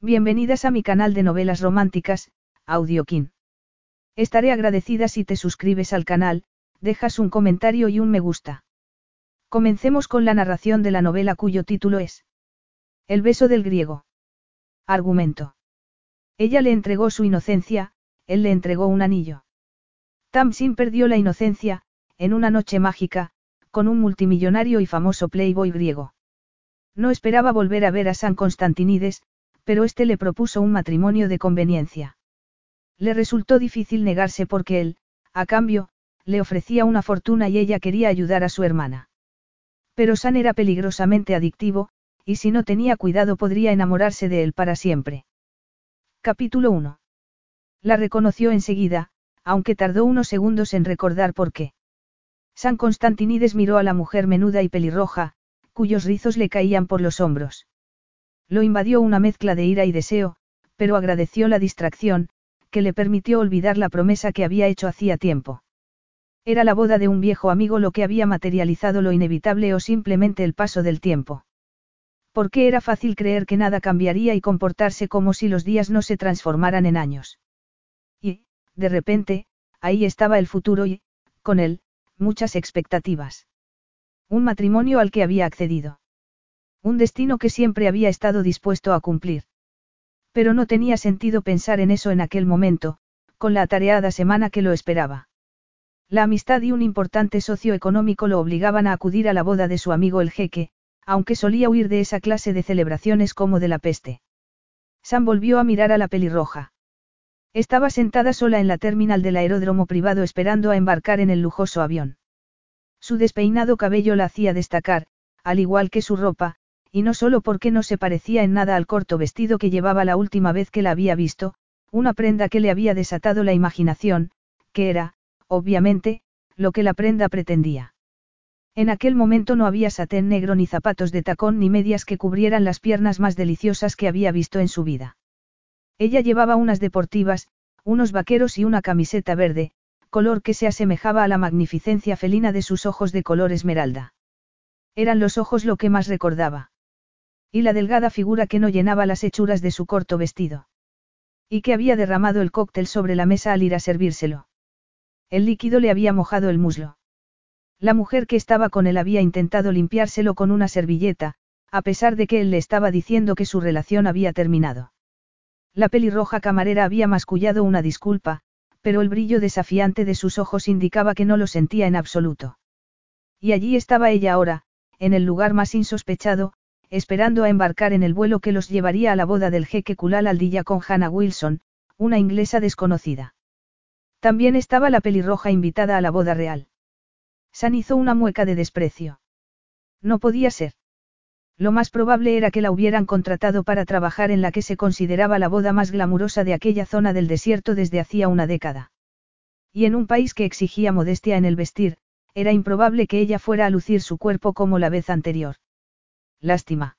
Bienvenidas a mi canal de novelas románticas, Audiokin. Estaré agradecida si te suscribes al canal, dejas un comentario y un me gusta. Comencemos con la narración de la novela cuyo título es El beso del griego. Argumento. Ella le entregó su inocencia, él le entregó un anillo. Tamsin perdió la inocencia, en una noche mágica, con un multimillonario y famoso playboy griego. No esperaba volver a ver a San Constantinides, pero éste le propuso un matrimonio de conveniencia. Le resultó difícil negarse porque él, a cambio, le ofrecía una fortuna y ella quería ayudar a su hermana. Pero San era peligrosamente adictivo, y si no tenía cuidado podría enamorarse de él para siempre. Capítulo 1. La reconoció enseguida, aunque tardó unos segundos en recordar por qué. San Constantinides miró a la mujer menuda y pelirroja, cuyos rizos le caían por los hombros. Lo invadió una mezcla de ira y deseo, pero agradeció la distracción, que le permitió olvidar la promesa que había hecho hacía tiempo. Era la boda de un viejo amigo lo que había materializado lo inevitable o simplemente el paso del tiempo. Porque era fácil creer que nada cambiaría y comportarse como si los días no se transformaran en años. Y, de repente, ahí estaba el futuro y, con él, muchas expectativas. Un matrimonio al que había accedido. Un destino que siempre había estado dispuesto a cumplir. Pero no tenía sentido pensar en eso en aquel momento, con la atareada semana que lo esperaba. La amistad y un importante socio económico lo obligaban a acudir a la boda de su amigo el jeque, aunque solía huir de esa clase de celebraciones como de la peste. Sam volvió a mirar a la pelirroja. Estaba sentada sola en la terminal del aeródromo privado esperando a embarcar en el lujoso avión. Su despeinado cabello la hacía destacar, al igual que su ropa, y no solo porque no se parecía en nada al corto vestido que llevaba la última vez que la había visto, una prenda que le había desatado la imaginación, que era, obviamente, lo que la prenda pretendía. En aquel momento no había satén negro ni zapatos de tacón ni medias que cubrieran las piernas más deliciosas que había visto en su vida. Ella llevaba unas deportivas, unos vaqueros y una camiseta verde, color que se asemejaba a la magnificencia felina de sus ojos de color esmeralda. Eran los ojos lo que más recordaba. Y la delgada figura que no llenaba las hechuras de su corto vestido. Y que había derramado el cóctel sobre la mesa al ir a servírselo. El líquido le había mojado el muslo. La mujer que estaba con él había intentado limpiárselo con una servilleta, a pesar de que él le estaba diciendo que su relación había terminado. La pelirroja camarera había mascullado una disculpa, pero el brillo desafiante de sus ojos indicaba que no lo sentía en absoluto. Y allí estaba ella ahora, en el lugar más insospechado, esperando a embarcar en el vuelo que los llevaría a la boda del jeque Kulal Aldilla con Hannah Wilson, una inglesa desconocida. También estaba la pelirroja invitada a la boda real. San hizo una mueca de desprecio. No podía ser. Lo más probable era que la hubieran contratado para trabajar en la que se consideraba la boda más glamurosa de aquella zona del desierto desde hacía una década. Y en un país que exigía modestia en el vestir, era improbable que ella fuera a lucir su cuerpo como la vez anterior. Lástima.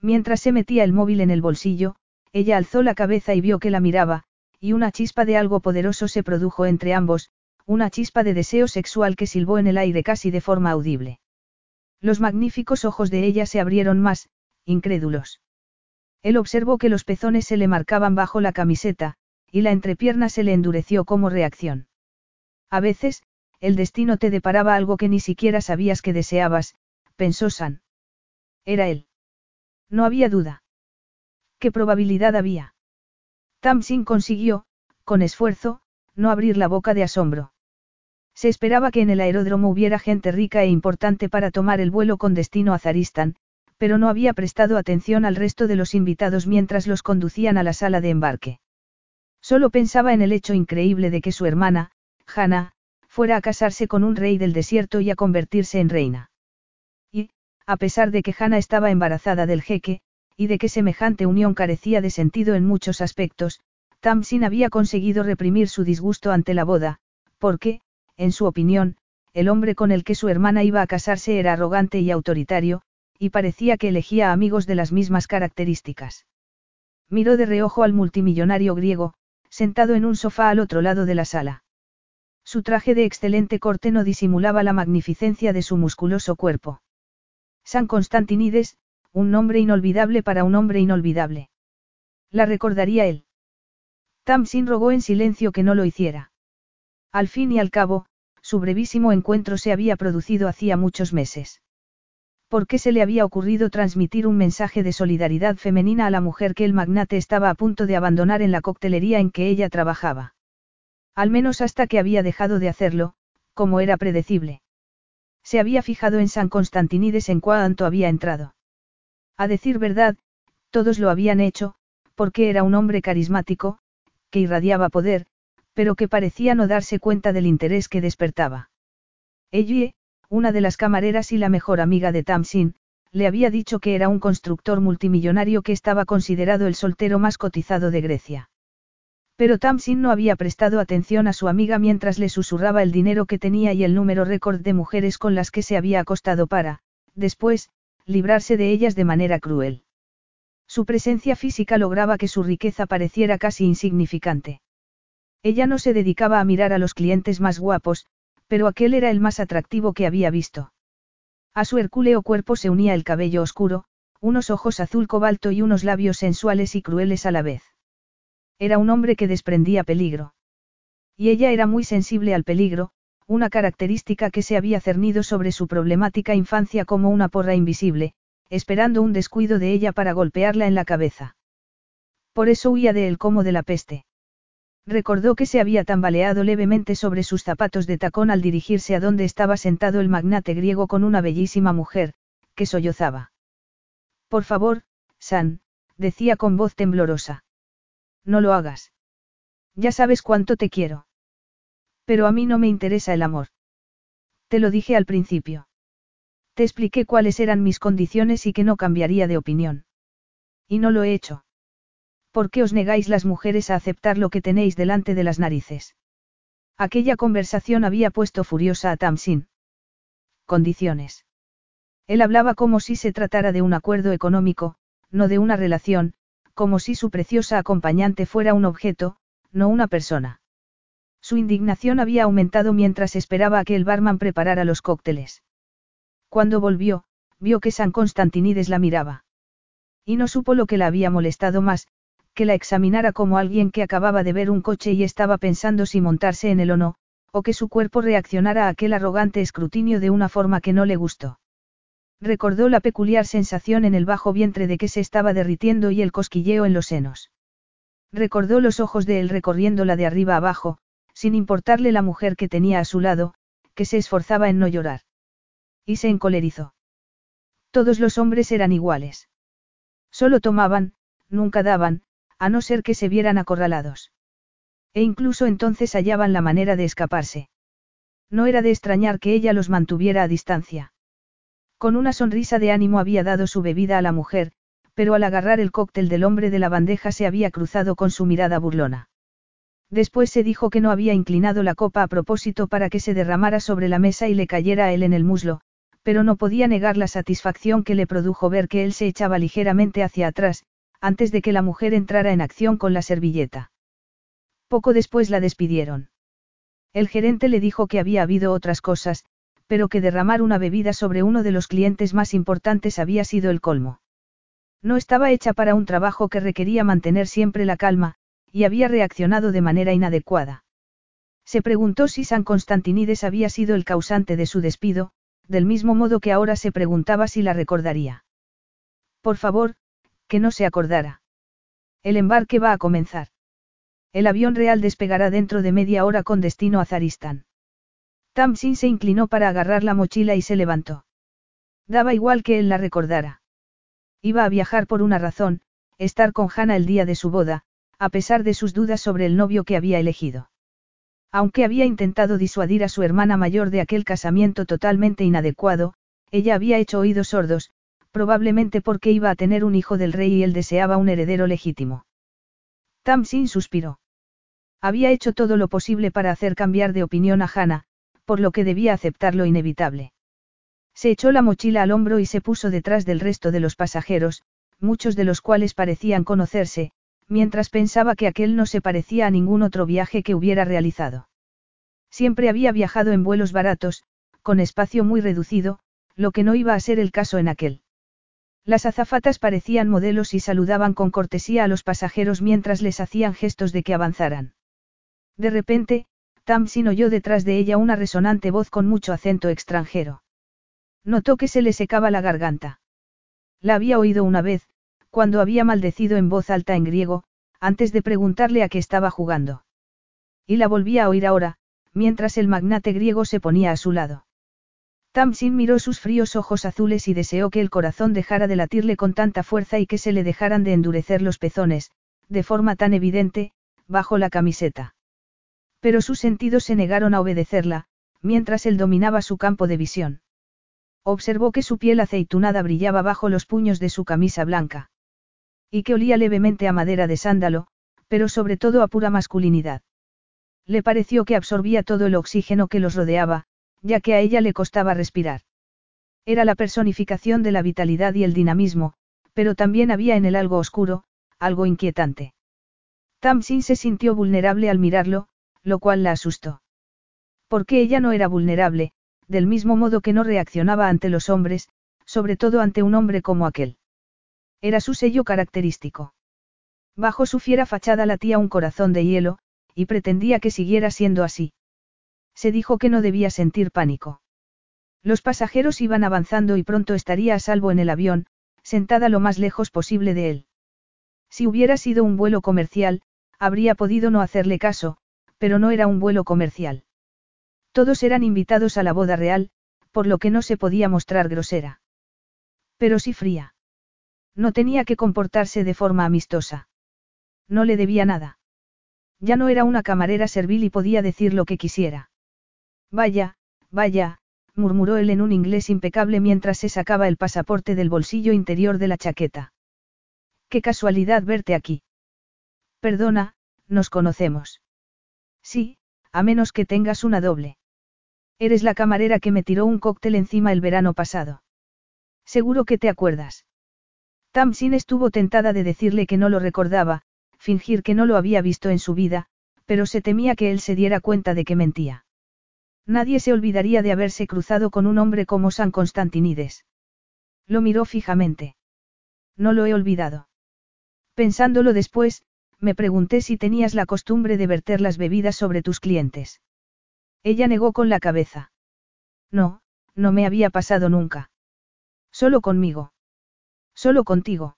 Mientras se metía el móvil en el bolsillo, ella alzó la cabeza y vio que la miraba, y una chispa de algo poderoso se produjo entre ambos, una chispa de deseo sexual que silbó en el aire casi de forma audible. Los magníficos ojos de ella se abrieron más, incrédulos. Él observó que los pezones se le marcaban bajo la camiseta, y la entrepierna se le endureció como reacción. A veces, el destino te deparaba algo que ni siquiera sabías que deseabas, pensó San. Era él. No había duda. ¿Qué probabilidad había? Tamsin consiguió, con esfuerzo, no abrir la boca de asombro. Se esperaba que en el aeródromo hubiera gente rica e importante para tomar el vuelo con destino a Zaristan, pero no había prestado atención al resto de los invitados mientras los conducían a la sala de embarque. Solo pensaba en el hecho increíble de que su hermana, Hannah, fuera a casarse con un rey del desierto y a convertirse en reina a pesar de que Hannah estaba embarazada del jeque, y de que semejante unión carecía de sentido en muchos aspectos, Tamsin había conseguido reprimir su disgusto ante la boda, porque, en su opinión, el hombre con el que su hermana iba a casarse era arrogante y autoritario, y parecía que elegía amigos de las mismas características. Miró de reojo al multimillonario griego, sentado en un sofá al otro lado de la sala. Su traje de excelente corte no disimulaba la magnificencia de su musculoso cuerpo. San Constantinides, un nombre inolvidable para un hombre inolvidable. La recordaría él. Tamsin rogó en silencio que no lo hiciera. Al fin y al cabo, su brevísimo encuentro se había producido hacía muchos meses. ¿Por qué se le había ocurrido transmitir un mensaje de solidaridad femenina a la mujer que el magnate estaba a punto de abandonar en la coctelería en que ella trabajaba? Al menos hasta que había dejado de hacerlo, como era predecible. Se había fijado en San Constantinides en cuanto había entrado. A decir verdad, todos lo habían hecho, porque era un hombre carismático, que irradiaba poder, pero que parecía no darse cuenta del interés que despertaba. Ellie, una de las camareras y la mejor amiga de Tamsin, le había dicho que era un constructor multimillonario que estaba considerado el soltero más cotizado de Grecia. Pero Tamsin no había prestado atención a su amiga mientras le susurraba el dinero que tenía y el número récord de mujeres con las que se había acostado para, después, librarse de ellas de manera cruel. Su presencia física lograba que su riqueza pareciera casi insignificante. Ella no se dedicaba a mirar a los clientes más guapos, pero aquel era el más atractivo que había visto. A su hercúleo cuerpo se unía el cabello oscuro, unos ojos azul cobalto y unos labios sensuales y crueles a la vez. Era un hombre que desprendía peligro. Y ella era muy sensible al peligro, una característica que se había cernido sobre su problemática infancia como una porra invisible, esperando un descuido de ella para golpearla en la cabeza. Por eso huía de él como de la peste. Recordó que se había tambaleado levemente sobre sus zapatos de tacón al dirigirse a donde estaba sentado el magnate griego con una bellísima mujer, que sollozaba. Por favor, San, decía con voz temblorosa. No lo hagas. Ya sabes cuánto te quiero. Pero a mí no me interesa el amor. Te lo dije al principio. Te expliqué cuáles eran mis condiciones y que no cambiaría de opinión. Y no lo he hecho. ¿Por qué os negáis las mujeres a aceptar lo que tenéis delante de las narices? Aquella conversación había puesto furiosa a Tamsin. Condiciones. Él hablaba como si se tratara de un acuerdo económico, no de una relación, como si su preciosa acompañante fuera un objeto, no una persona. Su indignación había aumentado mientras esperaba a que el barman preparara los cócteles. Cuando volvió, vio que San Constantinides la miraba. Y no supo lo que la había molestado más, que la examinara como alguien que acababa de ver un coche y estaba pensando si montarse en él o no, o que su cuerpo reaccionara a aquel arrogante escrutinio de una forma que no le gustó. Recordó la peculiar sensación en el bajo vientre de que se estaba derritiendo y el cosquilleo en los senos. Recordó los ojos de él recorriéndola de arriba abajo, sin importarle la mujer que tenía a su lado, que se esforzaba en no llorar. Y se encolerizó. Todos los hombres eran iguales. Solo tomaban, nunca daban, a no ser que se vieran acorralados. E incluso entonces hallaban la manera de escaparse. No era de extrañar que ella los mantuviera a distancia. Con una sonrisa de ánimo había dado su bebida a la mujer, pero al agarrar el cóctel del hombre de la bandeja se había cruzado con su mirada burlona. Después se dijo que no había inclinado la copa a propósito para que se derramara sobre la mesa y le cayera a él en el muslo, pero no podía negar la satisfacción que le produjo ver que él se echaba ligeramente hacia atrás, antes de que la mujer entrara en acción con la servilleta. Poco después la despidieron. El gerente le dijo que había habido otras cosas, pero que derramar una bebida sobre uno de los clientes más importantes había sido el colmo. No estaba hecha para un trabajo que requería mantener siempre la calma, y había reaccionado de manera inadecuada. Se preguntó si San Constantinides había sido el causante de su despido, del mismo modo que ahora se preguntaba si la recordaría. Por favor, que no se acordara. El embarque va a comenzar. El avión real despegará dentro de media hora con destino a Zaristán. Tamsin se inclinó para agarrar la mochila y se levantó. Daba igual que él la recordara. Iba a viajar por una razón, estar con Hannah el día de su boda, a pesar de sus dudas sobre el novio que había elegido. Aunque había intentado disuadir a su hermana mayor de aquel casamiento totalmente inadecuado, ella había hecho oídos sordos, probablemente porque iba a tener un hijo del rey y él deseaba un heredero legítimo. Tamsin suspiró. Había hecho todo lo posible para hacer cambiar de opinión a Hannah, por lo que debía aceptar lo inevitable. Se echó la mochila al hombro y se puso detrás del resto de los pasajeros, muchos de los cuales parecían conocerse, mientras pensaba que aquel no se parecía a ningún otro viaje que hubiera realizado. Siempre había viajado en vuelos baratos, con espacio muy reducido, lo que no iba a ser el caso en aquel. Las azafatas parecían modelos y saludaban con cortesía a los pasajeros mientras les hacían gestos de que avanzaran. De repente, Tamsin oyó detrás de ella una resonante voz con mucho acento extranjero. Notó que se le secaba la garganta. La había oído una vez, cuando había maldecido en voz alta en griego, antes de preguntarle a qué estaba jugando. Y la volvía a oír ahora, mientras el magnate griego se ponía a su lado. Tamsin miró sus fríos ojos azules y deseó que el corazón dejara de latirle con tanta fuerza y que se le dejaran de endurecer los pezones, de forma tan evidente, bajo la camiseta. Pero sus sentidos se negaron a obedecerla, mientras él dominaba su campo de visión. Observó que su piel aceitunada brillaba bajo los puños de su camisa blanca. Y que olía levemente a madera de sándalo, pero sobre todo a pura masculinidad. Le pareció que absorbía todo el oxígeno que los rodeaba, ya que a ella le costaba respirar. Era la personificación de la vitalidad y el dinamismo, pero también había en él algo oscuro, algo inquietante. Tamsin se sintió vulnerable al mirarlo, lo cual la asustó. Porque ella no era vulnerable, del mismo modo que no reaccionaba ante los hombres, sobre todo ante un hombre como aquel. Era su sello característico. Bajo su fiera fachada latía un corazón de hielo, y pretendía que siguiera siendo así. Se dijo que no debía sentir pánico. Los pasajeros iban avanzando y pronto estaría a salvo en el avión, sentada lo más lejos posible de él. Si hubiera sido un vuelo comercial, habría podido no hacerle caso, pero no era un vuelo comercial. Todos eran invitados a la boda real, por lo que no se podía mostrar grosera. Pero sí fría. No tenía que comportarse de forma amistosa. No le debía nada. Ya no era una camarera servil y podía decir lo que quisiera. Vaya, vaya, murmuró él en un inglés impecable mientras se sacaba el pasaporte del bolsillo interior de la chaqueta. Qué casualidad verte aquí. Perdona, nos conocemos. Sí, a menos que tengas una doble. Eres la camarera que me tiró un cóctel encima el verano pasado. Seguro que te acuerdas. Tamsin estuvo tentada de decirle que no lo recordaba, fingir que no lo había visto en su vida, pero se temía que él se diera cuenta de que mentía. Nadie se olvidaría de haberse cruzado con un hombre como San Constantinides. Lo miró fijamente. No lo he olvidado. Pensándolo después, me pregunté si tenías la costumbre de verter las bebidas sobre tus clientes. Ella negó con la cabeza. No, no me había pasado nunca. Solo conmigo. Solo contigo.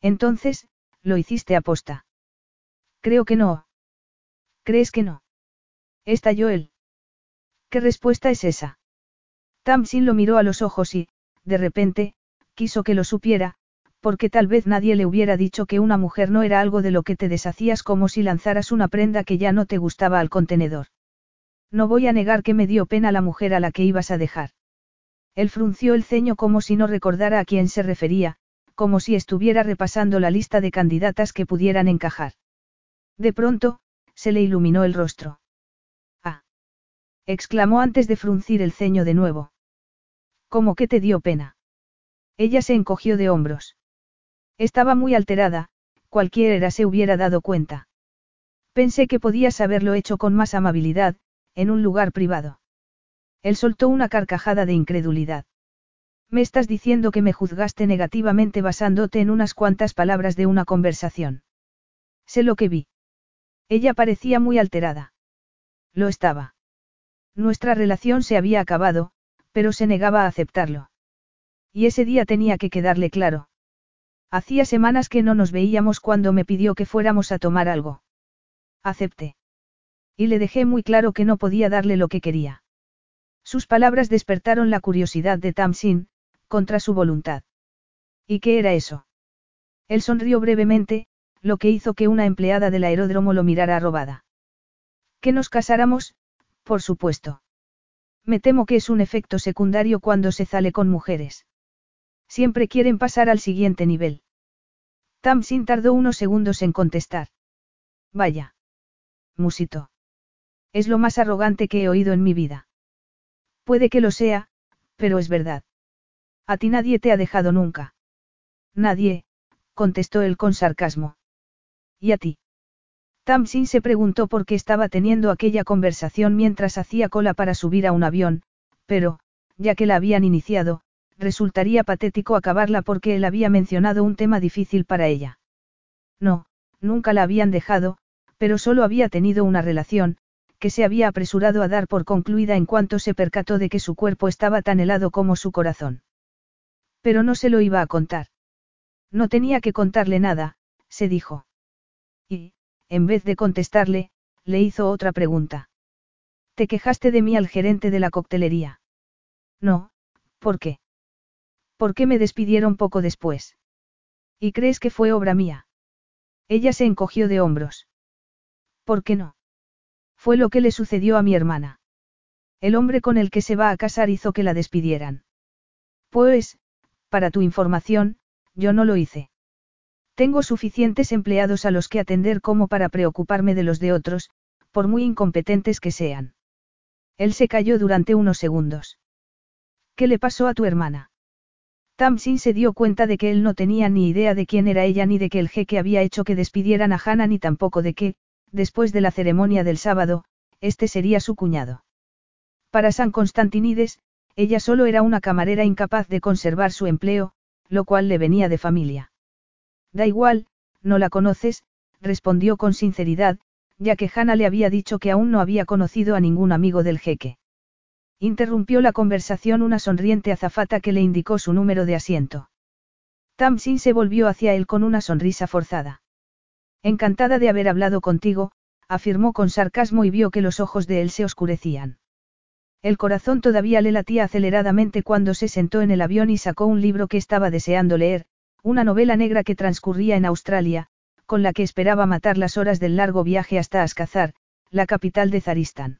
Entonces, lo hiciste aposta. Creo que no. ¿Crees que no? Estalló él. ¿Qué respuesta es esa? Tamsin lo miró a los ojos y, de repente, quiso que lo supiera, porque tal vez nadie le hubiera dicho que una mujer no era algo de lo que te deshacías como si lanzaras una prenda que ya no te gustaba al contenedor. No voy a negar que me dio pena la mujer a la que ibas a dejar. Él frunció el ceño como si no recordara a quién se refería, como si estuviera repasando la lista de candidatas que pudieran encajar. De pronto, se le iluminó el rostro exclamó antes de fruncir el ceño de nuevo. ¿Cómo que te dio pena? Ella se encogió de hombros. Estaba muy alterada, cualquiera se hubiera dado cuenta. Pensé que podías haberlo hecho con más amabilidad, en un lugar privado. Él soltó una carcajada de incredulidad. Me estás diciendo que me juzgaste negativamente basándote en unas cuantas palabras de una conversación. Sé lo que vi. Ella parecía muy alterada. Lo estaba. Nuestra relación se había acabado, pero se negaba a aceptarlo. Y ese día tenía que quedarle claro. Hacía semanas que no nos veíamos cuando me pidió que fuéramos a tomar algo. Acepté. Y le dejé muy claro que no podía darle lo que quería. Sus palabras despertaron la curiosidad de Tamsin, contra su voluntad. ¿Y qué era eso? Él sonrió brevemente, lo que hizo que una empleada del aeródromo lo mirara robada. Que nos casáramos, por supuesto. Me temo que es un efecto secundario cuando se sale con mujeres. Siempre quieren pasar al siguiente nivel. Tamsin tardó unos segundos en contestar. Vaya. Musito. Es lo más arrogante que he oído en mi vida. Puede que lo sea, pero es verdad. A ti nadie te ha dejado nunca. Nadie, contestó él con sarcasmo. ¿Y a ti? Tamsin se preguntó por qué estaba teniendo aquella conversación mientras hacía cola para subir a un avión, pero, ya que la habían iniciado, resultaría patético acabarla porque él había mencionado un tema difícil para ella. No, nunca la habían dejado, pero solo había tenido una relación, que se había apresurado a dar por concluida en cuanto se percató de que su cuerpo estaba tan helado como su corazón. Pero no se lo iba a contar. No tenía que contarle nada, se dijo. Y, en vez de contestarle, le hizo otra pregunta. ¿Te quejaste de mí al gerente de la coctelería? No, ¿por qué? ¿Por qué me despidieron poco después? ¿Y crees que fue obra mía? Ella se encogió de hombros. ¿Por qué no? Fue lo que le sucedió a mi hermana. El hombre con el que se va a casar hizo que la despidieran. Pues, para tu información, yo no lo hice. Tengo suficientes empleados a los que atender como para preocuparme de los de otros, por muy incompetentes que sean. Él se calló durante unos segundos. ¿Qué le pasó a tu hermana? Tamsin se dio cuenta de que él no tenía ni idea de quién era ella ni de que el jeque había hecho que despidieran a Hannah ni tampoco de que, después de la ceremonia del sábado, este sería su cuñado. Para San Constantinides, ella solo era una camarera incapaz de conservar su empleo, lo cual le venía de familia. Da igual, no la conoces, respondió con sinceridad, ya que Hannah le había dicho que aún no había conocido a ningún amigo del jeque. Interrumpió la conversación una sonriente azafata que le indicó su número de asiento. Tamsin se volvió hacia él con una sonrisa forzada. Encantada de haber hablado contigo, afirmó con sarcasmo y vio que los ojos de él se oscurecían. El corazón todavía le latía aceleradamente cuando se sentó en el avión y sacó un libro que estaba deseando leer, una novela negra que transcurría en Australia, con la que esperaba matar las horas del largo viaje hasta Ascazar, la capital de Zaristán.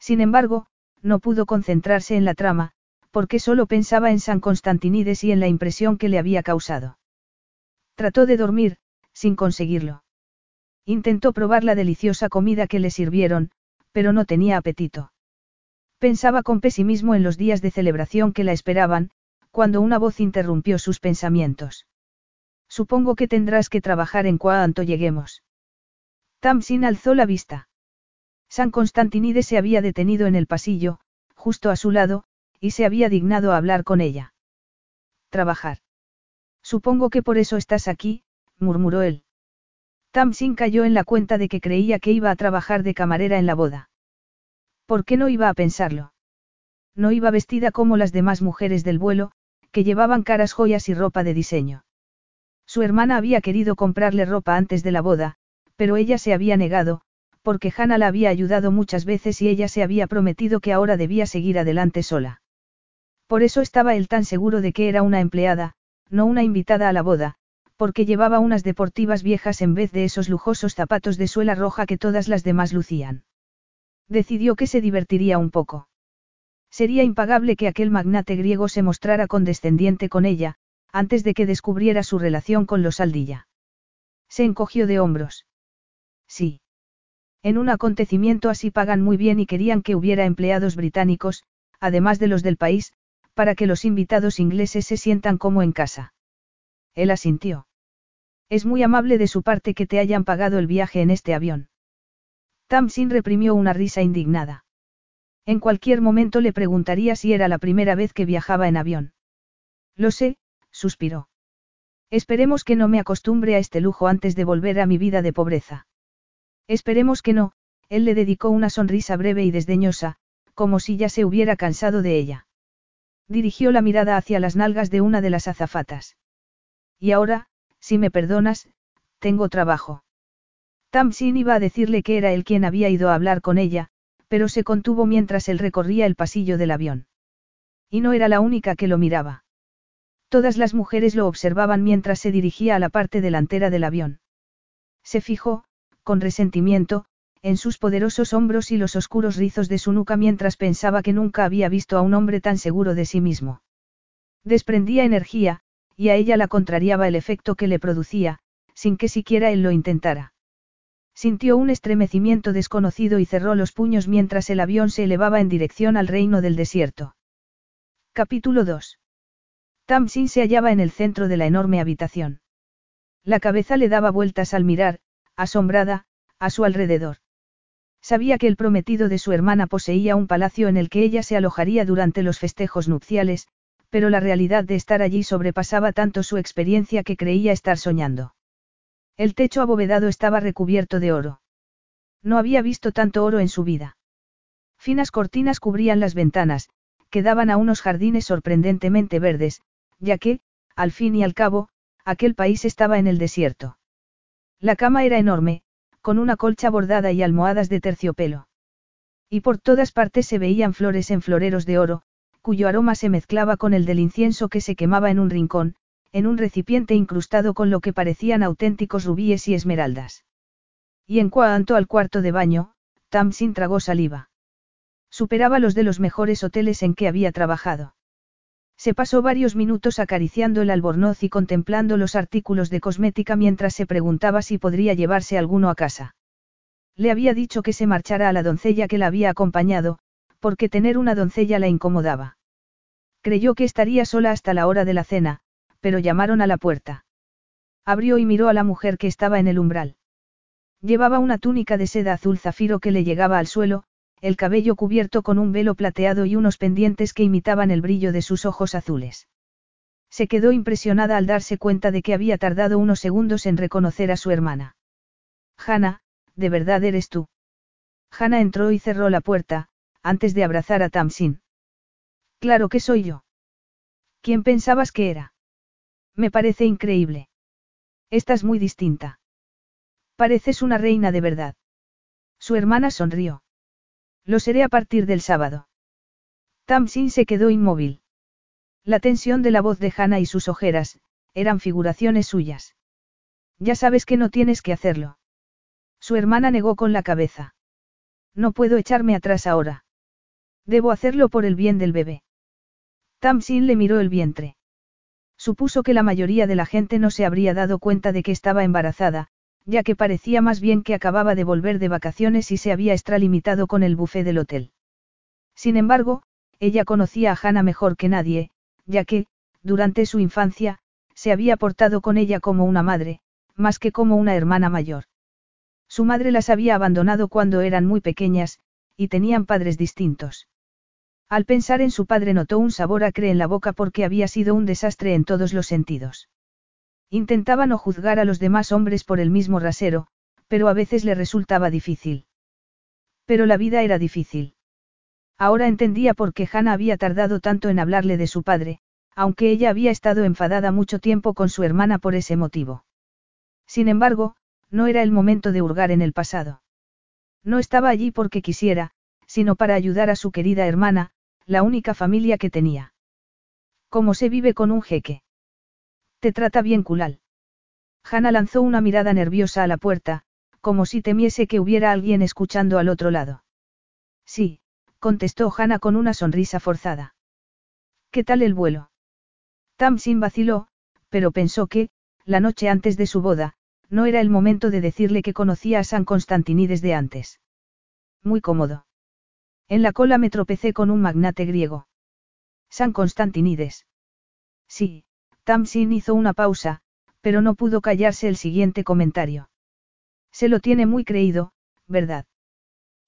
Sin embargo, no pudo concentrarse en la trama, porque solo pensaba en San Constantinides y en la impresión que le había causado. Trató de dormir, sin conseguirlo. Intentó probar la deliciosa comida que le sirvieron, pero no tenía apetito. Pensaba con pesimismo en los días de celebración que la esperaban, cuando una voz interrumpió sus pensamientos. Supongo que tendrás que trabajar en cuanto lleguemos. Tamsin alzó la vista. San Constantinides se había detenido en el pasillo, justo a su lado, y se había dignado a hablar con ella. Trabajar. Supongo que por eso estás aquí, murmuró él. Tamsin cayó en la cuenta de que creía que iba a trabajar de camarera en la boda. ¿Por qué no iba a pensarlo? No iba vestida como las demás mujeres del vuelo, que llevaban caras joyas y ropa de diseño. Su hermana había querido comprarle ropa antes de la boda, pero ella se había negado, porque Hannah la había ayudado muchas veces y ella se había prometido que ahora debía seguir adelante sola. Por eso estaba él tan seguro de que era una empleada, no una invitada a la boda, porque llevaba unas deportivas viejas en vez de esos lujosos zapatos de suela roja que todas las demás lucían. Decidió que se divertiría un poco. Sería impagable que aquel magnate griego se mostrara condescendiente con ella, antes de que descubriera su relación con los Aldilla. Se encogió de hombros. Sí. En un acontecimiento así pagan muy bien y querían que hubiera empleados británicos, además de los del país, para que los invitados ingleses se sientan como en casa. Él asintió. Es muy amable de su parte que te hayan pagado el viaje en este avión. Tamsin reprimió una risa indignada. En cualquier momento le preguntaría si era la primera vez que viajaba en avión. Lo sé, suspiró. Esperemos que no me acostumbre a este lujo antes de volver a mi vida de pobreza. Esperemos que no, él le dedicó una sonrisa breve y desdeñosa, como si ya se hubiera cansado de ella. Dirigió la mirada hacia las nalgas de una de las azafatas. Y ahora, si me perdonas, tengo trabajo. Tamsin iba a decirle que era él quien había ido a hablar con ella, pero se contuvo mientras él recorría el pasillo del avión. Y no era la única que lo miraba. Todas las mujeres lo observaban mientras se dirigía a la parte delantera del avión. Se fijó, con resentimiento, en sus poderosos hombros y los oscuros rizos de su nuca mientras pensaba que nunca había visto a un hombre tan seguro de sí mismo. Desprendía energía, y a ella la contrariaba el efecto que le producía, sin que siquiera él lo intentara. Sintió un estremecimiento desconocido y cerró los puños mientras el avión se elevaba en dirección al reino del desierto. Capítulo 2. Tamsin se hallaba en el centro de la enorme habitación. La cabeza le daba vueltas al mirar, asombrada, a su alrededor. Sabía que el prometido de su hermana poseía un palacio en el que ella se alojaría durante los festejos nupciales, pero la realidad de estar allí sobrepasaba tanto su experiencia que creía estar soñando. El techo abovedado estaba recubierto de oro. No había visto tanto oro en su vida. Finas cortinas cubrían las ventanas, que daban a unos jardines sorprendentemente verdes, ya que, al fin y al cabo, aquel país estaba en el desierto. La cama era enorme, con una colcha bordada y almohadas de terciopelo. Y por todas partes se veían flores en floreros de oro, cuyo aroma se mezclaba con el del incienso que se quemaba en un rincón, en un recipiente incrustado con lo que parecían auténticos rubíes y esmeraldas. Y en cuanto al cuarto de baño, Tamsin tragó saliva. Superaba los de los mejores hoteles en que había trabajado. Se pasó varios minutos acariciando el albornoz y contemplando los artículos de cosmética mientras se preguntaba si podría llevarse alguno a casa. Le había dicho que se marchara a la doncella que la había acompañado, porque tener una doncella la incomodaba. Creyó que estaría sola hasta la hora de la cena, pero llamaron a la puerta. Abrió y miró a la mujer que estaba en el umbral. Llevaba una túnica de seda azul zafiro que le llegaba al suelo, el cabello cubierto con un velo plateado y unos pendientes que imitaban el brillo de sus ojos azules. Se quedó impresionada al darse cuenta de que había tardado unos segundos en reconocer a su hermana. Hanna, ¿de verdad eres tú? Hanna entró y cerró la puerta, antes de abrazar a Tamsin. Claro que soy yo. ¿Quién pensabas que era? Me parece increíble. Estás muy distinta. Pareces una reina de verdad. Su hermana sonrió. Lo seré a partir del sábado. Tamsin se quedó inmóvil. La tensión de la voz de Hannah y sus ojeras, eran figuraciones suyas. Ya sabes que no tienes que hacerlo. Su hermana negó con la cabeza. No puedo echarme atrás ahora. Debo hacerlo por el bien del bebé. Tamsin le miró el vientre. Supuso que la mayoría de la gente no se habría dado cuenta de que estaba embarazada, ya que parecía más bien que acababa de volver de vacaciones y se había extralimitado con el buffet del hotel. Sin embargo, ella conocía a Hannah mejor que nadie, ya que, durante su infancia, se había portado con ella como una madre, más que como una hermana mayor. Su madre las había abandonado cuando eran muy pequeñas, y tenían padres distintos. Al pensar en su padre notó un sabor acre en la boca porque había sido un desastre en todos los sentidos. Intentaba no juzgar a los demás hombres por el mismo rasero, pero a veces le resultaba difícil. Pero la vida era difícil. Ahora entendía por qué Hannah había tardado tanto en hablarle de su padre, aunque ella había estado enfadada mucho tiempo con su hermana por ese motivo. Sin embargo, no era el momento de hurgar en el pasado. No estaba allí porque quisiera, sino para ayudar a su querida hermana, la única familia que tenía. ¿Cómo se vive con un jeque? Te trata bien Kulal. Hanna lanzó una mirada nerviosa a la puerta, como si temiese que hubiera alguien escuchando al otro lado. Sí, contestó Hanna con una sonrisa forzada. ¿Qué tal el vuelo? Tamsin vaciló, pero pensó que, la noche antes de su boda, no era el momento de decirle que conocía a San Constantini desde antes. Muy cómodo. En la cola me tropecé con un magnate griego. San Constantinides. Sí, Tamsin hizo una pausa, pero no pudo callarse el siguiente comentario. Se lo tiene muy creído, ¿verdad?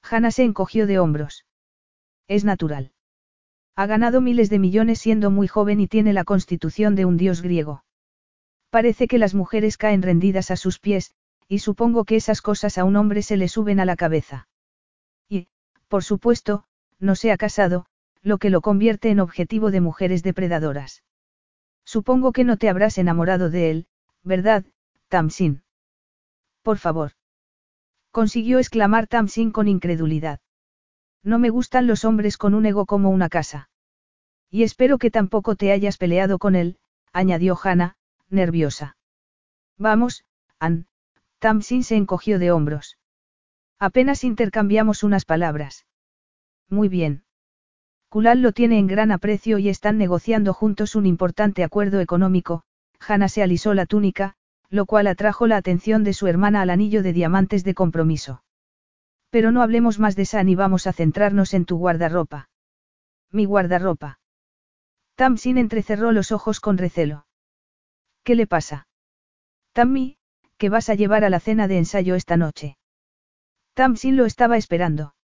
Hanna se encogió de hombros. Es natural. Ha ganado miles de millones siendo muy joven y tiene la constitución de un dios griego. Parece que las mujeres caen rendidas a sus pies, y supongo que esas cosas a un hombre se le suben a la cabeza. Y, por supuesto, no se ha casado, lo que lo convierte en objetivo de mujeres depredadoras. Supongo que no te habrás enamorado de él, ¿verdad, Tamsin? Por favor. Consiguió exclamar Tamsin con incredulidad. No me gustan los hombres con un ego como una casa. Y espero que tampoco te hayas peleado con él, añadió Hannah, nerviosa. Vamos, Ann. Tamsin se encogió de hombros. Apenas intercambiamos unas palabras. Muy bien. Kulal lo tiene en gran aprecio y están negociando juntos un importante acuerdo económico. Hannah se alisó la túnica, lo cual atrajo la atención de su hermana al anillo de diamantes de compromiso. Pero no hablemos más de San y vamos a centrarnos en tu guardarropa. Mi guardarropa. Tamsin entrecerró los ojos con recelo. ¿Qué le pasa? Tammy, ¿qué vas a llevar a la cena de ensayo esta noche? Tamsin lo estaba esperando.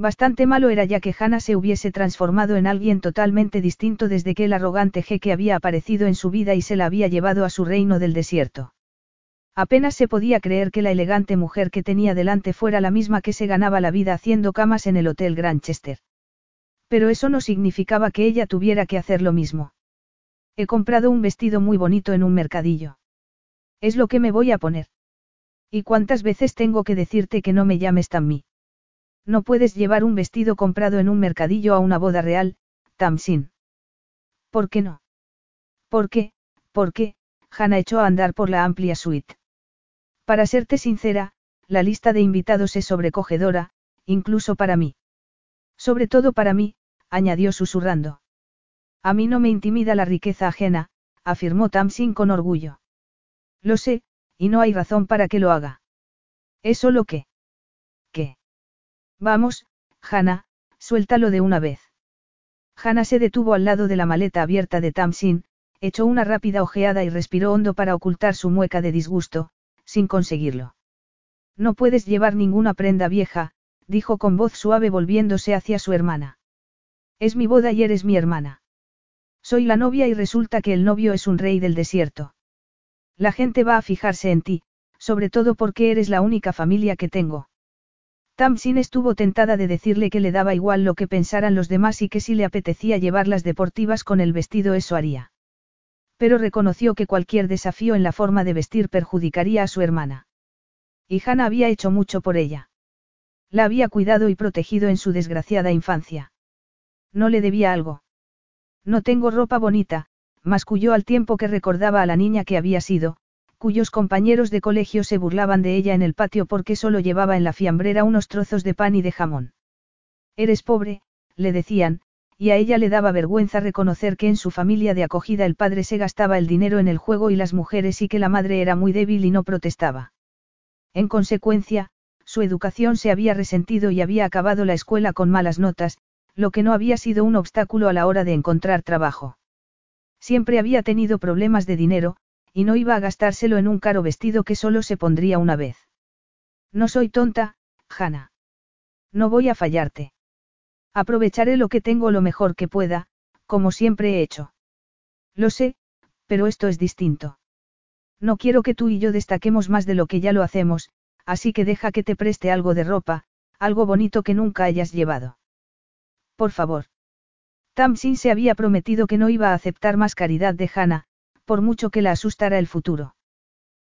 Bastante malo era ya que Hannah se hubiese transformado en alguien totalmente distinto desde que el arrogante jeque había aparecido en su vida y se la había llevado a su reino del desierto. Apenas se podía creer que la elegante mujer que tenía delante fuera la misma que se ganaba la vida haciendo camas en el Hotel Granchester. Pero eso no significaba que ella tuviera que hacer lo mismo. He comprado un vestido muy bonito en un mercadillo. Es lo que me voy a poner. ¿Y cuántas veces tengo que decirte que no me llames Tammy? No puedes llevar un vestido comprado en un mercadillo a una boda real, Tamsin. ¿Por qué no? ¿Por qué? ¿Por qué? Hannah echó a andar por la amplia suite. Para serte sincera, la lista de invitados es sobrecogedora, incluso para mí. Sobre todo para mí, añadió susurrando. A mí no me intimida la riqueza ajena, afirmó Tamsin con orgullo. Lo sé, y no hay razón para que lo haga. Es solo que. Vamos, Hannah, suéltalo de una vez. Hannah se detuvo al lado de la maleta abierta de Tamsin, echó una rápida ojeada y respiró hondo para ocultar su mueca de disgusto, sin conseguirlo. No puedes llevar ninguna prenda vieja, dijo con voz suave volviéndose hacia su hermana. Es mi boda y eres mi hermana. Soy la novia y resulta que el novio es un rey del desierto. La gente va a fijarse en ti, sobre todo porque eres la única familia que tengo. Tamsin estuvo tentada de decirle que le daba igual lo que pensaran los demás y que si le apetecía llevar las deportivas con el vestido eso haría. Pero reconoció que cualquier desafío en la forma de vestir perjudicaría a su hermana. Y Hannah había hecho mucho por ella. La había cuidado y protegido en su desgraciada infancia. No le debía algo. No tengo ropa bonita, masculló al tiempo que recordaba a la niña que había sido, cuyos compañeros de colegio se burlaban de ella en el patio porque solo llevaba en la fiambrera unos trozos de pan y de jamón. Eres pobre, le decían, y a ella le daba vergüenza reconocer que en su familia de acogida el padre se gastaba el dinero en el juego y las mujeres y que la madre era muy débil y no protestaba. En consecuencia, su educación se había resentido y había acabado la escuela con malas notas, lo que no había sido un obstáculo a la hora de encontrar trabajo. Siempre había tenido problemas de dinero, y no iba a gastárselo en un caro vestido que solo se pondría una vez. No soy tonta, Hannah. No voy a fallarte. Aprovecharé lo que tengo lo mejor que pueda, como siempre he hecho. Lo sé, pero esto es distinto. No quiero que tú y yo destaquemos más de lo que ya lo hacemos, así que deja que te preste algo de ropa, algo bonito que nunca hayas llevado. Por favor. Tamsin se había prometido que no iba a aceptar más caridad de Hannah, por mucho que la asustara el futuro.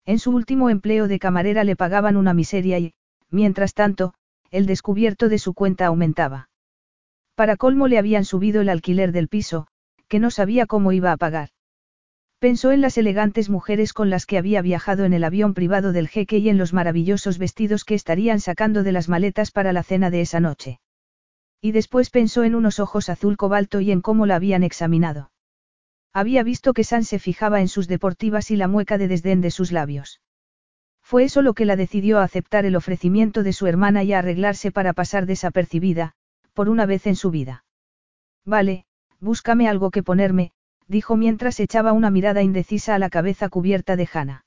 En su último empleo de camarera le pagaban una miseria y, mientras tanto, el descubierto de su cuenta aumentaba. Para colmo le habían subido el alquiler del piso, que no sabía cómo iba a pagar. Pensó en las elegantes mujeres con las que había viajado en el avión privado del jeque y en los maravillosos vestidos que estarían sacando de las maletas para la cena de esa noche. Y después pensó en unos ojos azul cobalto y en cómo la habían examinado. Había visto que San se fijaba en sus deportivas y la mueca de desdén de sus labios. Fue eso lo que la decidió a aceptar el ofrecimiento de su hermana y a arreglarse para pasar desapercibida, por una vez en su vida. Vale, búscame algo que ponerme, dijo mientras echaba una mirada indecisa a la cabeza cubierta de Hannah.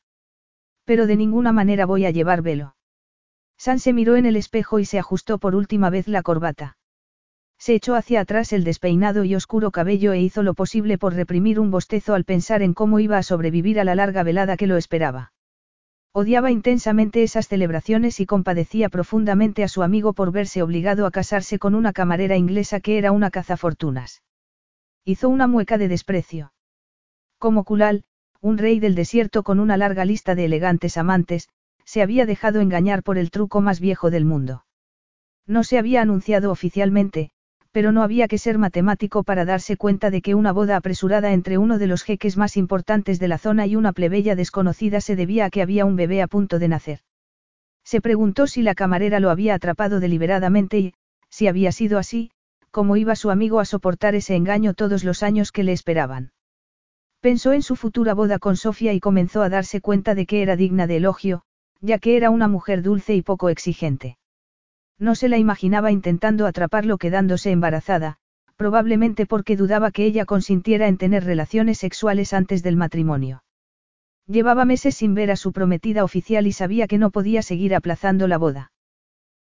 Pero de ninguna manera voy a llevar velo. San se miró en el espejo y se ajustó por última vez la corbata. Se echó hacia atrás el despeinado y oscuro cabello e hizo lo posible por reprimir un bostezo al pensar en cómo iba a sobrevivir a la larga velada que lo esperaba. Odiaba intensamente esas celebraciones y compadecía profundamente a su amigo por verse obligado a casarse con una camarera inglesa que era una cazafortunas. Hizo una mueca de desprecio. Como Kulal, un rey del desierto con una larga lista de elegantes amantes, se había dejado engañar por el truco más viejo del mundo. No se había anunciado oficialmente, pero no había que ser matemático para darse cuenta de que una boda apresurada entre uno de los jeques más importantes de la zona y una plebeya desconocida se debía a que había un bebé a punto de nacer. Se preguntó si la camarera lo había atrapado deliberadamente y, si había sido así, cómo iba su amigo a soportar ese engaño todos los años que le esperaban. Pensó en su futura boda con Sofía y comenzó a darse cuenta de que era digna de elogio, ya que era una mujer dulce y poco exigente. No se la imaginaba intentando atraparlo quedándose embarazada, probablemente porque dudaba que ella consintiera en tener relaciones sexuales antes del matrimonio. Llevaba meses sin ver a su prometida oficial y sabía que no podía seguir aplazando la boda.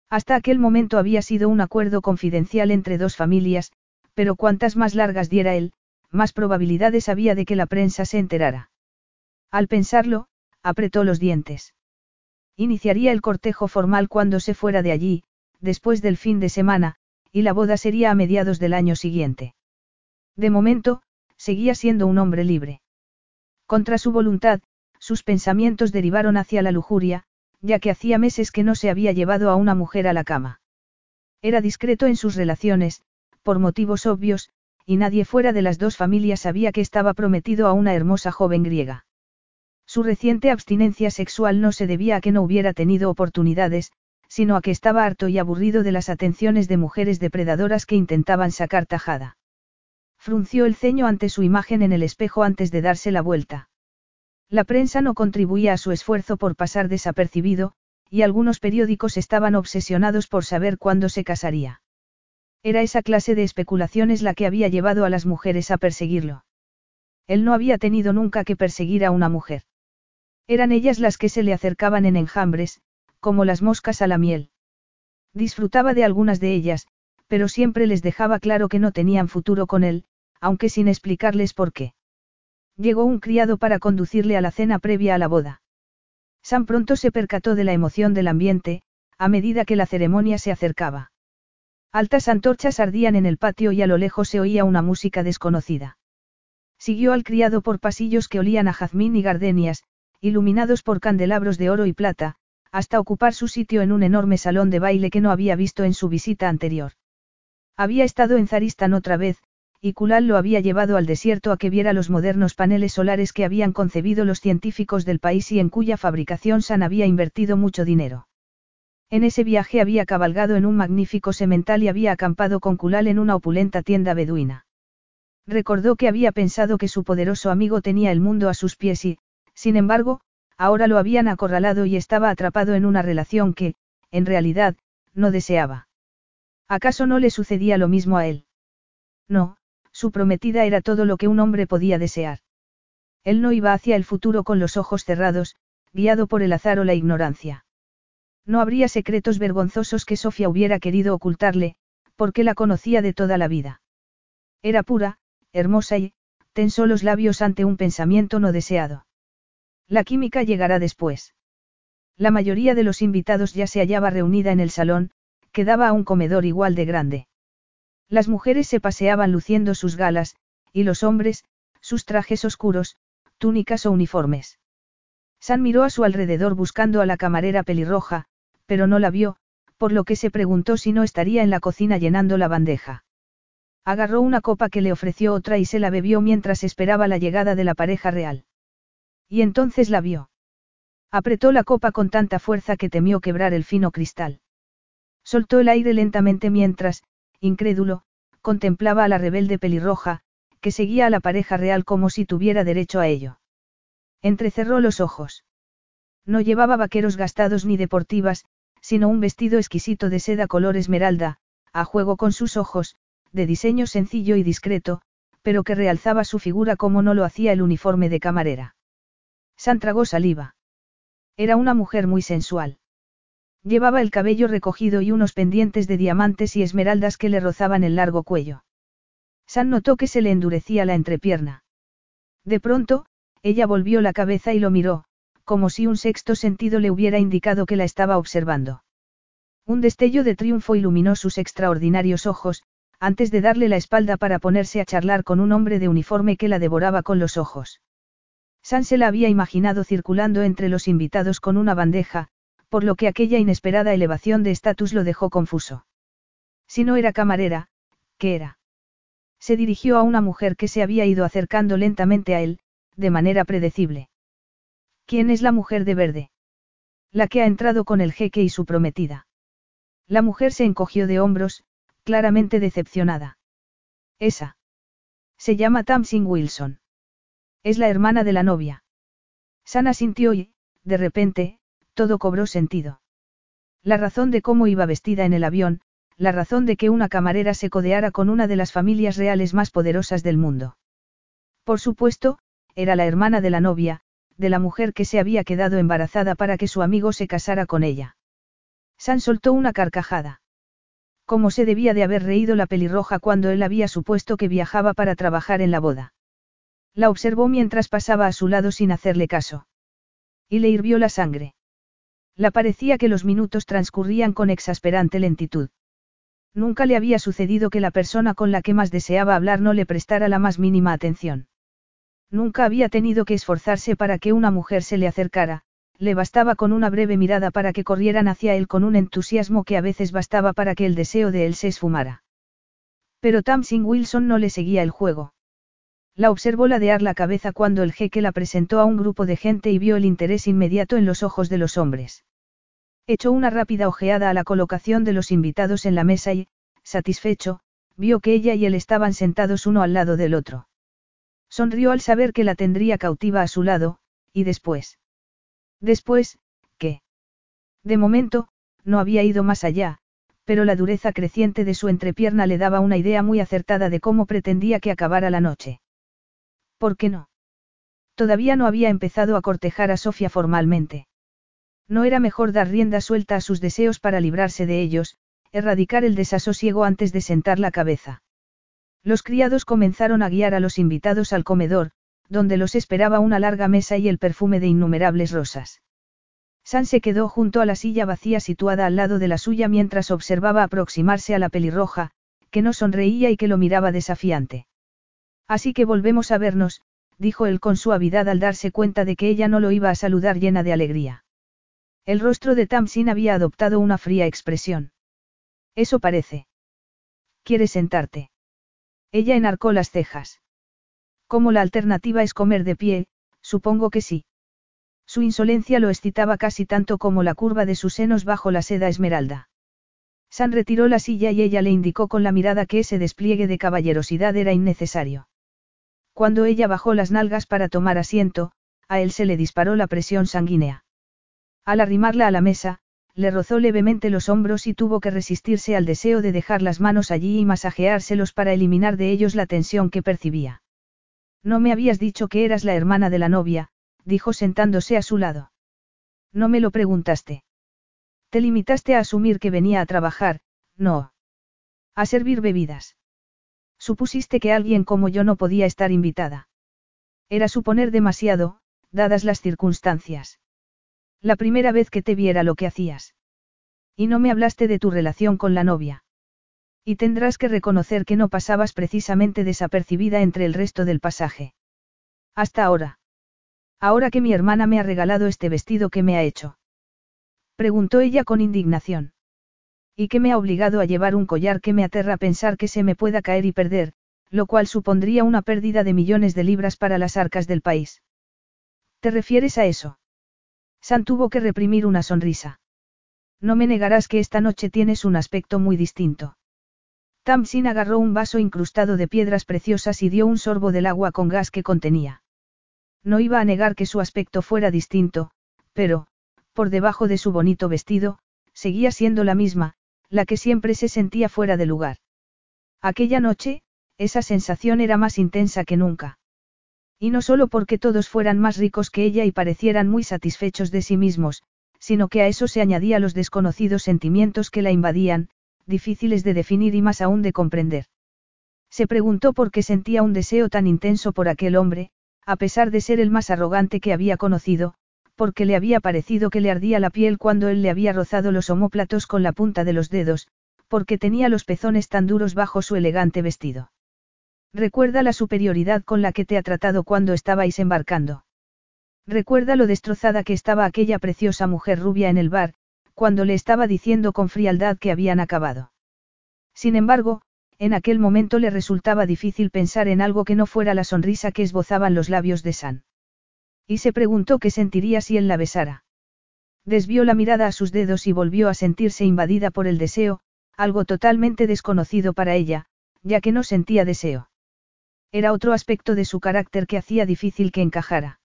Hasta aquel momento había sido un acuerdo confidencial entre dos familias, pero cuantas más largas diera él, más probabilidades había de que la prensa se enterara. Al pensarlo, apretó los dientes. Iniciaría el cortejo formal cuando se fuera de allí, después del fin de semana, y la boda sería a mediados del año siguiente. De momento, seguía siendo un hombre libre. Contra su voluntad, sus pensamientos derivaron hacia la lujuria, ya que hacía meses que no se había llevado a una mujer a la cama. Era discreto en sus relaciones, por motivos obvios, y nadie fuera de las dos familias sabía que estaba prometido a una hermosa joven griega. Su reciente abstinencia sexual no se debía a que no hubiera tenido oportunidades, sino a que estaba harto y aburrido de las atenciones de mujeres depredadoras que intentaban sacar tajada. Frunció el ceño ante su imagen en el espejo antes de darse la vuelta. La prensa no contribuía a su esfuerzo por pasar desapercibido, y algunos periódicos estaban obsesionados por saber cuándo se casaría. Era esa clase de especulaciones la que había llevado a las mujeres a perseguirlo. Él no había tenido nunca que perseguir a una mujer. Eran ellas las que se le acercaban en enjambres, como las moscas a la miel. Disfrutaba de algunas de ellas, pero siempre les dejaba claro que no tenían futuro con él, aunque sin explicarles por qué. Llegó un criado para conducirle a la cena previa a la boda. San pronto se percató de la emoción del ambiente, a medida que la ceremonia se acercaba. Altas antorchas ardían en el patio y a lo lejos se oía una música desconocida. Siguió al criado por pasillos que olían a jazmín y gardenias, iluminados por candelabros de oro y plata, hasta ocupar su sitio en un enorme salón de baile que no había visto en su visita anterior. Había estado en Zaristan otra vez, y Kulal lo había llevado al desierto a que viera los modernos paneles solares que habían concebido los científicos del país y en cuya fabricación San había invertido mucho dinero. En ese viaje había cabalgado en un magnífico semental y había acampado con Kulal en una opulenta tienda beduina. Recordó que había pensado que su poderoso amigo tenía el mundo a sus pies y, sin embargo, ahora lo habían acorralado y estaba atrapado en una relación que, en realidad, no deseaba. ¿Acaso no le sucedía lo mismo a él? No, su prometida era todo lo que un hombre podía desear. Él no iba hacia el futuro con los ojos cerrados, guiado por el azar o la ignorancia. No habría secretos vergonzosos que Sofía hubiera querido ocultarle, porque la conocía de toda la vida. Era pura, hermosa y, tensó los labios ante un pensamiento no deseado. La química llegará después. La mayoría de los invitados ya se hallaba reunida en el salón, que daba a un comedor igual de grande. Las mujeres se paseaban luciendo sus galas, y los hombres, sus trajes oscuros, túnicas o uniformes. San miró a su alrededor buscando a la camarera pelirroja, pero no la vio, por lo que se preguntó si no estaría en la cocina llenando la bandeja. Agarró una copa que le ofreció otra y se la bebió mientras esperaba la llegada de la pareja real. Y entonces la vio. Apretó la copa con tanta fuerza que temió quebrar el fino cristal. Soltó el aire lentamente mientras, incrédulo, contemplaba a la rebelde pelirroja, que seguía a la pareja real como si tuviera derecho a ello. Entrecerró los ojos. No llevaba vaqueros gastados ni deportivas, sino un vestido exquisito de seda color esmeralda, a juego con sus ojos, de diseño sencillo y discreto, pero que realzaba su figura como no lo hacía el uniforme de camarera. San tragó saliva. Era una mujer muy sensual. Llevaba el cabello recogido y unos pendientes de diamantes y esmeraldas que le rozaban el largo cuello. San notó que se le endurecía la entrepierna. De pronto, ella volvió la cabeza y lo miró, como si un sexto sentido le hubiera indicado que la estaba observando. Un destello de triunfo iluminó sus extraordinarios ojos, antes de darle la espalda para ponerse a charlar con un hombre de uniforme que la devoraba con los ojos. San se la había imaginado circulando entre los invitados con una bandeja, por lo que aquella inesperada elevación de estatus lo dejó confuso. Si no era camarera, ¿qué era? Se dirigió a una mujer que se había ido acercando lentamente a él, de manera predecible. ¿Quién es la mujer de verde? La que ha entrado con el jeque y su prometida. La mujer se encogió de hombros, claramente decepcionada. Esa. Se llama Tamsin Wilson. Es la hermana de la novia. Sana sintió y, de repente, todo cobró sentido. La razón de cómo iba vestida en el avión, la razón de que una camarera se codeara con una de las familias reales más poderosas del mundo. Por supuesto, era la hermana de la novia, de la mujer que se había quedado embarazada para que su amigo se casara con ella. San soltó una carcajada. ¿Cómo se debía de haber reído la pelirroja cuando él había supuesto que viajaba para trabajar en la boda? La observó mientras pasaba a su lado sin hacerle caso. Y le hirvió la sangre. La parecía que los minutos transcurrían con exasperante lentitud. Nunca le había sucedido que la persona con la que más deseaba hablar no le prestara la más mínima atención. Nunca había tenido que esforzarse para que una mujer se le acercara, le bastaba con una breve mirada para que corrieran hacia él con un entusiasmo que a veces bastaba para que el deseo de él se esfumara. Pero Tamsin Wilson no le seguía el juego. La observó ladear la cabeza cuando el jeque la presentó a un grupo de gente y vio el interés inmediato en los ojos de los hombres. Echó una rápida ojeada a la colocación de los invitados en la mesa y, satisfecho, vio que ella y él estaban sentados uno al lado del otro. Sonrió al saber que la tendría cautiva a su lado, y después. Después, ¿qué? De momento, no había ido más allá, pero la dureza creciente de su entrepierna le daba una idea muy acertada de cómo pretendía que acabara la noche. ¿Por qué no? Todavía no había empezado a cortejar a Sofía formalmente. No era mejor dar rienda suelta a sus deseos para librarse de ellos, erradicar el desasosiego antes de sentar la cabeza. Los criados comenzaron a guiar a los invitados al comedor, donde los esperaba una larga mesa y el perfume de innumerables rosas. San se quedó junto a la silla vacía situada al lado de la suya mientras observaba aproximarse a la pelirroja, que no sonreía y que lo miraba desafiante. Así que volvemos a vernos, dijo él con suavidad al darse cuenta de que ella no lo iba a saludar llena de alegría. El rostro de Tamsin había adoptado una fría expresión. Eso parece. ¿Quieres sentarte? Ella enarcó las cejas. Como la alternativa es comer de pie, supongo que sí. Su insolencia lo excitaba casi tanto como la curva de sus senos bajo la seda esmeralda. San retiró la silla y ella le indicó con la mirada que ese despliegue de caballerosidad era innecesario. Cuando ella bajó las nalgas para tomar asiento, a él se le disparó la presión sanguínea. Al arrimarla a la mesa, le rozó levemente los hombros y tuvo que resistirse al deseo de dejar las manos allí y masajeárselos para eliminar de ellos la tensión que percibía. No me habías dicho que eras la hermana de la novia, dijo sentándose a su lado. No me lo preguntaste. Te limitaste a asumir que venía a trabajar, no. A servir bebidas. Supusiste que alguien como yo no podía estar invitada. Era suponer demasiado, dadas las circunstancias. La primera vez que te viera lo que hacías. Y no me hablaste de tu relación con la novia. Y tendrás que reconocer que no pasabas precisamente desapercibida entre el resto del pasaje. Hasta ahora. Ahora que mi hermana me ha regalado este vestido que me ha hecho. Preguntó ella con indignación. Y que me ha obligado a llevar un collar que me aterra pensar que se me pueda caer y perder, lo cual supondría una pérdida de millones de libras para las arcas del país. ¿Te refieres a eso? San tuvo que reprimir una sonrisa. No me negarás que esta noche tienes un aspecto muy distinto. Tamsin agarró un vaso incrustado de piedras preciosas y dio un sorbo del agua con gas que contenía. No iba a negar que su aspecto fuera distinto, pero, por debajo de su bonito vestido, seguía siendo la misma, la que siempre se sentía fuera de lugar. Aquella noche, esa sensación era más intensa que nunca. Y no solo porque todos fueran más ricos que ella y parecieran muy satisfechos de sí mismos, sino que a eso se añadía los desconocidos sentimientos que la invadían, difíciles de definir y más aún de comprender. Se preguntó por qué sentía un deseo tan intenso por aquel hombre, a pesar de ser el más arrogante que había conocido, porque le había parecido que le ardía la piel cuando él le había rozado los omóplatos con la punta de los dedos, porque tenía los pezones tan duros bajo su elegante vestido. Recuerda la superioridad con la que te ha tratado cuando estabais embarcando. Recuerda lo destrozada que estaba aquella preciosa mujer rubia en el bar, cuando le estaba diciendo con frialdad que habían acabado. Sin embargo, en aquel momento le resultaba difícil pensar en algo que no fuera la sonrisa que esbozaban los labios de San. Y se preguntó qué sentiría si él la besara. Desvió la mirada a sus dedos y volvió a sentirse invadida por el deseo, algo totalmente desconocido para ella, ya que no sentía deseo. Era otro aspecto de su carácter que hacía difícil que encajara.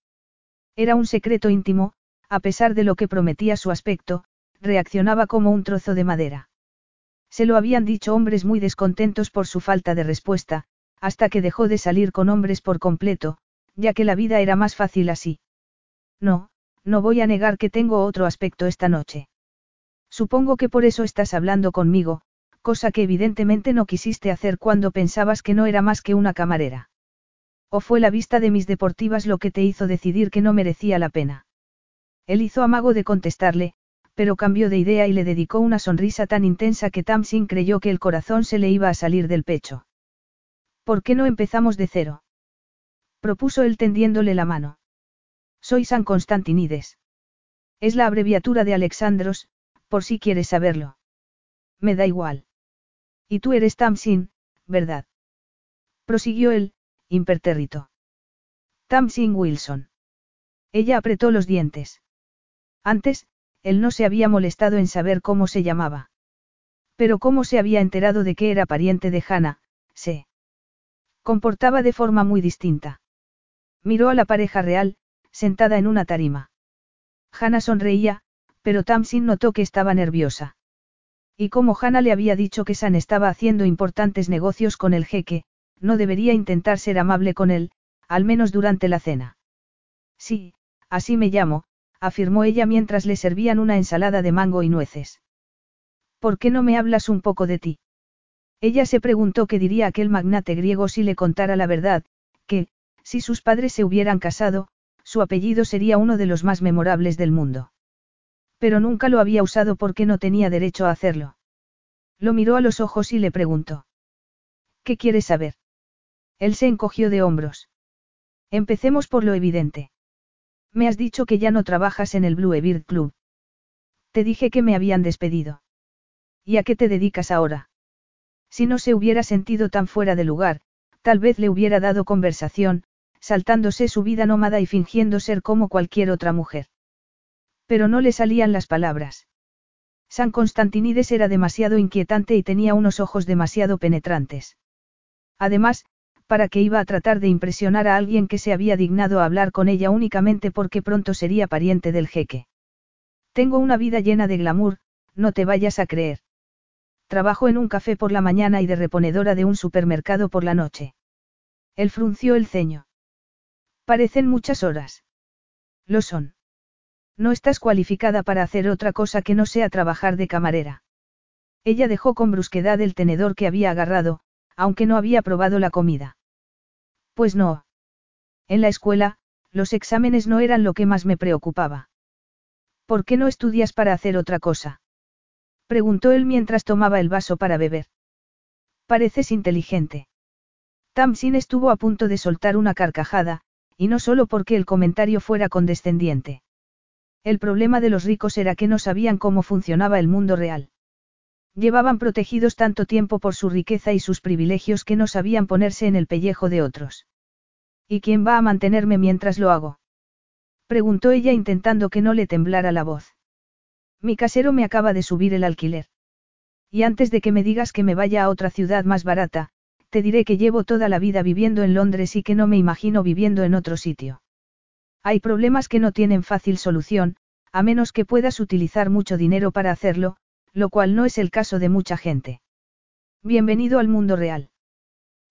Era un secreto íntimo, a pesar de lo que prometía su aspecto, reaccionaba como un trozo de madera. Se lo habían dicho hombres muy descontentos por su falta de respuesta, hasta que dejó de salir con hombres por completo, ya que la vida era más fácil así. No, no voy a negar que tengo otro aspecto esta noche. Supongo que por eso estás hablando conmigo, cosa que evidentemente no quisiste hacer cuando pensabas que no era más que una camarera. ¿O fue la vista de mis deportivas lo que te hizo decidir que no merecía la pena? Él hizo amago de contestarle, pero cambió de idea y le dedicó una sonrisa tan intensa que Tamsin creyó que el corazón se le iba a salir del pecho. ¿Por qué no empezamos de cero? Propuso él tendiéndole la mano. Soy San Constantinides. Es la abreviatura de Alexandros, por si quieres saberlo. Me da igual. Y tú eres Tamsin, ¿verdad? Prosiguió él, impertérrito. Tamsin Wilson. Ella apretó los dientes. Antes, él no se había molestado en saber cómo se llamaba. Pero cómo se había enterado de que era pariente de Hannah, se comportaba de forma muy distinta. Miró a la pareja real, sentada en una tarima. Hannah sonreía, pero Tamsin notó que estaba nerviosa. Y como Hannah le había dicho que San estaba haciendo importantes negocios con el jeque, no debería intentar ser amable con él, al menos durante la cena. Sí, así me llamo, afirmó ella mientras le servían una ensalada de mango y nueces. ¿Por qué no me hablas un poco de ti? Ella se preguntó qué diría aquel magnate griego si le contara la verdad, que, si sus padres se hubieran casado, su apellido sería uno de los más memorables del mundo. Pero nunca lo había usado porque no tenía derecho a hacerlo. Lo miró a los ojos y le preguntó. ¿Qué quieres saber? Él se encogió de hombros. Empecemos por lo evidente. Me has dicho que ya no trabajas en el Blue Bird Club. Te dije que me habían despedido. ¿Y a qué te dedicas ahora? Si no se hubiera sentido tan fuera de lugar, tal vez le hubiera dado conversación, saltándose su vida nómada y fingiendo ser como cualquier otra mujer. Pero no le salían las palabras. San Constantinides era demasiado inquietante y tenía unos ojos demasiado penetrantes. Además, para que iba a tratar de impresionar a alguien que se había dignado hablar con ella únicamente porque pronto sería pariente del jeque. Tengo una vida llena de glamour, no te vayas a creer. Trabajo en un café por la mañana y de reponedora de un supermercado por la noche. Él frunció el ceño. Parecen muchas horas. Lo son. No estás cualificada para hacer otra cosa que no sea trabajar de camarera. Ella dejó con brusquedad el tenedor que había agarrado, aunque no había probado la comida. Pues no. En la escuela, los exámenes no eran lo que más me preocupaba. ¿Por qué no estudias para hacer otra cosa? Preguntó él mientras tomaba el vaso para beber. Pareces inteligente. Tamsin estuvo a punto de soltar una carcajada, y no solo porque el comentario fuera condescendiente. El problema de los ricos era que no sabían cómo funcionaba el mundo real. Llevaban protegidos tanto tiempo por su riqueza y sus privilegios que no sabían ponerse en el pellejo de otros. ¿Y quién va a mantenerme mientras lo hago? Preguntó ella intentando que no le temblara la voz. Mi casero me acaba de subir el alquiler. Y antes de que me digas que me vaya a otra ciudad más barata, te diré que llevo toda la vida viviendo en Londres y que no me imagino viviendo en otro sitio. Hay problemas que no tienen fácil solución, a menos que puedas utilizar mucho dinero para hacerlo, lo cual no es el caso de mucha gente. Bienvenido al mundo real.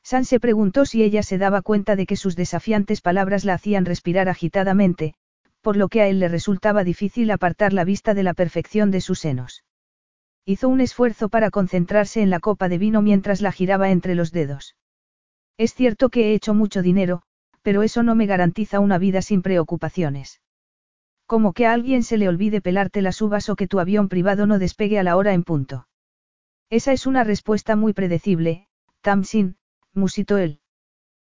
San se preguntó si ella se daba cuenta de que sus desafiantes palabras la hacían respirar agitadamente, por lo que a él le resultaba difícil apartar la vista de la perfección de sus senos. Hizo un esfuerzo para concentrarse en la copa de vino mientras la giraba entre los dedos. Es cierto que he hecho mucho dinero, pero eso no me garantiza una vida sin preocupaciones. Como que a alguien se le olvide pelarte las uvas o que tu avión privado no despegue a la hora en punto. Esa es una respuesta muy predecible, Tamsin, musitó él.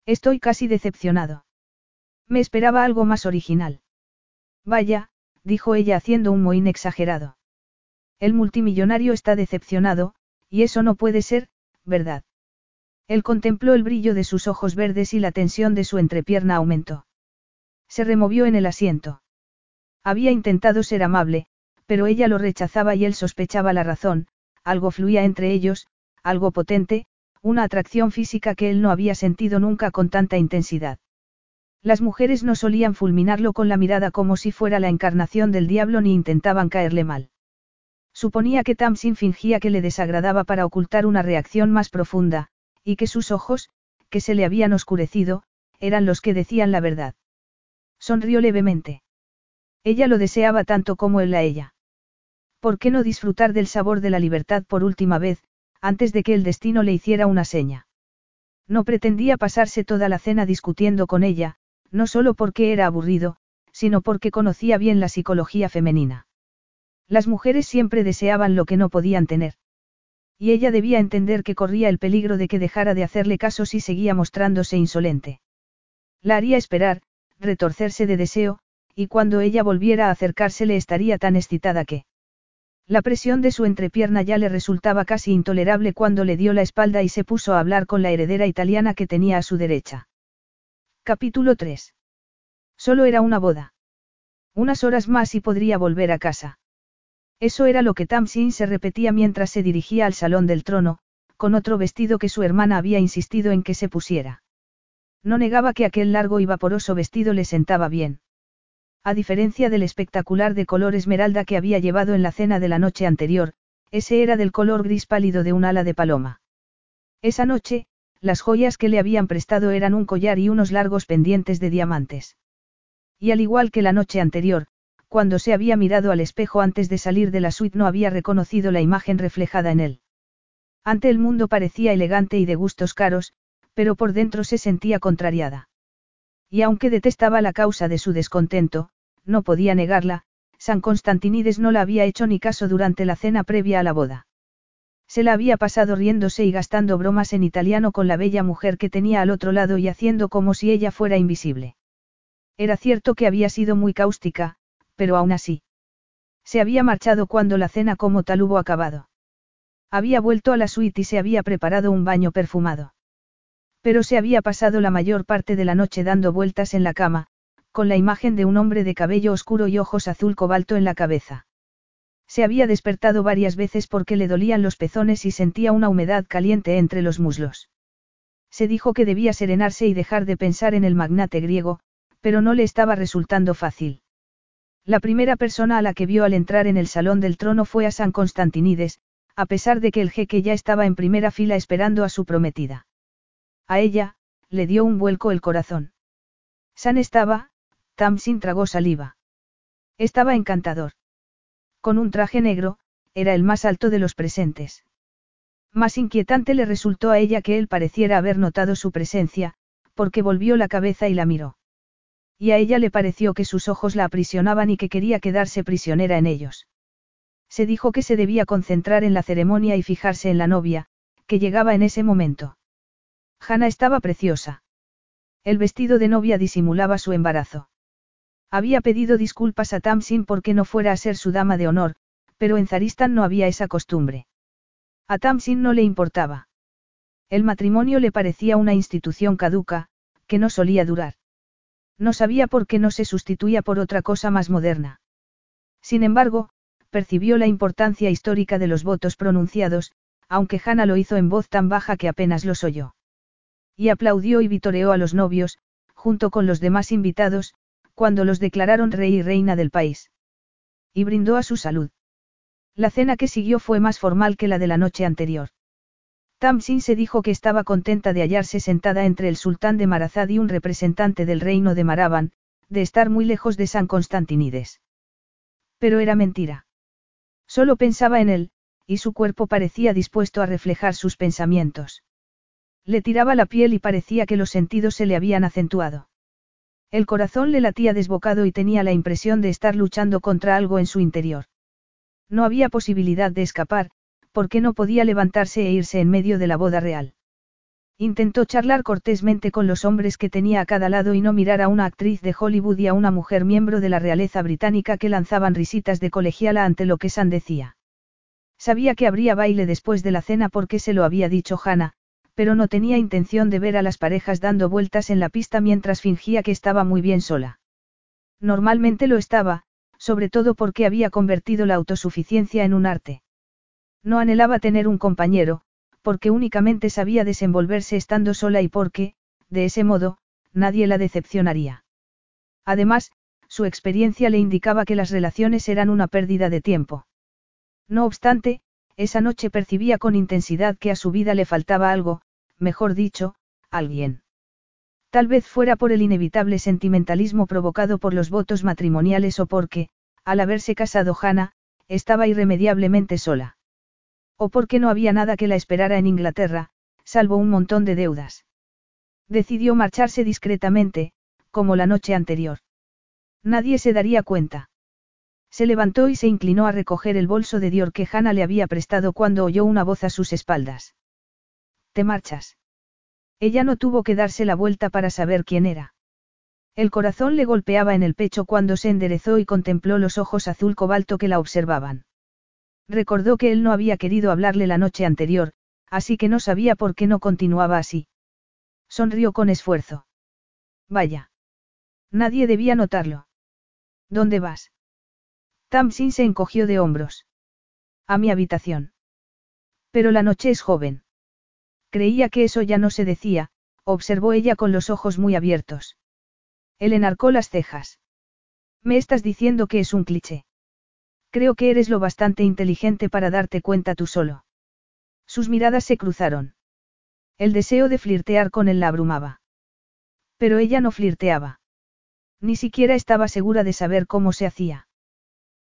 Estoy casi decepcionado. Me esperaba algo más original. Vaya, dijo ella haciendo un mohín exagerado. El multimillonario está decepcionado, y eso no puede ser, ¿verdad? Él contempló el brillo de sus ojos verdes y la tensión de su entrepierna aumentó. Se removió en el asiento. Había intentado ser amable, pero ella lo rechazaba y él sospechaba la razón, algo fluía entre ellos, algo potente, una atracción física que él no había sentido nunca con tanta intensidad. Las mujeres no solían fulminarlo con la mirada como si fuera la encarnación del diablo ni intentaban caerle mal. Suponía que Tamsin fingía que le desagradaba para ocultar una reacción más profunda, y que sus ojos, que se le habían oscurecido, eran los que decían la verdad. Sonrió levemente. Ella lo deseaba tanto como él a ella. ¿Por qué no disfrutar del sabor de la libertad por última vez, antes de que el destino le hiciera una seña? No pretendía pasarse toda la cena discutiendo con ella, no solo porque era aburrido, sino porque conocía bien la psicología femenina. Las mujeres siempre deseaban lo que no podían tener. Y ella debía entender que corría el peligro de que dejara de hacerle caso si seguía mostrándose insolente. La haría esperar, retorcerse de deseo, y cuando ella volviera a acercársele estaría tan excitada que... La presión de su entrepierna ya le resultaba casi intolerable cuando le dio la espalda y se puso a hablar con la heredera italiana que tenía a su derecha. Capítulo 3. Solo era una boda. Unas horas más y podría volver a casa. Eso era lo que Tamsin se repetía mientras se dirigía al salón del trono, con otro vestido que su hermana había insistido en que se pusiera. No negaba que aquel largo y vaporoso vestido le sentaba bien. A diferencia del espectacular de color esmeralda que había llevado en la cena de la noche anterior, ese era del color gris pálido de un ala de paloma. Esa noche, las joyas que le habían prestado eran un collar y unos largos pendientes de diamantes. Y al igual que la noche anterior, cuando se había mirado al espejo antes de salir de la suite no había reconocido la imagen reflejada en él. Ante el mundo parecía elegante y de gustos caros, pero por dentro se sentía contrariada. Y aunque detestaba la causa de su descontento, no podía negarla, San Constantinides no la había hecho ni caso durante la cena previa a la boda. Se la había pasado riéndose y gastando bromas en italiano con la bella mujer que tenía al otro lado y haciendo como si ella fuera invisible. Era cierto que había sido muy cáustica, pero aún así. Se había marchado cuando la cena como tal hubo acabado. Había vuelto a la suite y se había preparado un baño perfumado. Pero se había pasado la mayor parte de la noche dando vueltas en la cama, con la imagen de un hombre de cabello oscuro y ojos azul cobalto en la cabeza. Se había despertado varias veces porque le dolían los pezones y sentía una humedad caliente entre los muslos. Se dijo que debía serenarse y dejar de pensar en el magnate griego, pero no le estaba resultando fácil. La primera persona a la que vio al entrar en el salón del trono fue a San Constantinides, a pesar de que el jeque ya estaba en primera fila esperando a su prometida. A ella, le dio un vuelco el corazón. San estaba, Tamsin tragó saliva. Estaba encantador. Con un traje negro, era el más alto de los presentes. Más inquietante le resultó a ella que él pareciera haber notado su presencia, porque volvió la cabeza y la miró. Y a ella le pareció que sus ojos la aprisionaban y que quería quedarse prisionera en ellos. Se dijo que se debía concentrar en la ceremonia y fijarse en la novia, que llegaba en ese momento. Hannah estaba preciosa. El vestido de novia disimulaba su embarazo. Había pedido disculpas a Tamsin porque no fuera a ser su dama de honor, pero en Zaristan no había esa costumbre. A Tamsin no le importaba. El matrimonio le parecía una institución caduca, que no solía durar. No sabía por qué no se sustituía por otra cosa más moderna. Sin embargo, percibió la importancia histórica de los votos pronunciados, aunque Hannah lo hizo en voz tan baja que apenas los oyó. Y aplaudió y vitoreó a los novios, junto con los demás invitados, cuando los declararon rey y reina del país. Y brindó a su salud. La cena que siguió fue más formal que la de la noche anterior. Tamsin se dijo que estaba contenta de hallarse sentada entre el sultán de Marazad y un representante del reino de Maraban, de estar muy lejos de San Constantinides. Pero era mentira. Solo pensaba en él, y su cuerpo parecía dispuesto a reflejar sus pensamientos. Le tiraba la piel y parecía que los sentidos se le habían acentuado. El corazón le latía desbocado y tenía la impresión de estar luchando contra algo en su interior. No había posibilidad de escapar, porque no podía levantarse e irse en medio de la boda real. Intentó charlar cortésmente con los hombres que tenía a cada lado y no mirar a una actriz de Hollywood y a una mujer miembro de la realeza británica que lanzaban risitas de colegiala ante lo que San decía. Sabía que habría baile después de la cena porque se lo había dicho Hannah, pero no tenía intención de ver a las parejas dando vueltas en la pista mientras fingía que estaba muy bien sola. Normalmente lo estaba, sobre todo porque había convertido la autosuficiencia en un arte. No anhelaba tener un compañero, porque únicamente sabía desenvolverse estando sola y porque, de ese modo, nadie la decepcionaría. Además, su experiencia le indicaba que las relaciones eran una pérdida de tiempo. No obstante, esa noche percibía con intensidad que a su vida le faltaba algo, mejor dicho, alguien. Tal vez fuera por el inevitable sentimentalismo provocado por los votos matrimoniales o porque, al haberse casado Hannah, estaba irremediablemente sola. O porque no había nada que la esperara en Inglaterra, salvo un montón de deudas. Decidió marcharse discretamente, como la noche anterior. Nadie se daría cuenta. Se levantó y se inclinó a recoger el bolso de Dior que Hannah le había prestado cuando oyó una voz a sus espaldas. ¿Te marchas? Ella no tuvo que darse la vuelta para saber quién era. El corazón le golpeaba en el pecho cuando se enderezó y contempló los ojos azul cobalto que la observaban. Recordó que él no había querido hablarle la noche anterior, así que no sabía por qué no continuaba así. Sonrió con esfuerzo. Vaya. Nadie debía notarlo. ¿Dónde vas? Tamsin se encogió de hombros. A mi habitación. Pero la noche es joven. Creía que eso ya no se decía, observó ella con los ojos muy abiertos. Él enarcó las cejas. Me estás diciendo que es un cliché. Creo que eres lo bastante inteligente para darte cuenta tú solo. Sus miradas se cruzaron. El deseo de flirtear con él la abrumaba. Pero ella no flirteaba. Ni siquiera estaba segura de saber cómo se hacía.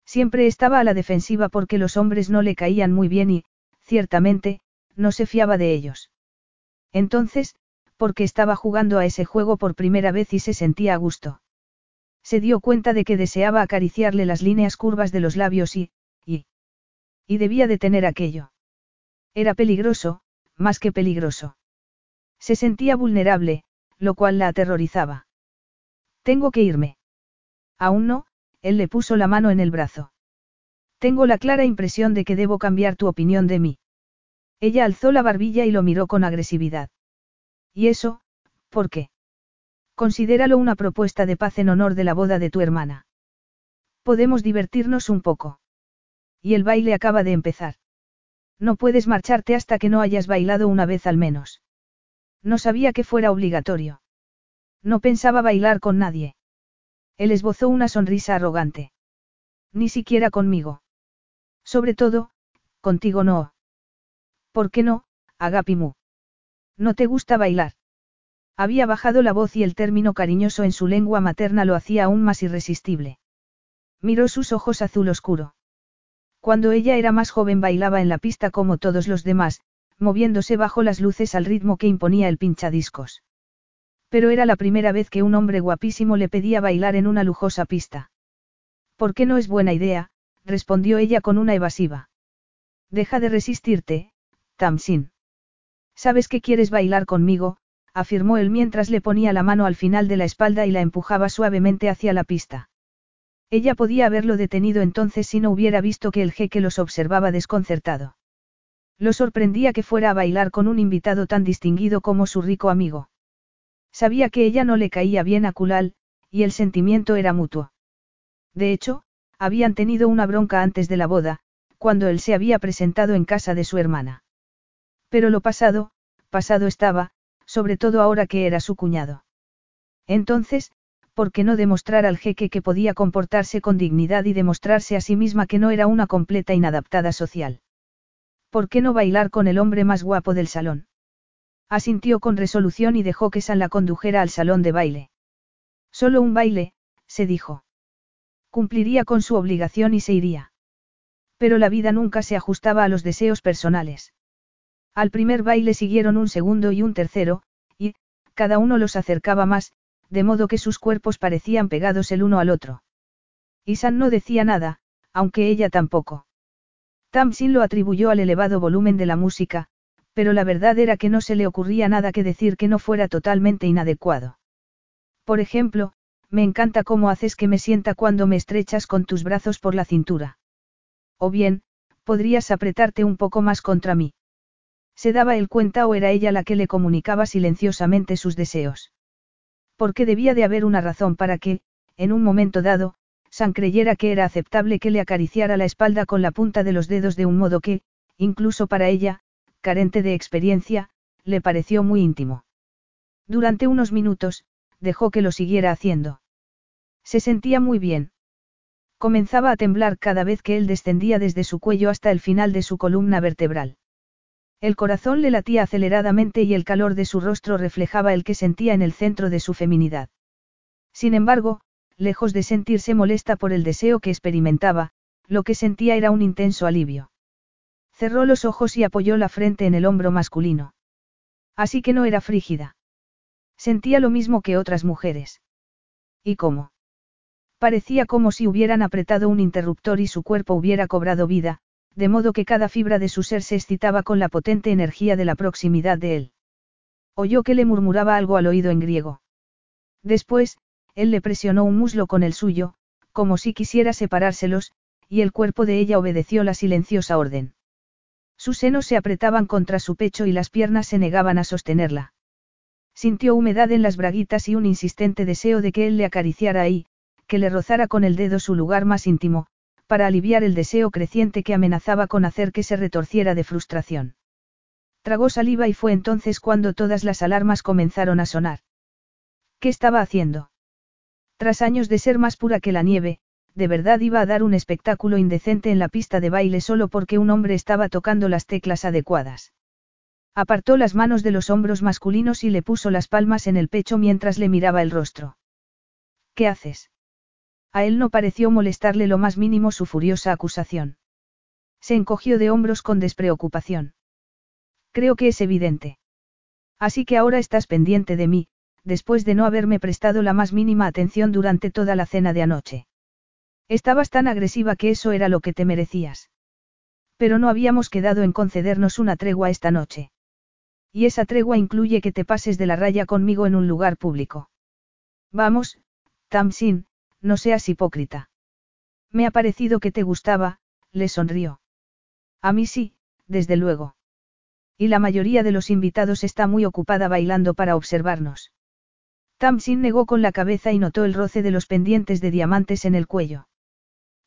Siempre estaba a la defensiva porque los hombres no le caían muy bien y, ciertamente, no se fiaba de ellos. Entonces, porque estaba jugando a ese juego por primera vez y se sentía a gusto. Se dio cuenta de que deseaba acariciarle las líneas curvas de los labios y, y, y debía detener aquello. Era peligroso, más que peligroso. Se sentía vulnerable, lo cual la aterrorizaba. Tengo que irme. Aún no, él le puso la mano en el brazo. Tengo la clara impresión de que debo cambiar tu opinión de mí. Ella alzó la barbilla y lo miró con agresividad. ¿Y eso, por qué? Considéralo una propuesta de paz en honor de la boda de tu hermana. Podemos divertirnos un poco. Y el baile acaba de empezar. No puedes marcharte hasta que no hayas bailado una vez al menos. No sabía que fuera obligatorio. No pensaba bailar con nadie. Él esbozó una sonrisa arrogante. Ni siquiera conmigo. Sobre todo, contigo no. ¿Por qué no, Agapimu? ¿No te gusta bailar? Había bajado la voz y el término cariñoso en su lengua materna lo hacía aún más irresistible. Miró sus ojos azul oscuro. Cuando ella era más joven bailaba en la pista como todos los demás, moviéndose bajo las luces al ritmo que imponía el pinchadiscos. Pero era la primera vez que un hombre guapísimo le pedía bailar en una lujosa pista. ¿Por qué no es buena idea? respondió ella con una evasiva. Deja de resistirte, Tamsin. Sabes que quieres bailar conmigo, afirmó él mientras le ponía la mano al final de la espalda y la empujaba suavemente hacia la pista. Ella podía haberlo detenido entonces si no hubiera visto que el jeque los observaba desconcertado. Lo sorprendía que fuera a bailar con un invitado tan distinguido como su rico amigo. Sabía que ella no le caía bien a Kulal, y el sentimiento era mutuo. De hecho, habían tenido una bronca antes de la boda, cuando él se había presentado en casa de su hermana. Pero lo pasado, pasado estaba, sobre todo ahora que era su cuñado. Entonces, ¿por qué no demostrar al jeque que podía comportarse con dignidad y demostrarse a sí misma que no era una completa inadaptada social? ¿Por qué no bailar con el hombre más guapo del salón? Asintió con resolución y dejó que San la condujera al salón de baile. Solo un baile, se dijo. Cumpliría con su obligación y se iría. Pero la vida nunca se ajustaba a los deseos personales. Al primer baile siguieron un segundo y un tercero, y, cada uno los acercaba más, de modo que sus cuerpos parecían pegados el uno al otro. Isan no decía nada, aunque ella tampoco. Tamsin lo atribuyó al elevado volumen de la música, pero la verdad era que no se le ocurría nada que decir que no fuera totalmente inadecuado. Por ejemplo, me encanta cómo haces que me sienta cuando me estrechas con tus brazos por la cintura. O bien, podrías apretarte un poco más contra mí. ¿Se daba él cuenta o era ella la que le comunicaba silenciosamente sus deseos? Porque debía de haber una razón para que, en un momento dado, San creyera que era aceptable que le acariciara la espalda con la punta de los dedos de un modo que, incluso para ella, carente de experiencia, le pareció muy íntimo. Durante unos minutos, dejó que lo siguiera haciendo. Se sentía muy bien. Comenzaba a temblar cada vez que él descendía desde su cuello hasta el final de su columna vertebral. El corazón le latía aceleradamente y el calor de su rostro reflejaba el que sentía en el centro de su feminidad. Sin embargo, lejos de sentirse molesta por el deseo que experimentaba, lo que sentía era un intenso alivio. Cerró los ojos y apoyó la frente en el hombro masculino. Así que no era frígida. Sentía lo mismo que otras mujeres. ¿Y cómo? Parecía como si hubieran apretado un interruptor y su cuerpo hubiera cobrado vida, de modo que cada fibra de su ser se excitaba con la potente energía de la proximidad de él. Oyó que le murmuraba algo al oído en griego. Después, él le presionó un muslo con el suyo, como si quisiera separárselos, y el cuerpo de ella obedeció la silenciosa orden. Sus senos se apretaban contra su pecho y las piernas se negaban a sostenerla. Sintió humedad en las braguitas y un insistente deseo de que él le acariciara ahí, que le rozara con el dedo su lugar más íntimo, para aliviar el deseo creciente que amenazaba con hacer que se retorciera de frustración. Tragó saliva y fue entonces cuando todas las alarmas comenzaron a sonar. ¿Qué estaba haciendo? Tras años de ser más pura que la nieve, de verdad iba a dar un espectáculo indecente en la pista de baile solo porque un hombre estaba tocando las teclas adecuadas. Apartó las manos de los hombros masculinos y le puso las palmas en el pecho mientras le miraba el rostro. ¿Qué haces? A él no pareció molestarle lo más mínimo su furiosa acusación. Se encogió de hombros con despreocupación. Creo que es evidente. Así que ahora estás pendiente de mí, después de no haberme prestado la más mínima atención durante toda la cena de anoche. Estabas tan agresiva que eso era lo que te merecías. Pero no habíamos quedado en concedernos una tregua esta noche. Y esa tregua incluye que te pases de la raya conmigo en un lugar público. Vamos, Tamsin, no seas hipócrita. Me ha parecido que te gustaba, le sonrió. A mí sí, desde luego. Y la mayoría de los invitados está muy ocupada bailando para observarnos. Tamsin negó con la cabeza y notó el roce de los pendientes de diamantes en el cuello.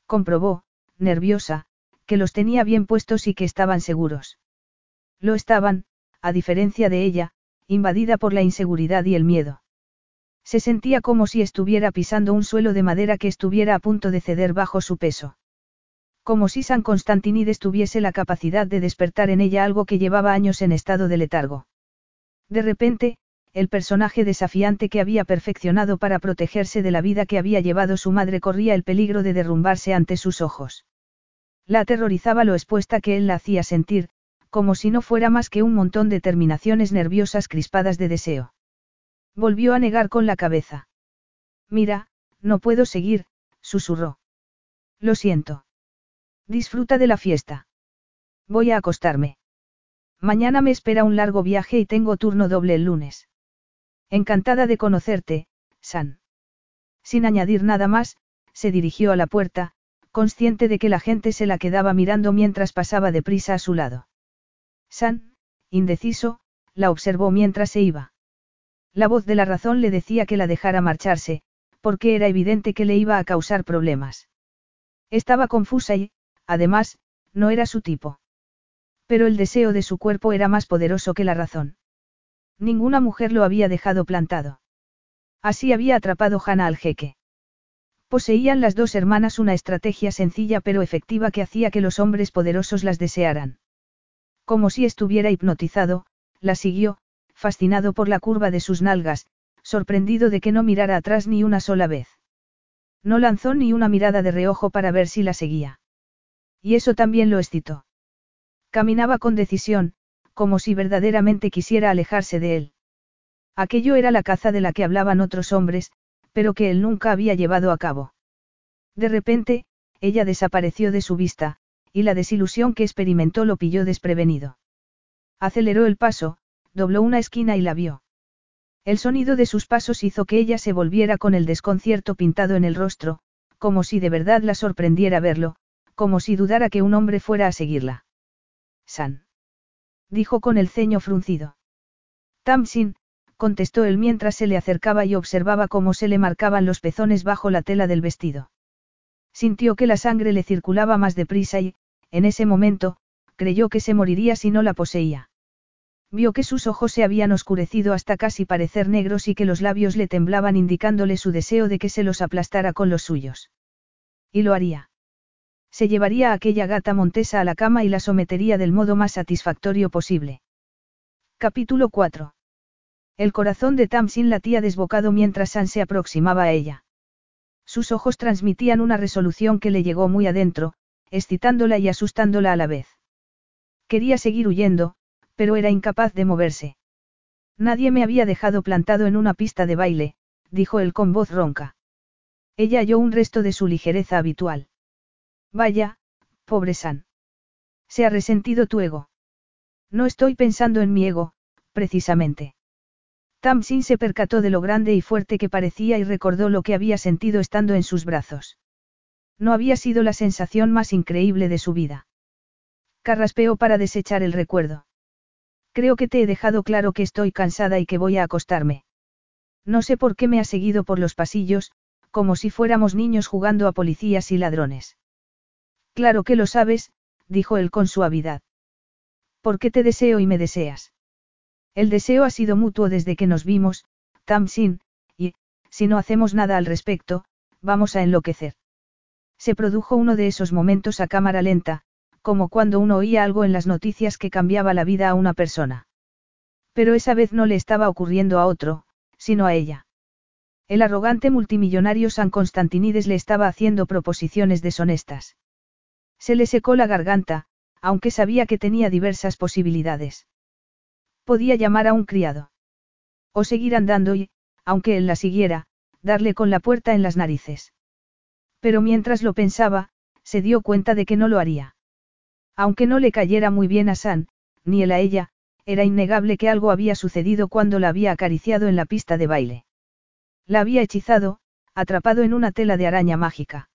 Comprobó, nerviosa, que los tenía bien puestos y que estaban seguros. Lo estaban, a diferencia de ella, invadida por la inseguridad y el miedo. Se sentía como si estuviera pisando un suelo de madera que estuviera a punto de ceder bajo su peso. Como si San Constantinides tuviese la capacidad de despertar en ella algo que llevaba años en estado de letargo. De repente, el personaje desafiante que había perfeccionado para protegerse de la vida que había llevado su madre corría el peligro de derrumbarse ante sus ojos. La aterrorizaba lo expuesta que él la hacía sentir, como si no fuera más que un montón de terminaciones nerviosas crispadas de deseo. Volvió a negar con la cabeza. Mira, no puedo seguir, susurró. Lo siento. Disfruta de la fiesta. Voy a acostarme. Mañana me espera un largo viaje y tengo turno doble el lunes. Encantada de conocerte, San. Sin añadir nada más, se dirigió a la puerta, consciente de que la gente se la quedaba mirando mientras pasaba deprisa a su lado. San, indeciso, la observó mientras se iba. La voz de la razón le decía que la dejara marcharse, porque era evidente que le iba a causar problemas. Estaba confusa y, además, no era su tipo. Pero el deseo de su cuerpo era más poderoso que la razón. Ninguna mujer lo había dejado plantado. Así había atrapado Hannah al jeque. Poseían las dos hermanas una estrategia sencilla pero efectiva que hacía que los hombres poderosos las desearan. Como si estuviera hipnotizado, la siguió, fascinado por la curva de sus nalgas, sorprendido de que no mirara atrás ni una sola vez. No lanzó ni una mirada de reojo para ver si la seguía. Y eso también lo excitó. Caminaba con decisión, como si verdaderamente quisiera alejarse de él. Aquello era la caza de la que hablaban otros hombres, pero que él nunca había llevado a cabo. De repente, ella desapareció de su vista, y la desilusión que experimentó lo pilló desprevenido. Aceleró el paso, dobló una esquina y la vio. El sonido de sus pasos hizo que ella se volviera con el desconcierto pintado en el rostro, como si de verdad la sorprendiera verlo, como si dudara que un hombre fuera a seguirla. San. Dijo con el ceño fruncido. Tamsin, contestó él mientras se le acercaba y observaba cómo se le marcaban los pezones bajo la tela del vestido. Sintió que la sangre le circulaba más deprisa y, en ese momento, creyó que se moriría si no la poseía. Vio que sus ojos se habían oscurecido hasta casi parecer negros y que los labios le temblaban indicándole su deseo de que se los aplastara con los suyos. Y lo haría. Se llevaría a aquella gata montesa a la cama y la sometería del modo más satisfactorio posible. Capítulo 4. El corazón de Tamsin latía desbocado mientras San se aproximaba a ella. Sus ojos transmitían una resolución que le llegó muy adentro, excitándola y asustándola a la vez. Quería seguir huyendo, pero era incapaz de moverse. Nadie me había dejado plantado en una pista de baile, dijo él con voz ronca. Ella halló un resto de su ligereza habitual. Vaya, pobre San. Se ha resentido tu ego. No estoy pensando en mi ego, precisamente. Tamsin se percató de lo grande y fuerte que parecía y recordó lo que había sentido estando en sus brazos. No había sido la sensación más increíble de su vida. Carraspeó para desechar el recuerdo. Creo que te he dejado claro que estoy cansada y que voy a acostarme. No sé por qué me ha seguido por los pasillos, como si fuéramos niños jugando a policías y ladrones. Claro que lo sabes, dijo él con suavidad. ¿Por qué te deseo y me deseas? El deseo ha sido mutuo desde que nos vimos, Tamsin, y, si no hacemos nada al respecto, vamos a enloquecer. Se produjo uno de esos momentos a cámara lenta, como cuando uno oía algo en las noticias que cambiaba la vida a una persona. Pero esa vez no le estaba ocurriendo a otro, sino a ella. El arrogante multimillonario San Constantinides le estaba haciendo proposiciones deshonestas. Se le secó la garganta, aunque sabía que tenía diversas posibilidades. Podía llamar a un criado. O seguir andando y, aunque él la siguiera, darle con la puerta en las narices. Pero mientras lo pensaba, se dio cuenta de que no lo haría. Aunque no le cayera muy bien a San, ni él a ella, era innegable que algo había sucedido cuando la había acariciado en la pista de baile. La había hechizado, atrapado en una tela de araña mágica.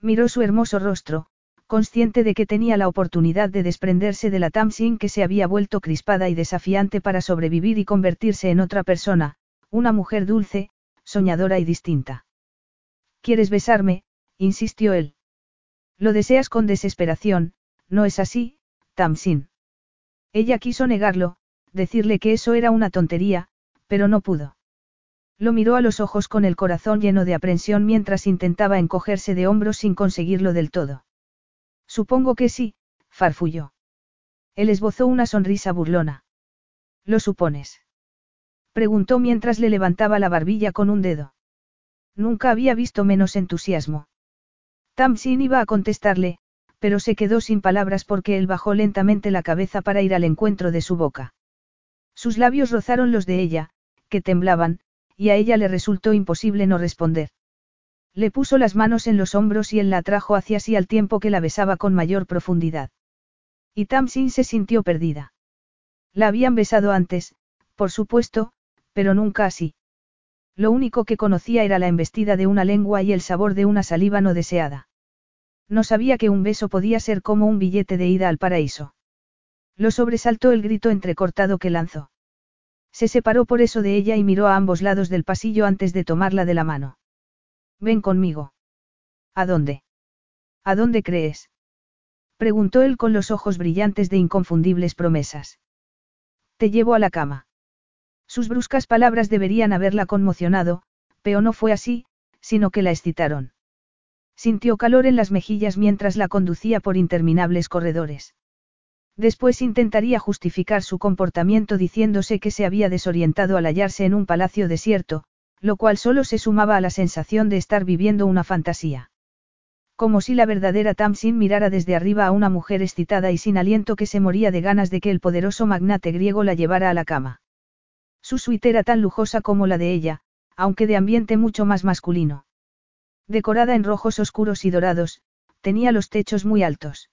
Miró su hermoso rostro, consciente de que tenía la oportunidad de desprenderse de la Tamsin que se había vuelto crispada y desafiante para sobrevivir y convertirse en otra persona, una mujer dulce, soñadora y distinta. ¿Quieres besarme? insistió él. Lo deseas con desesperación, no es así, Tamsin. Ella quiso negarlo, decirle que eso era una tontería, pero no pudo. Lo miró a los ojos con el corazón lleno de aprensión mientras intentaba encogerse de hombros sin conseguirlo del todo. Supongo que sí, farfulló. Él esbozó una sonrisa burlona. ¿Lo supones? Preguntó mientras le levantaba la barbilla con un dedo. Nunca había visto menos entusiasmo. Tamsin iba a contestarle, pero se quedó sin palabras porque él bajó lentamente la cabeza para ir al encuentro de su boca. Sus labios rozaron los de ella, que temblaban, y a ella le resultó imposible no responder. Le puso las manos en los hombros y él la atrajo hacia sí al tiempo que la besaba con mayor profundidad. Y Tamsin se sintió perdida. La habían besado antes, por supuesto, pero nunca así. Lo único que conocía era la embestida de una lengua y el sabor de una saliva no deseada. No sabía que un beso podía ser como un billete de ida al paraíso. Lo sobresaltó el grito entrecortado que lanzó. Se separó por eso de ella y miró a ambos lados del pasillo antes de tomarla de la mano. Ven conmigo. ¿A dónde? ¿A dónde crees? Preguntó él con los ojos brillantes de inconfundibles promesas. Te llevo a la cama. Sus bruscas palabras deberían haberla conmocionado, pero no fue así, sino que la excitaron. Sintió calor en las mejillas mientras la conducía por interminables corredores. Después intentaría justificar su comportamiento diciéndose que se había desorientado al hallarse en un palacio desierto, lo cual solo se sumaba a la sensación de estar viviendo una fantasía. Como si la verdadera Tamsin mirara desde arriba a una mujer excitada y sin aliento que se moría de ganas de que el poderoso magnate griego la llevara a la cama. Su suite era tan lujosa como la de ella, aunque de ambiente mucho más masculino. Decorada en rojos oscuros y dorados, tenía los techos muy altos.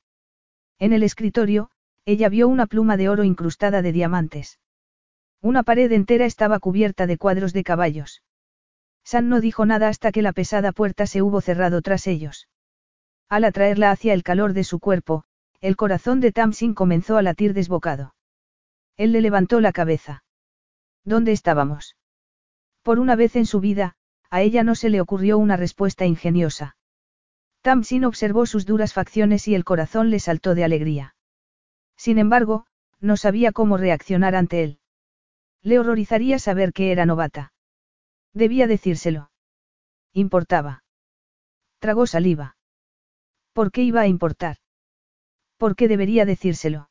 En el escritorio, ella vio una pluma de oro incrustada de diamantes. Una pared entera estaba cubierta de cuadros de caballos. San no dijo nada hasta que la pesada puerta se hubo cerrado tras ellos. Al atraerla hacia el calor de su cuerpo, el corazón de Tamsin comenzó a latir desbocado. Él le levantó la cabeza. ¿Dónde estábamos? Por una vez en su vida, a ella no se le ocurrió una respuesta ingeniosa. Tamsin observó sus duras facciones y el corazón le saltó de alegría. Sin embargo, no sabía cómo reaccionar ante él. Le horrorizaría saber que era novata. Debía decírselo. Importaba. Tragó saliva. ¿Por qué iba a importar? ¿Por qué debería decírselo?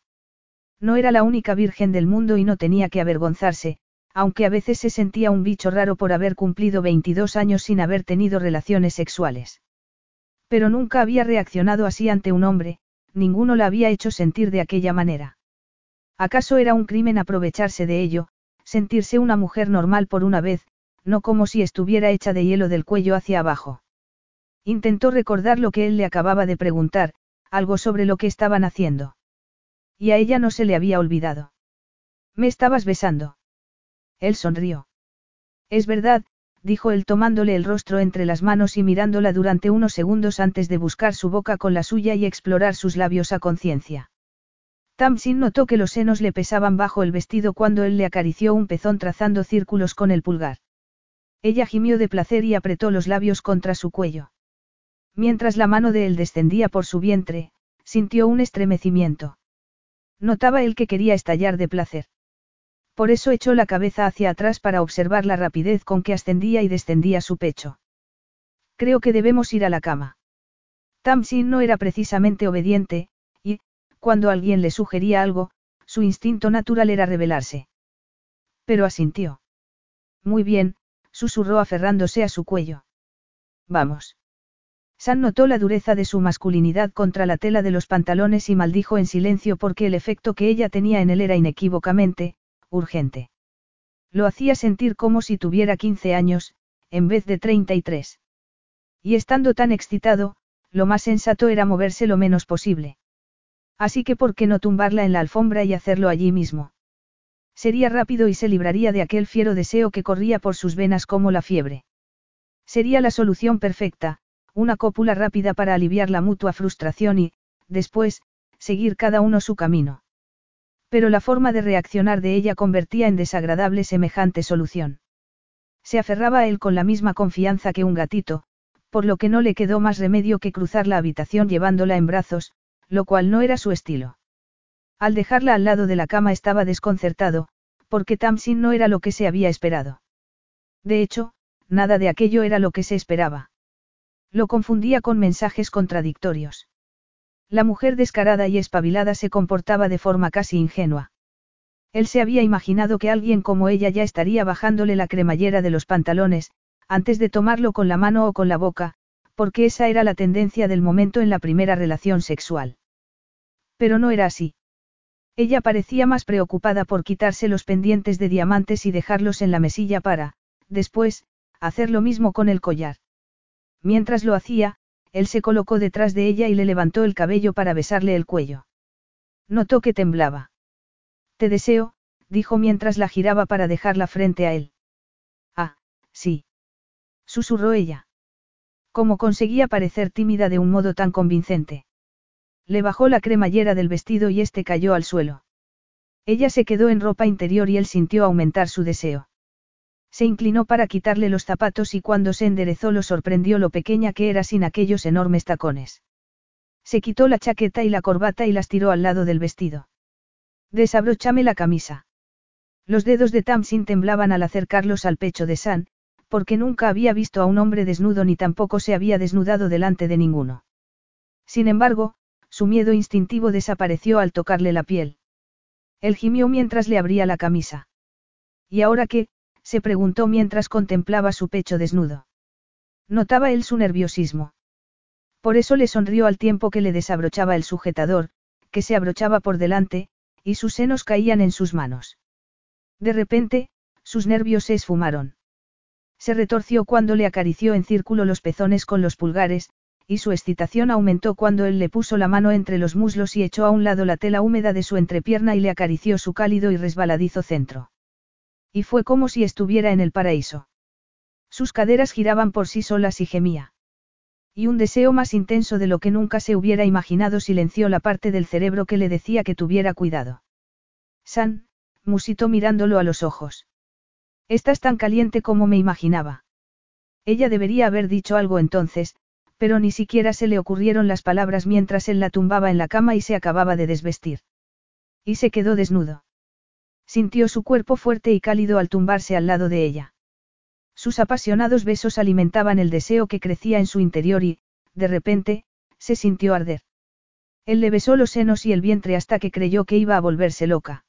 No era la única virgen del mundo y no tenía que avergonzarse, aunque a veces se sentía un bicho raro por haber cumplido 22 años sin haber tenido relaciones sexuales. Pero nunca había reaccionado así ante un hombre, ninguno la había hecho sentir de aquella manera. ¿Acaso era un crimen aprovecharse de ello, sentirse una mujer normal por una vez, no como si estuviera hecha de hielo del cuello hacia abajo? Intentó recordar lo que él le acababa de preguntar, algo sobre lo que estaban haciendo. Y a ella no se le había olvidado. Me estabas besando. Él sonrió. Es verdad, dijo él tomándole el rostro entre las manos y mirándola durante unos segundos antes de buscar su boca con la suya y explorar sus labios a conciencia. Tamsin notó que los senos le pesaban bajo el vestido cuando él le acarició un pezón trazando círculos con el pulgar. Ella gimió de placer y apretó los labios contra su cuello. Mientras la mano de él descendía por su vientre, sintió un estremecimiento. Notaba él que quería estallar de placer. Por eso echó la cabeza hacia atrás para observar la rapidez con que ascendía y descendía su pecho. Creo que debemos ir a la cama. Tamsin no era precisamente obediente, y, cuando alguien le sugería algo, su instinto natural era rebelarse. Pero asintió. Muy bien, susurró aferrándose a su cuello. Vamos. San notó la dureza de su masculinidad contra la tela de los pantalones y maldijo en silencio porque el efecto que ella tenía en él era inequívocamente, urgente. Lo hacía sentir como si tuviera 15 años, en vez de 33. Y estando tan excitado, lo más sensato era moverse lo menos posible. Así que ¿por qué no tumbarla en la alfombra y hacerlo allí mismo? Sería rápido y se libraría de aquel fiero deseo que corría por sus venas como la fiebre. Sería la solución perfecta, una cópula rápida para aliviar la mutua frustración y, después, seguir cada uno su camino. Pero la forma de reaccionar de ella convertía en desagradable semejante solución. Se aferraba a él con la misma confianza que un gatito, por lo que no le quedó más remedio que cruzar la habitación llevándola en brazos, lo cual no era su estilo. Al dejarla al lado de la cama estaba desconcertado, porque Tamsin no era lo que se había esperado. De hecho, nada de aquello era lo que se esperaba. Lo confundía con mensajes contradictorios. La mujer descarada y espabilada se comportaba de forma casi ingenua. Él se había imaginado que alguien como ella ya estaría bajándole la cremallera de los pantalones, antes de tomarlo con la mano o con la boca, porque esa era la tendencia del momento en la primera relación sexual. Pero no era así. Ella parecía más preocupada por quitarse los pendientes de diamantes y dejarlos en la mesilla para, después, hacer lo mismo con el collar. Mientras lo hacía, él se colocó detrás de ella y le levantó el cabello para besarle el cuello. Notó que temblaba. Te deseo, dijo mientras la giraba para dejarla frente a él. Ah, sí. Susurró ella. ¿Cómo conseguía parecer tímida de un modo tan convincente? Le bajó la cremallera del vestido y este cayó al suelo. Ella se quedó en ropa interior y él sintió aumentar su deseo. Se inclinó para quitarle los zapatos y cuando se enderezó lo sorprendió lo pequeña que era sin aquellos enormes tacones. Se quitó la chaqueta y la corbata y las tiró al lado del vestido. Desabróchame la camisa. Los dedos de Tamsin temblaban al acercarlos al pecho de San, porque nunca había visto a un hombre desnudo ni tampoco se había desnudado delante de ninguno. Sin embargo, su miedo instintivo desapareció al tocarle la piel. Él gimió mientras le abría la camisa. ¿Y ahora qué? Se preguntó mientras contemplaba su pecho desnudo. Notaba él su nerviosismo. Por eso le sonrió al tiempo que le desabrochaba el sujetador, que se abrochaba por delante, y sus senos caían en sus manos. De repente, sus nervios se esfumaron. Se retorció cuando le acarició en círculo los pezones con los pulgares, y su excitación aumentó cuando él le puso la mano entre los muslos y echó a un lado la tela húmeda de su entrepierna y le acarició su cálido y resbaladizo centro. Y fue como si estuviera en el paraíso. Sus caderas giraban por sí solas y gemía. Y un deseo más intenso de lo que nunca se hubiera imaginado silenció la parte del cerebro que le decía que tuviera cuidado. San, musitó mirándolo a los ojos. Estás tan caliente como me imaginaba. Ella debería haber dicho algo entonces, pero ni siquiera se le ocurrieron las palabras mientras él la tumbaba en la cama y se acababa de desvestir. Y se quedó desnudo. Sintió su cuerpo fuerte y cálido al tumbarse al lado de ella. Sus apasionados besos alimentaban el deseo que crecía en su interior y, de repente, se sintió arder. Él le besó los senos y el vientre hasta que creyó que iba a volverse loca.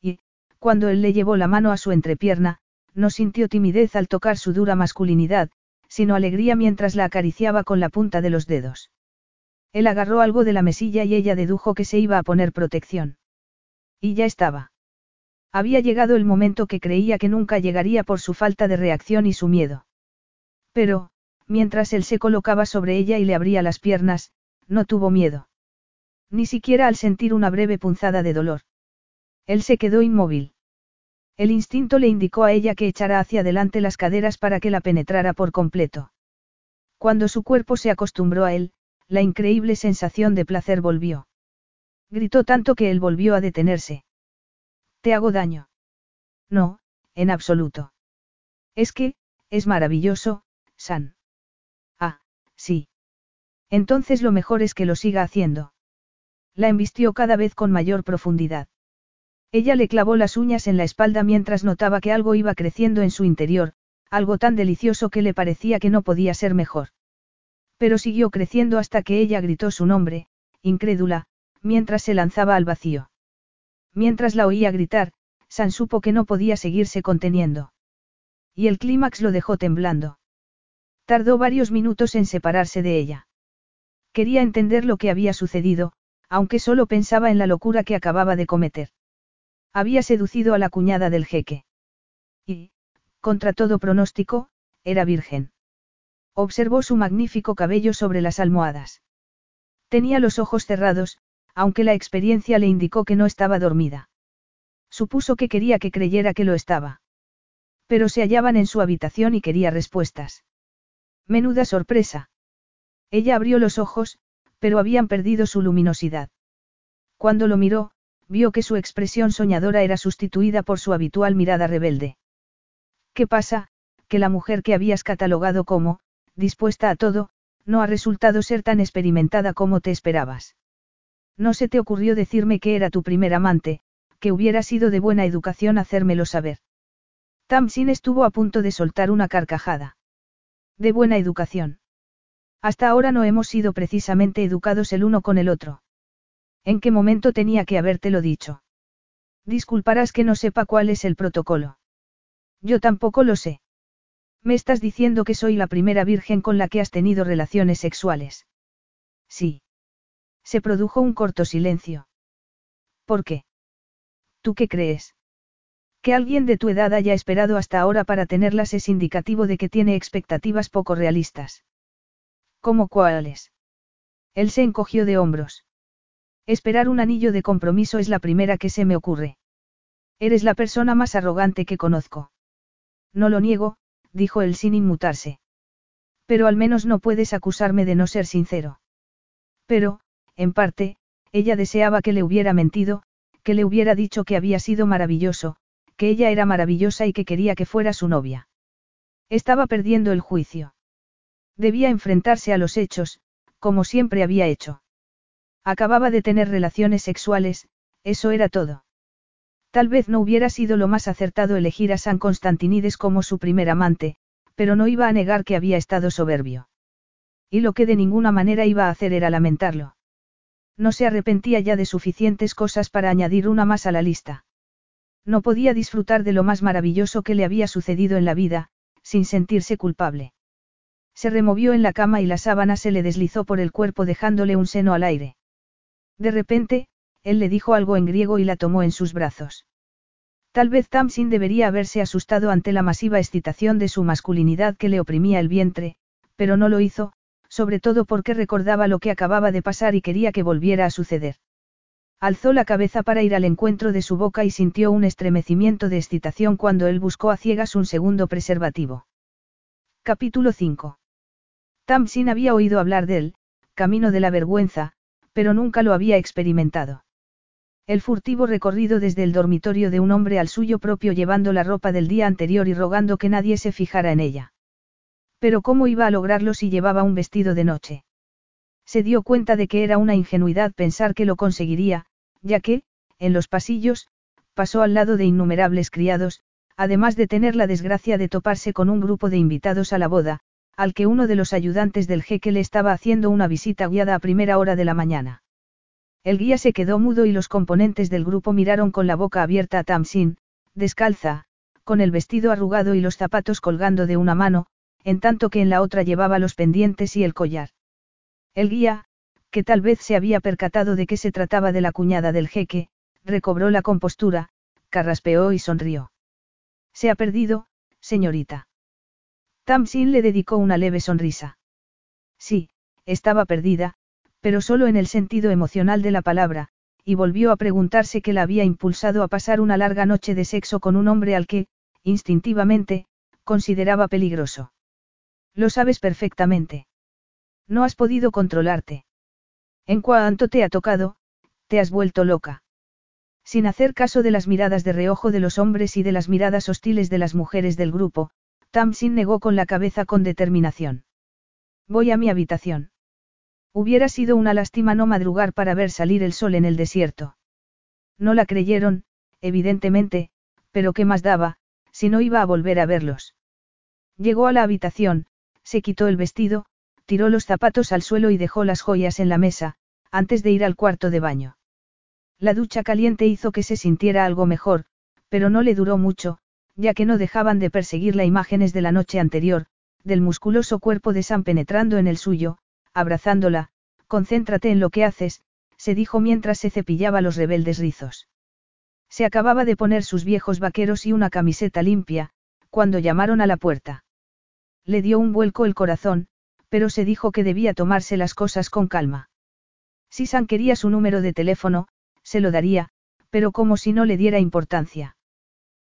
Y, cuando él le llevó la mano a su entrepierna, no sintió timidez al tocar su dura masculinidad, sino alegría mientras la acariciaba con la punta de los dedos. Él agarró algo de la mesilla y ella dedujo que se iba a poner protección. Y ya estaba. Había llegado el momento que creía que nunca llegaría por su falta de reacción y su miedo. Pero, mientras él se colocaba sobre ella y le abría las piernas, no tuvo miedo. Ni siquiera al sentir una breve punzada de dolor. Él se quedó inmóvil. El instinto le indicó a ella que echara hacia adelante las caderas para que la penetrara por completo. Cuando su cuerpo se acostumbró a él, la increíble sensación de placer volvió. Gritó tanto que él volvió a detenerse. ¿Te hago daño? No, en absoluto. Es que, es maravilloso, San. Ah, sí. Entonces lo mejor es que lo siga haciendo. La embistió cada vez con mayor profundidad. Ella le clavó las uñas en la espalda mientras notaba que algo iba creciendo en su interior, algo tan delicioso que le parecía que no podía ser mejor. Pero siguió creciendo hasta que ella gritó su nombre, incrédula, mientras se lanzaba al vacío. Mientras la oía gritar, San supo que no podía seguirse conteniendo. Y el clímax lo dejó temblando. Tardó varios minutos en separarse de ella. Quería entender lo que había sucedido, aunque solo pensaba en la locura que acababa de cometer. Había seducido a la cuñada del jeque. Y, contra todo pronóstico, era virgen. Observó su magnífico cabello sobre las almohadas. Tenía los ojos cerrados, aunque la experiencia le indicó que no estaba dormida. Supuso que quería que creyera que lo estaba. Pero se hallaban en su habitación y quería respuestas. Menuda sorpresa. Ella abrió los ojos, pero habían perdido su luminosidad. Cuando lo miró, vio que su expresión soñadora era sustituida por su habitual mirada rebelde. ¿Qué pasa? Que la mujer que habías catalogado como, dispuesta a todo, no ha resultado ser tan experimentada como te esperabas. No se te ocurrió decirme que era tu primer amante, que hubiera sido de buena educación hacérmelo saber. Tamsin estuvo a punto de soltar una carcajada. De buena educación. Hasta ahora no hemos sido precisamente educados el uno con el otro. ¿En qué momento tenía que habértelo dicho? Disculparás que no sepa cuál es el protocolo. Yo tampoco lo sé. Me estás diciendo que soy la primera virgen con la que has tenido relaciones sexuales. Sí. Se produjo un corto silencio. ¿Por qué? ¿Tú qué crees? Que alguien de tu edad haya esperado hasta ahora para tenerlas es indicativo de que tiene expectativas poco realistas. ¿Cómo cuáles? Él se encogió de hombros. Esperar un anillo de compromiso es la primera que se me ocurre. Eres la persona más arrogante que conozco. No lo niego, dijo él sin inmutarse. Pero al menos no puedes acusarme de no ser sincero. Pero, en parte, ella deseaba que le hubiera mentido, que le hubiera dicho que había sido maravilloso, que ella era maravillosa y que quería que fuera su novia. Estaba perdiendo el juicio. Debía enfrentarse a los hechos, como siempre había hecho. Acababa de tener relaciones sexuales, eso era todo. Tal vez no hubiera sido lo más acertado elegir a San Constantinides como su primer amante, pero no iba a negar que había estado soberbio. Y lo que de ninguna manera iba a hacer era lamentarlo. No se arrepentía ya de suficientes cosas para añadir una más a la lista. No podía disfrutar de lo más maravilloso que le había sucedido en la vida, sin sentirse culpable. Se removió en la cama y la sábana se le deslizó por el cuerpo dejándole un seno al aire. De repente, él le dijo algo en griego y la tomó en sus brazos. Tal vez Tamsin debería haberse asustado ante la masiva excitación de su masculinidad que le oprimía el vientre, pero no lo hizo, sobre todo porque recordaba lo que acababa de pasar y quería que volviera a suceder. Alzó la cabeza para ir al encuentro de su boca y sintió un estremecimiento de excitación cuando él buscó a ciegas un segundo preservativo. Capítulo 5. Tamsin había oído hablar del camino de la vergüenza, pero nunca lo había experimentado. El furtivo recorrido desde el dormitorio de un hombre al suyo propio llevando la ropa del día anterior y rogando que nadie se fijara en ella. Pero ¿cómo iba a lograrlo si llevaba un vestido de noche? Se dio cuenta de que era una ingenuidad pensar que lo conseguiría, ya que, en los pasillos, pasó al lado de innumerables criados, además de tener la desgracia de toparse con un grupo de invitados a la boda, al que uno de los ayudantes del jeque le estaba haciendo una visita guiada a primera hora de la mañana. El guía se quedó mudo y los componentes del grupo miraron con la boca abierta a Tamsin, descalza, con el vestido arrugado y los zapatos colgando de una mano, en tanto que en la otra llevaba los pendientes y el collar. El guía, que tal vez se había percatado de que se trataba de la cuñada del jeque, recobró la compostura, carraspeó y sonrió. Se ha perdido, señorita. Tamsin le dedicó una leve sonrisa. Sí, estaba perdida, pero solo en el sentido emocional de la palabra, y volvió a preguntarse qué la había impulsado a pasar una larga noche de sexo con un hombre al que, instintivamente, consideraba peligroso. Lo sabes perfectamente. No has podido controlarte. En cuanto te ha tocado, te has vuelto loca. Sin hacer caso de las miradas de reojo de los hombres y de las miradas hostiles de las mujeres del grupo, Tamsin negó con la cabeza con determinación. Voy a mi habitación. Hubiera sido una lástima no madrugar para ver salir el sol en el desierto. No la creyeron, evidentemente, pero ¿qué más daba, si no iba a volver a verlos? Llegó a la habitación, se quitó el vestido, tiró los zapatos al suelo y dejó las joyas en la mesa, antes de ir al cuarto de baño. La ducha caliente hizo que se sintiera algo mejor, pero no le duró mucho, ya que no dejaban de perseguirla imágenes de la noche anterior, del musculoso cuerpo de Sam penetrando en el suyo, abrazándola, concéntrate en lo que haces, se dijo mientras se cepillaba los rebeldes rizos. Se acababa de poner sus viejos vaqueros y una camiseta limpia, cuando llamaron a la puerta. Le dio un vuelco el corazón, pero se dijo que debía tomarse las cosas con calma. Si San quería su número de teléfono, se lo daría, pero como si no le diera importancia.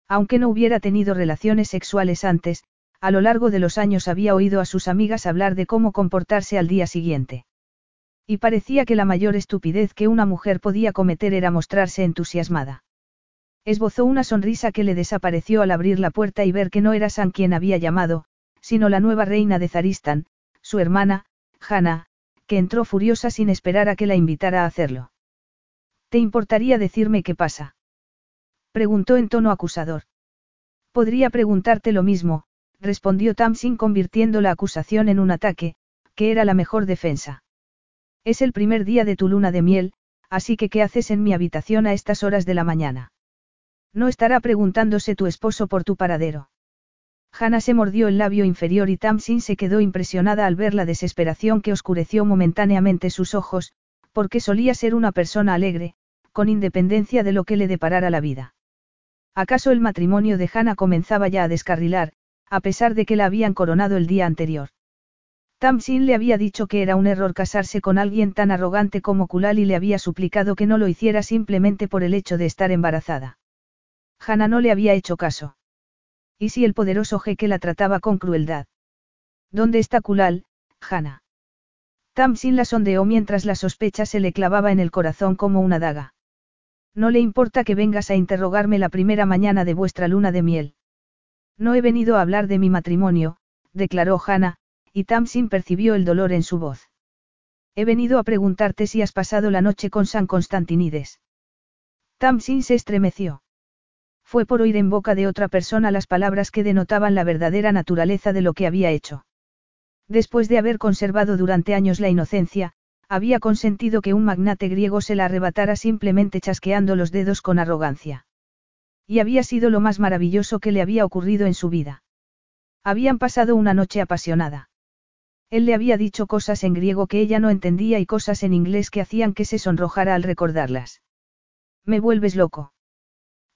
Aunque no hubiera tenido relaciones sexuales antes, a lo largo de los años había oído a sus amigas hablar de cómo comportarse al día siguiente. Y parecía que la mayor estupidez que una mujer podía cometer era mostrarse entusiasmada. Esbozó una sonrisa que le desapareció al abrir la puerta y ver que no era San quien había llamado, sino la nueva reina de Zaristan, su hermana, Hannah, que entró furiosa sin esperar a que la invitara a hacerlo. ¿Te importaría decirme qué pasa? Preguntó en tono acusador. Podría preguntarte lo mismo, respondió Tamsin convirtiendo la acusación en un ataque, que era la mejor defensa. Es el primer día de tu luna de miel, así que ¿qué haces en mi habitación a estas horas de la mañana? No estará preguntándose tu esposo por tu paradero. Hannah se mordió el labio inferior y Tamsin se quedó impresionada al ver la desesperación que oscureció momentáneamente sus ojos, porque solía ser una persona alegre, con independencia de lo que le deparara la vida. ¿Acaso el matrimonio de Hannah comenzaba ya a descarrilar, a pesar de que la habían coronado el día anterior? Tamsin le había dicho que era un error casarse con alguien tan arrogante como Kulal y le había suplicado que no lo hiciera simplemente por el hecho de estar embarazada. Hannah no le había hecho caso. ¿Y si el poderoso jeque la trataba con crueldad? ¿Dónde está Kulal, Hannah? Tamsin la sondeó mientras la sospecha se le clavaba en el corazón como una daga. No le importa que vengas a interrogarme la primera mañana de vuestra luna de miel. No he venido a hablar de mi matrimonio, declaró Hannah, y Tamsin percibió el dolor en su voz. He venido a preguntarte si has pasado la noche con San Constantinides. Tamsin se estremeció. Fue por oír en boca de otra persona las palabras que denotaban la verdadera naturaleza de lo que había hecho. Después de haber conservado durante años la inocencia, había consentido que un magnate griego se la arrebatara simplemente chasqueando los dedos con arrogancia. Y había sido lo más maravilloso que le había ocurrido en su vida. Habían pasado una noche apasionada. Él le había dicho cosas en griego que ella no entendía y cosas en inglés que hacían que se sonrojara al recordarlas. Me vuelves loco.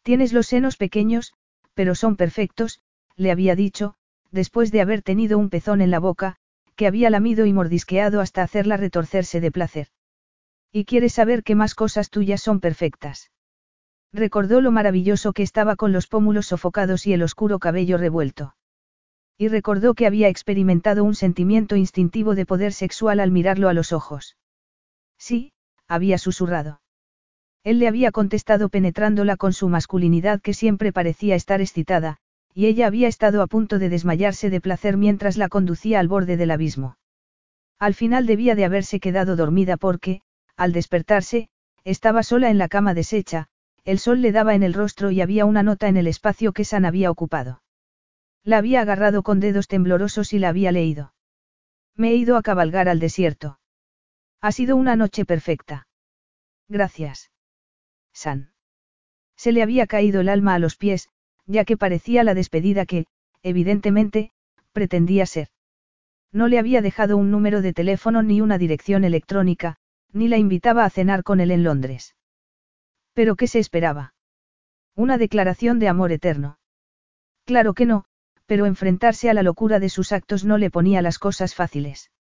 Tienes los senos pequeños, pero son perfectos, le había dicho, después de haber tenido un pezón en la boca, que había lamido y mordisqueado hasta hacerla retorcerse de placer. Y quieres saber qué más cosas tuyas son perfectas. Recordó lo maravilloso que estaba con los pómulos sofocados y el oscuro cabello revuelto. Y recordó que había experimentado un sentimiento instintivo de poder sexual al mirarlo a los ojos. Sí, había susurrado. Él le había contestado penetrándola con su masculinidad que siempre parecía estar excitada, y ella había estado a punto de desmayarse de placer mientras la conducía al borde del abismo. Al final debía de haberse quedado dormida porque, al despertarse, estaba sola en la cama deshecha, el sol le daba en el rostro y había una nota en el espacio que San había ocupado. La había agarrado con dedos temblorosos y la había leído. Me he ido a cabalgar al desierto. Ha sido una noche perfecta. Gracias. San. Se le había caído el alma a los pies, ya que parecía la despedida que, evidentemente, pretendía ser. No le había dejado un número de teléfono ni una dirección electrónica, ni la invitaba a cenar con él en Londres. ¿Pero qué se esperaba? Una declaración de amor eterno. Claro que no, pero enfrentarse a la locura de sus actos no le ponía las cosas fáciles.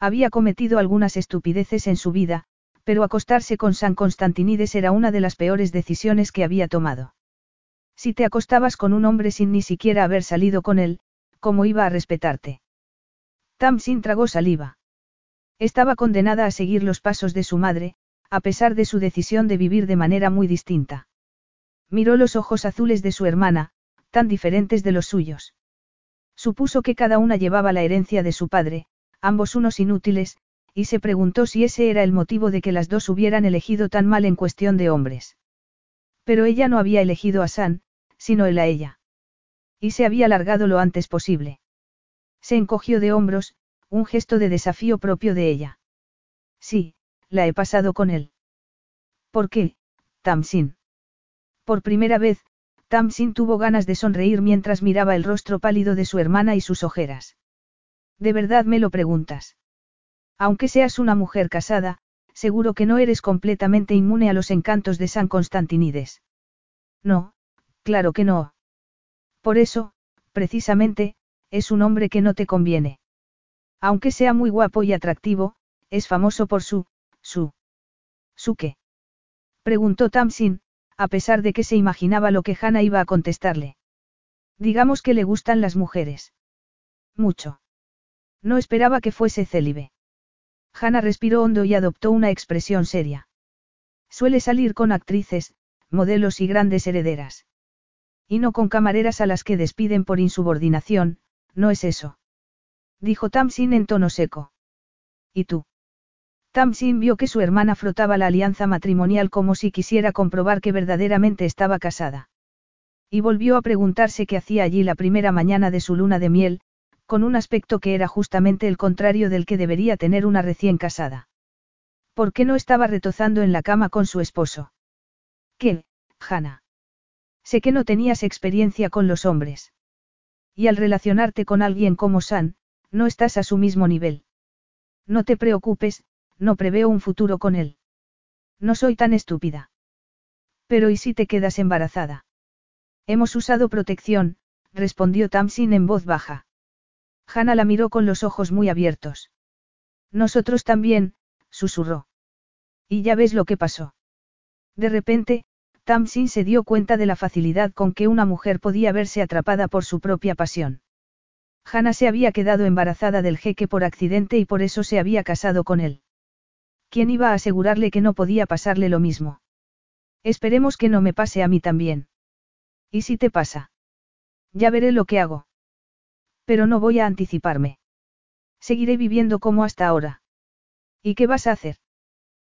Había cometido algunas estupideces en su vida, pero acostarse con San Constantinides era una de las peores decisiones que había tomado. Si te acostabas con un hombre sin ni siquiera haber salido con él, ¿cómo iba a respetarte? Tamsin tragó saliva. Estaba condenada a seguir los pasos de su madre, a pesar de su decisión de vivir de manera muy distinta. Miró los ojos azules de su hermana, tan diferentes de los suyos. Supuso que cada una llevaba la herencia de su padre, ambos unos inútiles, y se preguntó si ese era el motivo de que las dos hubieran elegido tan mal en cuestión de hombres. Pero ella no había elegido a San, sino él a ella. Y se había largado lo antes posible. Se encogió de hombros, un gesto de desafío propio de ella. Sí, la he pasado con él. ¿Por qué, Tamsin? Por primera vez, Tamsin tuvo ganas de sonreír mientras miraba el rostro pálido de su hermana y sus ojeras. ¿De verdad me lo preguntas? Aunque seas una mujer casada, seguro que no eres completamente inmune a los encantos de San Constantinides. No, claro que no. Por eso, precisamente, es un hombre que no te conviene. Aunque sea muy guapo y atractivo, es famoso por su, su. ¿Su qué? Preguntó Tamsin, a pesar de que se imaginaba lo que Hannah iba a contestarle. Digamos que le gustan las mujeres. Mucho. No esperaba que fuese célibe. Hannah respiró hondo y adoptó una expresión seria. Suele salir con actrices, modelos y grandes herederas. Y no con camareras a las que despiden por insubordinación, no es eso. Dijo Tamsin en tono seco. ¿Y tú? Tamsin vio que su hermana frotaba la alianza matrimonial como si quisiera comprobar que verdaderamente estaba casada. Y volvió a preguntarse qué hacía allí la primera mañana de su luna de miel, con un aspecto que era justamente el contrario del que debería tener una recién casada. ¿Por qué no estaba retozando en la cama con su esposo? ¿Qué, Hannah? Sé que no tenías experiencia con los hombres. Y al relacionarte con alguien como San, no estás a su mismo nivel. No te preocupes, no preveo un futuro con él. No soy tan estúpida. Pero ¿y si te quedas embarazada? Hemos usado protección, respondió Tamsin en voz baja. Hannah la miró con los ojos muy abiertos. Nosotros también, susurró. Y ya ves lo que pasó. De repente, Tamsin se dio cuenta de la facilidad con que una mujer podía verse atrapada por su propia pasión. Hannah se había quedado embarazada del jeque por accidente y por eso se había casado con él. ¿Quién iba a asegurarle que no podía pasarle lo mismo? Esperemos que no me pase a mí también. ¿Y si te pasa? Ya veré lo que hago. Pero no voy a anticiparme. Seguiré viviendo como hasta ahora. ¿Y qué vas a hacer?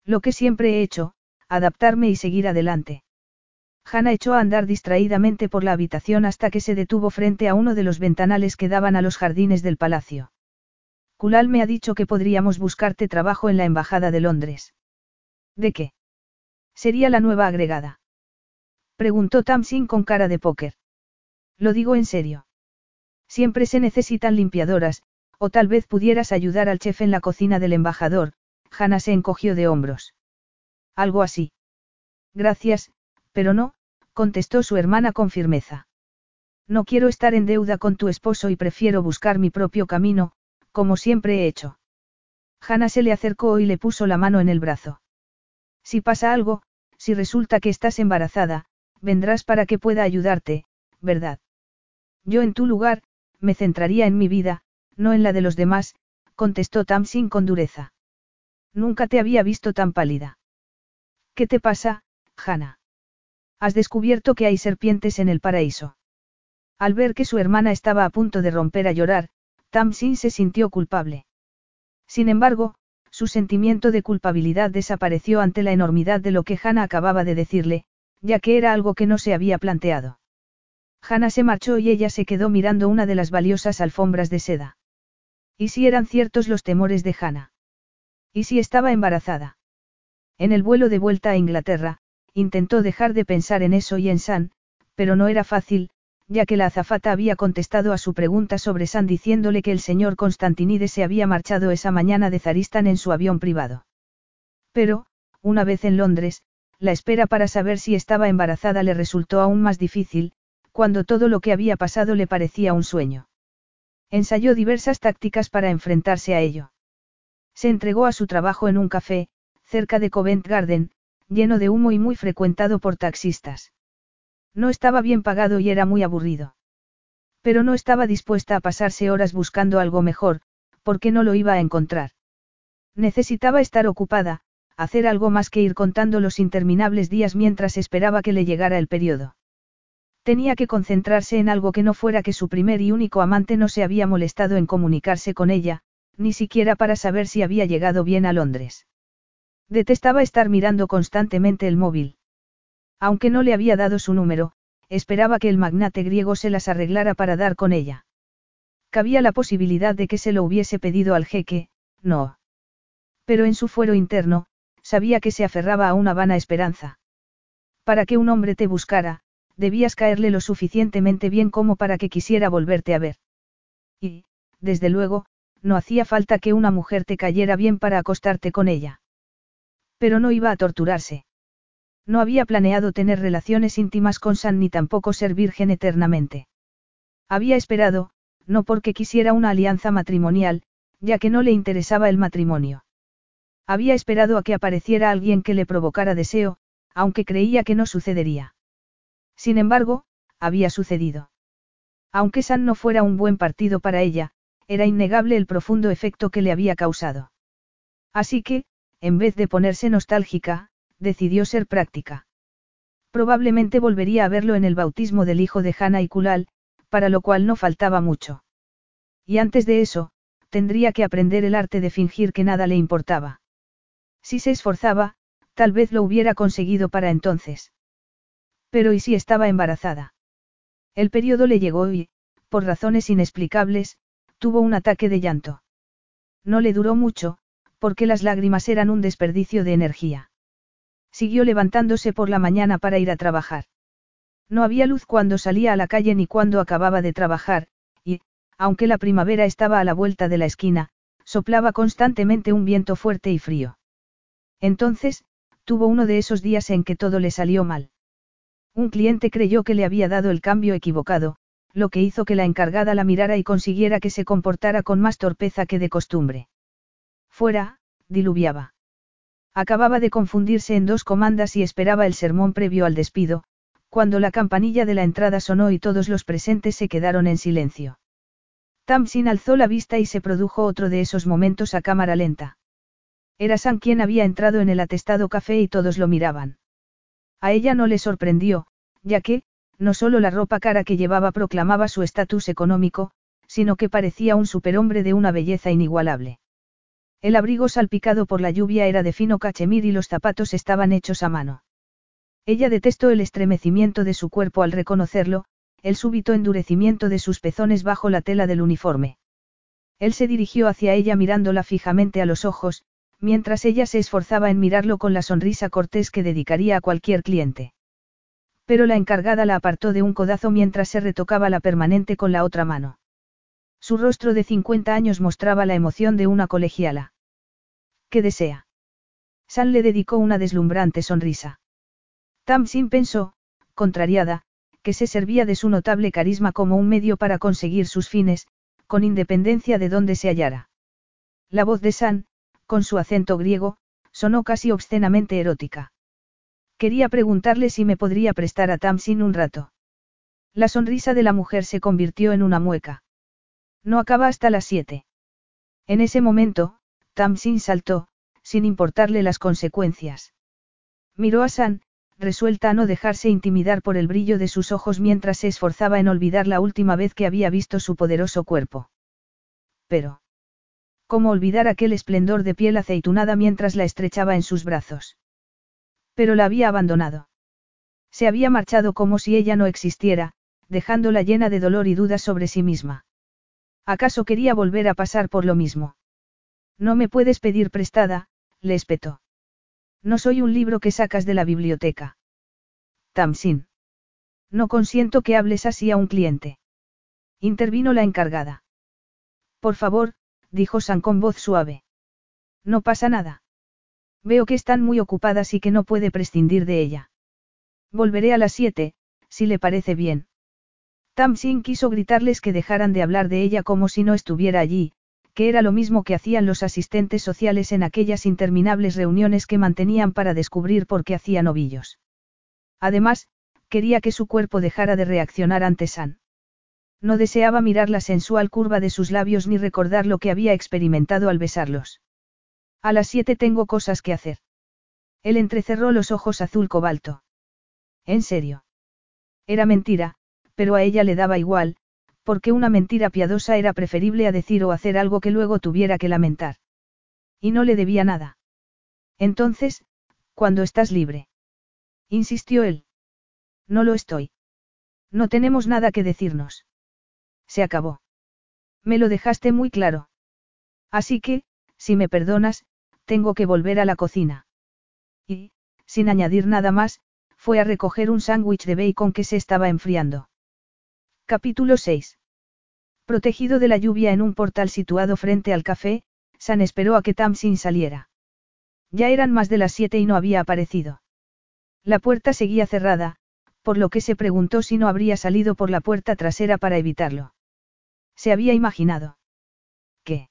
Lo que siempre he hecho, adaptarme y seguir adelante. Hannah echó a andar distraídamente por la habitación hasta que se detuvo frente a uno de los ventanales que daban a los jardines del palacio. Kulal me ha dicho que podríamos buscarte trabajo en la Embajada de Londres. ¿De qué? Sería la nueva agregada. Preguntó Tamsin con cara de póker. Lo digo en serio. Siempre se necesitan limpiadoras, o tal vez pudieras ayudar al chef en la cocina del embajador, Hannah se encogió de hombros. Algo así. Gracias, pero no, contestó su hermana con firmeza. No quiero estar en deuda con tu esposo y prefiero buscar mi propio camino, como siempre he hecho. Hannah se le acercó y le puso la mano en el brazo. Si pasa algo, si resulta que estás embarazada, vendrás para que pueda ayudarte, ¿verdad? Yo en tu lugar, me centraría en mi vida, no en la de los demás, contestó Tamsin con dureza. Nunca te había visto tan pálida. ¿Qué te pasa, Hannah? Has descubierto que hay serpientes en el paraíso. Al ver que su hermana estaba a punto de romper a llorar, Tamsin se sintió culpable. Sin embargo, su sentimiento de culpabilidad desapareció ante la enormidad de lo que Hannah acababa de decirle, ya que era algo que no se había planteado. Hannah se marchó y ella se quedó mirando una de las valiosas alfombras de seda. ¿Y si eran ciertos los temores de Hannah? ¿Y si estaba embarazada? En el vuelo de vuelta a Inglaterra, intentó dejar de pensar en eso y en San, pero no era fácil, ya que la azafata había contestado a su pregunta sobre San diciéndole que el señor Constantinides se había marchado esa mañana de Zaristan en su avión privado. Pero, una vez en Londres, la espera para saber si estaba embarazada le resultó aún más difícil, cuando todo lo que había pasado le parecía un sueño. Ensayó diversas tácticas para enfrentarse a ello. Se entregó a su trabajo en un café, cerca de Covent Garden, lleno de humo y muy frecuentado por taxistas. No estaba bien pagado y era muy aburrido. Pero no estaba dispuesta a pasarse horas buscando algo mejor, porque no lo iba a encontrar. Necesitaba estar ocupada, hacer algo más que ir contando los interminables días mientras esperaba que le llegara el periodo. Tenía que concentrarse en algo que no fuera que su primer y único amante no se había molestado en comunicarse con ella, ni siquiera para saber si había llegado bien a Londres. Detestaba estar mirando constantemente el móvil. Aunque no le había dado su número, esperaba que el magnate griego se las arreglara para dar con ella. Cabía la posibilidad de que se lo hubiese pedido al jeque, no. Pero en su fuero interno, sabía que se aferraba a una vana esperanza. Para que un hombre te buscara, debías caerle lo suficientemente bien como para que quisiera volverte a ver. Y, desde luego, no hacía falta que una mujer te cayera bien para acostarte con ella. Pero no iba a torturarse. No había planeado tener relaciones íntimas con San ni tampoco ser virgen eternamente. Había esperado, no porque quisiera una alianza matrimonial, ya que no le interesaba el matrimonio. Había esperado a que apareciera alguien que le provocara deseo, aunque creía que no sucedería. Sin embargo, había sucedido. Aunque San no fuera un buen partido para ella, era innegable el profundo efecto que le había causado. Así que, en vez de ponerse nostálgica, decidió ser práctica. Probablemente volvería a verlo en el bautismo del hijo de Hannah y Kulal, para lo cual no faltaba mucho. Y antes de eso, tendría que aprender el arte de fingir que nada le importaba. Si se esforzaba, tal vez lo hubiera conseguido para entonces. Pero ¿y si estaba embarazada? El periodo le llegó y, por razones inexplicables, tuvo un ataque de llanto. No le duró mucho, porque las lágrimas eran un desperdicio de energía. Siguió levantándose por la mañana para ir a trabajar. No había luz cuando salía a la calle ni cuando acababa de trabajar, y, aunque la primavera estaba a la vuelta de la esquina, soplaba constantemente un viento fuerte y frío. Entonces, tuvo uno de esos días en que todo le salió mal. Un cliente creyó que le había dado el cambio equivocado, lo que hizo que la encargada la mirara y consiguiera que se comportara con más torpeza que de costumbre. Fuera, diluviaba. Acababa de confundirse en dos comandas y esperaba el sermón previo al despido, cuando la campanilla de la entrada sonó y todos los presentes se quedaron en silencio. Tamsin alzó la vista y se produjo otro de esos momentos a cámara lenta. Era San quien había entrado en el atestado café y todos lo miraban. A ella no le sorprendió, ya que, no solo la ropa cara que llevaba proclamaba su estatus económico, sino que parecía un superhombre de una belleza inigualable. El abrigo salpicado por la lluvia era de fino cachemir y los zapatos estaban hechos a mano. Ella detestó el estremecimiento de su cuerpo al reconocerlo, el súbito endurecimiento de sus pezones bajo la tela del uniforme. Él se dirigió hacia ella mirándola fijamente a los ojos, mientras ella se esforzaba en mirarlo con la sonrisa cortés que dedicaría a cualquier cliente. Pero la encargada la apartó de un codazo mientras se retocaba la permanente con la otra mano. Su rostro de 50 años mostraba la emoción de una colegiala. ¿Qué desea? San le dedicó una deslumbrante sonrisa. Tamsin pensó, contrariada, que se servía de su notable carisma como un medio para conseguir sus fines, con independencia de dónde se hallara. La voz de San, con su acento griego, sonó casi obscenamente erótica. Quería preguntarle si me podría prestar a Tamsin un rato. La sonrisa de la mujer se convirtió en una mueca. No acaba hasta las siete. En ese momento, Tamsin saltó, sin importarle las consecuencias. Miró a San, resuelta a no dejarse intimidar por el brillo de sus ojos mientras se esforzaba en olvidar la última vez que había visto su poderoso cuerpo. Pero. ¿Cómo olvidar aquel esplendor de piel aceitunada mientras la estrechaba en sus brazos? Pero la había abandonado. Se había marchado como si ella no existiera, dejándola llena de dolor y dudas sobre sí misma. ¿Acaso quería volver a pasar por lo mismo? No me puedes pedir prestada, le espetó. No soy un libro que sacas de la biblioteca. Tamsin. No consiento que hables así a un cliente. Intervino la encargada. Por favor, dijo San con voz suave. No pasa nada. Veo que están muy ocupadas y que no puede prescindir de ella. Volveré a las siete, si le parece bien. Tamsin quiso gritarles que dejaran de hablar de ella como si no estuviera allí, que era lo mismo que hacían los asistentes sociales en aquellas interminables reuniones que mantenían para descubrir por qué hacían ovillos. Además, quería que su cuerpo dejara de reaccionar ante San. No deseaba mirar la sensual curva de sus labios ni recordar lo que había experimentado al besarlos. A las siete tengo cosas que hacer. Él entrecerró los ojos azul cobalto. ¿En serio? Era mentira, pero a ella le daba igual, porque una mentira piadosa era preferible a decir o hacer algo que luego tuviera que lamentar. Y no le debía nada. Entonces, cuando estás libre? Insistió él. No lo estoy. No tenemos nada que decirnos. Se acabó. Me lo dejaste muy claro. Así que, si me perdonas, tengo que volver a la cocina. Y, sin añadir nada más, fue a recoger un sándwich de bacon que se estaba enfriando. Capítulo 6. Protegido de la lluvia en un portal situado frente al café, San esperó a que Tamsin saliera. Ya eran más de las siete y no había aparecido. La puerta seguía cerrada, por lo que se preguntó si no habría salido por la puerta trasera para evitarlo. Se había imaginado. ¿Qué?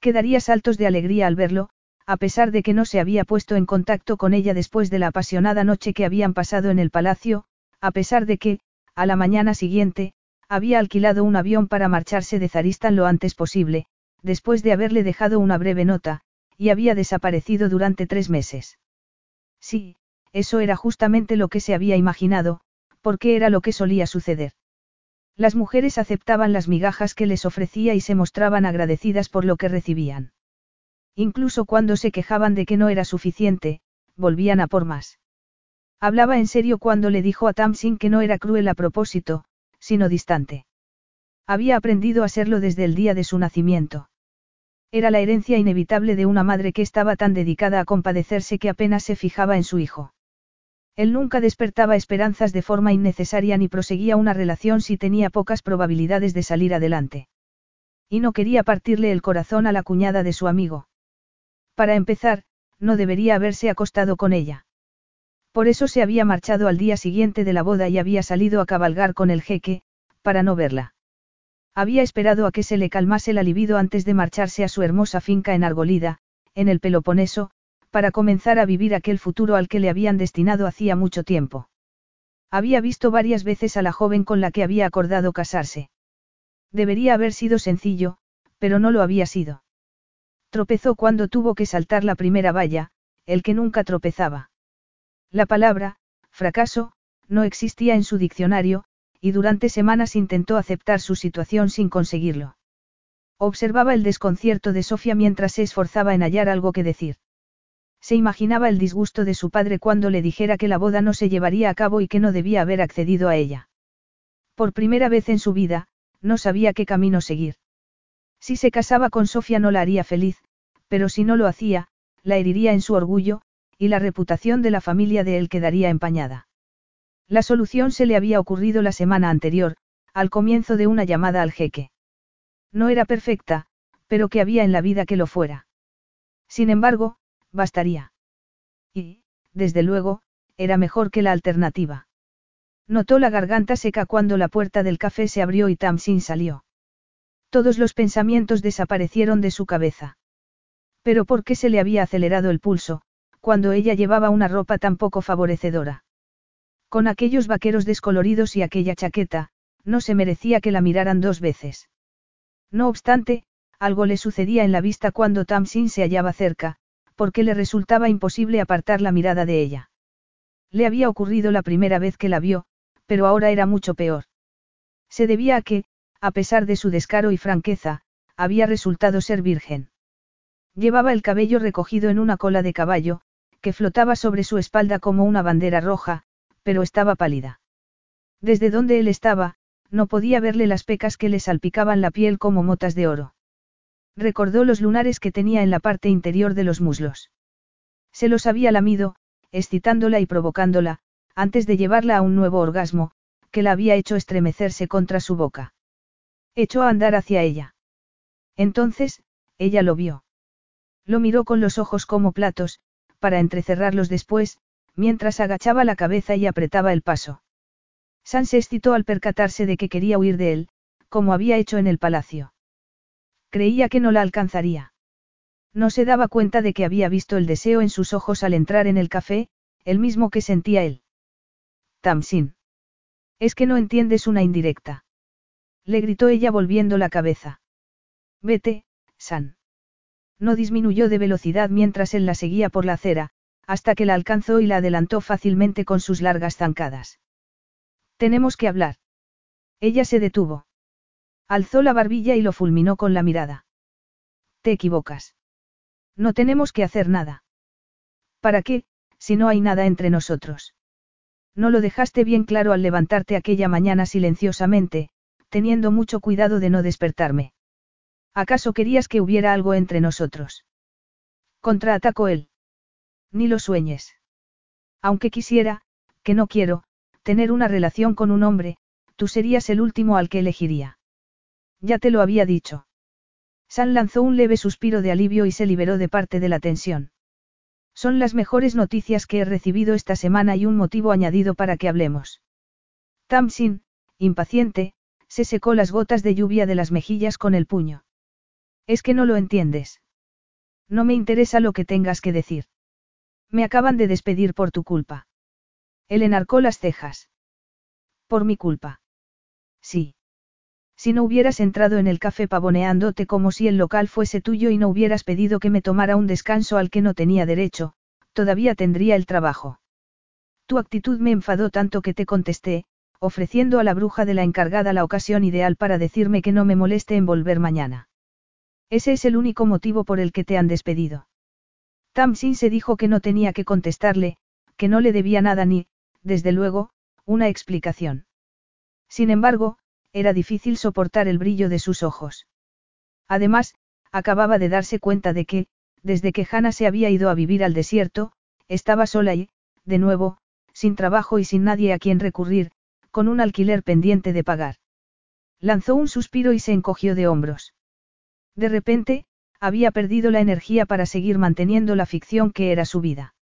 Quedaría saltos de alegría al verlo, a pesar de que no se había puesto en contacto con ella después de la apasionada noche que habían pasado en el palacio, a pesar de que, a la mañana siguiente, había alquilado un avión para marcharse de Zaristan lo antes posible, después de haberle dejado una breve nota, y había desaparecido durante tres meses. Sí, eso era justamente lo que se había imaginado, porque era lo que solía suceder. Las mujeres aceptaban las migajas que les ofrecía y se mostraban agradecidas por lo que recibían. Incluso cuando se quejaban de que no era suficiente, volvían a por más. Hablaba en serio cuando le dijo a Tamsin que no era cruel a propósito, sino distante. Había aprendido a serlo desde el día de su nacimiento. Era la herencia inevitable de una madre que estaba tan dedicada a compadecerse que apenas se fijaba en su hijo. Él nunca despertaba esperanzas de forma innecesaria ni proseguía una relación si tenía pocas probabilidades de salir adelante. Y no quería partirle el corazón a la cuñada de su amigo. Para empezar, no debería haberse acostado con ella. Por eso se había marchado al día siguiente de la boda y había salido a cabalgar con el jeque, para no verla. Había esperado a que se le calmase la libido antes de marcharse a su hermosa finca en Argolida, en el Peloponeso, para comenzar a vivir aquel futuro al que le habían destinado hacía mucho tiempo. Había visto varias veces a la joven con la que había acordado casarse. Debería haber sido sencillo, pero no lo había sido. Tropezó cuando tuvo que saltar la primera valla, el que nunca tropezaba. La palabra, fracaso, no existía en su diccionario, y durante semanas intentó aceptar su situación sin conseguirlo. Observaba el desconcierto de Sofía mientras se esforzaba en hallar algo que decir. Se imaginaba el disgusto de su padre cuando le dijera que la boda no se llevaría a cabo y que no debía haber accedido a ella. Por primera vez en su vida, no sabía qué camino seguir. Si se casaba con Sofía no la haría feliz, pero si no lo hacía, la heriría en su orgullo, y la reputación de la familia de él quedaría empañada. La solución se le había ocurrido la semana anterior, al comienzo de una llamada al jeque. No era perfecta, pero que había en la vida que lo fuera. Sin embargo, bastaría. Y, desde luego, era mejor que la alternativa. Notó la garganta seca cuando la puerta del café se abrió y Tamsin salió. Todos los pensamientos desaparecieron de su cabeza. Pero ¿por qué se le había acelerado el pulso, cuando ella llevaba una ropa tan poco favorecedora? Con aquellos vaqueros descoloridos y aquella chaqueta, no se merecía que la miraran dos veces. No obstante, algo le sucedía en la vista cuando Tamsin se hallaba cerca, porque le resultaba imposible apartar la mirada de ella. Le había ocurrido la primera vez que la vio, pero ahora era mucho peor. Se debía a que, a pesar de su descaro y franqueza, había resultado ser virgen. Llevaba el cabello recogido en una cola de caballo, que flotaba sobre su espalda como una bandera roja, pero estaba pálida. Desde donde él estaba, no podía verle las pecas que le salpicaban la piel como motas de oro. Recordó los lunares que tenía en la parte interior de los muslos. Se los había lamido, excitándola y provocándola, antes de llevarla a un nuevo orgasmo, que la había hecho estremecerse contra su boca. Echó a andar hacia ella. Entonces, ella lo vio. Lo miró con los ojos como platos, para entrecerrarlos después, mientras agachaba la cabeza y apretaba el paso. San se excitó al percatarse de que quería huir de él, como había hecho en el palacio. Creía que no la alcanzaría. No se daba cuenta de que había visto el deseo en sus ojos al entrar en el café, el mismo que sentía él. Tamsin. Es que no entiendes una indirecta. Le gritó ella volviendo la cabeza. Vete, San. No disminuyó de velocidad mientras él la seguía por la acera, hasta que la alcanzó y la adelantó fácilmente con sus largas zancadas. Tenemos que hablar. Ella se detuvo. Alzó la barbilla y lo fulminó con la mirada. Te equivocas. No tenemos que hacer nada. ¿Para qué, si no hay nada entre nosotros? No lo dejaste bien claro al levantarte aquella mañana silenciosamente, teniendo mucho cuidado de no despertarme. ¿Acaso querías que hubiera algo entre nosotros? Contraatacó él. Ni lo sueñes. Aunque quisiera, que no quiero, tener una relación con un hombre, tú serías el último al que elegiría. Ya te lo había dicho. San lanzó un leve suspiro de alivio y se liberó de parte de la tensión. Son las mejores noticias que he recibido esta semana y un motivo añadido para que hablemos. Tamsin, impaciente, se secó las gotas de lluvia de las mejillas con el puño. Es que no lo entiendes. No me interesa lo que tengas que decir. Me acaban de despedir por tu culpa. Él enarcó las cejas. Por mi culpa. Sí. Si no hubieras entrado en el café pavoneándote como si el local fuese tuyo y no hubieras pedido que me tomara un descanso al que no tenía derecho, todavía tendría el trabajo. Tu actitud me enfadó tanto que te contesté, ofreciendo a la bruja de la encargada la ocasión ideal para decirme que no me moleste en volver mañana. Ese es el único motivo por el que te han despedido. Tamsin se dijo que no tenía que contestarle, que no le debía nada ni, desde luego, una explicación. Sin embargo, era difícil soportar el brillo de sus ojos. Además, acababa de darse cuenta de que, desde que Hannah se había ido a vivir al desierto, estaba sola y, de nuevo, sin trabajo y sin nadie a quien recurrir, con un alquiler pendiente de pagar. Lanzó un suspiro y se encogió de hombros. De repente, había perdido la energía para seguir manteniendo la ficción que era su vida.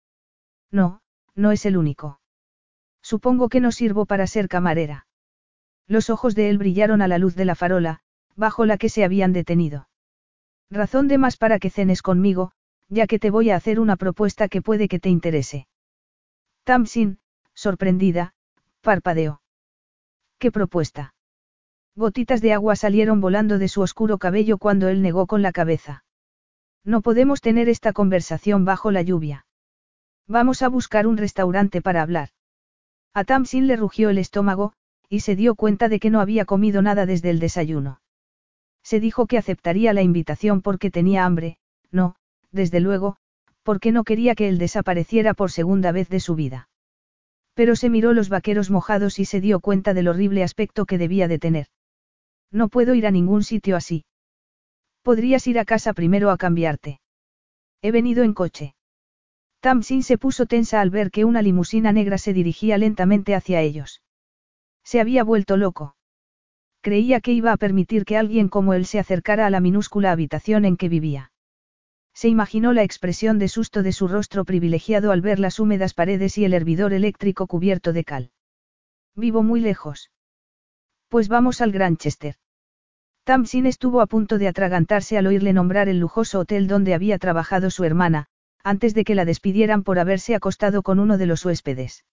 No, no es el único. Supongo que no sirvo para ser camarera. Los ojos de él brillaron a la luz de la farola, bajo la que se habían detenido. Razón de más para que cenes conmigo, ya que te voy a hacer una propuesta que puede que te interese. Tamsin, sorprendida, parpadeó. ¿Qué propuesta? Gotitas de agua salieron volando de su oscuro cabello cuando él negó con la cabeza. No podemos tener esta conversación bajo la lluvia. Vamos a buscar un restaurante para hablar. A Tamsin le rugió el estómago, y se dio cuenta de que no había comido nada desde el desayuno. Se dijo que aceptaría la invitación porque tenía hambre, no, desde luego, porque no quería que él desapareciera por segunda vez de su vida. Pero se miró los vaqueros mojados y se dio cuenta del horrible aspecto que debía de tener. No puedo ir a ningún sitio así. Podrías ir a casa primero a cambiarte. He venido en coche. Tamsin se puso tensa al ver que una limusina negra se dirigía lentamente hacia ellos. Se había vuelto loco. Creía que iba a permitir que alguien como él se acercara a la minúscula habitación en que vivía. Se imaginó la expresión de susto de su rostro privilegiado al ver las húmedas paredes y el hervidor eléctrico cubierto de cal. Vivo muy lejos. Pues vamos al Granchester. Tamsin estuvo a punto de atragantarse al oírle nombrar el lujoso hotel donde había trabajado su hermana, antes de que la despidieran por haberse acostado con uno de los huéspedes.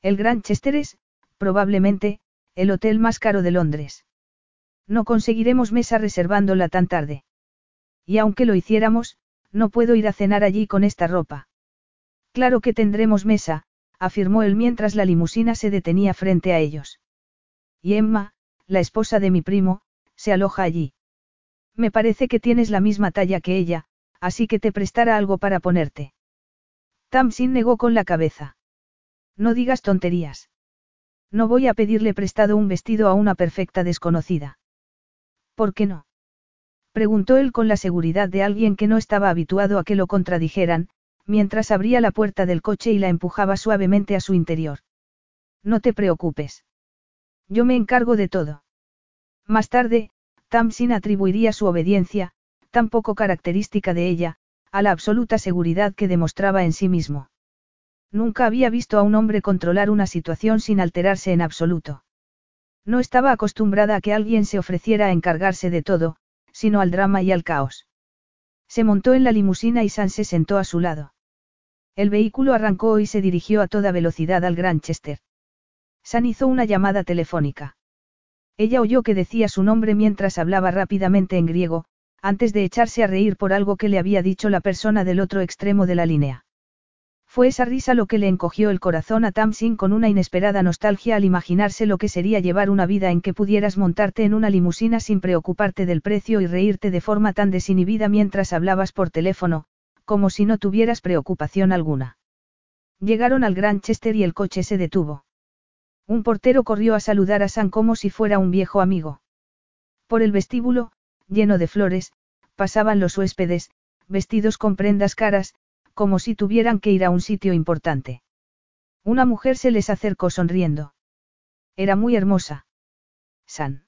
El Granchester es, probablemente, el hotel más caro de Londres. No conseguiremos mesa reservándola tan tarde. Y aunque lo hiciéramos, no puedo ir a cenar allí con esta ropa. Claro que tendremos mesa, afirmó él mientras la limusina se detenía frente a ellos. Y Emma, la esposa de mi primo, se aloja allí. Me parece que tienes la misma talla que ella, así que te prestará algo para ponerte. Tamsin negó con la cabeza. No digas tonterías. No voy a pedirle prestado un vestido a una perfecta desconocida. ¿Por qué no? Preguntó él con la seguridad de alguien que no estaba habituado a que lo contradijeran, mientras abría la puerta del coche y la empujaba suavemente a su interior. No te preocupes. Yo me encargo de todo. Más tarde, Tamsin atribuiría su obediencia, tan poco característica de ella, a la absoluta seguridad que demostraba en sí mismo. Nunca había visto a un hombre controlar una situación sin alterarse en absoluto. No estaba acostumbrada a que alguien se ofreciera a encargarse de todo, sino al drama y al caos. Se montó en la limusina y San se sentó a su lado. El vehículo arrancó y se dirigió a toda velocidad al Granchester. San hizo una llamada telefónica. Ella oyó que decía su nombre mientras hablaba rápidamente en griego, antes de echarse a reír por algo que le había dicho la persona del otro extremo de la línea. Fue esa risa lo que le encogió el corazón a Tamsin con una inesperada nostalgia al imaginarse lo que sería llevar una vida en que pudieras montarte en una limusina sin preocuparte del precio y reírte de forma tan desinhibida mientras hablabas por teléfono, como si no tuvieras preocupación alguna. Llegaron al Granchester y el coche se detuvo. Un portero corrió a saludar a San como si fuera un viejo amigo. Por el vestíbulo, lleno de flores, pasaban los huéspedes, vestidos con prendas caras, como si tuvieran que ir a un sitio importante. Una mujer se les acercó sonriendo. Era muy hermosa. San.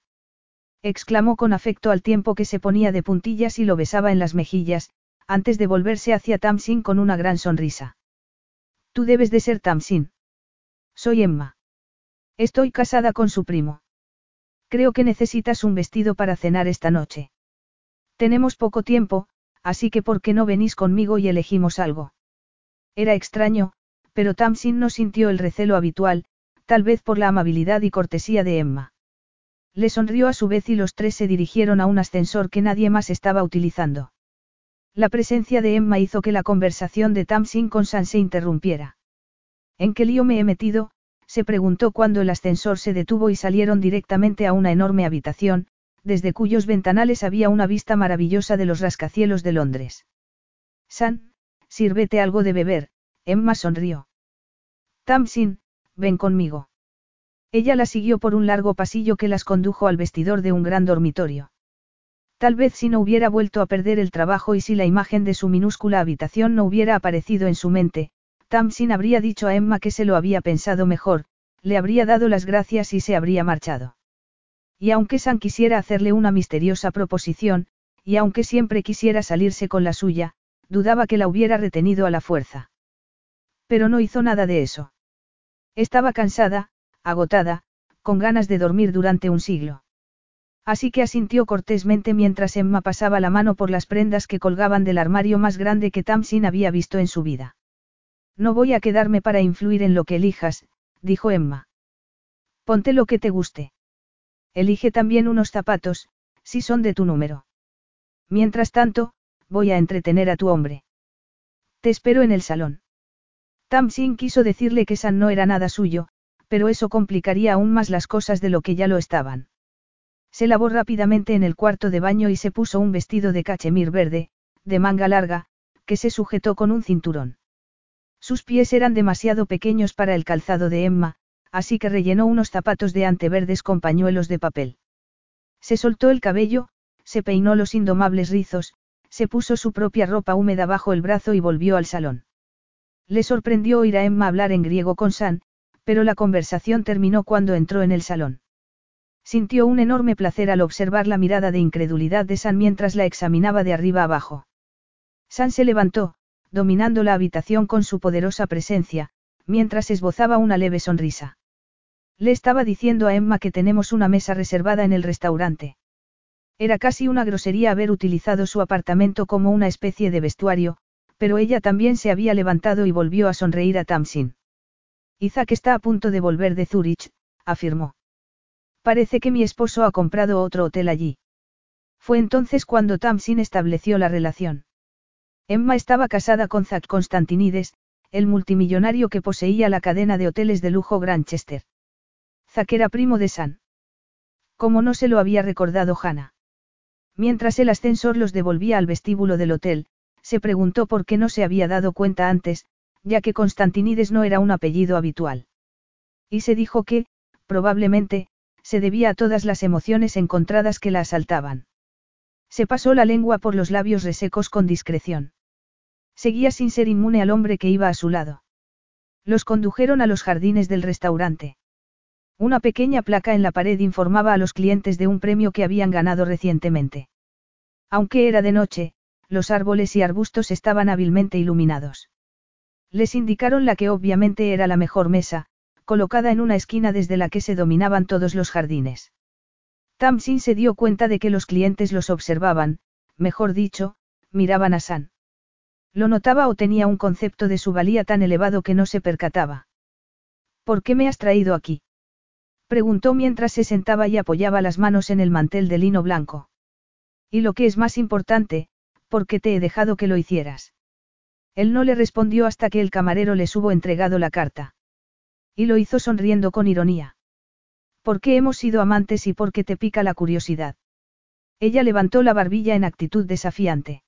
exclamó con afecto al tiempo que se ponía de puntillas y lo besaba en las mejillas, antes de volverse hacia Tamsin con una gran sonrisa. Tú debes de ser Tamsin. Soy Emma. Estoy casada con su primo. Creo que necesitas un vestido para cenar esta noche. Tenemos poco tiempo, así que ¿por qué no venís conmigo y elegimos algo? Era extraño, pero Tamsin no sintió el recelo habitual, tal vez por la amabilidad y cortesía de Emma. Le sonrió a su vez y los tres se dirigieron a un ascensor que nadie más estaba utilizando. La presencia de Emma hizo que la conversación de Tamsin con San se interrumpiera. ¿En qué lío me he metido? se preguntó cuando el ascensor se detuvo y salieron directamente a una enorme habitación, desde cuyos ventanales había una vista maravillosa de los rascacielos de Londres. San, sírvete algo de beber, Emma sonrió. Tamsin, ven conmigo. Ella la siguió por un largo pasillo que las condujo al vestidor de un gran dormitorio. Tal vez si no hubiera vuelto a perder el trabajo y si la imagen de su minúscula habitación no hubiera aparecido en su mente, Tamsin habría dicho a Emma que se lo había pensado mejor, le habría dado las gracias y se habría marchado. Y aunque San quisiera hacerle una misteriosa proposición, y aunque siempre quisiera salirse con la suya, dudaba que la hubiera retenido a la fuerza. Pero no hizo nada de eso. Estaba cansada, agotada, con ganas de dormir durante un siglo. Así que asintió cortésmente mientras Emma pasaba la mano por las prendas que colgaban del armario más grande que Tamsin había visto en su vida. No voy a quedarme para influir en lo que elijas, dijo Emma. Ponte lo que te guste. Elige también unos zapatos, si son de tu número. Mientras tanto, voy a entretener a tu hombre. Te espero en el salón. Tamsin quiso decirle que San no era nada suyo, pero eso complicaría aún más las cosas de lo que ya lo estaban. Se lavó rápidamente en el cuarto de baño y se puso un vestido de cachemir verde, de manga larga, que se sujetó con un cinturón. Sus pies eran demasiado pequeños para el calzado de Emma, así que rellenó unos zapatos de ante verdes con pañuelos de papel. Se soltó el cabello, se peinó los indomables rizos, se puso su propia ropa húmeda bajo el brazo y volvió al salón. Le sorprendió oír a Emma hablar en griego con San, pero la conversación terminó cuando entró en el salón. Sintió un enorme placer al observar la mirada de incredulidad de San mientras la examinaba de arriba abajo. San se levantó, dominando la habitación con su poderosa presencia, mientras esbozaba una leve sonrisa. Le estaba diciendo a Emma que tenemos una mesa reservada en el restaurante. Era casi una grosería haber utilizado su apartamento como una especie de vestuario, pero ella también se había levantado y volvió a sonreír a Tamsin. Isaac está a punto de volver de Zurich, afirmó. Parece que mi esposo ha comprado otro hotel allí. Fue entonces cuando Tamsin estableció la relación. Emma estaba casada con Zack Constantinides, el multimillonario que poseía la cadena de hoteles de lujo Granchester. Zack era primo de San. Como no se lo había recordado Hannah. Mientras el ascensor los devolvía al vestíbulo del hotel, se preguntó por qué no se había dado cuenta antes, ya que Constantinides no era un apellido habitual. Y se dijo que, probablemente, se debía a todas las emociones encontradas que la asaltaban. Se pasó la lengua por los labios resecos con discreción. Seguía sin ser inmune al hombre que iba a su lado. Los condujeron a los jardines del restaurante. Una pequeña placa en la pared informaba a los clientes de un premio que habían ganado recientemente. Aunque era de noche, los árboles y arbustos estaban hábilmente iluminados. Les indicaron la que obviamente era la mejor mesa, colocada en una esquina desde la que se dominaban todos los jardines. Tamsin se dio cuenta de que los clientes los observaban, mejor dicho, miraban a San. Lo notaba o tenía un concepto de su valía tan elevado que no se percataba. ¿Por qué me has traído aquí? Preguntó mientras se sentaba y apoyaba las manos en el mantel de lino blanco. Y lo que es más importante, ¿por qué te he dejado que lo hicieras? Él no le respondió hasta que el camarero les hubo entregado la carta. Y lo hizo sonriendo con ironía. ¿Por qué hemos sido amantes y por qué te pica la curiosidad? Ella levantó la barbilla en actitud desafiante.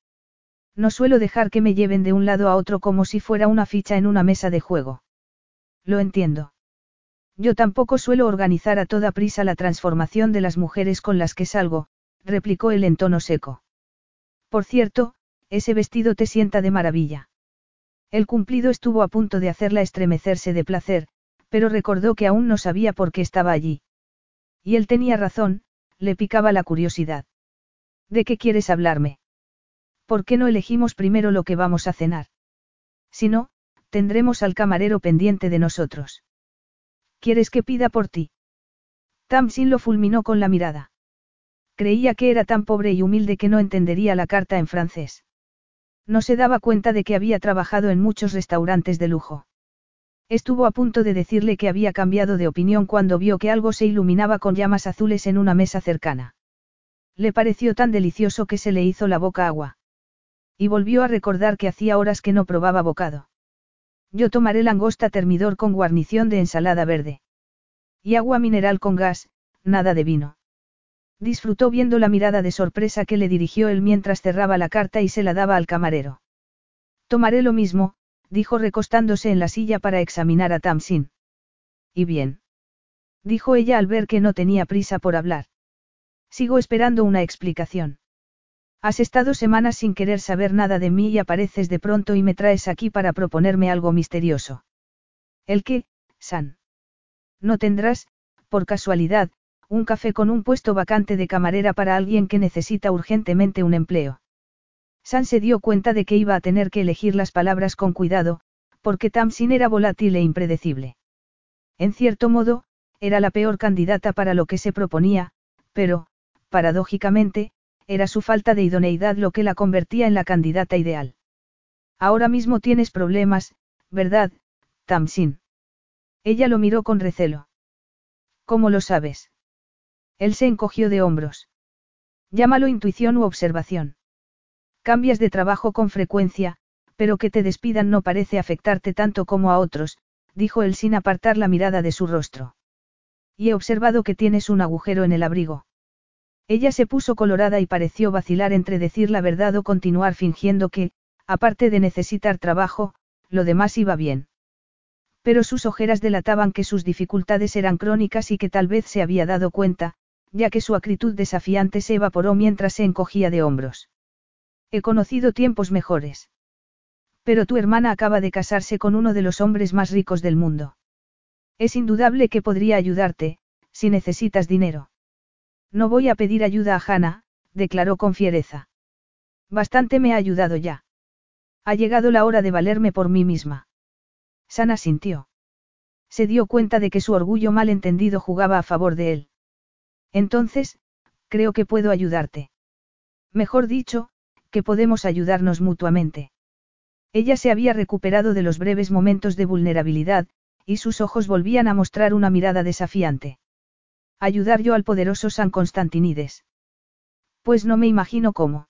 No suelo dejar que me lleven de un lado a otro como si fuera una ficha en una mesa de juego. Lo entiendo. Yo tampoco suelo organizar a toda prisa la transformación de las mujeres con las que salgo, replicó él en tono seco. Por cierto, ese vestido te sienta de maravilla. El cumplido estuvo a punto de hacerla estremecerse de placer, pero recordó que aún no sabía por qué estaba allí. Y él tenía razón, le picaba la curiosidad. ¿De qué quieres hablarme? ¿Por qué no elegimos primero lo que vamos a cenar? Si no, tendremos al camarero pendiente de nosotros. ¿Quieres que pida por ti? Tamsin lo fulminó con la mirada. Creía que era tan pobre y humilde que no entendería la carta en francés. No se daba cuenta de que había trabajado en muchos restaurantes de lujo. Estuvo a punto de decirle que había cambiado de opinión cuando vio que algo se iluminaba con llamas azules en una mesa cercana. Le pareció tan delicioso que se le hizo la boca agua. Y volvió a recordar que hacía horas que no probaba bocado. Yo tomaré langosta termidor con guarnición de ensalada verde. Y agua mineral con gas, nada de vino. Disfrutó viendo la mirada de sorpresa que le dirigió él mientras cerraba la carta y se la daba al camarero. Tomaré lo mismo, dijo recostándose en la silla para examinar a Tamsin. Y bien. Dijo ella al ver que no tenía prisa por hablar. Sigo esperando una explicación. Has estado semanas sin querer saber nada de mí y apareces de pronto y me traes aquí para proponerme algo misterioso. ¿El qué, San? No tendrás, por casualidad, un café con un puesto vacante de camarera para alguien que necesita urgentemente un empleo. San se dio cuenta de que iba a tener que elegir las palabras con cuidado, porque Tamsin era volátil e impredecible. En cierto modo, era la peor candidata para lo que se proponía, pero, paradójicamente, era su falta de idoneidad lo que la convertía en la candidata ideal. Ahora mismo tienes problemas, ¿verdad, Tamsin? Ella lo miró con recelo. ¿Cómo lo sabes? Él se encogió de hombros. Llámalo intuición u observación. Cambias de trabajo con frecuencia, pero que te despidan no parece afectarte tanto como a otros, dijo él sin apartar la mirada de su rostro. Y he observado que tienes un agujero en el abrigo. Ella se puso colorada y pareció vacilar entre decir la verdad o continuar fingiendo que, aparte de necesitar trabajo, lo demás iba bien. Pero sus ojeras delataban que sus dificultades eran crónicas y que tal vez se había dado cuenta, ya que su acritud desafiante se evaporó mientras se encogía de hombros. He conocido tiempos mejores. Pero tu hermana acaba de casarse con uno de los hombres más ricos del mundo. Es indudable que podría ayudarte, si necesitas dinero. No voy a pedir ayuda a Hannah, declaró con fiereza. Bastante me ha ayudado ya. Ha llegado la hora de valerme por mí misma. Sana sintió. Se dio cuenta de que su orgullo mal entendido jugaba a favor de él. Entonces, creo que puedo ayudarte. Mejor dicho, que podemos ayudarnos mutuamente. Ella se había recuperado de los breves momentos de vulnerabilidad, y sus ojos volvían a mostrar una mirada desafiante. Ayudar yo al poderoso San Constantinides. Pues no me imagino cómo.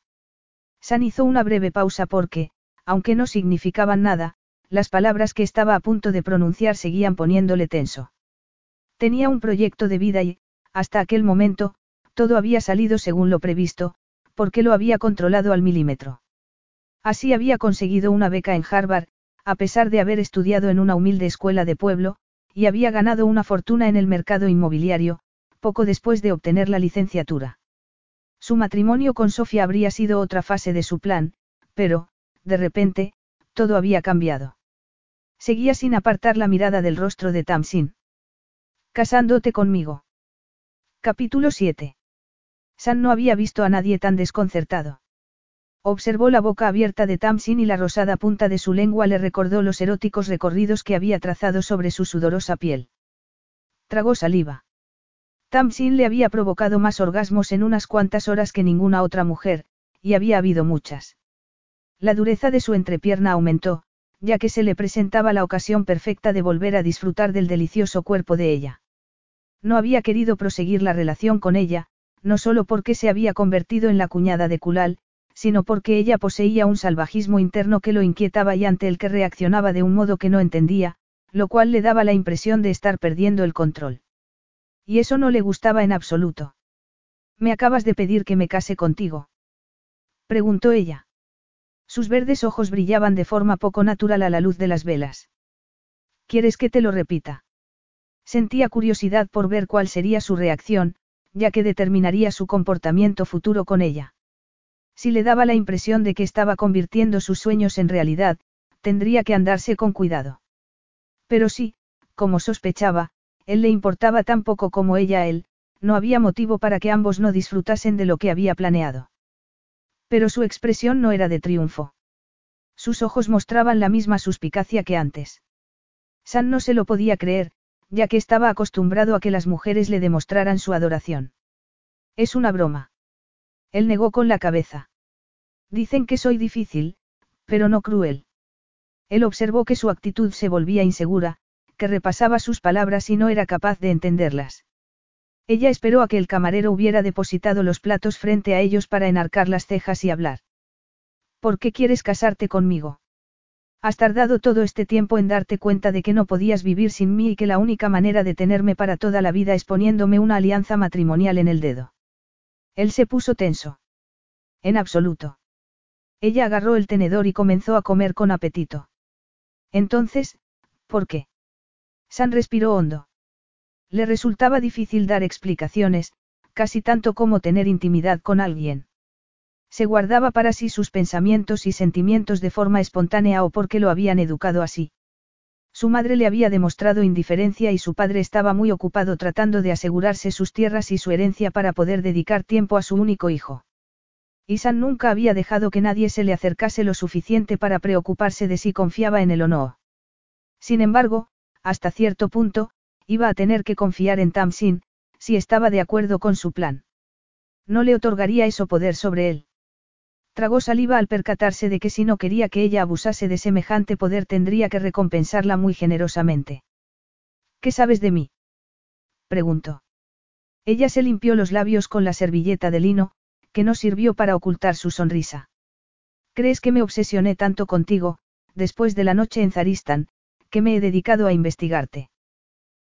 San hizo una breve pausa porque, aunque no significaban nada, las palabras que estaba a punto de pronunciar seguían poniéndole tenso. Tenía un proyecto de vida y, hasta aquel momento, todo había salido según lo previsto, porque lo había controlado al milímetro. Así había conseguido una beca en Harvard, a pesar de haber estudiado en una humilde escuela de pueblo, y había ganado una fortuna en el mercado inmobiliario, poco después de obtener la licenciatura. Su matrimonio con Sofía habría sido otra fase de su plan, pero, de repente, todo había cambiado. Seguía sin apartar la mirada del rostro de Tamsin. Casándote conmigo. Capítulo 7. San no había visto a nadie tan desconcertado. Observó la boca abierta de Tamsin y la rosada punta de su lengua le recordó los eróticos recorridos que había trazado sobre su sudorosa piel. Tragó saliva. Tamsin le había provocado más orgasmos en unas cuantas horas que ninguna otra mujer, y había habido muchas. La dureza de su entrepierna aumentó, ya que se le presentaba la ocasión perfecta de volver a disfrutar del delicioso cuerpo de ella. No había querido proseguir la relación con ella, no solo porque se había convertido en la cuñada de Kulal, sino porque ella poseía un salvajismo interno que lo inquietaba y ante el que reaccionaba de un modo que no entendía, lo cual le daba la impresión de estar perdiendo el control. Y eso no le gustaba en absoluto. ¿Me acabas de pedir que me case contigo? preguntó ella. Sus verdes ojos brillaban de forma poco natural a la luz de las velas. ¿Quieres que te lo repita? Sentía curiosidad por ver cuál sería su reacción, ya que determinaría su comportamiento futuro con ella. Si le daba la impresión de que estaba convirtiendo sus sueños en realidad, tendría que andarse con cuidado. Pero sí, como sospechaba, él le importaba tan poco como ella a él, no había motivo para que ambos no disfrutasen de lo que había planeado. Pero su expresión no era de triunfo. Sus ojos mostraban la misma suspicacia que antes. San no se lo podía creer, ya que estaba acostumbrado a que las mujeres le demostraran su adoración. Es una broma. Él negó con la cabeza. Dicen que soy difícil, pero no cruel. Él observó que su actitud se volvía insegura, que repasaba sus palabras y no era capaz de entenderlas. Ella esperó a que el camarero hubiera depositado los platos frente a ellos para enarcar las cejas y hablar. ¿Por qué quieres casarte conmigo? Has tardado todo este tiempo en darte cuenta de que no podías vivir sin mí y que la única manera de tenerme para toda la vida es poniéndome una alianza matrimonial en el dedo. Él se puso tenso. En absoluto. Ella agarró el tenedor y comenzó a comer con apetito. Entonces, ¿por qué? San respiró hondo. Le resultaba difícil dar explicaciones, casi tanto como tener intimidad con alguien. Se guardaba para sí sus pensamientos y sentimientos de forma espontánea o porque lo habían educado así. Su madre le había demostrado indiferencia y su padre estaba muy ocupado tratando de asegurarse sus tierras y su herencia para poder dedicar tiempo a su único hijo. Isan nunca había dejado que nadie se le acercase lo suficiente para preocuparse de si confiaba en él o no. Sin embargo, hasta cierto punto, iba a tener que confiar en Tamsin, si estaba de acuerdo con su plan. No le otorgaría eso poder sobre él. Tragó saliva al percatarse de que si no quería que ella abusase de semejante poder tendría que recompensarla muy generosamente. ¿Qué sabes de mí? preguntó. Ella se limpió los labios con la servilleta de lino, que no sirvió para ocultar su sonrisa. ¿Crees que me obsesioné tanto contigo, después de la noche en Zaristan, que me he dedicado a investigarte?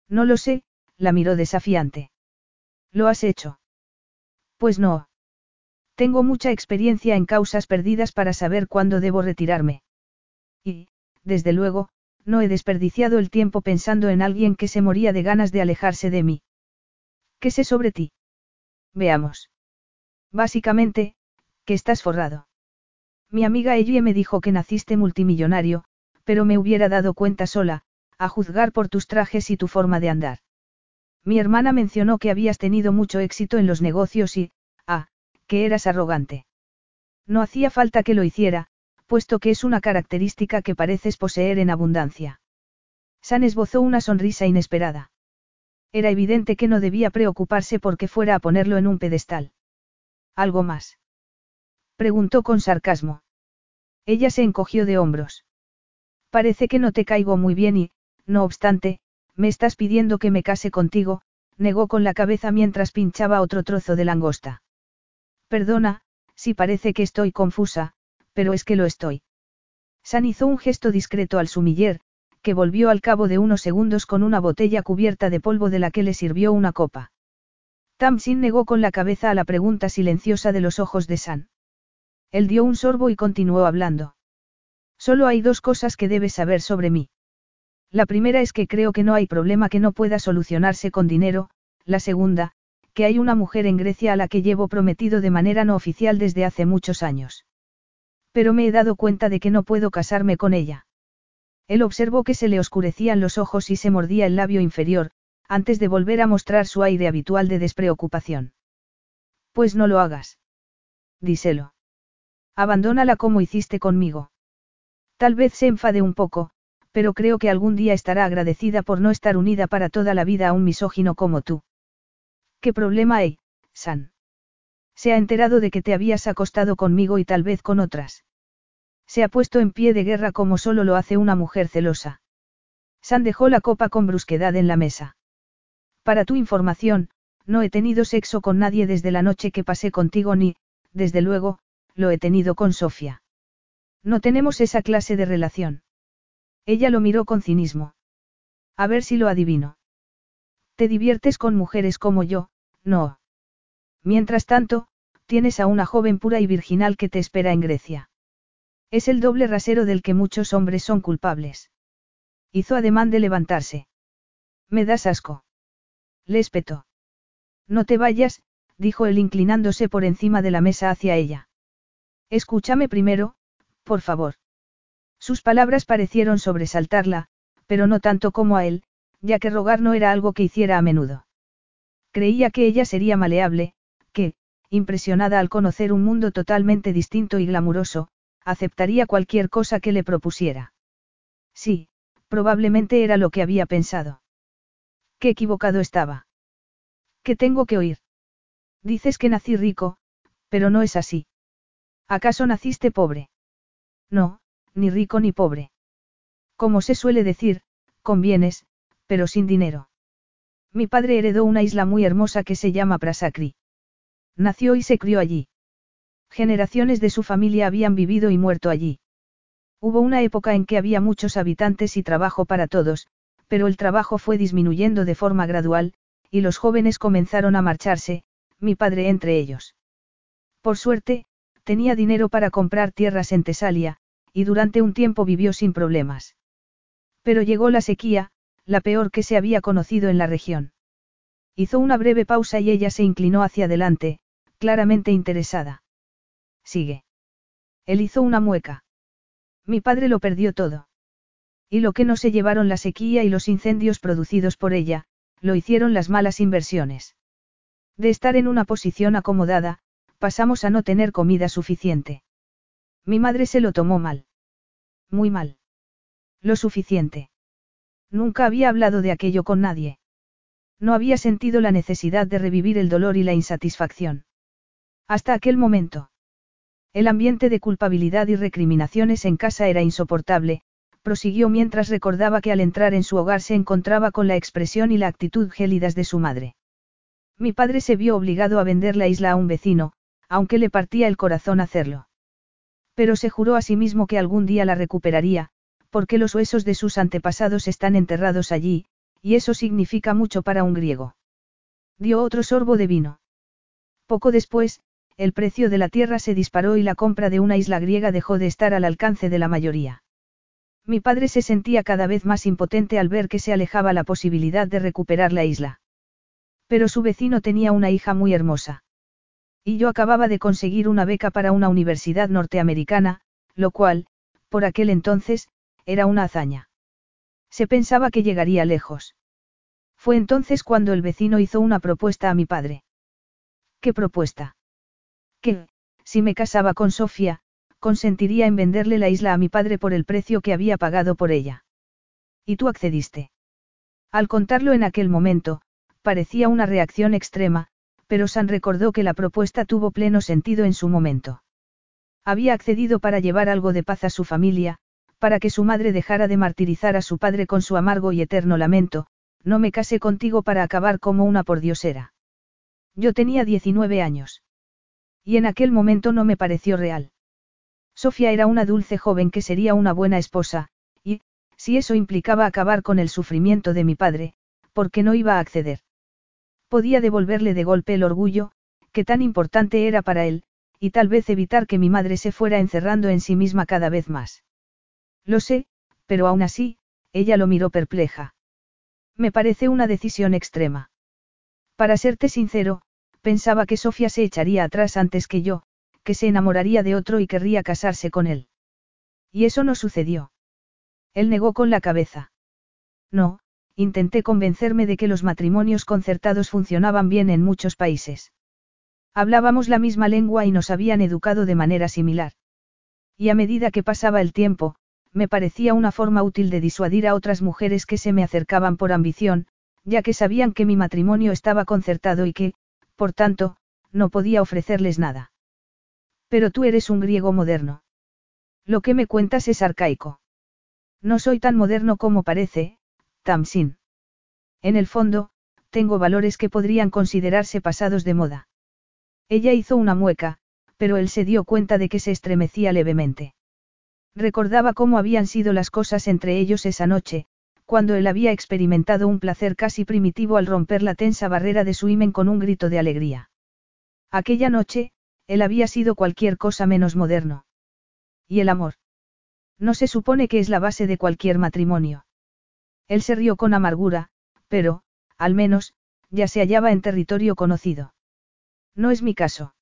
No lo sé, la miró desafiante. ¿Lo has hecho? Pues no. Tengo mucha experiencia en causas perdidas para saber cuándo debo retirarme. Y, desde luego, no he desperdiciado el tiempo pensando en alguien que se moría de ganas de alejarse de mí. ¿Qué sé sobre ti? Veamos. Básicamente, que estás forrado. Mi amiga Ellie me dijo que naciste multimillonario, pero me hubiera dado cuenta sola, a juzgar por tus trajes y tu forma de andar. Mi hermana mencionó que habías tenido mucho éxito en los negocios y, ah, que eras arrogante. No hacía falta que lo hiciera, puesto que es una característica que pareces poseer en abundancia. San esbozó una sonrisa inesperada. Era evidente que no debía preocuparse porque fuera a ponerlo en un pedestal. ¿Algo más? Preguntó con sarcasmo. Ella se encogió de hombros. Parece que no te caigo muy bien y, no obstante, me estás pidiendo que me case contigo, negó con la cabeza mientras pinchaba otro trozo de langosta. Perdona, si parece que estoy confusa, pero es que lo estoy. San hizo un gesto discreto al sumiller, que volvió al cabo de unos segundos con una botella cubierta de polvo de la que le sirvió una copa. Tamsin negó con la cabeza a la pregunta silenciosa de los ojos de San. Él dio un sorbo y continuó hablando. Solo hay dos cosas que debes saber sobre mí. La primera es que creo que no hay problema que no pueda solucionarse con dinero, la segunda, que hay una mujer en Grecia a la que llevo prometido de manera no oficial desde hace muchos años. Pero me he dado cuenta de que no puedo casarme con ella. Él observó que se le oscurecían los ojos y se mordía el labio inferior, antes de volver a mostrar su aire habitual de despreocupación. Pues no lo hagas. Díselo. Abandónala como hiciste conmigo. Tal vez se enfade un poco, pero creo que algún día estará agradecida por no estar unida para toda la vida a un misógino como tú. ¿Qué problema hay, San? Se ha enterado de que te habías acostado conmigo y tal vez con otras. Se ha puesto en pie de guerra como solo lo hace una mujer celosa. San dejó la copa con brusquedad en la mesa. Para tu información, no he tenido sexo con nadie desde la noche que pasé contigo ni, desde luego, lo he tenido con Sofía. No tenemos esa clase de relación. Ella lo miró con cinismo. A ver si lo adivino. Te diviertes con mujeres como yo, no. Mientras tanto, tienes a una joven pura y virginal que te espera en Grecia. Es el doble rasero del que muchos hombres son culpables. Hizo ademán de levantarse. Me das asco. Le espetó. No te vayas, dijo él inclinándose por encima de la mesa hacia ella. Escúchame primero, por favor. Sus palabras parecieron sobresaltarla, pero no tanto como a él, ya que rogar no era algo que hiciera a menudo. Creía que ella sería maleable, que, impresionada al conocer un mundo totalmente distinto y glamuroso, aceptaría cualquier cosa que le propusiera. Sí, probablemente era lo que había pensado. Qué equivocado estaba. ¿Qué tengo que oír? Dices que nací rico, pero no es así. ¿Acaso naciste pobre? No, ni rico ni pobre. Como se suele decir, con bienes, pero sin dinero. Mi padre heredó una isla muy hermosa que se llama Prasakri. Nació y se crió allí. Generaciones de su familia habían vivido y muerto allí. Hubo una época en que había muchos habitantes y trabajo para todos, pero el trabajo fue disminuyendo de forma gradual, y los jóvenes comenzaron a marcharse, mi padre entre ellos. Por suerte, tenía dinero para comprar tierras en Tesalia, y durante un tiempo vivió sin problemas. Pero llegó la sequía, la peor que se había conocido en la región. Hizo una breve pausa y ella se inclinó hacia adelante, claramente interesada. Sigue. Él hizo una mueca. Mi padre lo perdió todo. Y lo que no se llevaron la sequía y los incendios producidos por ella, lo hicieron las malas inversiones. De estar en una posición acomodada, pasamos a no tener comida suficiente. Mi madre se lo tomó mal. Muy mal. Lo suficiente. Nunca había hablado de aquello con nadie. No había sentido la necesidad de revivir el dolor y la insatisfacción. Hasta aquel momento. El ambiente de culpabilidad y recriminaciones en casa era insoportable, prosiguió mientras recordaba que al entrar en su hogar se encontraba con la expresión y la actitud gélidas de su madre. Mi padre se vio obligado a vender la isla a un vecino, aunque le partía el corazón hacerlo. Pero se juró a sí mismo que algún día la recuperaría, porque los huesos de sus antepasados están enterrados allí, y eso significa mucho para un griego. Dio otro sorbo de vino. Poco después, el precio de la tierra se disparó y la compra de una isla griega dejó de estar al alcance de la mayoría. Mi padre se sentía cada vez más impotente al ver que se alejaba la posibilidad de recuperar la isla. Pero su vecino tenía una hija muy hermosa. Y yo acababa de conseguir una beca para una universidad norteamericana, lo cual, por aquel entonces, era una hazaña. Se pensaba que llegaría lejos. Fue entonces cuando el vecino hizo una propuesta a mi padre. ¿Qué propuesta? Que, si me casaba con Sofía, consentiría en venderle la isla a mi padre por el precio que había pagado por ella. Y tú accediste. Al contarlo en aquel momento, parecía una reacción extrema, pero San recordó que la propuesta tuvo pleno sentido en su momento. Había accedido para llevar algo de paz a su familia, para que su madre dejara de martirizar a su padre con su amargo y eterno lamento, no me casé contigo para acabar como una pordiosera. Yo tenía 19 años. Y en aquel momento no me pareció real. Sofía era una dulce joven que sería una buena esposa, y, si eso implicaba acabar con el sufrimiento de mi padre, ¿por qué no iba a acceder? Podía devolverle de golpe el orgullo, que tan importante era para él, y tal vez evitar que mi madre se fuera encerrando en sí misma cada vez más. Lo sé, pero aún así, ella lo miró perpleja. Me parece una decisión extrema. Para serte sincero, pensaba que Sofía se echaría atrás antes que yo, que se enamoraría de otro y querría casarse con él. Y eso no sucedió. Él negó con la cabeza. No, intenté convencerme de que los matrimonios concertados funcionaban bien en muchos países. Hablábamos la misma lengua y nos habían educado de manera similar. Y a medida que pasaba el tiempo, me parecía una forma útil de disuadir a otras mujeres que se me acercaban por ambición, ya que sabían que mi matrimonio estaba concertado y que, por tanto, no podía ofrecerles nada. Pero tú eres un griego moderno. Lo que me cuentas es arcaico. No soy tan moderno como parece, Tamsin. En el fondo, tengo valores que podrían considerarse pasados de moda. Ella hizo una mueca, pero él se dio cuenta de que se estremecía levemente. Recordaba cómo habían sido las cosas entre ellos esa noche, cuando él había experimentado un placer casi primitivo al romper la tensa barrera de su himen con un grito de alegría. Aquella noche, él había sido cualquier cosa menos moderno. ¿Y el amor? No se supone que es la base de cualquier matrimonio. Él se rió con amargura, pero, al menos, ya se hallaba en territorio conocido. No es mi caso.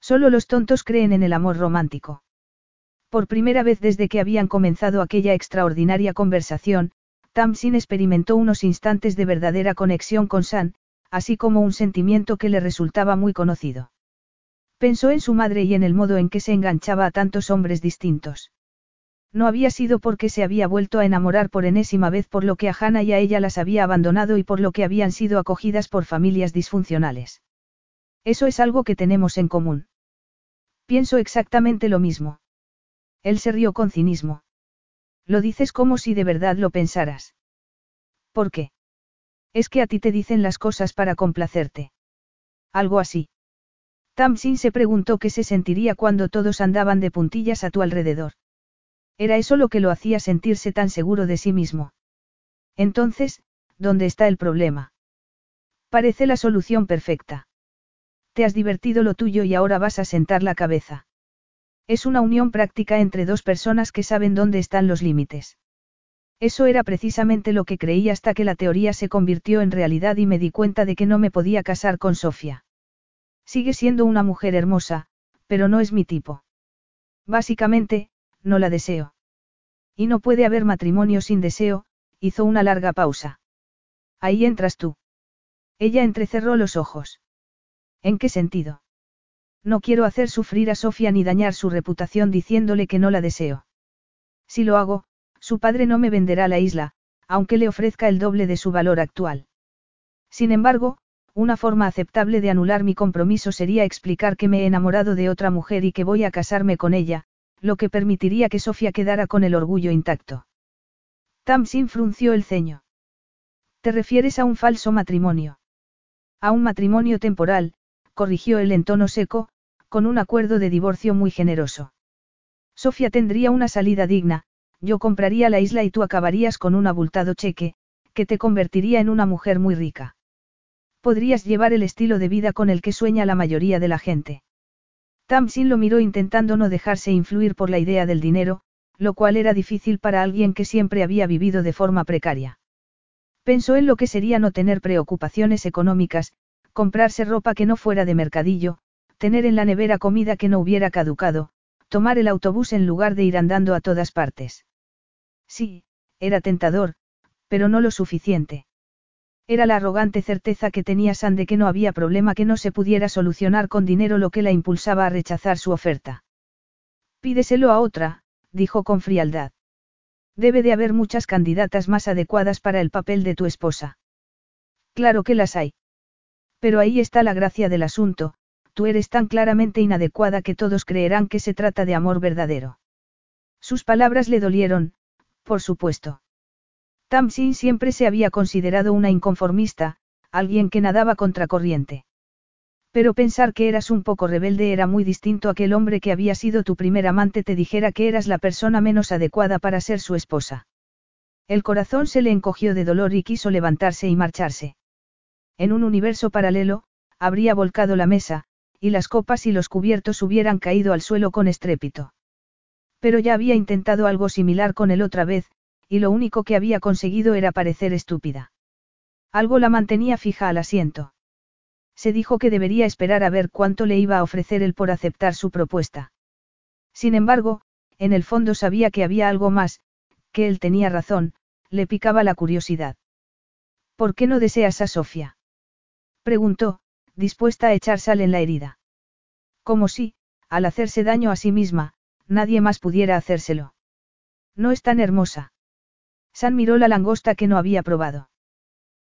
Solo los tontos creen en el amor romántico. Por primera vez desde que habían comenzado aquella extraordinaria conversación, Tamsin experimentó unos instantes de verdadera conexión con San, así como un sentimiento que le resultaba muy conocido. Pensó en su madre y en el modo en que se enganchaba a tantos hombres distintos. No había sido porque se había vuelto a enamorar por enésima vez por lo que a Hannah y a ella las había abandonado y por lo que habían sido acogidas por familias disfuncionales. Eso es algo que tenemos en común. Pienso exactamente lo mismo. Él se rió con cinismo. Lo dices como si de verdad lo pensaras. ¿Por qué? Es que a ti te dicen las cosas para complacerte. Algo así. Tamsin se preguntó qué se sentiría cuando todos andaban de puntillas a tu alrededor. Era eso lo que lo hacía sentirse tan seguro de sí mismo. Entonces, ¿dónde está el problema? Parece la solución perfecta. Te has divertido lo tuyo y ahora vas a sentar la cabeza. Es una unión práctica entre dos personas que saben dónde están los límites. Eso era precisamente lo que creí hasta que la teoría se convirtió en realidad y me di cuenta de que no me podía casar con Sofía. Sigue siendo una mujer hermosa, pero no es mi tipo. Básicamente, no la deseo. Y no puede haber matrimonio sin deseo, hizo una larga pausa. Ahí entras tú. Ella entrecerró los ojos. ¿En qué sentido? No quiero hacer sufrir a Sofía ni dañar su reputación diciéndole que no la deseo. Si lo hago, su padre no me venderá la isla, aunque le ofrezca el doble de su valor actual. Sin embargo, una forma aceptable de anular mi compromiso sería explicar que me he enamorado de otra mujer y que voy a casarme con ella, lo que permitiría que Sofía quedara con el orgullo intacto. Tamsin frunció el ceño. ¿Te refieres a un falso matrimonio? A un matrimonio temporal, corrigió él en tono seco, con un acuerdo de divorcio muy generoso. Sofía tendría una salida digna, yo compraría la isla y tú acabarías con un abultado cheque, que te convertiría en una mujer muy rica. Podrías llevar el estilo de vida con el que sueña la mayoría de la gente. Tamsin lo miró intentando no dejarse influir por la idea del dinero, lo cual era difícil para alguien que siempre había vivido de forma precaria. Pensó en lo que sería no tener preocupaciones económicas, comprarse ropa que no fuera de mercadillo, tener en la nevera comida que no hubiera caducado, tomar el autobús en lugar de ir andando a todas partes. Sí, era tentador, pero no lo suficiente. Era la arrogante certeza que tenía San de que no había problema que no se pudiera solucionar con dinero lo que la impulsaba a rechazar su oferta. Pídeselo a otra, dijo con frialdad. Debe de haber muchas candidatas más adecuadas para el papel de tu esposa. Claro que las hay. Pero ahí está la gracia del asunto, tú eres tan claramente inadecuada que todos creerán que se trata de amor verdadero. Sus palabras le dolieron, por supuesto. Tamsin siempre se había considerado una inconformista, alguien que nadaba contracorriente. Pero pensar que eras un poco rebelde era muy distinto a que el hombre que había sido tu primer amante te dijera que eras la persona menos adecuada para ser su esposa. El corazón se le encogió de dolor y quiso levantarse y marcharse. En un universo paralelo, habría volcado la mesa, y las copas y los cubiertos hubieran caído al suelo con estrépito. Pero ya había intentado algo similar con él otra vez, y lo único que había conseguido era parecer estúpida. Algo la mantenía fija al asiento. Se dijo que debería esperar a ver cuánto le iba a ofrecer él por aceptar su propuesta. Sin embargo, en el fondo sabía que había algo más, que él tenía razón, le picaba la curiosidad. ¿Por qué no deseas a Sofía? Preguntó, dispuesta a echar sal en la herida. Como si, al hacerse daño a sí misma, nadie más pudiera hacérselo. No es tan hermosa. San miró la langosta que no había probado.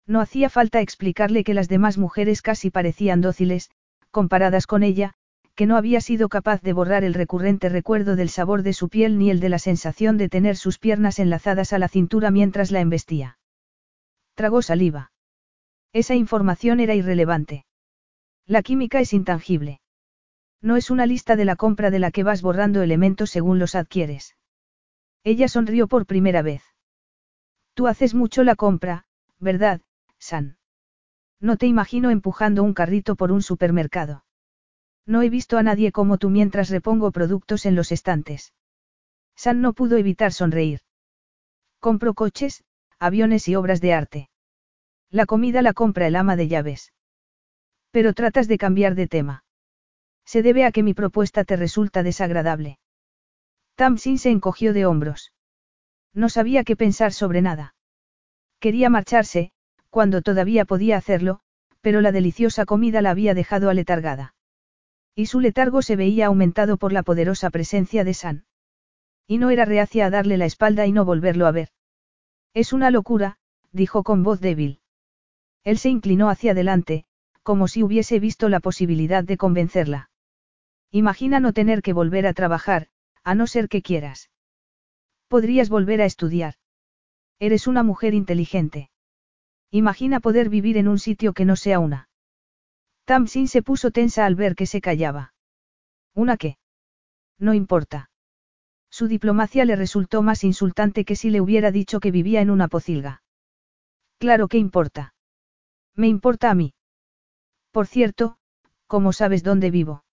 No hacía falta explicarle que las demás mujeres casi parecían dóciles, comparadas con ella, que no había sido capaz de borrar el recurrente recuerdo del sabor de su piel ni el de la sensación de tener sus piernas enlazadas a la cintura mientras la embestía. Tragó saliva. Esa información era irrelevante. La química es intangible. No es una lista de la compra de la que vas borrando elementos según los adquieres. Ella sonrió por primera vez. Tú haces mucho la compra, ¿verdad, San? No te imagino empujando un carrito por un supermercado. No he visto a nadie como tú mientras repongo productos en los estantes. San no pudo evitar sonreír. Compro coches, aviones y obras de arte. La comida la compra el ama de llaves. Pero tratas de cambiar de tema. Se debe a que mi propuesta te resulta desagradable. Tamsin se encogió de hombros. No sabía qué pensar sobre nada. Quería marcharse, cuando todavía podía hacerlo, pero la deliciosa comida la había dejado aletargada. Y su letargo se veía aumentado por la poderosa presencia de San. Y no era reacia a darle la espalda y no volverlo a ver. Es una locura, dijo con voz débil. Él se inclinó hacia adelante, como si hubiese visto la posibilidad de convencerla. Imagina no tener que volver a trabajar, a no ser que quieras. Podrías volver a estudiar. Eres una mujer inteligente. Imagina poder vivir en un sitio que no sea una. Tamsin se puso tensa al ver que se callaba. ¿Una qué? No importa. Su diplomacia le resultó más insultante que si le hubiera dicho que vivía en una pocilga. Claro que importa. Me importa a mí. Por cierto, ¿cómo sabes dónde vivo?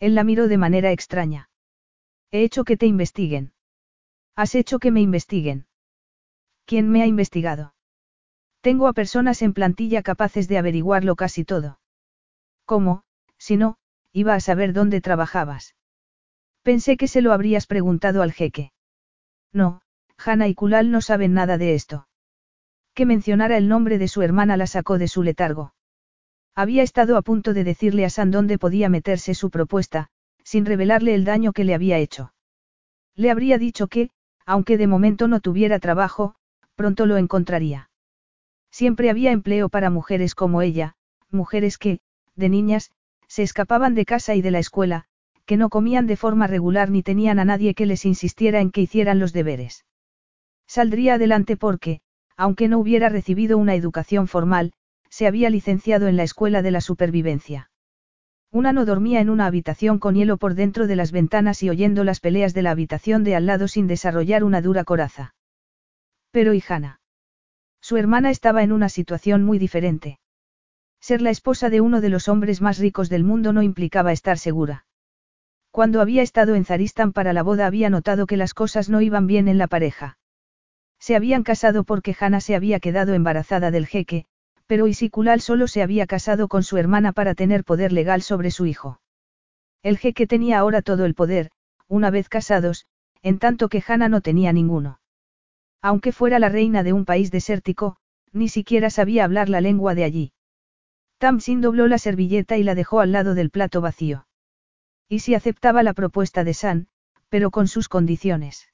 Él la miró de manera extraña. He hecho que te investiguen. Has hecho que me investiguen. ¿Quién me ha investigado? Tengo a personas en plantilla capaces de averiguarlo casi todo. ¿Cómo, si no, iba a saber dónde trabajabas? Pensé que se lo habrías preguntado al jeque. No, Hanna y Kulal no saben nada de esto. Que mencionara el nombre de su hermana la sacó de su letargo. Había estado a punto de decirle a San dónde podía meterse su propuesta, sin revelarle el daño que le había hecho. Le habría dicho que, aunque de momento no tuviera trabajo, pronto lo encontraría. Siempre había empleo para mujeres como ella, mujeres que, de niñas, se escapaban de casa y de la escuela, que no comían de forma regular ni tenían a nadie que les insistiera en que hicieran los deberes. Saldría adelante porque, aunque no hubiera recibido una educación formal, se había licenciado en la escuela de la supervivencia. Una no dormía en una habitación con hielo por dentro de las ventanas y oyendo las peleas de la habitación de al lado sin desarrollar una dura coraza. Pero Hijana. Su hermana estaba en una situación muy diferente. Ser la esposa de uno de los hombres más ricos del mundo no implicaba estar segura. Cuando había estado en Zaristan para la boda había notado que las cosas no iban bien en la pareja. Se habían casado porque Hannah se había quedado embarazada del jeque, pero Isikulal solo se había casado con su hermana para tener poder legal sobre su hijo. El jeque tenía ahora todo el poder, una vez casados, en tanto que Hannah no tenía ninguno. Aunque fuera la reina de un país desértico, ni siquiera sabía hablar la lengua de allí. Tamsin dobló la servilleta y la dejó al lado del plato vacío. Y si aceptaba la propuesta de San, pero con sus condiciones.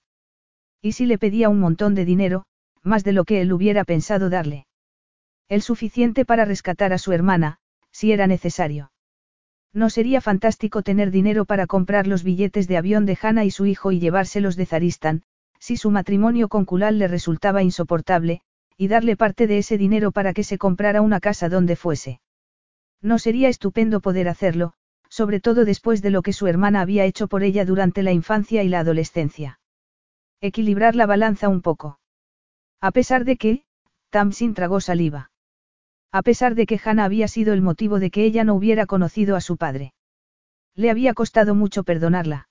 Y si le pedía un montón de dinero, más de lo que él hubiera pensado darle. El suficiente para rescatar a su hermana, si era necesario. ¿No sería fantástico tener dinero para comprar los billetes de avión de Hannah y su hijo y llevárselos de Zaristan, si su matrimonio con Kulal le resultaba insoportable, y darle parte de ese dinero para que se comprara una casa donde fuese? No sería estupendo poder hacerlo, sobre todo después de lo que su hermana había hecho por ella durante la infancia y la adolescencia. Equilibrar la balanza un poco. A pesar de que, Tamsin tragó saliva. A pesar de que Hannah había sido el motivo de que ella no hubiera conocido a su padre. Le había costado mucho perdonarla.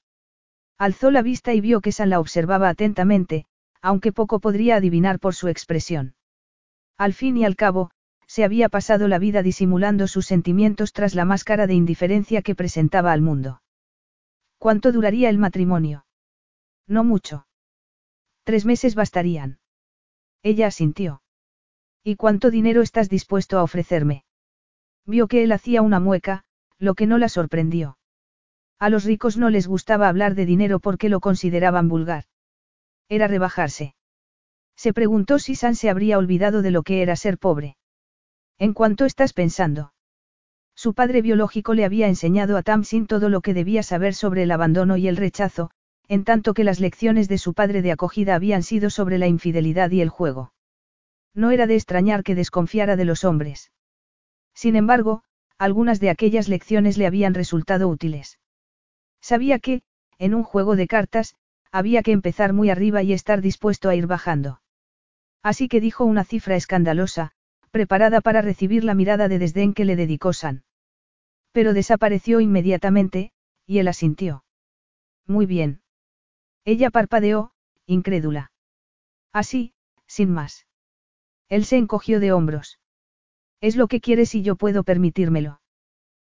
Alzó la vista y vio que San la observaba atentamente, aunque poco podría adivinar por su expresión. Al fin y al cabo, se había pasado la vida disimulando sus sentimientos tras la máscara de indiferencia que presentaba al mundo. ¿Cuánto duraría el matrimonio? No mucho. Tres meses bastarían. Ella asintió. ¿Y cuánto dinero estás dispuesto a ofrecerme? Vio que él hacía una mueca, lo que no la sorprendió. A los ricos no les gustaba hablar de dinero porque lo consideraban vulgar. Era rebajarse. Se preguntó si San se habría olvidado de lo que era ser pobre. ¿En cuánto estás pensando? Su padre biológico le había enseñado a Tamsin todo lo que debía saber sobre el abandono y el rechazo, en tanto que las lecciones de su padre de acogida habían sido sobre la infidelidad y el juego. No era de extrañar que desconfiara de los hombres. Sin embargo, algunas de aquellas lecciones le habían resultado útiles. Sabía que, en un juego de cartas, había que empezar muy arriba y estar dispuesto a ir bajando. Así que dijo una cifra escandalosa, preparada para recibir la mirada de desdén que le dedicó San. Pero desapareció inmediatamente, y él asintió. Muy bien. Ella parpadeó, incrédula. Así, sin más. Él se encogió de hombros. Es lo que quieres y yo puedo permitírmelo.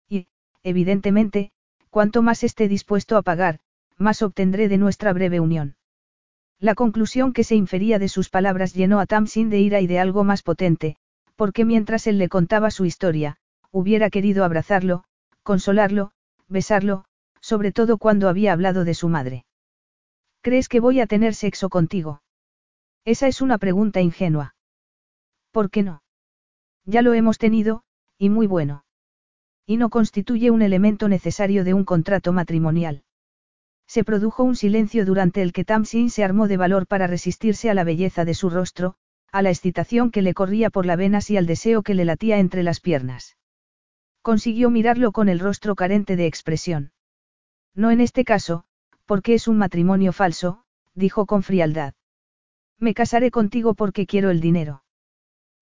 Y, evidentemente, cuanto más esté dispuesto a pagar, más obtendré de nuestra breve unión. La conclusión que se infería de sus palabras llenó a Tamsin de ira y de algo más potente, porque mientras él le contaba su historia, hubiera querido abrazarlo, consolarlo, besarlo, sobre todo cuando había hablado de su madre. ¿Crees que voy a tener sexo contigo? Esa es una pregunta ingenua. ¿Por qué no? Ya lo hemos tenido, y muy bueno. Y no constituye un elemento necesario de un contrato matrimonial. Se produjo un silencio durante el que Tamsin se armó de valor para resistirse a la belleza de su rostro, a la excitación que le corría por las venas y al deseo que le latía entre las piernas. Consiguió mirarlo con el rostro carente de expresión. No en este caso, porque es un matrimonio falso, dijo con frialdad. Me casaré contigo porque quiero el dinero.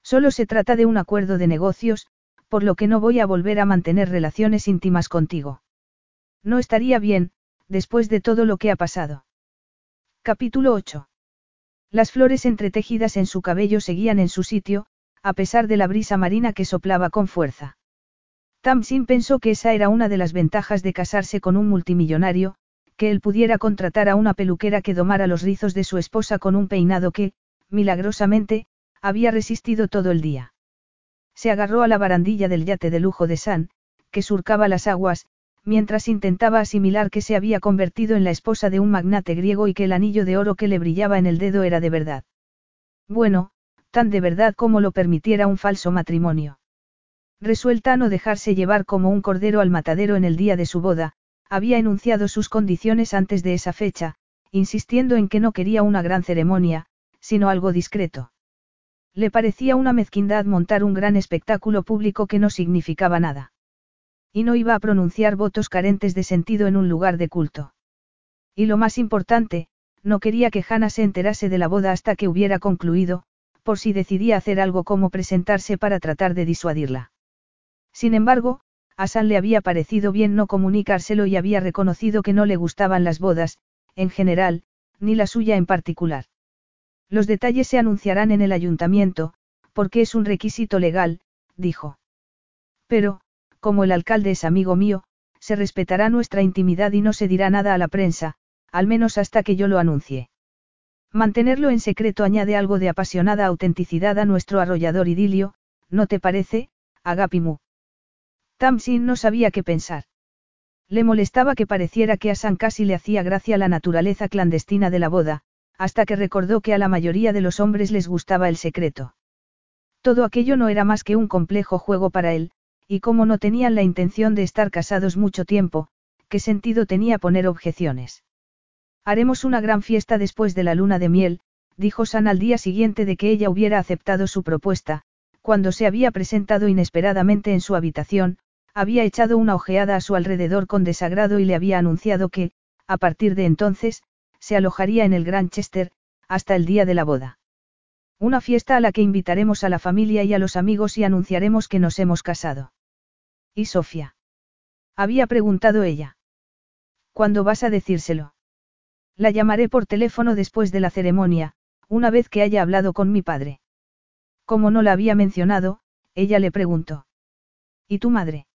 Solo se trata de un acuerdo de negocios, por lo que no voy a volver a mantener relaciones íntimas contigo. No estaría bien, después de todo lo que ha pasado. Capítulo 8. Las flores entretejidas en su cabello seguían en su sitio, a pesar de la brisa marina que soplaba con fuerza. Tamsin pensó que esa era una de las ventajas de casarse con un multimillonario, que él pudiera contratar a una peluquera que domara los rizos de su esposa con un peinado que, milagrosamente, había resistido todo el día. Se agarró a la barandilla del yate de lujo de San, que surcaba las aguas, mientras intentaba asimilar que se había convertido en la esposa de un magnate griego y que el anillo de oro que le brillaba en el dedo era de verdad. Bueno, tan de verdad como lo permitiera un falso matrimonio. Resuelta a no dejarse llevar como un cordero al matadero en el día de su boda, había enunciado sus condiciones antes de esa fecha, insistiendo en que no quería una gran ceremonia, sino algo discreto. Le parecía una mezquindad montar un gran espectáculo público que no significaba nada. Y no iba a pronunciar votos carentes de sentido en un lugar de culto. Y lo más importante, no quería que Hannah se enterase de la boda hasta que hubiera concluido, por si decidía hacer algo como presentarse para tratar de disuadirla. Sin embargo, a San le había parecido bien no comunicárselo y había reconocido que no le gustaban las bodas, en general, ni la suya en particular. Los detalles se anunciarán en el ayuntamiento, porque es un requisito legal, dijo. Pero, como el alcalde es amigo mío, se respetará nuestra intimidad y no se dirá nada a la prensa, al menos hasta que yo lo anuncie. Mantenerlo en secreto añade algo de apasionada autenticidad a nuestro arrollador idilio, ¿no te parece, Agapimu? Tamsin no sabía qué pensar. Le molestaba que pareciera que a San casi le hacía gracia la naturaleza clandestina de la boda, hasta que recordó que a la mayoría de los hombres les gustaba el secreto. Todo aquello no era más que un complejo juego para él, y como no tenían la intención de estar casados mucho tiempo, ¿qué sentido tenía poner objeciones? Haremos una gran fiesta después de la luna de miel, dijo San al día siguiente de que ella hubiera aceptado su propuesta, cuando se había presentado inesperadamente en su habitación, había echado una ojeada a su alrededor con desagrado y le había anunciado que, a partir de entonces, se alojaría en el Gran Chester, hasta el día de la boda. Una fiesta a la que invitaremos a la familia y a los amigos y anunciaremos que nos hemos casado. ¿Y Sofía? Había preguntado ella. ¿Cuándo vas a decírselo? La llamaré por teléfono después de la ceremonia, una vez que haya hablado con mi padre. Como no la había mencionado, ella le preguntó. ¿Y tu madre?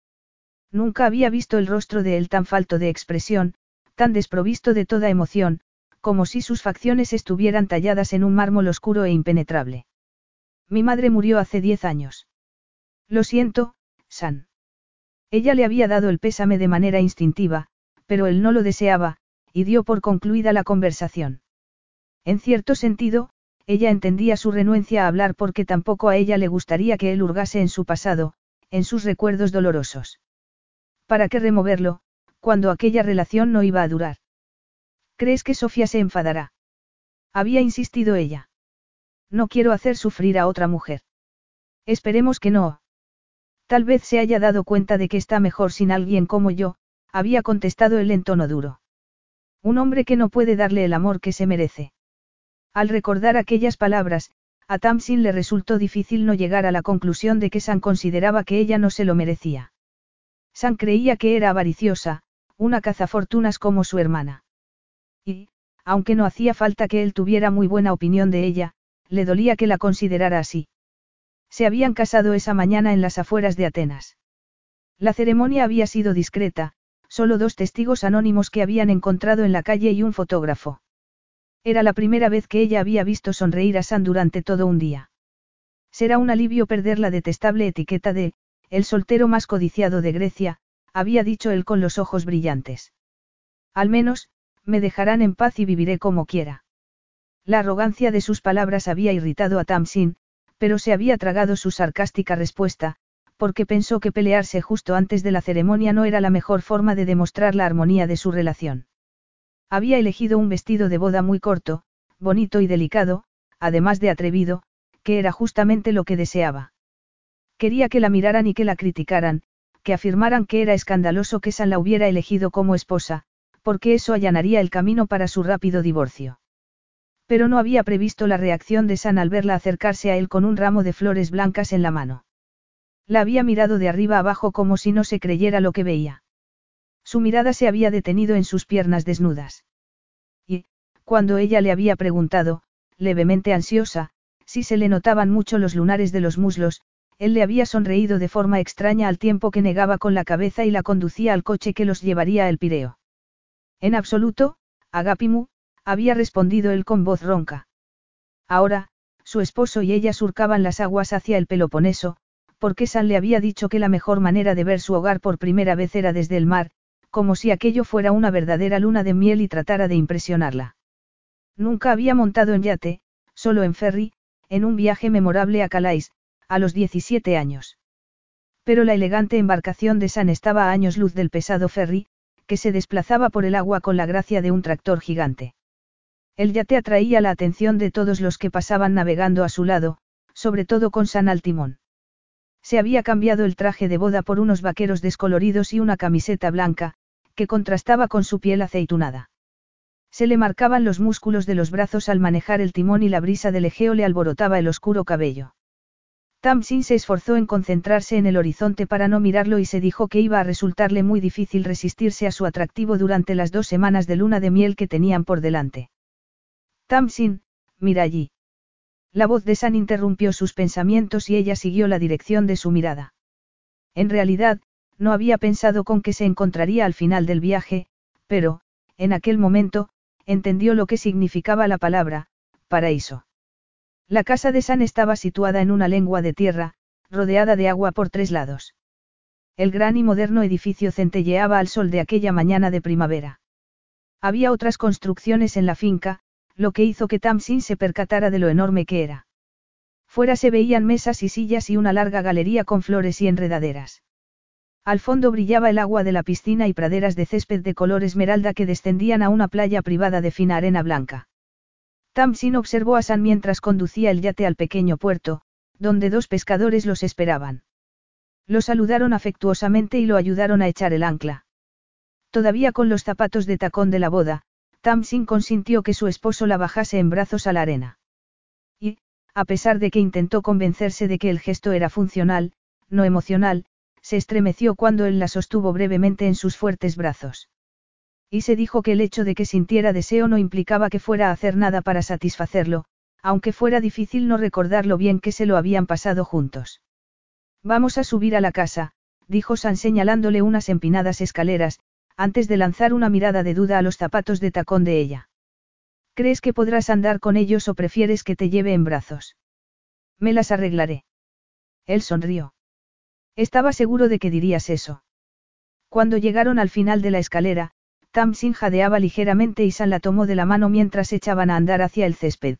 Nunca había visto el rostro de él tan falto de expresión, tan desprovisto de toda emoción, como si sus facciones estuvieran talladas en un mármol oscuro e impenetrable. Mi madre murió hace diez años. Lo siento, San. Ella le había dado el pésame de manera instintiva, pero él no lo deseaba, y dio por concluida la conversación. En cierto sentido, ella entendía su renuencia a hablar porque tampoco a ella le gustaría que él hurgase en su pasado, en sus recuerdos dolorosos. ¿Para qué removerlo, cuando aquella relación no iba a durar? ¿Crees que Sofía se enfadará? Había insistido ella. No quiero hacer sufrir a otra mujer. Esperemos que no. Tal vez se haya dado cuenta de que está mejor sin alguien como yo, había contestado él en tono duro. Un hombre que no puede darle el amor que se merece. Al recordar aquellas palabras, a Tamsin le resultó difícil no llegar a la conclusión de que San consideraba que ella no se lo merecía. San creía que era avariciosa, una cazafortunas como su hermana. Y, aunque no hacía falta que él tuviera muy buena opinión de ella, le dolía que la considerara así. Se habían casado esa mañana en las afueras de Atenas. La ceremonia había sido discreta, solo dos testigos anónimos que habían encontrado en la calle y un fotógrafo. Era la primera vez que ella había visto sonreír a San durante todo un día. Será un alivio perder la detestable etiqueta de, el soltero más codiciado de Grecia, había dicho él con los ojos brillantes. Al menos, me dejarán en paz y viviré como quiera. La arrogancia de sus palabras había irritado a Tamsin, pero se había tragado su sarcástica respuesta, porque pensó que pelearse justo antes de la ceremonia no era la mejor forma de demostrar la armonía de su relación. Había elegido un vestido de boda muy corto, bonito y delicado, además de atrevido, que era justamente lo que deseaba. Quería que la miraran y que la criticaran, que afirmaran que era escandaloso que San la hubiera elegido como esposa, porque eso allanaría el camino para su rápido divorcio. Pero no había previsto la reacción de San al verla acercarse a él con un ramo de flores blancas en la mano. La había mirado de arriba abajo como si no se creyera lo que veía. Su mirada se había detenido en sus piernas desnudas. Y, cuando ella le había preguntado, levemente ansiosa, si se le notaban mucho los lunares de los muslos, él le había sonreído de forma extraña al tiempo que negaba con la cabeza y la conducía al coche que los llevaría al Pireo. En absoluto, Agapimu, había respondido él con voz ronca. Ahora, su esposo y ella surcaban las aguas hacia el Peloponeso, porque San le había dicho que la mejor manera de ver su hogar por primera vez era desde el mar, como si aquello fuera una verdadera luna de miel y tratara de impresionarla. Nunca había montado en yate, solo en ferry, en un viaje memorable a Calais, a los 17 años. Pero la elegante embarcación de San estaba a años luz del pesado ferry, que se desplazaba por el agua con la gracia de un tractor gigante. El yate atraía la atención de todos los que pasaban navegando a su lado, sobre todo con San al timón. Se había cambiado el traje de boda por unos vaqueros descoloridos y una camiseta blanca, que contrastaba con su piel aceitunada. Se le marcaban los músculos de los brazos al manejar el timón y la brisa del Egeo le alborotaba el oscuro cabello. Tamsin se esforzó en concentrarse en el horizonte para no mirarlo y se dijo que iba a resultarle muy difícil resistirse a su atractivo durante las dos semanas de luna de miel que tenían por delante. Tamsin, mira allí. La voz de San interrumpió sus pensamientos y ella siguió la dirección de su mirada. En realidad, no había pensado con que se encontraría al final del viaje, pero, en aquel momento, entendió lo que significaba la palabra, paraíso. La casa de San estaba situada en una lengua de tierra, rodeada de agua por tres lados. El gran y moderno edificio centelleaba al sol de aquella mañana de primavera. Había otras construcciones en la finca, lo que hizo que Tamsin se percatara de lo enorme que era. Fuera se veían mesas y sillas y una larga galería con flores y enredaderas. Al fondo brillaba el agua de la piscina y praderas de césped de color esmeralda que descendían a una playa privada de fina arena blanca. Tamsin observó a San mientras conducía el yate al pequeño puerto, donde dos pescadores los esperaban. Lo saludaron afectuosamente y lo ayudaron a echar el ancla. Todavía con los zapatos de tacón de la boda, Tamsin consintió que su esposo la bajase en brazos a la arena. Y, a pesar de que intentó convencerse de que el gesto era funcional, no emocional, se estremeció cuando él la sostuvo brevemente en sus fuertes brazos. Y se dijo que el hecho de que sintiera deseo no implicaba que fuera a hacer nada para satisfacerlo, aunque fuera difícil no recordar lo bien que se lo habían pasado juntos. Vamos a subir a la casa, dijo San señalándole unas empinadas escaleras, antes de lanzar una mirada de duda a los zapatos de tacón de ella. ¿Crees que podrás andar con ellos o prefieres que te lleve en brazos? Me las arreglaré. Él sonrió. Estaba seguro de que dirías eso. Cuando llegaron al final de la escalera, Tamsin jadeaba ligeramente y San la tomó de la mano mientras echaban a andar hacia el césped.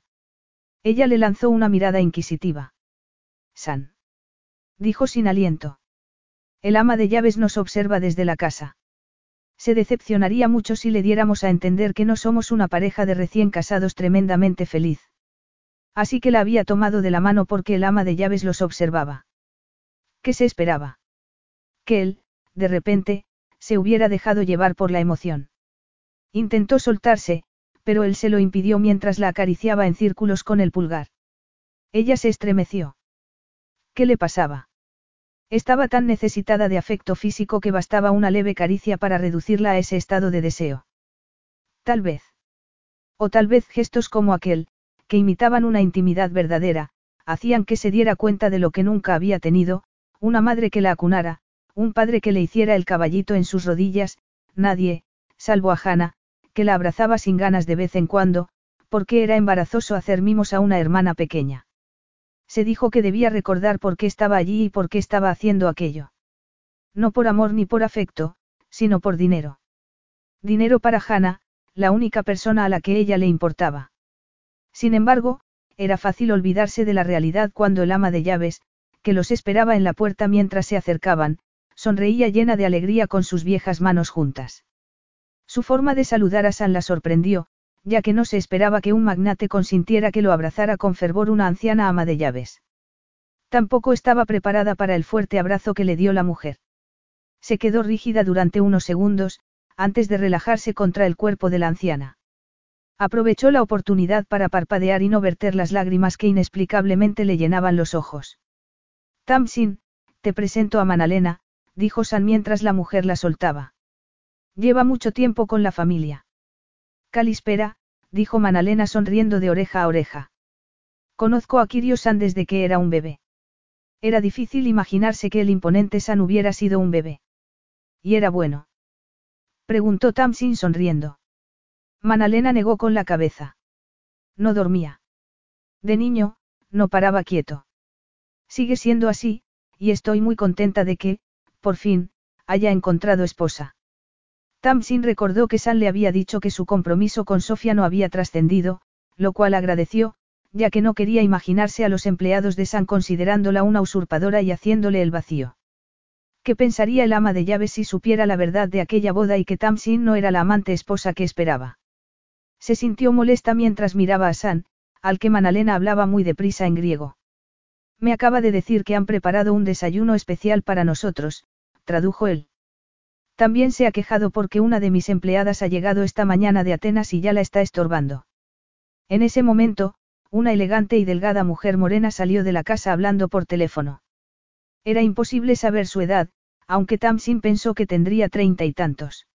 Ella le lanzó una mirada inquisitiva. San. Dijo sin aliento. El ama de llaves nos observa desde la casa. Se decepcionaría mucho si le diéramos a entender que no somos una pareja de recién casados tremendamente feliz. Así que la había tomado de la mano porque el ama de llaves los observaba. ¿Qué se esperaba? Que él, de repente, se hubiera dejado llevar por la emoción. Intentó soltarse, pero él se lo impidió mientras la acariciaba en círculos con el pulgar. Ella se estremeció. ¿Qué le pasaba? Estaba tan necesitada de afecto físico que bastaba una leve caricia para reducirla a ese estado de deseo. Tal vez. O tal vez gestos como aquel, que imitaban una intimidad verdadera, hacían que se diera cuenta de lo que nunca había tenido, una madre que la acunara, un padre que le hiciera el caballito en sus rodillas, nadie, salvo a Hannah, que la abrazaba sin ganas de vez en cuando, porque era embarazoso hacer mimos a una hermana pequeña. Se dijo que debía recordar por qué estaba allí y por qué estaba haciendo aquello. No por amor ni por afecto, sino por dinero. Dinero para Hannah, la única persona a la que ella le importaba. Sin embargo, era fácil olvidarse de la realidad cuando el ama de llaves, que los esperaba en la puerta mientras se acercaban, sonreía llena de alegría con sus viejas manos juntas. Su forma de saludar a San la sorprendió, ya que no se esperaba que un magnate consintiera que lo abrazara con fervor una anciana ama de llaves. Tampoco estaba preparada para el fuerte abrazo que le dio la mujer. Se quedó rígida durante unos segundos, antes de relajarse contra el cuerpo de la anciana. Aprovechó la oportunidad para parpadear y no verter las lágrimas que inexplicablemente le llenaban los ojos. Tamsin, te presento a Manalena, dijo San mientras la mujer la soltaba. Lleva mucho tiempo con la familia. Calispera, dijo Manalena sonriendo de oreja a oreja. Conozco a Kirio San desde que era un bebé. Era difícil imaginarse que el imponente San hubiera sido un bebé. ¿Y era bueno? Preguntó Tamsin sonriendo. Manalena negó con la cabeza. No dormía. De niño, no paraba quieto. Sigue siendo así, y estoy muy contenta de que, por fin, haya encontrado esposa. Tamsin recordó que San le había dicho que su compromiso con Sofía no había trascendido, lo cual agradeció, ya que no quería imaginarse a los empleados de San considerándola una usurpadora y haciéndole el vacío. ¿Qué pensaría el ama de llaves si supiera la verdad de aquella boda y que Tamsin no era la amante esposa que esperaba? Se sintió molesta mientras miraba a San, al que Manalena hablaba muy deprisa en griego. Me acaba de decir que han preparado un desayuno especial para nosotros, tradujo él. También se ha quejado porque una de mis empleadas ha llegado esta mañana de Atenas y ya la está estorbando. En ese momento, una elegante y delgada mujer morena salió de la casa hablando por teléfono. Era imposible saber su edad, aunque Tamsin pensó que tendría treinta y tantos.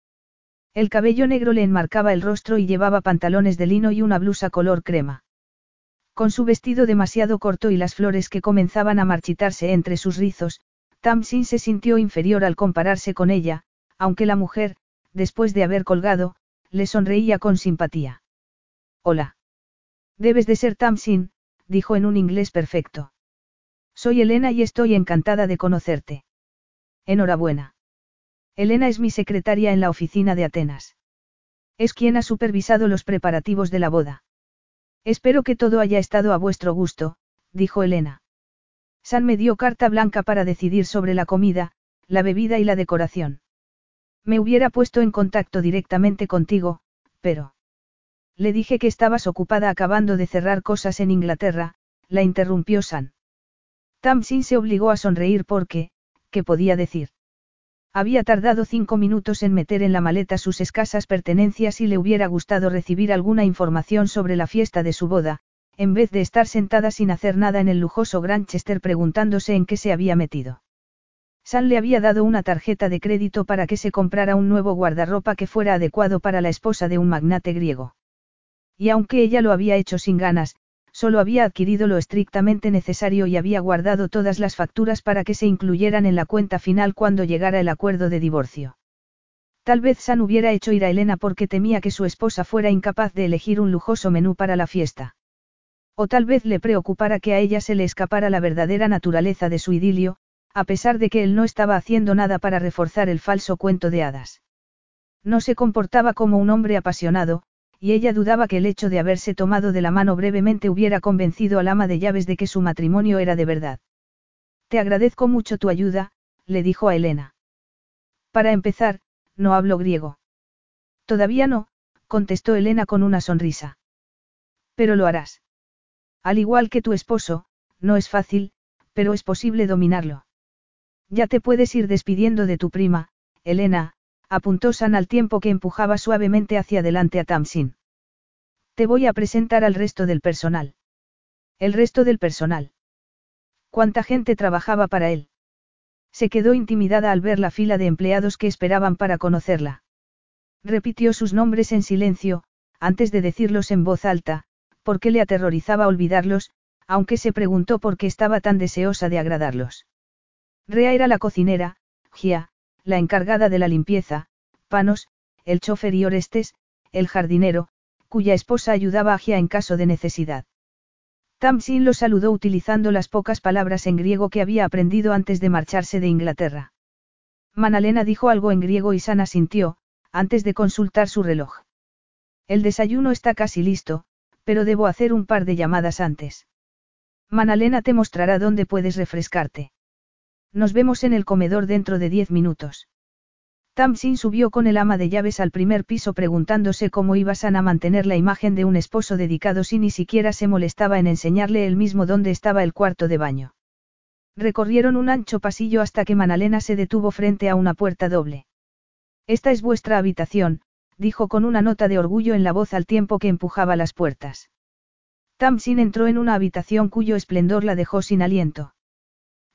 El cabello negro le enmarcaba el rostro y llevaba pantalones de lino y una blusa color crema. Con su vestido demasiado corto y las flores que comenzaban a marchitarse entre sus rizos, Tamsin se sintió inferior al compararse con ella, aunque la mujer, después de haber colgado, le sonreía con simpatía. Hola. Debes de ser Tamsin, dijo en un inglés perfecto. Soy Elena y estoy encantada de conocerte. Enhorabuena. Elena es mi secretaria en la oficina de Atenas. Es quien ha supervisado los preparativos de la boda. Espero que todo haya estado a vuestro gusto, dijo Elena. San me dio carta blanca para decidir sobre la comida, la bebida y la decoración. Me hubiera puesto en contacto directamente contigo, pero... Le dije que estabas ocupada acabando de cerrar cosas en Inglaterra, la interrumpió San. Tamsin se obligó a sonreír porque, ¿qué podía decir? Había tardado cinco minutos en meter en la maleta sus escasas pertenencias y le hubiera gustado recibir alguna información sobre la fiesta de su boda, en vez de estar sentada sin hacer nada en el lujoso Granchester preguntándose en qué se había metido. San le había dado una tarjeta de crédito para que se comprara un nuevo guardarropa que fuera adecuado para la esposa de un magnate griego. Y aunque ella lo había hecho sin ganas, solo había adquirido lo estrictamente necesario y había guardado todas las facturas para que se incluyeran en la cuenta final cuando llegara el acuerdo de divorcio. Tal vez San hubiera hecho ir a Elena porque temía que su esposa fuera incapaz de elegir un lujoso menú para la fiesta. O tal vez le preocupara que a ella se le escapara la verdadera naturaleza de su idilio, a pesar de que él no estaba haciendo nada para reforzar el falso cuento de hadas. No se comportaba como un hombre apasionado, y ella dudaba que el hecho de haberse tomado de la mano brevemente hubiera convencido al ama de llaves de que su matrimonio era de verdad. Te agradezco mucho tu ayuda, le dijo a Elena. Para empezar, no hablo griego. Todavía no, contestó Elena con una sonrisa. Pero lo harás. Al igual que tu esposo, no es fácil, pero es posible dominarlo. Ya te puedes ir despidiendo de tu prima, Elena, apuntó San al tiempo que empujaba suavemente hacia adelante a Tamsin. Te voy a presentar al resto del personal. El resto del personal. ¿Cuánta gente trabajaba para él? Se quedó intimidada al ver la fila de empleados que esperaban para conocerla. Repitió sus nombres en silencio, antes de decirlos en voz alta, porque le aterrorizaba olvidarlos, aunque se preguntó por qué estaba tan deseosa de agradarlos. Rea era la cocinera, Gia, la encargada de la limpieza, Panos, el chofer y Orestes, el jardinero, cuya esposa ayudaba a Gia en caso de necesidad. Tamsin lo saludó utilizando las pocas palabras en griego que había aprendido antes de marcharse de Inglaterra. Manalena dijo algo en griego y Sana sintió, antes de consultar su reloj. El desayuno está casi listo, pero debo hacer un par de llamadas antes. Manalena te mostrará dónde puedes refrescarte. Nos vemos en el comedor dentro de diez minutos. Tamsin subió con el ama de llaves al primer piso preguntándose cómo iba San a mantener la imagen de un esposo dedicado si ni siquiera se molestaba en enseñarle él mismo dónde estaba el cuarto de baño. Recorrieron un ancho pasillo hasta que Manalena se detuvo frente a una puerta doble. Esta es vuestra habitación, dijo con una nota de orgullo en la voz al tiempo que empujaba las puertas. Tamsin entró en una habitación cuyo esplendor la dejó sin aliento.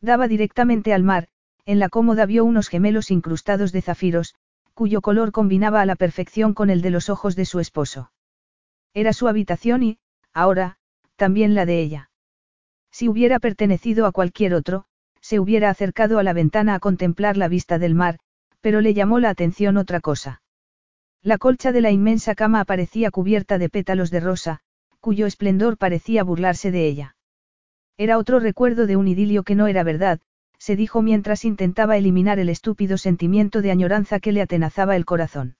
Daba directamente al mar, en la cómoda vio unos gemelos incrustados de zafiros, cuyo color combinaba a la perfección con el de los ojos de su esposo. Era su habitación y, ahora, también la de ella. Si hubiera pertenecido a cualquier otro, se hubiera acercado a la ventana a contemplar la vista del mar, pero le llamó la atención otra cosa. La colcha de la inmensa cama aparecía cubierta de pétalos de rosa, cuyo esplendor parecía burlarse de ella. Era otro recuerdo de un idilio que no era verdad, se dijo mientras intentaba eliminar el estúpido sentimiento de añoranza que le atenazaba el corazón.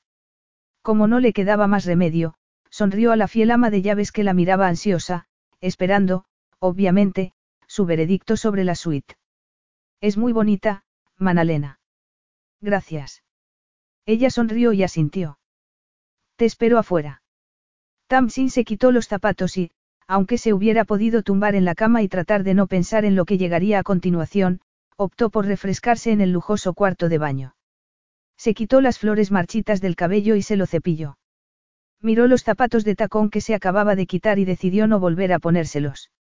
Como no le quedaba más remedio, sonrió a la fiel ama de llaves que la miraba ansiosa, esperando, obviamente, su veredicto sobre la suite. Es muy bonita, Manalena. Gracias. Ella sonrió y asintió. Te espero afuera. Tamsin se quitó los zapatos y, aunque se hubiera podido tumbar en la cama y tratar de no pensar en lo que llegaría a continuación, optó por refrescarse en el lujoso cuarto de baño. Se quitó las flores marchitas del cabello y se lo cepilló. Miró los zapatos de tacón que se acababa de quitar y decidió no volver a ponérselos.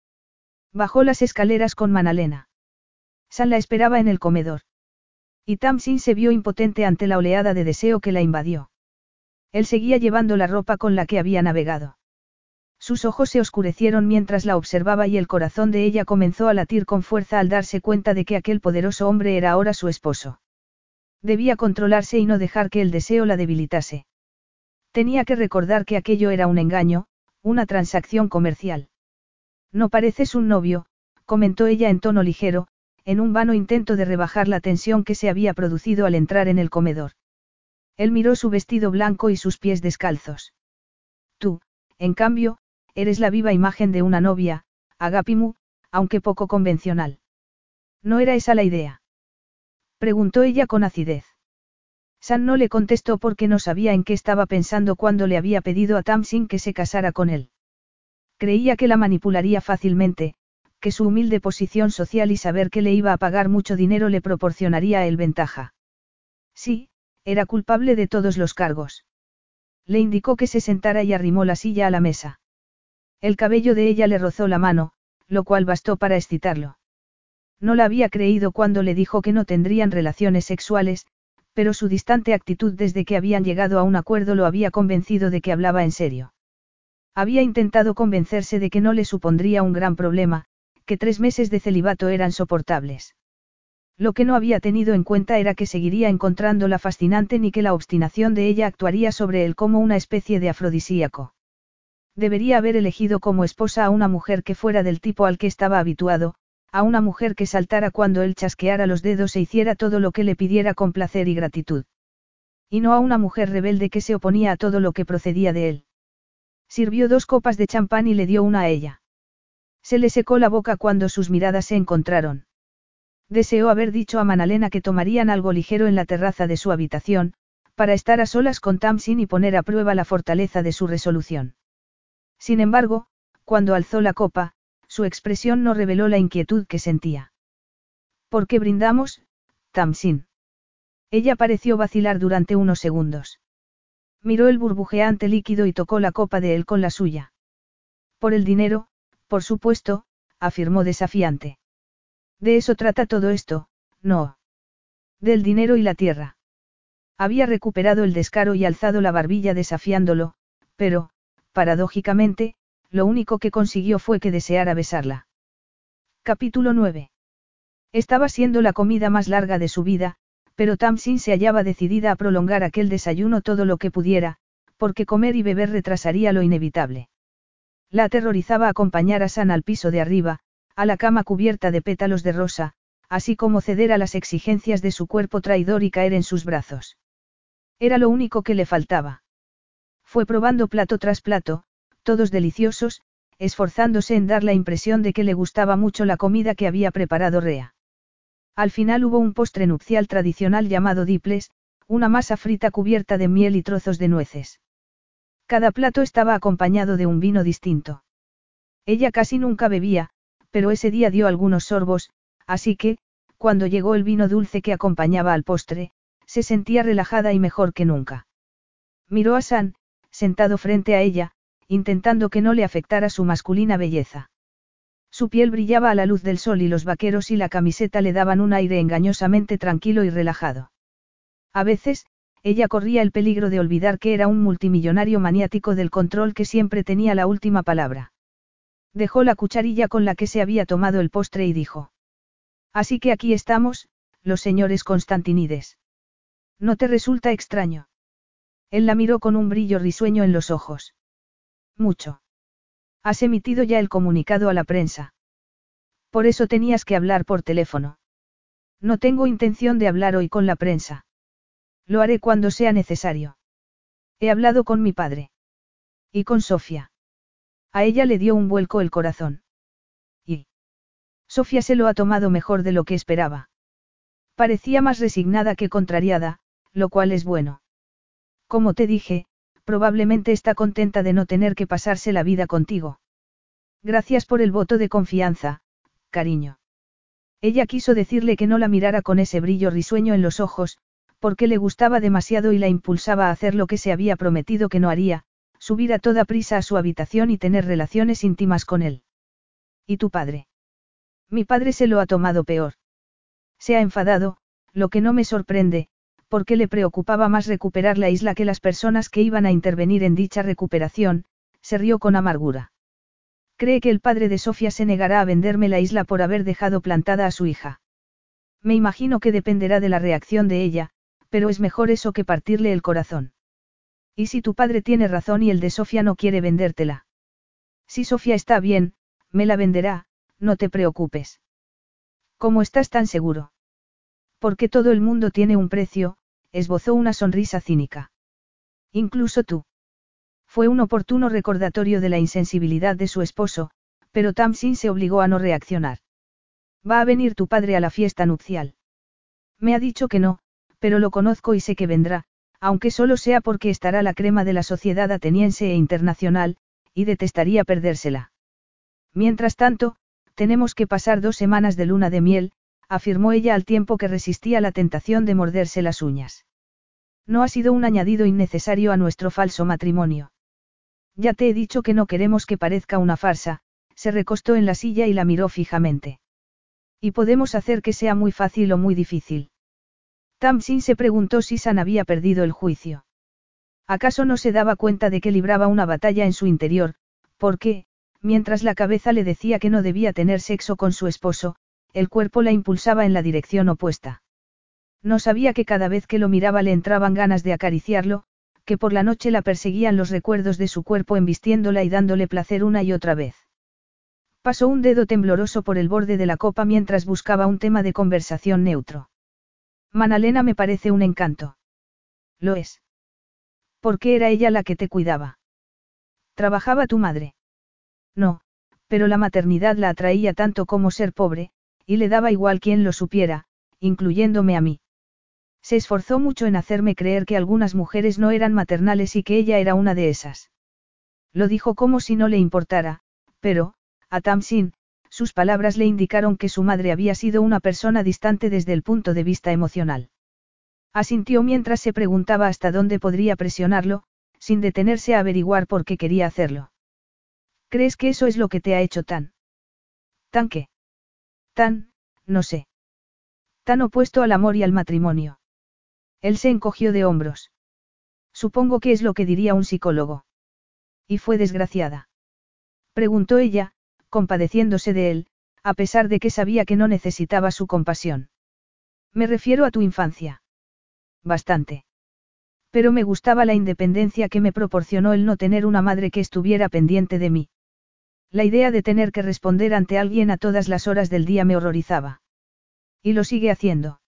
Bajó las escaleras con Manalena. San la esperaba en el comedor. Y Tamsin se vio impotente ante la oleada de deseo que la invadió. Él seguía llevando la ropa con la que había navegado. Sus ojos se oscurecieron mientras la observaba y el corazón de ella comenzó a latir con fuerza al darse cuenta de que aquel poderoso hombre era ahora su esposo. Debía controlarse y no dejar que el deseo la debilitase. Tenía que recordar que aquello era un engaño, una transacción comercial. No pareces un novio, comentó ella en tono ligero, en un vano intento de rebajar la tensión que se había producido al entrar en el comedor. Él miró su vestido blanco y sus pies descalzos. Tú, en cambio, eres la viva imagen de una novia, Agapimu, aunque poco convencional. ¿No era esa la idea? Preguntó ella con acidez. San no le contestó porque no sabía en qué estaba pensando cuando le había pedido a Tamsin que se casara con él. Creía que la manipularía fácilmente, que su humilde posición social y saber que le iba a pagar mucho dinero le proporcionaría a él ventaja. Sí, era culpable de todos los cargos. Le indicó que se sentara y arrimó la silla a la mesa. El cabello de ella le rozó la mano, lo cual bastó para excitarlo. No la había creído cuando le dijo que no tendrían relaciones sexuales, pero su distante actitud desde que habían llegado a un acuerdo lo había convencido de que hablaba en serio. Había intentado convencerse de que no le supondría un gran problema, que tres meses de celibato eran soportables. Lo que no había tenido en cuenta era que seguiría encontrándola fascinante ni que la obstinación de ella actuaría sobre él como una especie de afrodisíaco. Debería haber elegido como esposa a una mujer que fuera del tipo al que estaba habituado, a una mujer que saltara cuando él chasqueara los dedos e hiciera todo lo que le pidiera con placer y gratitud. Y no a una mujer rebelde que se oponía a todo lo que procedía de él. Sirvió dos copas de champán y le dio una a ella. Se le secó la boca cuando sus miradas se encontraron. Deseó haber dicho a Manalena que tomarían algo ligero en la terraza de su habitación, para estar a solas con Tamsin y poner a prueba la fortaleza de su resolución. Sin embargo, cuando alzó la copa, su expresión no reveló la inquietud que sentía. ¿Por qué brindamos, Tamsin? Ella pareció vacilar durante unos segundos. Miró el burbujeante líquido y tocó la copa de él con la suya. Por el dinero, por supuesto, afirmó desafiante. De eso trata todo esto, no. Del dinero y la tierra. Había recuperado el descaro y alzado la barbilla desafiándolo, pero, paradójicamente, lo único que consiguió fue que deseara besarla. Capítulo 9. Estaba siendo la comida más larga de su vida, pero Tamsin se hallaba decidida a prolongar aquel desayuno todo lo que pudiera, porque comer y beber retrasaría lo inevitable. La aterrorizaba acompañar a San al piso de arriba, a la cama cubierta de pétalos de rosa, así como ceder a las exigencias de su cuerpo traidor y caer en sus brazos. Era lo único que le faltaba. Fue probando plato tras plato, todos deliciosos, esforzándose en dar la impresión de que le gustaba mucho la comida que había preparado Rea. Al final hubo un postre nupcial tradicional llamado diples, una masa frita cubierta de miel y trozos de nueces. Cada plato estaba acompañado de un vino distinto. Ella casi nunca bebía, pero ese día dio algunos sorbos, así que, cuando llegó el vino dulce que acompañaba al postre, se sentía relajada y mejor que nunca. Miró a San, sentado frente a ella, intentando que no le afectara su masculina belleza. Su piel brillaba a la luz del sol y los vaqueros y la camiseta le daban un aire engañosamente tranquilo y relajado. A veces, ella corría el peligro de olvidar que era un multimillonario maniático del control que siempre tenía la última palabra. Dejó la cucharilla con la que se había tomado el postre y dijo. Así que aquí estamos, los señores Constantinides. ¿No te resulta extraño? Él la miró con un brillo risueño en los ojos. Mucho. Has emitido ya el comunicado a la prensa. Por eso tenías que hablar por teléfono. No tengo intención de hablar hoy con la prensa. Lo haré cuando sea necesario. He hablado con mi padre. Y con Sofía. A ella le dio un vuelco el corazón. Y. Sofía se lo ha tomado mejor de lo que esperaba. Parecía más resignada que contrariada, lo cual es bueno. Como te dije, probablemente está contenta de no tener que pasarse la vida contigo. Gracias por el voto de confianza, cariño. Ella quiso decirle que no la mirara con ese brillo risueño en los ojos, porque le gustaba demasiado y la impulsaba a hacer lo que se había prometido que no haría, subir a toda prisa a su habitación y tener relaciones íntimas con él. ¿Y tu padre? Mi padre se lo ha tomado peor. Se ha enfadado, lo que no me sorprende, porque le preocupaba más recuperar la isla que las personas que iban a intervenir en dicha recuperación, se rió con amargura. Cree que el padre de Sofía se negará a venderme la isla por haber dejado plantada a su hija. Me imagino que dependerá de la reacción de ella, pero es mejor eso que partirle el corazón. ¿Y si tu padre tiene razón y el de Sofía no quiere vendértela? Si Sofía está bien, me la venderá, no te preocupes. ¿Cómo estás tan seguro? Porque todo el mundo tiene un precio, esbozó una sonrisa cínica. Incluso tú. Fue un oportuno recordatorio de la insensibilidad de su esposo, pero Tamsin se obligó a no reaccionar. Va a venir tu padre a la fiesta nupcial. Me ha dicho que no, pero lo conozco y sé que vendrá, aunque solo sea porque estará la crema de la sociedad ateniense e internacional, y detestaría perdérsela. Mientras tanto, tenemos que pasar dos semanas de luna de miel, afirmó ella al tiempo que resistía la tentación de morderse las uñas. No ha sido un añadido innecesario a nuestro falso matrimonio. Ya te he dicho que no queremos que parezca una farsa, se recostó en la silla y la miró fijamente. Y podemos hacer que sea muy fácil o muy difícil. Tamsin se preguntó si San había perdido el juicio. ¿Acaso no se daba cuenta de que libraba una batalla en su interior, porque, mientras la cabeza le decía que no debía tener sexo con su esposo, el cuerpo la impulsaba en la dirección opuesta? No sabía que cada vez que lo miraba le entraban ganas de acariciarlo, que por la noche la perseguían los recuerdos de su cuerpo embistiéndola y dándole placer una y otra vez. Pasó un dedo tembloroso por el borde de la copa mientras buscaba un tema de conversación neutro. Manalena me parece un encanto. Lo es. ¿Por qué era ella la que te cuidaba? ¿Trabajaba tu madre? No, pero la maternidad la atraía tanto como ser pobre, y le daba igual quien lo supiera, incluyéndome a mí. Se esforzó mucho en hacerme creer que algunas mujeres no eran maternales y que ella era una de esas. Lo dijo como si no le importara, pero, a Tamsin, sus palabras le indicaron que su madre había sido una persona distante desde el punto de vista emocional. Asintió mientras se preguntaba hasta dónde podría presionarlo, sin detenerse a averiguar por qué quería hacerlo. ¿Crees que eso es lo que te ha hecho tan? ¿Tan qué? Tan, no sé. Tan opuesto al amor y al matrimonio. Él se encogió de hombros. Supongo que es lo que diría un psicólogo. ¿Y fue desgraciada? Preguntó ella, compadeciéndose de él, a pesar de que sabía que no necesitaba su compasión. Me refiero a tu infancia. Bastante. Pero me gustaba la independencia que me proporcionó el no tener una madre que estuviera pendiente de mí. La idea de tener que responder ante alguien a todas las horas del día me horrorizaba. Y lo sigue haciendo.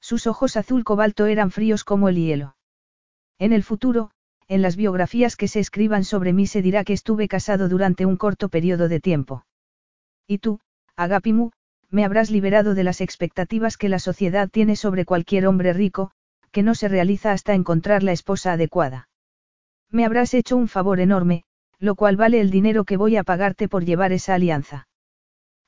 Sus ojos azul cobalto eran fríos como el hielo. En el futuro, en las biografías que se escriban sobre mí se dirá que estuve casado durante un corto periodo de tiempo. Y tú, Agapimu, me habrás liberado de las expectativas que la sociedad tiene sobre cualquier hombre rico, que no se realiza hasta encontrar la esposa adecuada. Me habrás hecho un favor enorme, lo cual vale el dinero que voy a pagarte por llevar esa alianza.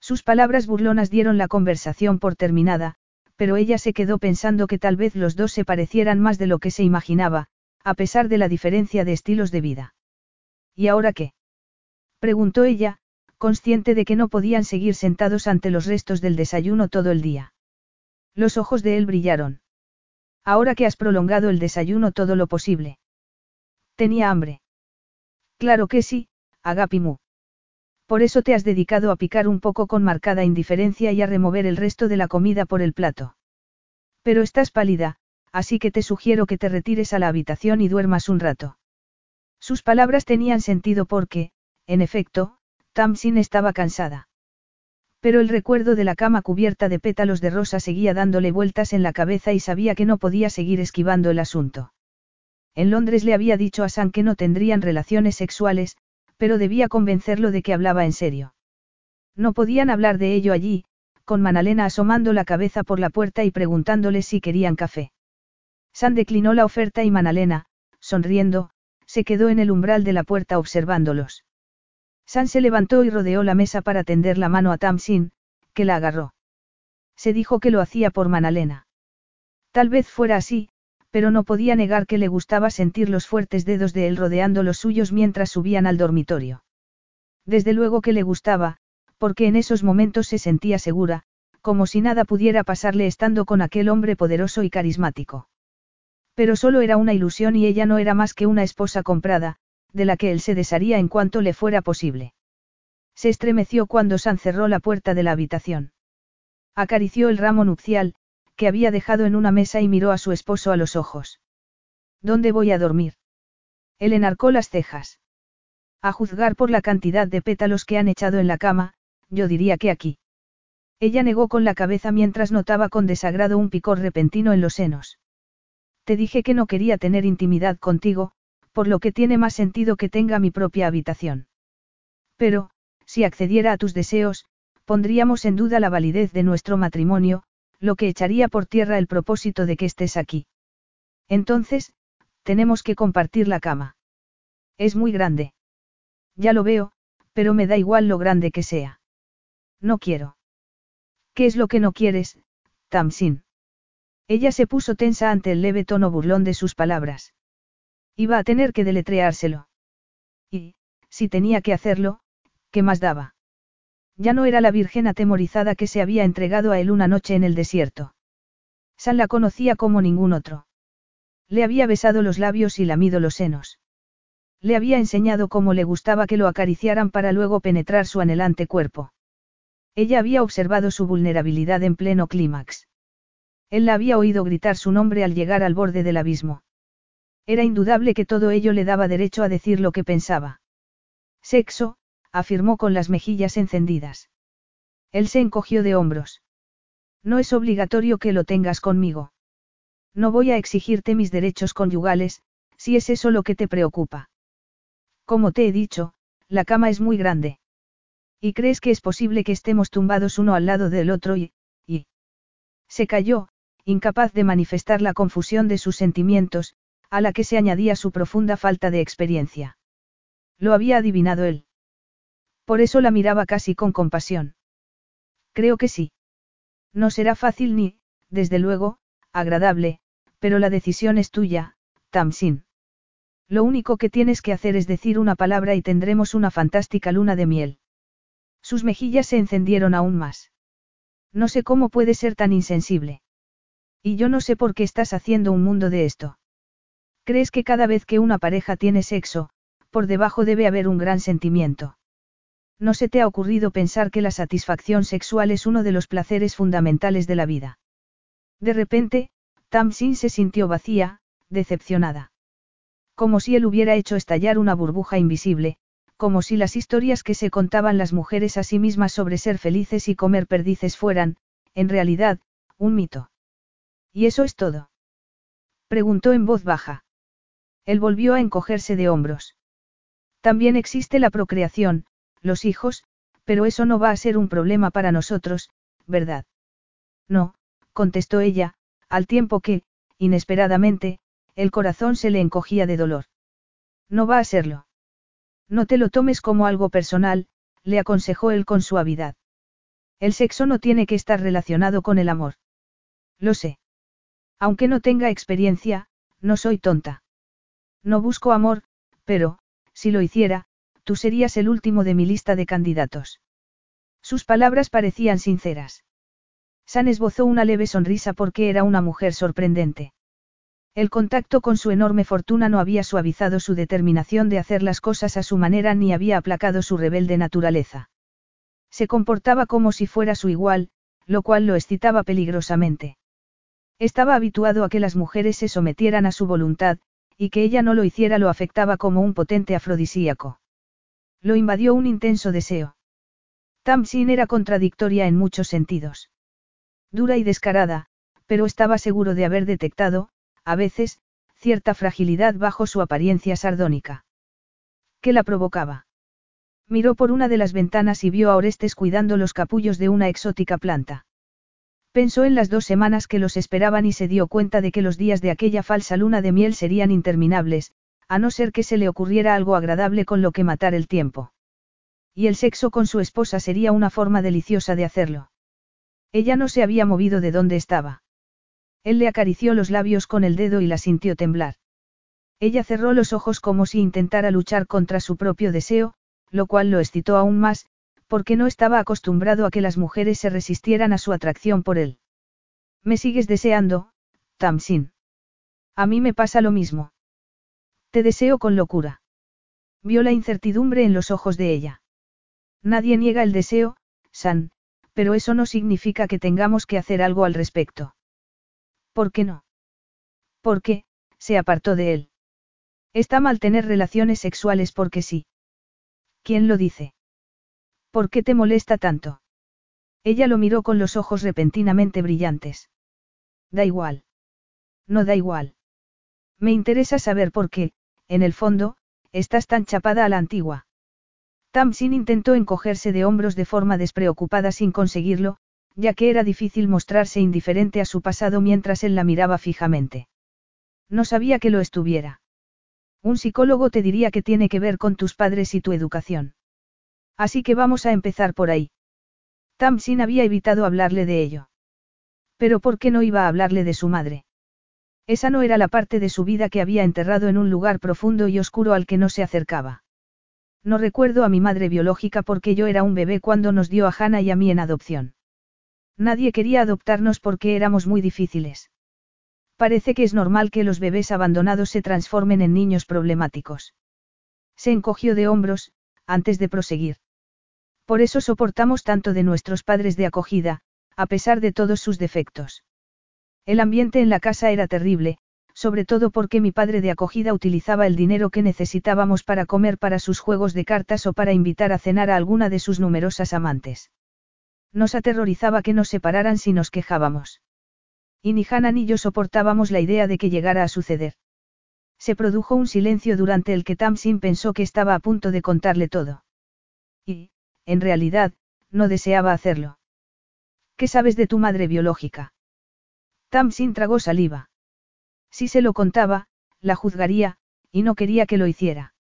Sus palabras burlonas dieron la conversación por terminada, pero ella se quedó pensando que tal vez los dos se parecieran más de lo que se imaginaba, a pesar de la diferencia de estilos de vida. ¿Y ahora qué? preguntó ella, consciente de que no podían seguir sentados ante los restos del desayuno todo el día. Los ojos de él brillaron. Ahora que has prolongado el desayuno todo lo posible. Tenía hambre. Claro que sí, Agapimu. Por eso te has dedicado a picar un poco con marcada indiferencia y a remover el resto de la comida por el plato. Pero estás pálida, así que te sugiero que te retires a la habitación y duermas un rato. Sus palabras tenían sentido porque, en efecto, Tamsin estaba cansada. Pero el recuerdo de la cama cubierta de pétalos de rosa seguía dándole vueltas en la cabeza y sabía que no podía seguir esquivando el asunto. En Londres le había dicho a San que no tendrían relaciones sexuales, pero debía convencerlo de que hablaba en serio. No podían hablar de ello allí, con Manalena asomando la cabeza por la puerta y preguntándole si querían café. San declinó la oferta y Manalena, sonriendo, se quedó en el umbral de la puerta observándolos. San se levantó y rodeó la mesa para tender la mano a Tamsin, que la agarró. Se dijo que lo hacía por Manalena. Tal vez fuera así, pero no podía negar que le gustaba sentir los fuertes dedos de él rodeando los suyos mientras subían al dormitorio. Desde luego que le gustaba, porque en esos momentos se sentía segura, como si nada pudiera pasarle estando con aquel hombre poderoso y carismático. Pero solo era una ilusión y ella no era más que una esposa comprada, de la que él se desharía en cuanto le fuera posible. Se estremeció cuando San cerró la puerta de la habitación. Acarició el ramo nupcial, que había dejado en una mesa y miró a su esposo a los ojos. ¿Dónde voy a dormir? Él enarcó las cejas. A juzgar por la cantidad de pétalos que han echado en la cama, yo diría que aquí. Ella negó con la cabeza mientras notaba con desagrado un picor repentino en los senos. Te dije que no quería tener intimidad contigo, por lo que tiene más sentido que tenga mi propia habitación. Pero, si accediera a tus deseos, pondríamos en duda la validez de nuestro matrimonio, lo que echaría por tierra el propósito de que estés aquí. Entonces, tenemos que compartir la cama. Es muy grande. Ya lo veo, pero me da igual lo grande que sea. No quiero. ¿Qué es lo que no quieres, Tamsin? Ella se puso tensa ante el leve tono burlón de sus palabras. Iba a tener que deletreárselo. Y, si tenía que hacerlo, ¿qué más daba? Ya no era la virgen atemorizada que se había entregado a él una noche en el desierto. San la conocía como ningún otro. Le había besado los labios y lamido los senos. Le había enseñado cómo le gustaba que lo acariciaran para luego penetrar su anhelante cuerpo. Ella había observado su vulnerabilidad en pleno clímax. Él la había oído gritar su nombre al llegar al borde del abismo. Era indudable que todo ello le daba derecho a decir lo que pensaba. Sexo, afirmó con las mejillas encendidas. Él se encogió de hombros. No es obligatorio que lo tengas conmigo. No voy a exigirte mis derechos conyugales, si es eso lo que te preocupa. Como te he dicho, la cama es muy grande. ¿Y crees que es posible que estemos tumbados uno al lado del otro y... y... Se calló, incapaz de manifestar la confusión de sus sentimientos, a la que se añadía su profunda falta de experiencia. Lo había adivinado él. Por eso la miraba casi con compasión. Creo que sí. No será fácil ni, desde luego, agradable, pero la decisión es tuya, Tamsin. Lo único que tienes que hacer es decir una palabra y tendremos una fantástica luna de miel. Sus mejillas se encendieron aún más. No sé cómo puede ser tan insensible. Y yo no sé por qué estás haciendo un mundo de esto. ¿Crees que cada vez que una pareja tiene sexo, por debajo debe haber un gran sentimiento? ¿No se te ha ocurrido pensar que la satisfacción sexual es uno de los placeres fundamentales de la vida? De repente, Tamsin se sintió vacía, decepcionada. Como si él hubiera hecho estallar una burbuja invisible, como si las historias que se contaban las mujeres a sí mismas sobre ser felices y comer perdices fueran, en realidad, un mito. ¿Y eso es todo? Preguntó en voz baja. Él volvió a encogerse de hombros. También existe la procreación, los hijos, pero eso no va a ser un problema para nosotros, ¿verdad? No, contestó ella, al tiempo que, inesperadamente, el corazón se le encogía de dolor. No va a serlo. No te lo tomes como algo personal, le aconsejó él con suavidad. El sexo no tiene que estar relacionado con el amor. Lo sé. Aunque no tenga experiencia, no soy tonta. No busco amor, pero, si lo hiciera, tú serías el último de mi lista de candidatos. Sus palabras parecían sinceras. San esbozó una leve sonrisa porque era una mujer sorprendente. El contacto con su enorme fortuna no había suavizado su determinación de hacer las cosas a su manera ni había aplacado su rebelde naturaleza. Se comportaba como si fuera su igual, lo cual lo excitaba peligrosamente. Estaba habituado a que las mujeres se sometieran a su voluntad, y que ella no lo hiciera lo afectaba como un potente afrodisíaco. Lo invadió un intenso deseo. Tamsin era contradictoria en muchos sentidos. Dura y descarada, pero estaba seguro de haber detectado, a veces, cierta fragilidad bajo su apariencia sardónica. ¿Qué la provocaba? Miró por una de las ventanas y vio a Orestes cuidando los capullos de una exótica planta. Pensó en las dos semanas que los esperaban y se dio cuenta de que los días de aquella falsa luna de miel serían interminables, a no ser que se le ocurriera algo agradable con lo que matar el tiempo. Y el sexo con su esposa sería una forma deliciosa de hacerlo. Ella no se había movido de donde estaba. Él le acarició los labios con el dedo y la sintió temblar. Ella cerró los ojos como si intentara luchar contra su propio deseo, lo cual lo excitó aún más, porque no estaba acostumbrado a que las mujeres se resistieran a su atracción por él. Me sigues deseando, Tamsin. A mí me pasa lo mismo. Te deseo con locura. Vio la incertidumbre en los ojos de ella. Nadie niega el deseo, San, pero eso no significa que tengamos que hacer algo al respecto. ¿Por qué no? ¿Por qué? Se apartó de él. Está mal tener relaciones sexuales porque sí. ¿Quién lo dice? ¿Por qué te molesta tanto? Ella lo miró con los ojos repentinamente brillantes. Da igual. No da igual. Me interesa saber por qué, en el fondo, estás tan chapada a la antigua. Tamsin intentó encogerse de hombros de forma despreocupada sin conseguirlo, ya que era difícil mostrarse indiferente a su pasado mientras él la miraba fijamente. No sabía que lo estuviera. Un psicólogo te diría que tiene que ver con tus padres y tu educación. Así que vamos a empezar por ahí. Tamsin había evitado hablarle de ello. Pero ¿por qué no iba a hablarle de su madre? Esa no era la parte de su vida que había enterrado en un lugar profundo y oscuro al que no se acercaba. No recuerdo a mi madre biológica porque yo era un bebé cuando nos dio a Hannah y a mí en adopción. Nadie quería adoptarnos porque éramos muy difíciles. Parece que es normal que los bebés abandonados se transformen en niños problemáticos. Se encogió de hombros, antes de proseguir. Por eso soportamos tanto de nuestros padres de acogida, a pesar de todos sus defectos. El ambiente en la casa era terrible, sobre todo porque mi padre de acogida utilizaba el dinero que necesitábamos para comer para sus juegos de cartas o para invitar a cenar a alguna de sus numerosas amantes. Nos aterrorizaba que nos separaran si nos quejábamos. Y ni Hannah ni yo soportábamos la idea de que llegara a suceder. Se produjo un silencio durante el que Tamsin pensó que estaba a punto de contarle todo. Y, en realidad, no deseaba hacerlo. ¿Qué sabes de tu madre biológica? Tamsin tragó saliva. Si se lo contaba, la juzgaría, y no quería que lo hiciera.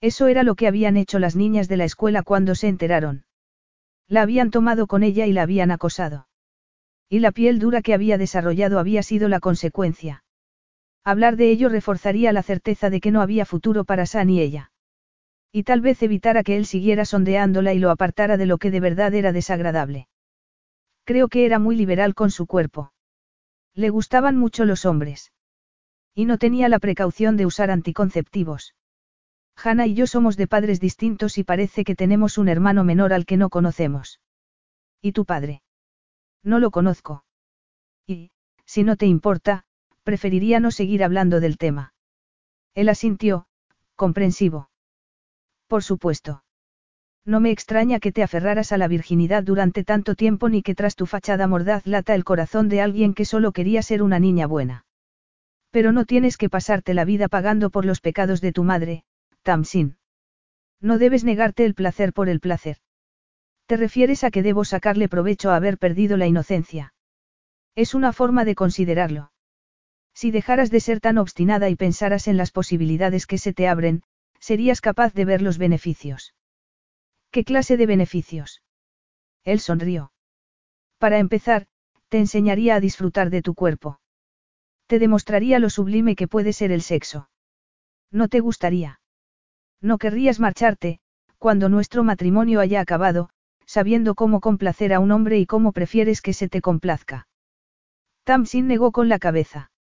Eso era lo que habían hecho las niñas de la escuela cuando se enteraron. La habían tomado con ella y la habían acosado. Y la piel dura que había desarrollado había sido la consecuencia. Hablar de ello reforzaría la certeza de que no había futuro para San y ella. Y tal vez evitara que él siguiera sondeándola y lo apartara de lo que de verdad era desagradable. Creo que era muy liberal con su cuerpo. Le gustaban mucho los hombres. Y no tenía la precaución de usar anticonceptivos. Hannah y yo somos de padres distintos y parece que tenemos un hermano menor al que no conocemos. ¿Y tu padre? No lo conozco. Y, si no te importa, preferiría no seguir hablando del tema. Él asintió, comprensivo. Por supuesto. No me extraña que te aferraras a la virginidad durante tanto tiempo ni que tras tu fachada mordaz lata el corazón de alguien que solo quería ser una niña buena. Pero no tienes que pasarte la vida pagando por los pecados de tu madre, Tamsin. No debes negarte el placer por el placer. ¿Te refieres a que debo sacarle provecho a haber perdido la inocencia? Es una forma de considerarlo. Si dejaras de ser tan obstinada y pensaras en las posibilidades que se te abren, serías capaz de ver los beneficios. ¿Qué clase de beneficios? Él sonrió. Para empezar, te enseñaría a disfrutar de tu cuerpo. Te demostraría lo sublime que puede ser el sexo. ¿No te gustaría? No querrías marcharte, cuando nuestro matrimonio haya acabado, sabiendo cómo complacer a un hombre y cómo prefieres que se te complazca. Tamsin negó con la cabeza.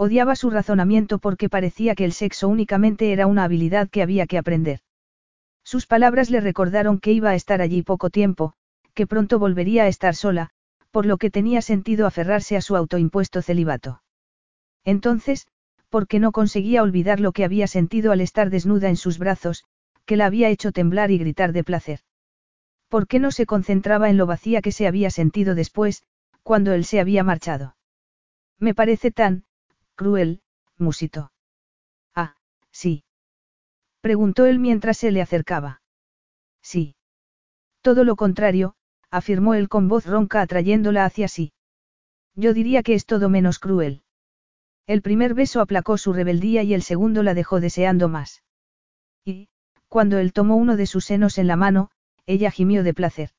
Odiaba su razonamiento porque parecía que el sexo únicamente era una habilidad que había que aprender. Sus palabras le recordaron que iba a estar allí poco tiempo, que pronto volvería a estar sola, por lo que tenía sentido aferrarse a su autoimpuesto celibato. Entonces, ¿por qué no conseguía olvidar lo que había sentido al estar desnuda en sus brazos, que la había hecho temblar y gritar de placer? ¿Por qué no se concentraba en lo vacía que se había sentido después, cuando él se había marchado? Me parece tan, Cruel, musito. Ah, sí. Preguntó él mientras se le acercaba. Sí. Todo lo contrario, afirmó él con voz ronca atrayéndola hacia sí. Yo diría que es todo menos cruel. El primer beso aplacó su rebeldía y el segundo la dejó deseando más. Y, cuando él tomó uno de sus senos en la mano, ella gimió de placer.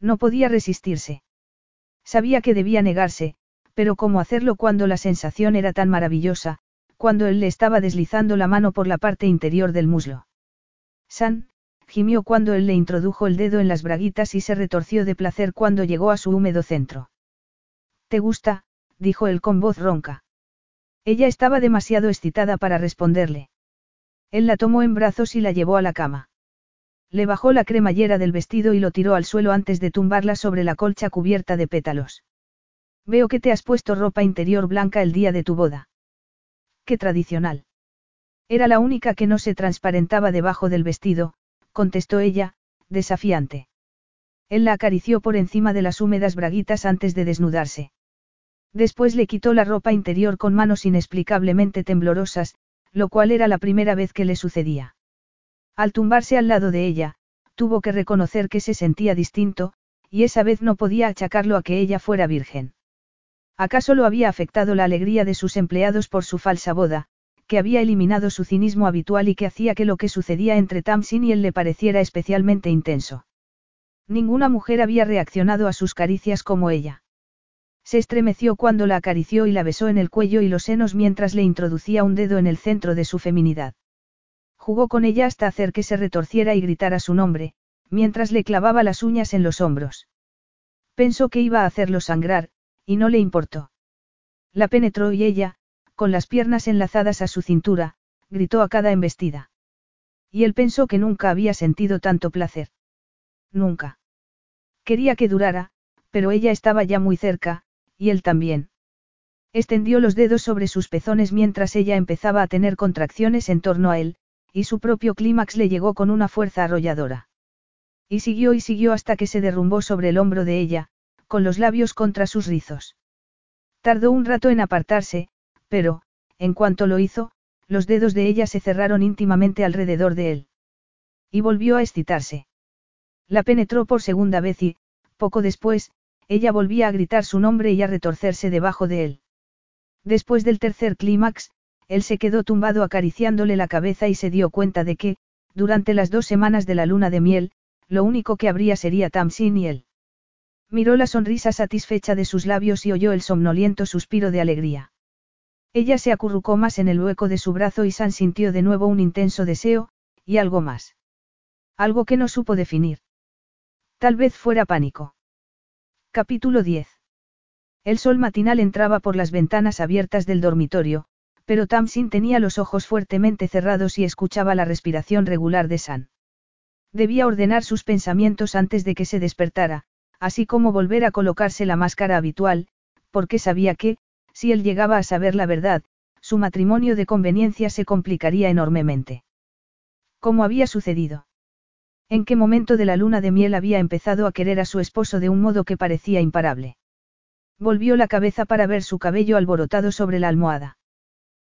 No podía resistirse. Sabía que debía negarse, pero cómo hacerlo cuando la sensación era tan maravillosa, cuando él le estaba deslizando la mano por la parte interior del muslo. San, gimió cuando él le introdujo el dedo en las braguitas y se retorció de placer cuando llegó a su húmedo centro. ¿Te gusta? dijo él con voz ronca. Ella estaba demasiado excitada para responderle. Él la tomó en brazos y la llevó a la cama. Le bajó la cremallera del vestido y lo tiró al suelo antes de tumbarla sobre la colcha cubierta de pétalos. Veo que te has puesto ropa interior blanca el día de tu boda. Qué tradicional. Era la única que no se transparentaba debajo del vestido, contestó ella, desafiante. Él la acarició por encima de las húmedas braguitas antes de desnudarse. Después le quitó la ropa interior con manos inexplicablemente temblorosas, lo cual era la primera vez que le sucedía. Al tumbarse al lado de ella, tuvo que reconocer que se sentía distinto, y esa vez no podía achacarlo a que ella fuera virgen. ¿Acaso lo había afectado la alegría de sus empleados por su falsa boda, que había eliminado su cinismo habitual y que hacía que lo que sucedía entre Tamsin y él le pareciera especialmente intenso? Ninguna mujer había reaccionado a sus caricias como ella. Se estremeció cuando la acarició y la besó en el cuello y los senos mientras le introducía un dedo en el centro de su feminidad. Jugó con ella hasta hacer que se retorciera y gritara su nombre, mientras le clavaba las uñas en los hombros. Pensó que iba a hacerlo sangrar, y no le importó. La penetró y ella, con las piernas enlazadas a su cintura, gritó a cada embestida. Y él pensó que nunca había sentido tanto placer. Nunca. Quería que durara, pero ella estaba ya muy cerca, y él también. Extendió los dedos sobre sus pezones mientras ella empezaba a tener contracciones en torno a él, y su propio clímax le llegó con una fuerza arrolladora. Y siguió y siguió hasta que se derrumbó sobre el hombro de ella, con los labios contra sus rizos. Tardó un rato en apartarse, pero, en cuanto lo hizo, los dedos de ella se cerraron íntimamente alrededor de él. Y volvió a excitarse. La penetró por segunda vez y, poco después, ella volvía a gritar su nombre y a retorcerse debajo de él. Después del tercer clímax, él se quedó tumbado acariciándole la cabeza y se dio cuenta de que, durante las dos semanas de la luna de miel, lo único que habría sería Tamsin y él. Miró la sonrisa satisfecha de sus labios y oyó el somnoliento suspiro de alegría. Ella se acurrucó más en el hueco de su brazo y San sintió de nuevo un intenso deseo, y algo más. Algo que no supo definir. Tal vez fuera pánico. Capítulo 10. El sol matinal entraba por las ventanas abiertas del dormitorio, pero Tamsin tenía los ojos fuertemente cerrados y escuchaba la respiración regular de San. Debía ordenar sus pensamientos antes de que se despertara, así como volver a colocarse la máscara habitual, porque sabía que, si él llegaba a saber la verdad, su matrimonio de conveniencia se complicaría enormemente. ¿Cómo había sucedido? ¿En qué momento de la luna de miel había empezado a querer a su esposo de un modo que parecía imparable? Volvió la cabeza para ver su cabello alborotado sobre la almohada.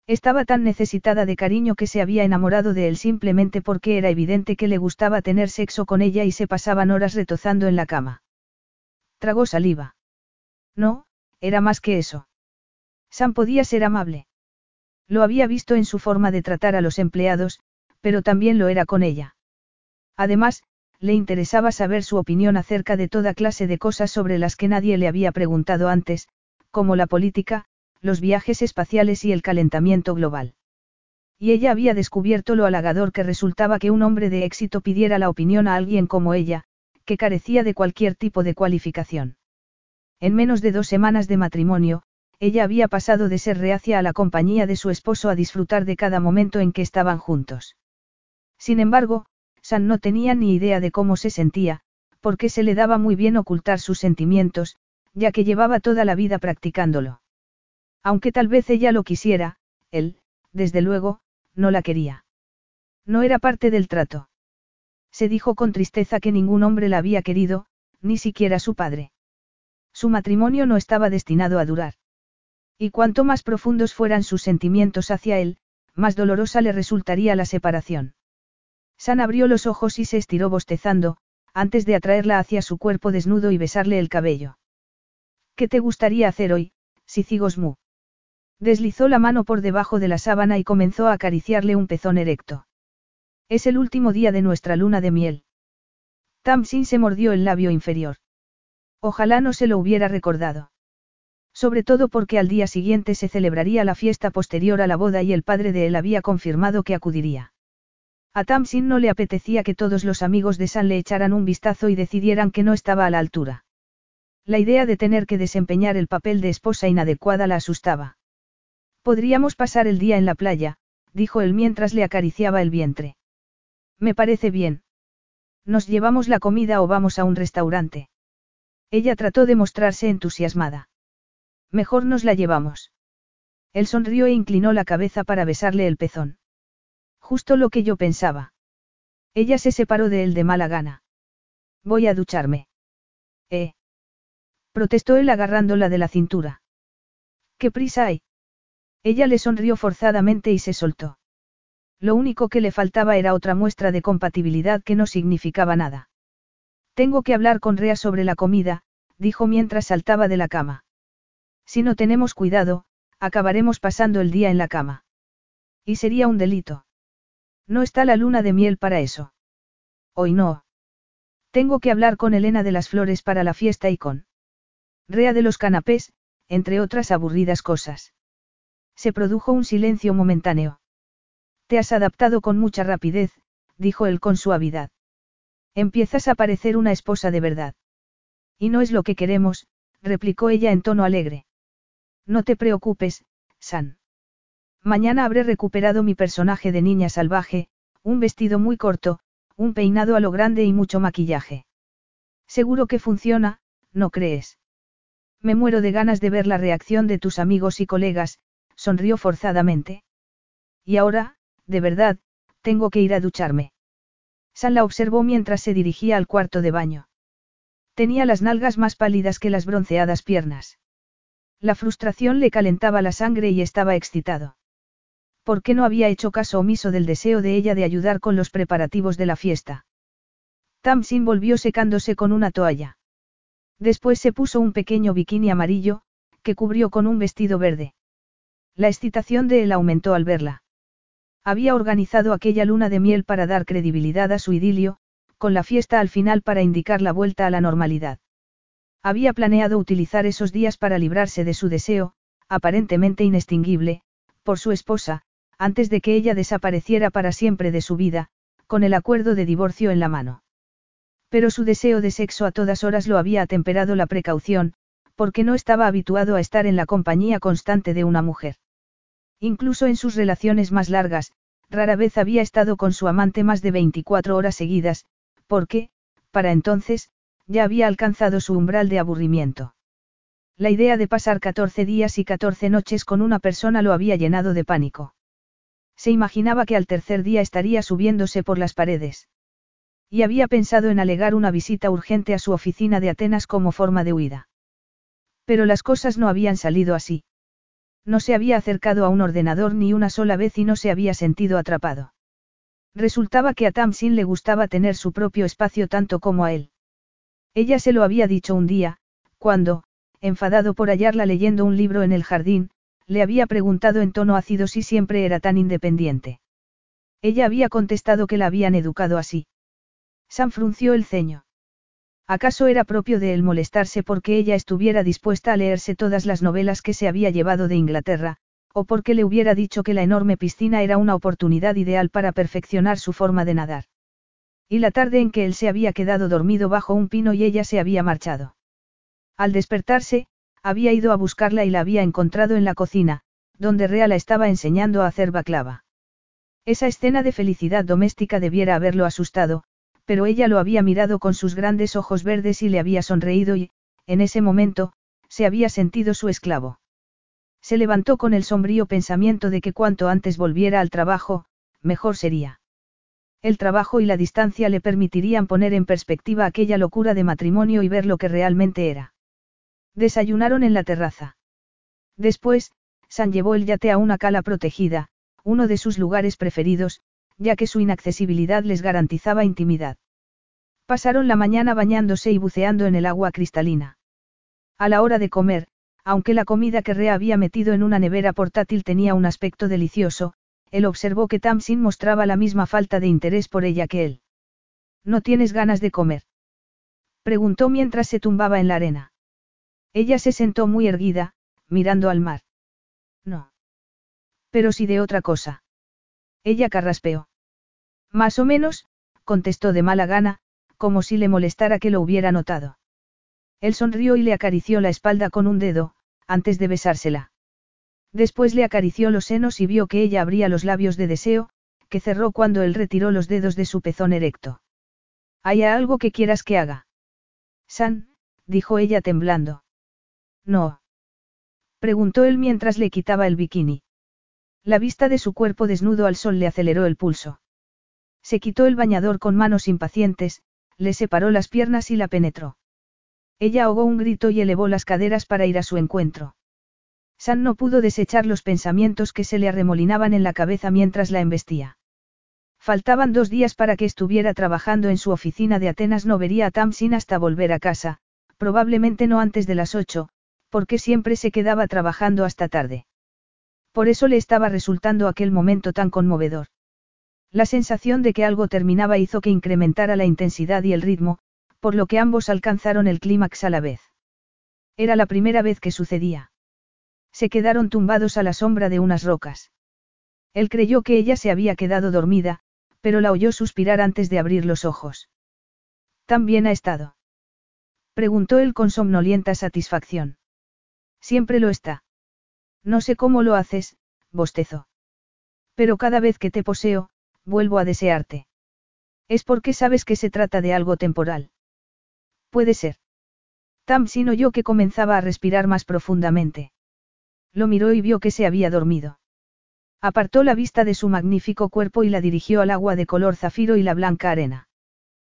Estaba tan necesitada de cariño que se había enamorado de él simplemente porque era evidente que le gustaba tener sexo con ella y se pasaban horas retozando en la cama. Tragó saliva. No, era más que eso. Sam podía ser amable. Lo había visto en su forma de tratar a los empleados, pero también lo era con ella. Además, le interesaba saber su opinión acerca de toda clase de cosas sobre las que nadie le había preguntado antes, como la política, los viajes espaciales y el calentamiento global. Y ella había descubierto lo halagador que resultaba que un hombre de éxito pidiera la opinión a alguien como ella, que carecía de cualquier tipo de cualificación. En menos de dos semanas de matrimonio, ella había pasado de ser reacia a la compañía de su esposo a disfrutar de cada momento en que estaban juntos. Sin embargo, San no tenía ni idea de cómo se sentía, porque se le daba muy bien ocultar sus sentimientos, ya que llevaba toda la vida practicándolo. Aunque tal vez ella lo quisiera, él, desde luego, no la quería. No era parte del trato. Se dijo con tristeza que ningún hombre la había querido, ni siquiera su padre. Su matrimonio no estaba destinado a durar. Y cuanto más profundos fueran sus sentimientos hacia él, más dolorosa le resultaría la separación. San abrió los ojos y se estiró bostezando, antes de atraerla hacia su cuerpo desnudo y besarle el cabello. ¿Qué te gustaría hacer hoy, Sicigosmu? Deslizó la mano por debajo de la sábana y comenzó a acariciarle un pezón erecto. Es el último día de nuestra luna de miel. Tamsin se mordió el labio inferior. Ojalá no se lo hubiera recordado. Sobre todo porque al día siguiente se celebraría la fiesta posterior a la boda y el padre de él había confirmado que acudiría. A Tamsin no le apetecía que todos los amigos de San le echaran un vistazo y decidieran que no estaba a la altura. La idea de tener que desempeñar el papel de esposa inadecuada la asustaba. Podríamos pasar el día en la playa, dijo él mientras le acariciaba el vientre. Me parece bien. ¿Nos llevamos la comida o vamos a un restaurante? Ella trató de mostrarse entusiasmada. Mejor nos la llevamos. Él sonrió e inclinó la cabeza para besarle el pezón. Justo lo que yo pensaba. Ella se separó de él de mala gana. Voy a ducharme. Eh. Protestó él agarrándola de la cintura. ¿Qué prisa hay? Ella le sonrió forzadamente y se soltó. Lo único que le faltaba era otra muestra de compatibilidad que no significaba nada. Tengo que hablar con Rea sobre la comida, dijo mientras saltaba de la cama. Si no tenemos cuidado, acabaremos pasando el día en la cama. Y sería un delito. No está la luna de miel para eso. Hoy no. Tengo que hablar con Elena de las flores para la fiesta y con Rea de los canapés, entre otras aburridas cosas. Se produjo un silencio momentáneo. Te has adaptado con mucha rapidez, dijo él con suavidad. Empiezas a parecer una esposa de verdad. Y no es lo que queremos, replicó ella en tono alegre. No te preocupes, San. Mañana habré recuperado mi personaje de niña salvaje, un vestido muy corto, un peinado a lo grande y mucho maquillaje. Seguro que funciona, ¿no crees? Me muero de ganas de ver la reacción de tus amigos y colegas, sonrió forzadamente. Y ahora, de verdad, tengo que ir a ducharme. San la observó mientras se dirigía al cuarto de baño. Tenía las nalgas más pálidas que las bronceadas piernas. La frustración le calentaba la sangre y estaba excitado. ¿Por qué no había hecho caso omiso del deseo de ella de ayudar con los preparativos de la fiesta? Tamsin volvió secándose con una toalla. Después se puso un pequeño bikini amarillo, que cubrió con un vestido verde. La excitación de él aumentó al verla. Había organizado aquella luna de miel para dar credibilidad a su idilio, con la fiesta al final para indicar la vuelta a la normalidad. Había planeado utilizar esos días para librarse de su deseo, aparentemente inextinguible, por su esposa, antes de que ella desapareciera para siempre de su vida, con el acuerdo de divorcio en la mano. Pero su deseo de sexo a todas horas lo había atemperado la precaución, porque no estaba habituado a estar en la compañía constante de una mujer. Incluso en sus relaciones más largas, rara vez había estado con su amante más de 24 horas seguidas, porque, para entonces, ya había alcanzado su umbral de aburrimiento. La idea de pasar 14 días y 14 noches con una persona lo había llenado de pánico. Se imaginaba que al tercer día estaría subiéndose por las paredes. Y había pensado en alegar una visita urgente a su oficina de Atenas como forma de huida. Pero las cosas no habían salido así. No se había acercado a un ordenador ni una sola vez y no se había sentido atrapado. Resultaba que a Tamsin le gustaba tener su propio espacio tanto como a él. Ella se lo había dicho un día, cuando, enfadado por hallarla leyendo un libro en el jardín, le había preguntado en tono ácido si siempre era tan independiente. Ella había contestado que la habían educado así. Sam frunció el ceño. ¿Acaso era propio de él molestarse porque ella estuviera dispuesta a leerse todas las novelas que se había llevado de Inglaterra, o porque le hubiera dicho que la enorme piscina era una oportunidad ideal para perfeccionar su forma de nadar? Y la tarde en que él se había quedado dormido bajo un pino y ella se había marchado. Al despertarse, había ido a buscarla y la había encontrado en la cocina, donde Rea la estaba enseñando a hacer baclava. Esa escena de felicidad doméstica debiera haberlo asustado, pero ella lo había mirado con sus grandes ojos verdes y le había sonreído y, en ese momento, se había sentido su esclavo. Se levantó con el sombrío pensamiento de que cuanto antes volviera al trabajo, mejor sería. El trabajo y la distancia le permitirían poner en perspectiva aquella locura de matrimonio y ver lo que realmente era. Desayunaron en la terraza. Después, San llevó el yate a una cala protegida, uno de sus lugares preferidos, ya que su inaccesibilidad les garantizaba intimidad. Pasaron la mañana bañándose y buceando en el agua cristalina. A la hora de comer, aunque la comida que Rea había metido en una nevera portátil tenía un aspecto delicioso, él observó que Tamsin mostraba la misma falta de interés por ella que él. ¿No tienes ganas de comer? Preguntó mientras se tumbaba en la arena. Ella se sentó muy erguida, mirando al mar. No. Pero sí de otra cosa. Ella carraspeó. Más o menos, contestó de mala gana, como si le molestara que lo hubiera notado. Él sonrió y le acarició la espalda con un dedo, antes de besársela. Después le acarició los senos y vio que ella abría los labios de deseo, que cerró cuando él retiró los dedos de su pezón erecto. ¿Hay algo que quieras que haga? San, dijo ella temblando. No. Preguntó él mientras le quitaba el bikini. La vista de su cuerpo desnudo al sol le aceleró el pulso. Se quitó el bañador con manos impacientes, le separó las piernas y la penetró. Ella ahogó un grito y elevó las caderas para ir a su encuentro. San no pudo desechar los pensamientos que se le arremolinaban en la cabeza mientras la embestía. Faltaban dos días para que estuviera trabajando en su oficina de Atenas. No vería a Tamsin hasta volver a casa, probablemente no antes de las ocho, porque siempre se quedaba trabajando hasta tarde. Por eso le estaba resultando aquel momento tan conmovedor. La sensación de que algo terminaba hizo que incrementara la intensidad y el ritmo, por lo que ambos alcanzaron el clímax a la vez. Era la primera vez que sucedía. Se quedaron tumbados a la sombra de unas rocas. Él creyó que ella se había quedado dormida, pero la oyó suspirar antes de abrir los ojos. ¿También ha estado? Preguntó él con somnolienta satisfacción. Siempre lo está. No sé cómo lo haces, bostezó. Pero cada vez que te poseo, vuelvo a desearte. Es porque sabes que se trata de algo temporal. Puede ser. Tamsin oyó que comenzaba a respirar más profundamente. Lo miró y vio que se había dormido. Apartó la vista de su magnífico cuerpo y la dirigió al agua de color zafiro y la blanca arena.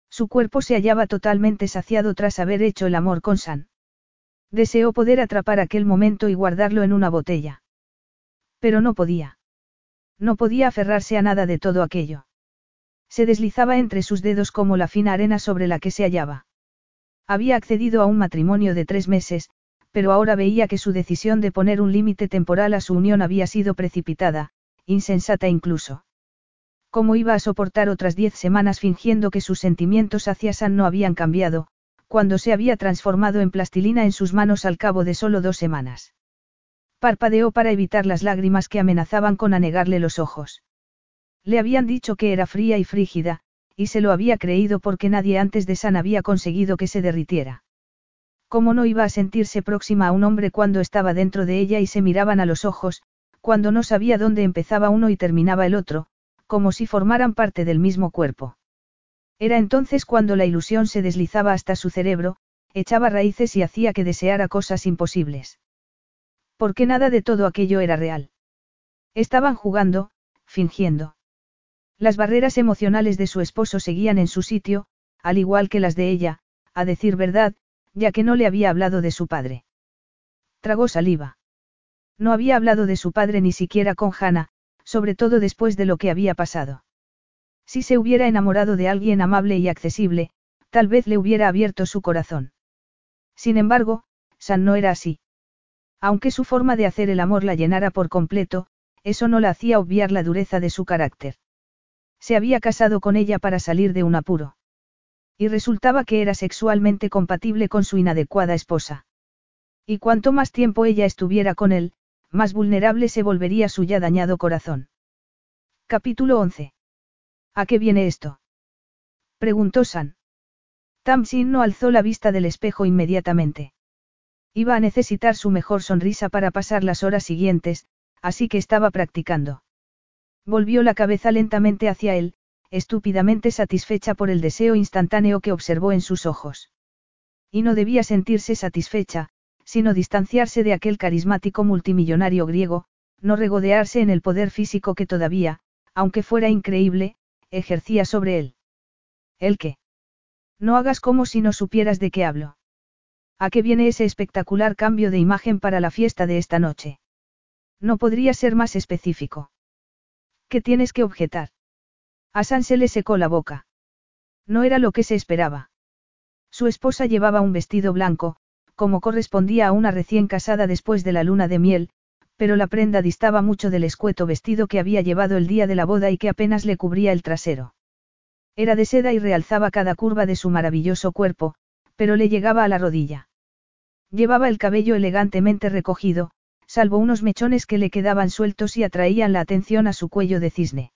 Su cuerpo se hallaba totalmente saciado tras haber hecho el amor con San. Deseó poder atrapar aquel momento y guardarlo en una botella. Pero no podía. No podía aferrarse a nada de todo aquello. Se deslizaba entre sus dedos como la fina arena sobre la que se hallaba. Había accedido a un matrimonio de tres meses, pero ahora veía que su decisión de poner un límite temporal a su unión había sido precipitada, insensata incluso. ¿Cómo iba a soportar otras diez semanas fingiendo que sus sentimientos hacia San no habían cambiado, cuando se había transformado en plastilina en sus manos al cabo de solo dos semanas? Parpadeó para evitar las lágrimas que amenazaban con anegarle los ojos. Le habían dicho que era fría y frígida, y se lo había creído porque nadie antes de San había conseguido que se derritiera. ¿Cómo no iba a sentirse próxima a un hombre cuando estaba dentro de ella y se miraban a los ojos, cuando no sabía dónde empezaba uno y terminaba el otro, como si formaran parte del mismo cuerpo? Era entonces cuando la ilusión se deslizaba hasta su cerebro, echaba raíces y hacía que deseara cosas imposibles. Porque nada de todo aquello era real. Estaban jugando, fingiendo. Las barreras emocionales de su esposo seguían en su sitio, al igual que las de ella, a decir verdad, ya que no le había hablado de su padre. Tragó saliva. No había hablado de su padre ni siquiera con Hannah, sobre todo después de lo que había pasado. Si se hubiera enamorado de alguien amable y accesible, tal vez le hubiera abierto su corazón. Sin embargo, San no era así. Aunque su forma de hacer el amor la llenara por completo, eso no la hacía obviar la dureza de su carácter. Se había casado con ella para salir de un apuro. Y resultaba que era sexualmente compatible con su inadecuada esposa. Y cuanto más tiempo ella estuviera con él, más vulnerable se volvería su ya dañado corazón. Capítulo 11. ¿A qué viene esto? preguntó San. Tamsin no alzó la vista del espejo inmediatamente. Iba a necesitar su mejor sonrisa para pasar las horas siguientes, así que estaba practicando. Volvió la cabeza lentamente hacia él, estúpidamente satisfecha por el deseo instantáneo que observó en sus ojos. Y no debía sentirse satisfecha, sino distanciarse de aquel carismático multimillonario griego, no regodearse en el poder físico que todavía, aunque fuera increíble, ejercía sobre él. ¿El qué? No hagas como si no supieras de qué hablo. ¿A qué viene ese espectacular cambio de imagen para la fiesta de esta noche? No podría ser más específico. ¿Qué tienes que objetar? A San se le secó la boca. No era lo que se esperaba. Su esposa llevaba un vestido blanco, como correspondía a una recién casada después de la luna de miel, pero la prenda distaba mucho del escueto vestido que había llevado el día de la boda y que apenas le cubría el trasero. Era de seda y realzaba cada curva de su maravilloso cuerpo, pero le llegaba a la rodilla. Llevaba el cabello elegantemente recogido, salvo unos mechones que le quedaban sueltos y atraían la atención a su cuello de cisne.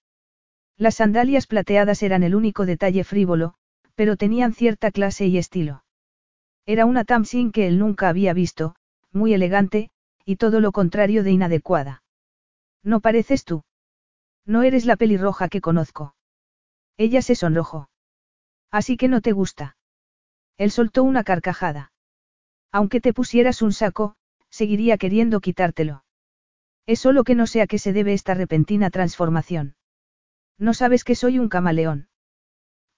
Las sandalias plateadas eran el único detalle frívolo, pero tenían cierta clase y estilo. Era una Tamsin que él nunca había visto, muy elegante, y todo lo contrario de inadecuada. No pareces tú. No eres la pelirroja que conozco. Ella se sonrojó. Así que no te gusta. Él soltó una carcajada. Aunque te pusieras un saco, seguiría queriendo quitártelo. Es solo que no sé a qué se debe esta repentina transformación. ¿No sabes que soy un camaleón?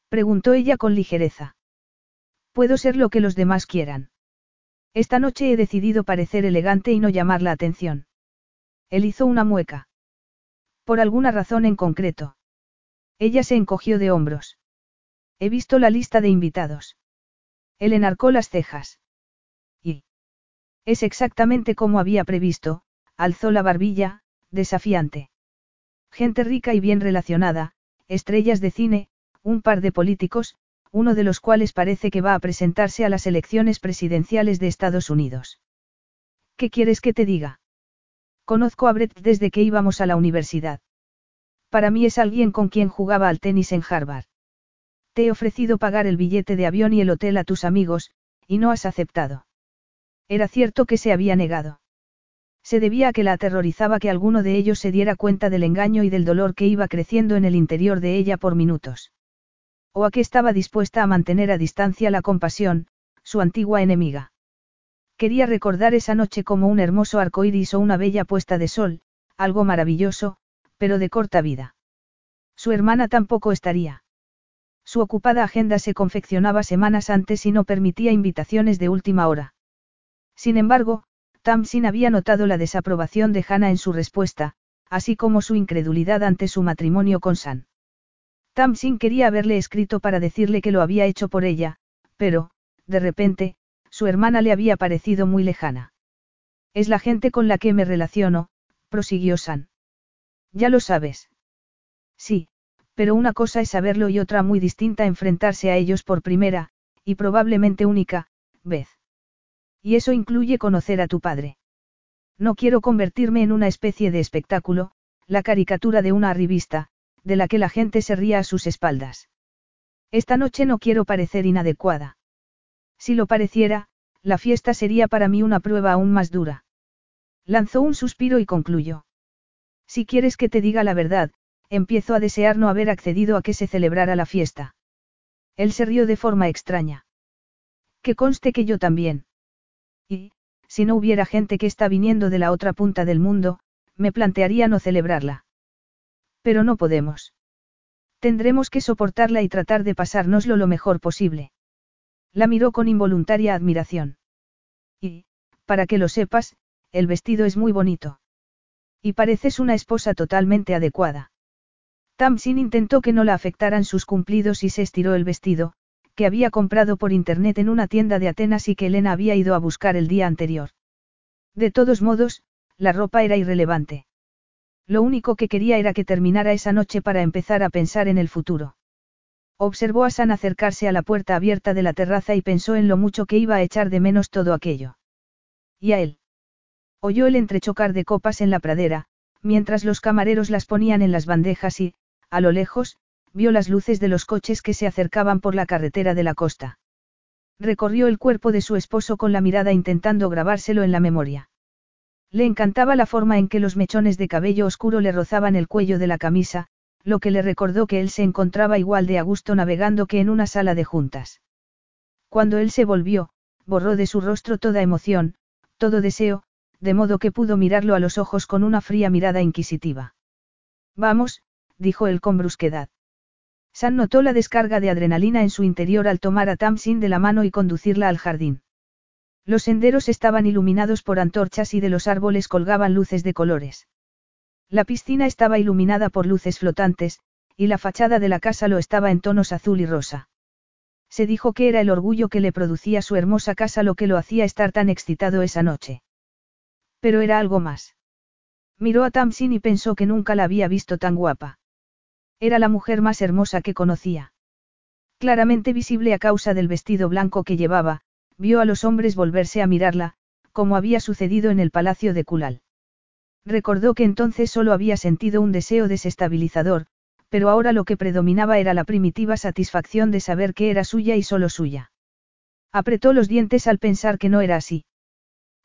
Preguntó ella con ligereza. Puedo ser lo que los demás quieran. Esta noche he decidido parecer elegante y no llamar la atención. Él hizo una mueca. Por alguna razón en concreto. Ella se encogió de hombros. He visto la lista de invitados. Él enarcó las cejas. Es exactamente como había previsto, alzó la barbilla, desafiante. Gente rica y bien relacionada, estrellas de cine, un par de políticos, uno de los cuales parece que va a presentarse a las elecciones presidenciales de Estados Unidos. ¿Qué quieres que te diga? Conozco a Brett desde que íbamos a la universidad. Para mí es alguien con quien jugaba al tenis en Harvard. Te he ofrecido pagar el billete de avión y el hotel a tus amigos, y no has aceptado. Era cierto que se había negado. Se debía a que la aterrorizaba que alguno de ellos se diera cuenta del engaño y del dolor que iba creciendo en el interior de ella por minutos. O a que estaba dispuesta a mantener a distancia la compasión, su antigua enemiga. Quería recordar esa noche como un hermoso arcoíris o una bella puesta de sol, algo maravilloso, pero de corta vida. Su hermana tampoco estaría. Su ocupada agenda se confeccionaba semanas antes y no permitía invitaciones de última hora. Sin embargo, Tamsin había notado la desaprobación de Hannah en su respuesta, así como su incredulidad ante su matrimonio con San. Tamsin quería haberle escrito para decirle que lo había hecho por ella, pero, de repente, su hermana le había parecido muy lejana. Es la gente con la que me relaciono, prosiguió San. Ya lo sabes. Sí, pero una cosa es saberlo y otra muy distinta enfrentarse a ellos por primera, y probablemente única, vez. Y eso incluye conocer a tu padre. No quiero convertirme en una especie de espectáculo, la caricatura de una revista, de la que la gente se ría a sus espaldas. Esta noche no quiero parecer inadecuada. Si lo pareciera, la fiesta sería para mí una prueba aún más dura. Lanzó un suspiro y concluyó. Si quieres que te diga la verdad, empiezo a desear no haber accedido a que se celebrara la fiesta. Él se rió de forma extraña. Que conste que yo también. Y, si no hubiera gente que está viniendo de la otra punta del mundo, me plantearía no celebrarla. Pero no podemos. Tendremos que soportarla y tratar de pasárnoslo lo mejor posible. La miró con involuntaria admiración. Y, para que lo sepas, el vestido es muy bonito. Y pareces una esposa totalmente adecuada. Tamsin intentó que no la afectaran sus cumplidos y se estiró el vestido, que había comprado por internet en una tienda de Atenas y que Elena había ido a buscar el día anterior. De todos modos, la ropa era irrelevante. Lo único que quería era que terminara esa noche para empezar a pensar en el futuro. Observó a San acercarse a la puerta abierta de la terraza y pensó en lo mucho que iba a echar de menos todo aquello. ¿Y a él? Oyó el entrechocar de copas en la pradera, mientras los camareros las ponían en las bandejas y, a lo lejos, vio las luces de los coches que se acercaban por la carretera de la costa. Recorrió el cuerpo de su esposo con la mirada intentando grabárselo en la memoria. Le encantaba la forma en que los mechones de cabello oscuro le rozaban el cuello de la camisa, lo que le recordó que él se encontraba igual de a gusto navegando que en una sala de juntas. Cuando él se volvió, borró de su rostro toda emoción, todo deseo, de modo que pudo mirarlo a los ojos con una fría mirada inquisitiva. Vamos, dijo él con brusquedad. San notó la descarga de adrenalina en su interior al tomar a Tamsin de la mano y conducirla al jardín. Los senderos estaban iluminados por antorchas y de los árboles colgaban luces de colores. La piscina estaba iluminada por luces flotantes, y la fachada de la casa lo estaba en tonos azul y rosa. Se dijo que era el orgullo que le producía su hermosa casa lo que lo hacía estar tan excitado esa noche. Pero era algo más. Miró a Tamsin y pensó que nunca la había visto tan guapa. Era la mujer más hermosa que conocía. Claramente visible a causa del vestido blanco que llevaba, vio a los hombres volverse a mirarla, como había sucedido en el palacio de Kulal. Recordó que entonces solo había sentido un deseo desestabilizador, pero ahora lo que predominaba era la primitiva satisfacción de saber que era suya y solo suya. Apretó los dientes al pensar que no era así.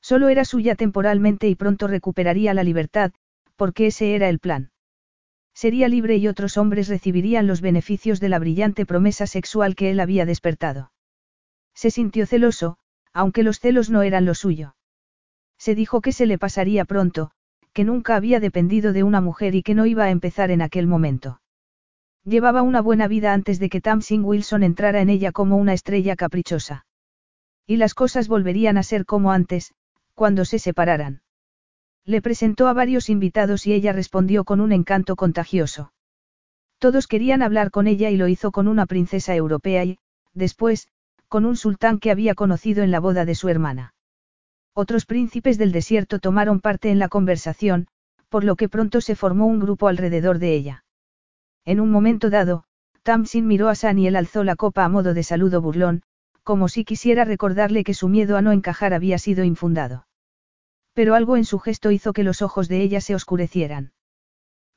Solo era suya temporalmente y pronto recuperaría la libertad, porque ese era el plan. Sería libre y otros hombres recibirían los beneficios de la brillante promesa sexual que él había despertado. Se sintió celoso, aunque los celos no eran lo suyo. Se dijo que se le pasaría pronto, que nunca había dependido de una mujer y que no iba a empezar en aquel momento. Llevaba una buena vida antes de que Tamsin Wilson entrara en ella como una estrella caprichosa. Y las cosas volverían a ser como antes, cuando se separaran. Le presentó a varios invitados y ella respondió con un encanto contagioso. Todos querían hablar con ella y lo hizo con una princesa europea y, después, con un sultán que había conocido en la boda de su hermana. Otros príncipes del desierto tomaron parte en la conversación, por lo que pronto se formó un grupo alrededor de ella. En un momento dado, Tamsin miró a San y él alzó la copa a modo de saludo burlón, como si quisiera recordarle que su miedo a no encajar había sido infundado. Pero algo en su gesto hizo que los ojos de ella se oscurecieran.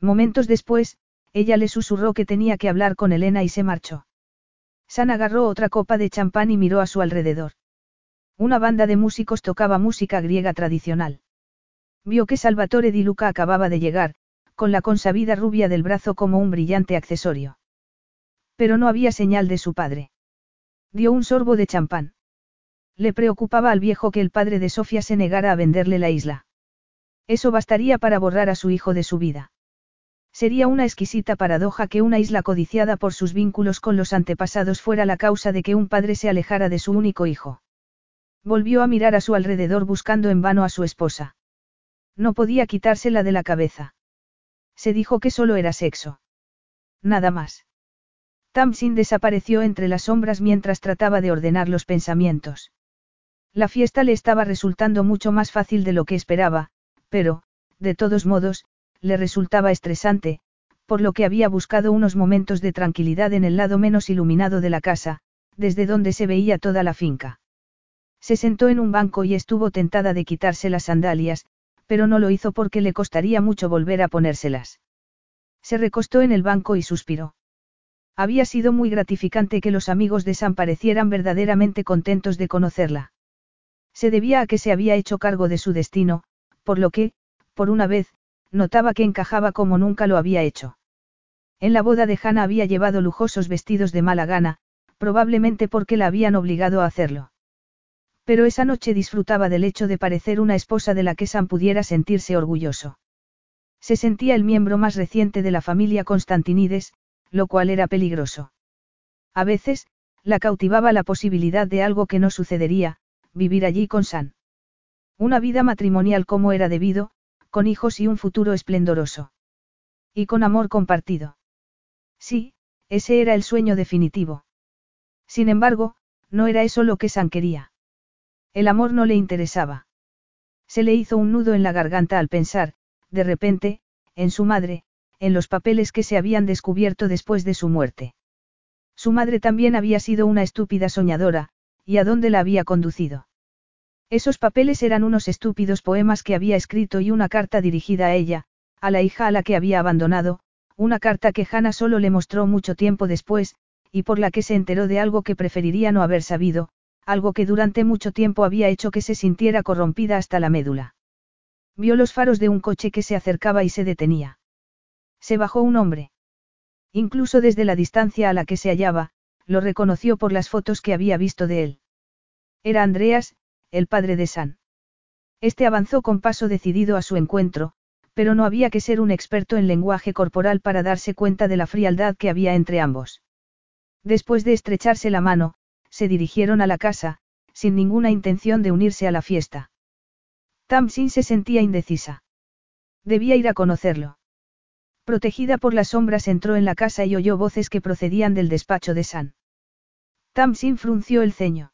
Momentos después, ella le susurró que tenía que hablar con Elena y se marchó. San agarró otra copa de champán y miró a su alrededor. Una banda de músicos tocaba música griega tradicional. Vio que Salvatore di Luca acababa de llegar, con la consabida rubia del brazo como un brillante accesorio. Pero no había señal de su padre. Dio un sorbo de champán. Le preocupaba al viejo que el padre de Sofía se negara a venderle la isla. Eso bastaría para borrar a su hijo de su vida. Sería una exquisita paradoja que una isla codiciada por sus vínculos con los antepasados fuera la causa de que un padre se alejara de su único hijo. Volvió a mirar a su alrededor buscando en vano a su esposa. No podía quitársela de la cabeza. Se dijo que solo era sexo. Nada más. Tamsin desapareció entre las sombras mientras trataba de ordenar los pensamientos. La fiesta le estaba resultando mucho más fácil de lo que esperaba, pero, de todos modos, le resultaba estresante, por lo que había buscado unos momentos de tranquilidad en el lado menos iluminado de la casa, desde donde se veía toda la finca. Se sentó en un banco y estuvo tentada de quitarse las sandalias, pero no lo hizo porque le costaría mucho volver a ponérselas. Se recostó en el banco y suspiró. Había sido muy gratificante que los amigos de Sam parecieran verdaderamente contentos de conocerla. Se debía a que se había hecho cargo de su destino, por lo que, por una vez, notaba que encajaba como nunca lo había hecho. En la boda de Hannah había llevado lujosos vestidos de mala gana, probablemente porque la habían obligado a hacerlo. Pero esa noche disfrutaba del hecho de parecer una esposa de la que Sam pudiera sentirse orgulloso. Se sentía el miembro más reciente de la familia Constantinides, lo cual era peligroso. A veces, la cautivaba la posibilidad de algo que no sucedería, vivir allí con San. Una vida matrimonial como era debido, con hijos y un futuro esplendoroso. Y con amor compartido. Sí, ese era el sueño definitivo. Sin embargo, no era eso lo que San quería. El amor no le interesaba. Se le hizo un nudo en la garganta al pensar, de repente, en su madre, en los papeles que se habían descubierto después de su muerte. Su madre también había sido una estúpida soñadora, ¿y a dónde la había conducido? Esos papeles eran unos estúpidos poemas que había escrito y una carta dirigida a ella, a la hija a la que había abandonado, una carta que Hannah solo le mostró mucho tiempo después, y por la que se enteró de algo que preferiría no haber sabido, algo que durante mucho tiempo había hecho que se sintiera corrompida hasta la médula. Vio los faros de un coche que se acercaba y se detenía. Se bajó un hombre. Incluso desde la distancia a la que se hallaba, lo reconoció por las fotos que había visto de él. Era Andreas, el padre de San. Este avanzó con paso decidido a su encuentro, pero no había que ser un experto en lenguaje corporal para darse cuenta de la frialdad que había entre ambos. Después de estrecharse la mano, se dirigieron a la casa, sin ninguna intención de unirse a la fiesta. Tamsin se sentía indecisa. Debía ir a conocerlo. Protegida por las sombras entró en la casa y oyó voces que procedían del despacho de San. Tamsin frunció el ceño.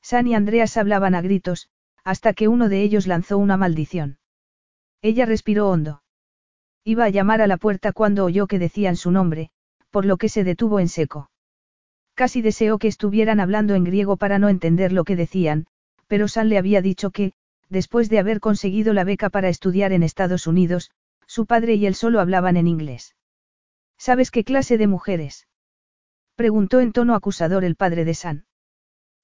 San y Andreas hablaban a gritos, hasta que uno de ellos lanzó una maldición. Ella respiró hondo. Iba a llamar a la puerta cuando oyó que decían su nombre, por lo que se detuvo en seco. Casi deseó que estuvieran hablando en griego para no entender lo que decían, pero San le había dicho que, después de haber conseguido la beca para estudiar en Estados Unidos, su padre y él solo hablaban en inglés. ¿Sabes qué clase de mujeres? Preguntó en tono acusador el padre de San.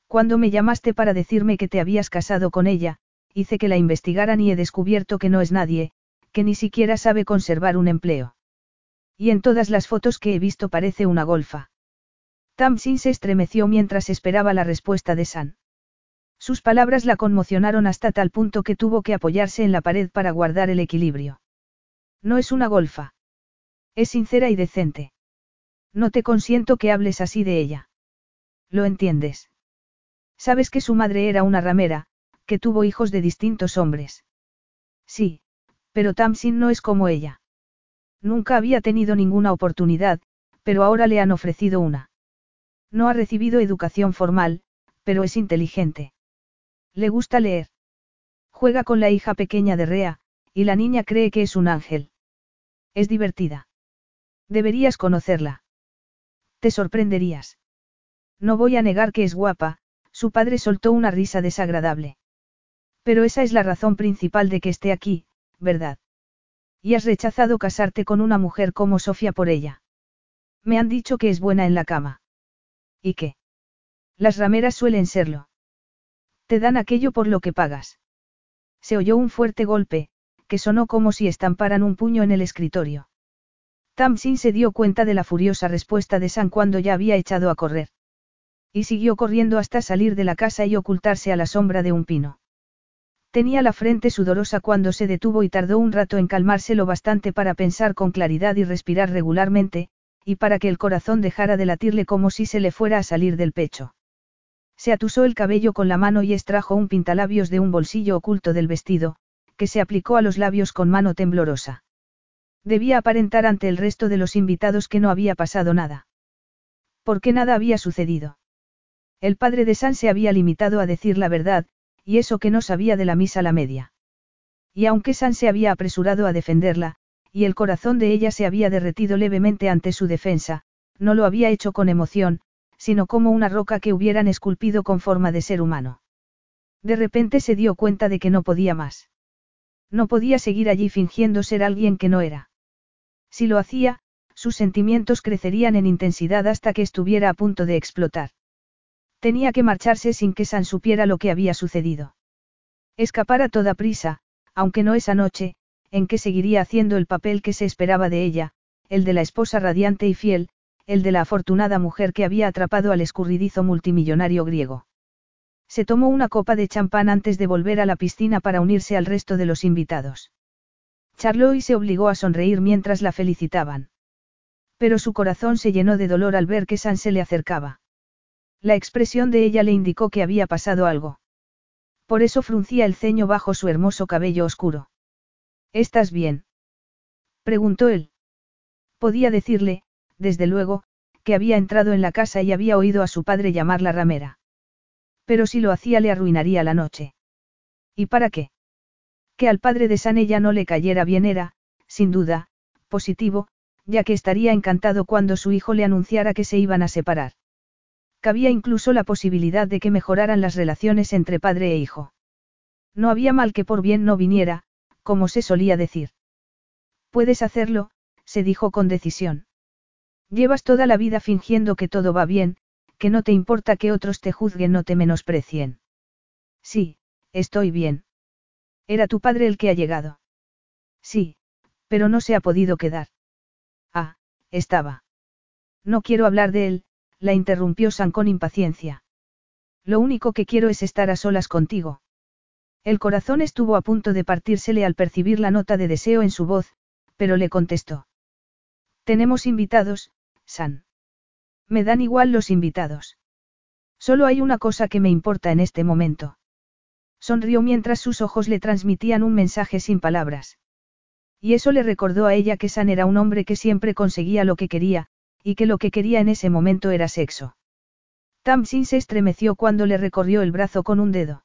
Cuando me llamaste para decirme que te habías casado con ella, hice que la investigaran y he descubierto que no es nadie, que ni siquiera sabe conservar un empleo. Y en todas las fotos que he visto parece una golfa. Tamsin se estremeció mientras esperaba la respuesta de San. Sus palabras la conmocionaron hasta tal punto que tuvo que apoyarse en la pared para guardar el equilibrio. No es una golfa. Es sincera y decente. No te consiento que hables así de ella. ¿Lo entiendes? Sabes que su madre era una ramera, que tuvo hijos de distintos hombres. Sí, pero Tamsin no es como ella. Nunca había tenido ninguna oportunidad, pero ahora le han ofrecido una. No ha recibido educación formal, pero es inteligente. Le gusta leer. Juega con la hija pequeña de Rea, y la niña cree que es un ángel. Es divertida. Deberías conocerla. Te sorprenderías. No voy a negar que es guapa, su padre soltó una risa desagradable. Pero esa es la razón principal de que esté aquí, ¿verdad? Y has rechazado casarte con una mujer como Sofía por ella. Me han dicho que es buena en la cama. ¿Y qué? Las rameras suelen serlo. Te dan aquello por lo que pagas. Se oyó un fuerte golpe, que sonó como si estamparan un puño en el escritorio. Tamsin se dio cuenta de la furiosa respuesta de San cuando ya había echado a correr. Y siguió corriendo hasta salir de la casa y ocultarse a la sombra de un pino. Tenía la frente sudorosa cuando se detuvo y tardó un rato en calmarse lo bastante para pensar con claridad y respirar regularmente, y para que el corazón dejara de latirle como si se le fuera a salir del pecho. Se atusó el cabello con la mano y extrajo un pintalabios de un bolsillo oculto del vestido, que se aplicó a los labios con mano temblorosa. Debía aparentar ante el resto de los invitados que no había pasado nada. Porque nada había sucedido. El padre de San se había limitado a decir la verdad, y eso que no sabía de la misa la media. Y aunque San se había apresurado a defenderla, y el corazón de ella se había derretido levemente ante su defensa, no lo había hecho con emoción, sino como una roca que hubieran esculpido con forma de ser humano. De repente se dio cuenta de que no podía más. No podía seguir allí fingiendo ser alguien que no era. Si lo hacía, sus sentimientos crecerían en intensidad hasta que estuviera a punto de explotar. Tenía que marcharse sin que San supiera lo que había sucedido. Escapar a toda prisa, aunque no esa noche, en que seguiría haciendo el papel que se esperaba de ella, el de la esposa radiante y fiel, el de la afortunada mujer que había atrapado al escurridizo multimillonario griego. Se tomó una copa de champán antes de volver a la piscina para unirse al resto de los invitados. Charló y se obligó a sonreír mientras la felicitaban. Pero su corazón se llenó de dolor al ver que San se le acercaba. La expresión de ella le indicó que había pasado algo. Por eso fruncía el ceño bajo su hermoso cabello oscuro. ¿Estás bien? preguntó él. Podía decirle, desde luego, que había entrado en la casa y había oído a su padre llamar la ramera. Pero si lo hacía le arruinaría la noche. ¿Y para qué? Que al padre de San ella no le cayera bien era, sin duda, positivo, ya que estaría encantado cuando su hijo le anunciara que se iban a separar. Cabía incluso la posibilidad de que mejoraran las relaciones entre padre e hijo. No había mal que por bien no viniera, como se solía decir. Puedes hacerlo, se dijo con decisión. Llevas toda la vida fingiendo que todo va bien, que no te importa que otros te juzguen o te menosprecien. Sí, estoy bien. Era tu padre el que ha llegado. Sí, pero no se ha podido quedar. Ah, estaba. No quiero hablar de él, la interrumpió San con impaciencia. Lo único que quiero es estar a solas contigo. El corazón estuvo a punto de partírsele al percibir la nota de deseo en su voz, pero le contestó. Tenemos invitados, San. Me dan igual los invitados. Solo hay una cosa que me importa en este momento. Sonrió mientras sus ojos le transmitían un mensaje sin palabras. Y eso le recordó a ella que San era un hombre que siempre conseguía lo que quería, y que lo que quería en ese momento era sexo. Tamsin se estremeció cuando le recorrió el brazo con un dedo.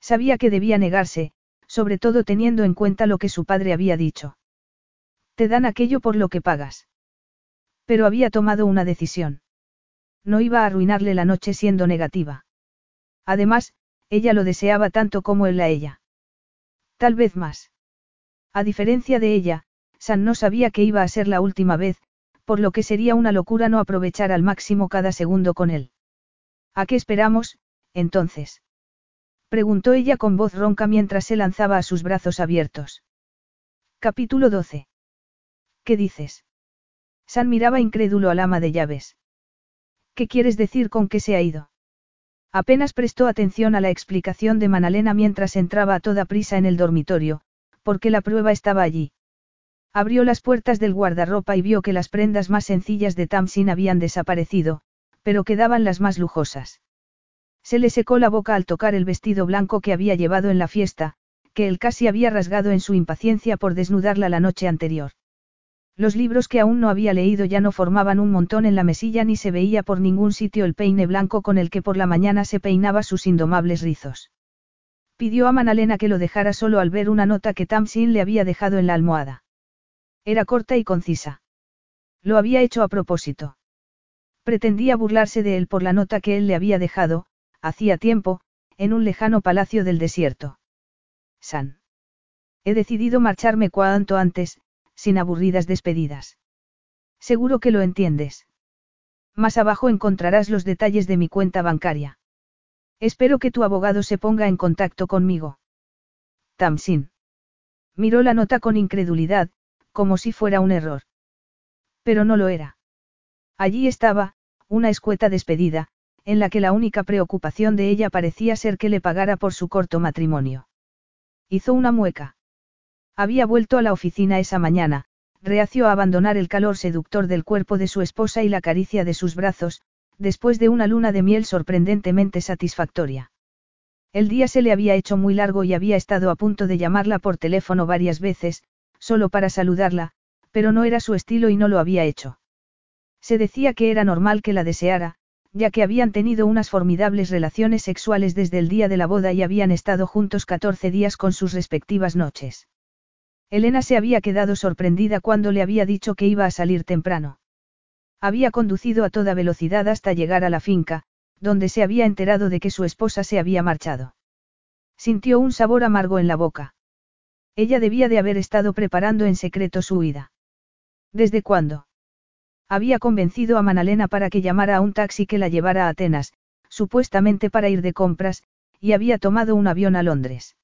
Sabía que debía negarse, sobre todo teniendo en cuenta lo que su padre había dicho. Te dan aquello por lo que pagas. Pero había tomado una decisión. No iba a arruinarle la noche siendo negativa. Además, ella lo deseaba tanto como él a ella. Tal vez más. A diferencia de ella, San no sabía que iba a ser la última vez, por lo que sería una locura no aprovechar al máximo cada segundo con él. ¿A qué esperamos, entonces? Preguntó ella con voz ronca mientras se lanzaba a sus brazos abiertos. Capítulo 12. ¿Qué dices? San miraba incrédulo al ama de llaves. ¿Qué quieres decir con que se ha ido? Apenas prestó atención a la explicación de Manalena mientras entraba a toda prisa en el dormitorio, porque la prueba estaba allí. Abrió las puertas del guardarropa y vio que las prendas más sencillas de Tamsin habían desaparecido, pero quedaban las más lujosas. Se le secó la boca al tocar el vestido blanco que había llevado en la fiesta, que él casi había rasgado en su impaciencia por desnudarla la noche anterior. Los libros que aún no había leído ya no formaban un montón en la mesilla ni se veía por ningún sitio el peine blanco con el que por la mañana se peinaba sus indomables rizos. Pidió a Manalena que lo dejara solo al ver una nota que Tamsin le había dejado en la almohada. Era corta y concisa. Lo había hecho a propósito. Pretendía burlarse de él por la nota que él le había dejado, hacía tiempo, en un lejano palacio del desierto. San. He decidido marcharme cuanto antes, sin aburridas despedidas. Seguro que lo entiendes. Más abajo encontrarás los detalles de mi cuenta bancaria. Espero que tu abogado se ponga en contacto conmigo. Tamsin. Miró la nota con incredulidad, como si fuera un error. Pero no lo era. Allí estaba, una escueta despedida, en la que la única preocupación de ella parecía ser que le pagara por su corto matrimonio. Hizo una mueca. Había vuelto a la oficina esa mañana, reacio a abandonar el calor seductor del cuerpo de su esposa y la caricia de sus brazos, después de una luna de miel sorprendentemente satisfactoria. El día se le había hecho muy largo y había estado a punto de llamarla por teléfono varias veces, solo para saludarla, pero no era su estilo y no lo había hecho. Se decía que era normal que la deseara, ya que habían tenido unas formidables relaciones sexuales desde el día de la boda y habían estado juntos 14 días con sus respectivas noches. Elena se había quedado sorprendida cuando le había dicho que iba a salir temprano. Había conducido a toda velocidad hasta llegar a la finca, donde se había enterado de que su esposa se había marchado. Sintió un sabor amargo en la boca. Ella debía de haber estado preparando en secreto su huida. ¿Desde cuándo? Había convencido a Manalena para que llamara a un taxi que la llevara a Atenas, supuestamente para ir de compras, y había tomado un avión a Londres.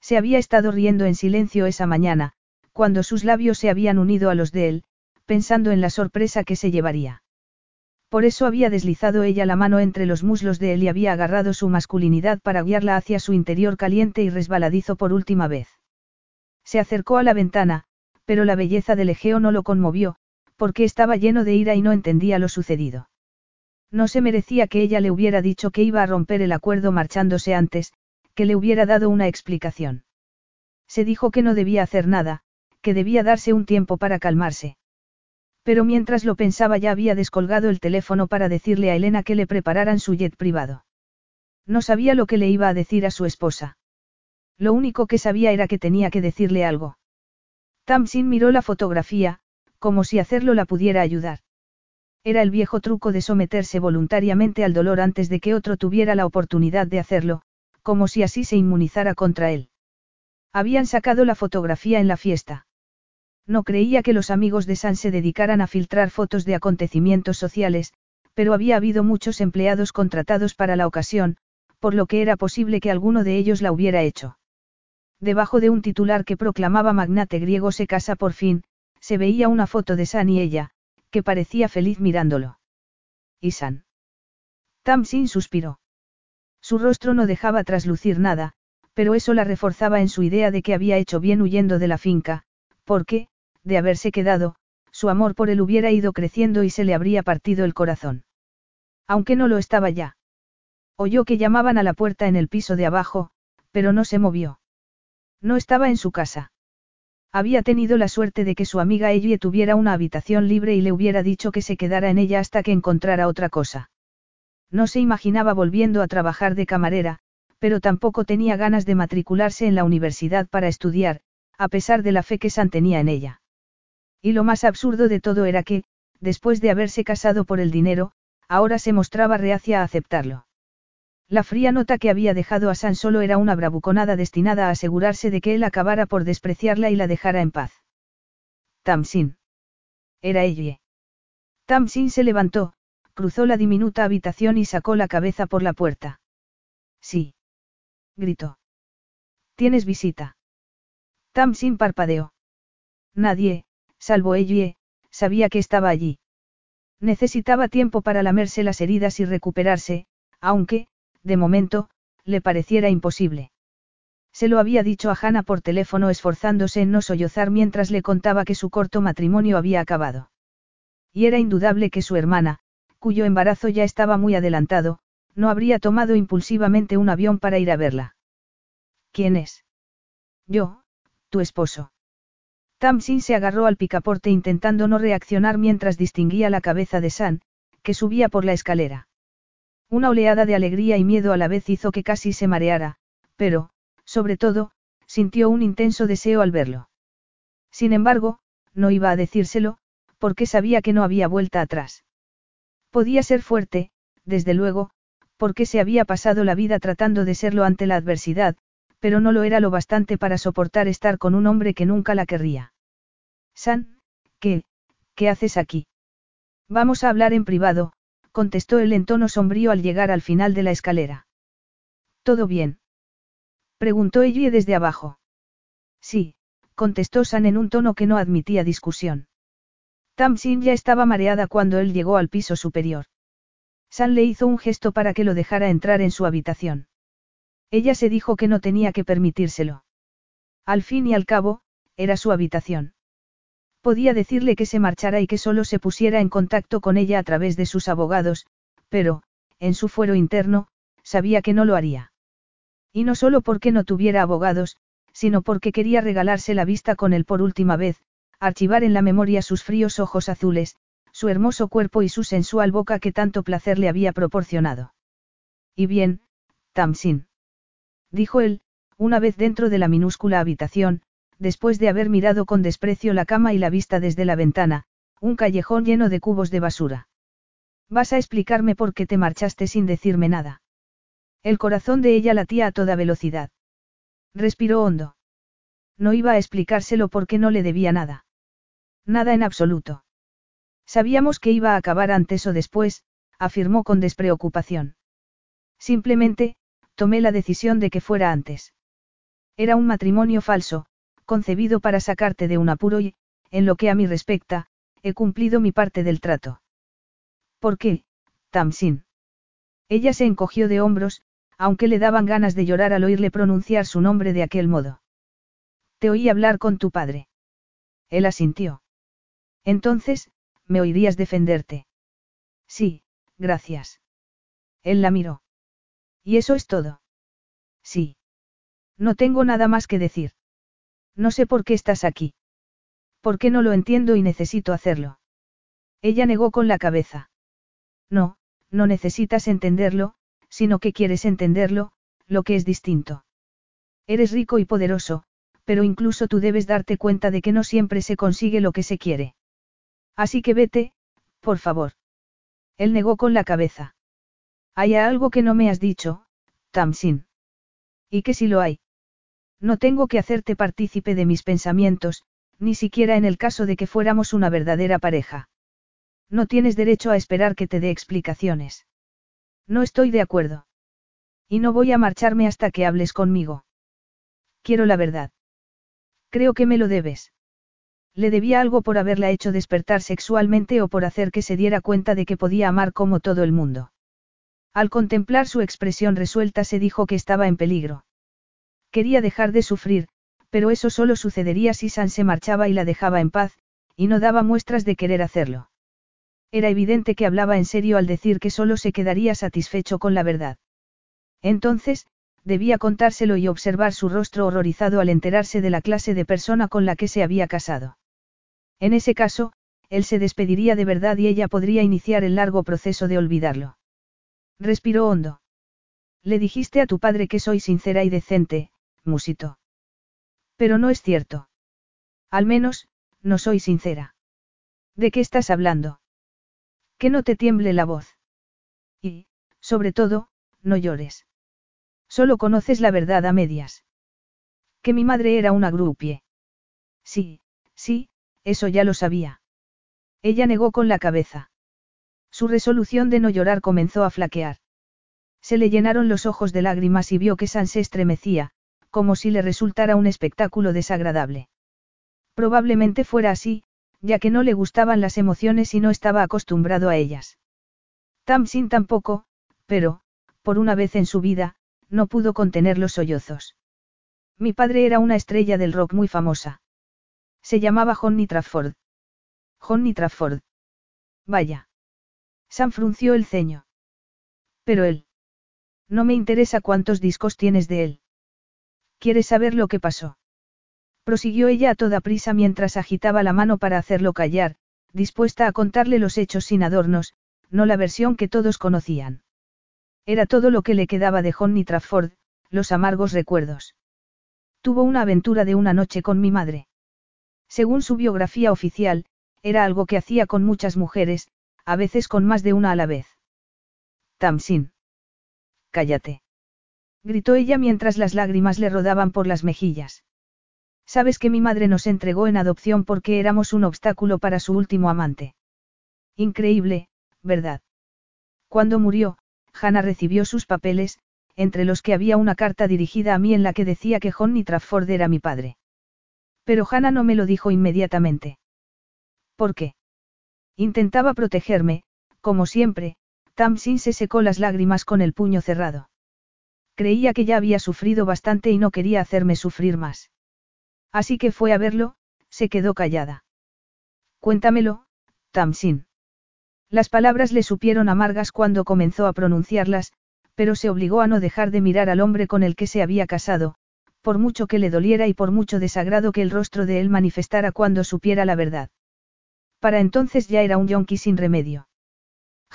Se había estado riendo en silencio esa mañana, cuando sus labios se habían unido a los de él, pensando en la sorpresa que se llevaría. Por eso había deslizado ella la mano entre los muslos de él y había agarrado su masculinidad para guiarla hacia su interior caliente y resbaladizo por última vez. Se acercó a la ventana, pero la belleza del Egeo no lo conmovió, porque estaba lleno de ira y no entendía lo sucedido. No se merecía que ella le hubiera dicho que iba a romper el acuerdo marchándose antes, que le hubiera dado una explicación. Se dijo que no debía hacer nada, que debía darse un tiempo para calmarse. Pero mientras lo pensaba ya había descolgado el teléfono para decirle a Elena que le prepararan su jet privado. No sabía lo que le iba a decir a su esposa. Lo único que sabía era que tenía que decirle algo. Tamsin miró la fotografía, como si hacerlo la pudiera ayudar. Era el viejo truco de someterse voluntariamente al dolor antes de que otro tuviera la oportunidad de hacerlo, como si así se inmunizara contra él. Habían sacado la fotografía en la fiesta. No creía que los amigos de San se dedicaran a filtrar fotos de acontecimientos sociales, pero había habido muchos empleados contratados para la ocasión, por lo que era posible que alguno de ellos la hubiera hecho. Debajo de un titular que proclamaba magnate griego se casa por fin, se veía una foto de San y ella, que parecía feliz mirándolo. ¿Y San? Tamsin suspiró. Su rostro no dejaba traslucir nada, pero eso la reforzaba en su idea de que había hecho bien huyendo de la finca, porque, de haberse quedado, su amor por él hubiera ido creciendo y se le habría partido el corazón. Aunque no lo estaba ya. Oyó que llamaban a la puerta en el piso de abajo, pero no se movió. No estaba en su casa. Había tenido la suerte de que su amiga Ellie tuviera una habitación libre y le hubiera dicho que se quedara en ella hasta que encontrara otra cosa. No se imaginaba volviendo a trabajar de camarera, pero tampoco tenía ganas de matricularse en la universidad para estudiar, a pesar de la fe que San tenía en ella. Y lo más absurdo de todo era que, después de haberse casado por el dinero, ahora se mostraba reacia a aceptarlo. La fría nota que había dejado a San solo era una bravuconada destinada a asegurarse de que él acabara por despreciarla y la dejara en paz. Tamsin. Era ella. Tamsin se levantó, cruzó la diminuta habitación y sacó la cabeza por la puerta. Sí. Gritó. Tienes visita. Tamsin parpadeó. Nadie, salvo ella, sabía que estaba allí. Necesitaba tiempo para lamerse las heridas y recuperarse, aunque, de momento, le pareciera imposible. Se lo había dicho a Hannah por teléfono esforzándose en no sollozar mientras le contaba que su corto matrimonio había acabado. Y era indudable que su hermana, cuyo embarazo ya estaba muy adelantado, no habría tomado impulsivamente un avión para ir a verla. ¿Quién es? Yo, tu esposo. Tamsin se agarró al picaporte intentando no reaccionar mientras distinguía la cabeza de San, que subía por la escalera. Una oleada de alegría y miedo a la vez hizo que casi se mareara, pero, sobre todo, sintió un intenso deseo al verlo. Sin embargo, no iba a decírselo, porque sabía que no había vuelta atrás. Podía ser fuerte, desde luego, porque se había pasado la vida tratando de serlo ante la adversidad, pero no lo era lo bastante para soportar estar con un hombre que nunca la querría. San, ¿qué, qué haces aquí? Vamos a hablar en privado, contestó él en tono sombrío al llegar al final de la escalera. ¿Todo bien? preguntó ella desde abajo. Sí, contestó San en un tono que no admitía discusión. Tamsin ya estaba mareada cuando él llegó al piso superior. San le hizo un gesto para que lo dejara entrar en su habitación. Ella se dijo que no tenía que permitírselo. Al fin y al cabo, era su habitación. Podía decirle que se marchara y que solo se pusiera en contacto con ella a través de sus abogados, pero, en su fuero interno, sabía que no lo haría. Y no solo porque no tuviera abogados, sino porque quería regalarse la vista con él por última vez, archivar en la memoria sus fríos ojos azules, su hermoso cuerpo y su sensual boca que tanto placer le había proporcionado. Y bien, Tamsin. Dijo él, una vez dentro de la minúscula habitación, después de haber mirado con desprecio la cama y la vista desde la ventana, un callejón lleno de cubos de basura. Vas a explicarme por qué te marchaste sin decirme nada. El corazón de ella latía a toda velocidad. Respiró hondo. No iba a explicárselo porque no le debía nada. Nada en absoluto. Sabíamos que iba a acabar antes o después, afirmó con despreocupación. Simplemente, tomé la decisión de que fuera antes. Era un matrimonio falso, concebido para sacarte de un apuro y, en lo que a mí respecta, he cumplido mi parte del trato. ¿Por qué, Tamsin? Ella se encogió de hombros, aunque le daban ganas de llorar al oírle pronunciar su nombre de aquel modo. Te oí hablar con tu padre. Él asintió. Entonces, me oirías defenderte. Sí, gracias. Él la miró. ¿Y eso es todo? Sí. No tengo nada más que decir. No sé por qué estás aquí. ¿Por qué no lo entiendo y necesito hacerlo? Ella negó con la cabeza. No, no necesitas entenderlo, sino que quieres entenderlo, lo que es distinto. Eres rico y poderoso, pero incluso tú debes darte cuenta de que no siempre se consigue lo que se quiere. Así que vete, por favor. Él negó con la cabeza. Hay algo que no me has dicho, Tamsin. ¿Y que si lo hay? No tengo que hacerte partícipe de mis pensamientos, ni siquiera en el caso de que fuéramos una verdadera pareja. No tienes derecho a esperar que te dé explicaciones. No estoy de acuerdo. Y no voy a marcharme hasta que hables conmigo. Quiero la verdad. Creo que me lo debes. Le debía algo por haberla hecho despertar sexualmente o por hacer que se diera cuenta de que podía amar como todo el mundo. Al contemplar su expresión resuelta se dijo que estaba en peligro. Quería dejar de sufrir, pero eso solo sucedería si San se marchaba y la dejaba en paz, y no daba muestras de querer hacerlo. Era evidente que hablaba en serio al decir que solo se quedaría satisfecho con la verdad. Entonces, debía contárselo y observar su rostro horrorizado al enterarse de la clase de persona con la que se había casado. En ese caso, él se despediría de verdad y ella podría iniciar el largo proceso de olvidarlo. Respiró hondo. Le dijiste a tu padre que soy sincera y decente, musito. Pero no es cierto. Al menos, no soy sincera. ¿De qué estás hablando? Que no te tiemble la voz. Y, sobre todo, no llores. Solo conoces la verdad a medias. Que mi madre era una grupie. Sí, sí, eso ya lo sabía. Ella negó con la cabeza. Su resolución de no llorar comenzó a flaquear. Se le llenaron los ojos de lágrimas y vio que San se estremecía, como si le resultara un espectáculo desagradable. Probablemente fuera así, ya que no le gustaban las emociones y no estaba acostumbrado a ellas. Tamsin tampoco, pero, por una vez en su vida, no pudo contener los sollozos. Mi padre era una estrella del rock muy famosa. Se llamaba Johnny Trafford. Johnny Trafford. Vaya. Sam frunció el ceño. Pero él. No me interesa cuántos discos tienes de él. ¿Quieres saber lo que pasó? Prosiguió ella a toda prisa mientras agitaba la mano para hacerlo callar, dispuesta a contarle los hechos sin adornos, no la versión que todos conocían. Era todo lo que le quedaba de Johnny Trafford, los amargos recuerdos. Tuvo una aventura de una noche con mi madre. Según su biografía oficial, era algo que hacía con muchas mujeres, a veces con más de una a la vez. Tamsin. Cállate. Gritó ella mientras las lágrimas le rodaban por las mejillas. Sabes que mi madre nos entregó en adopción porque éramos un obstáculo para su último amante. Increíble, ¿verdad? Cuando murió, Hannah recibió sus papeles, entre los que había una carta dirigida a mí en la que decía que Johnny Trafford era mi padre. Pero Hannah no me lo dijo inmediatamente. ¿Por qué? Intentaba protegerme, como siempre, Tamsin se secó las lágrimas con el puño cerrado. Creía que ya había sufrido bastante y no quería hacerme sufrir más. Así que fue a verlo, se quedó callada. Cuéntamelo, Tamsin. Las palabras le supieron amargas cuando comenzó a pronunciarlas, pero se obligó a no dejar de mirar al hombre con el que se había casado, por mucho que le doliera y por mucho desagrado que el rostro de él manifestara cuando supiera la verdad. Para entonces ya era un yonki sin remedio.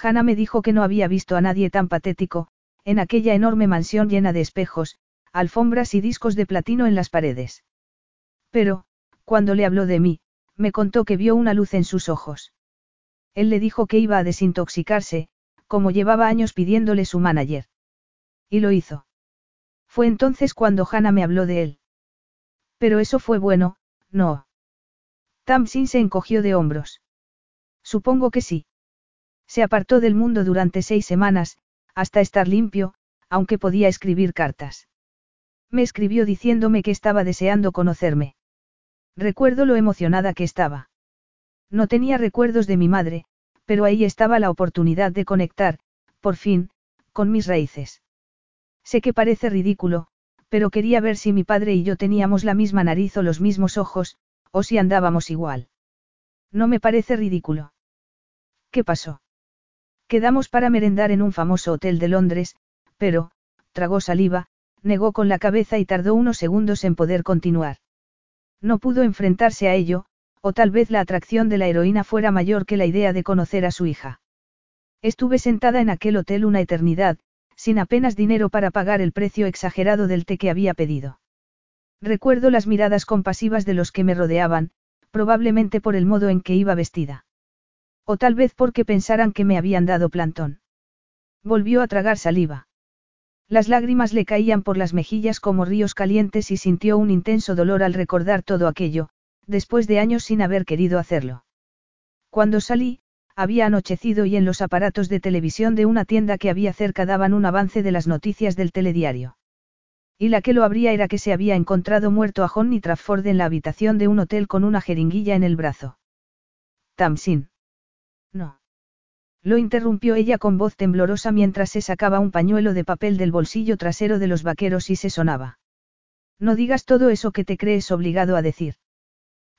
Hannah me dijo que no había visto a nadie tan patético, en aquella enorme mansión llena de espejos, alfombras y discos de platino en las paredes. Pero, cuando le habló de mí, me contó que vio una luz en sus ojos. Él le dijo que iba a desintoxicarse, como llevaba años pidiéndole su manager. Y lo hizo. Fue entonces cuando Hannah me habló de él. Pero eso fue bueno, no. Tamsin se encogió de hombros. Supongo que sí. Se apartó del mundo durante seis semanas, hasta estar limpio, aunque podía escribir cartas. Me escribió diciéndome que estaba deseando conocerme. Recuerdo lo emocionada que estaba. No tenía recuerdos de mi madre, pero ahí estaba la oportunidad de conectar, por fin, con mis raíces. Sé que parece ridículo, pero quería ver si mi padre y yo teníamos la misma nariz o los mismos ojos, o si andábamos igual. No me parece ridículo. ¿Qué pasó? Quedamos para merendar en un famoso hotel de Londres, pero, tragó saliva, negó con la cabeza y tardó unos segundos en poder continuar. No pudo enfrentarse a ello, o tal vez la atracción de la heroína fuera mayor que la idea de conocer a su hija. Estuve sentada en aquel hotel una eternidad, sin apenas dinero para pagar el precio exagerado del té que había pedido. Recuerdo las miradas compasivas de los que me rodeaban, probablemente por el modo en que iba vestida. O tal vez porque pensaran que me habían dado plantón. Volvió a tragar saliva. Las lágrimas le caían por las mejillas como ríos calientes y sintió un intenso dolor al recordar todo aquello, después de años sin haber querido hacerlo. Cuando salí, había anochecido y en los aparatos de televisión de una tienda que había cerca daban un avance de las noticias del telediario. Y la que lo abría era que se había encontrado muerto a Johnny Trafford en la habitación de un hotel con una jeringuilla en el brazo. Tamsin. No. Lo interrumpió ella con voz temblorosa mientras se sacaba un pañuelo de papel del bolsillo trasero de los vaqueros y se sonaba. No digas todo eso que te crees obligado a decir.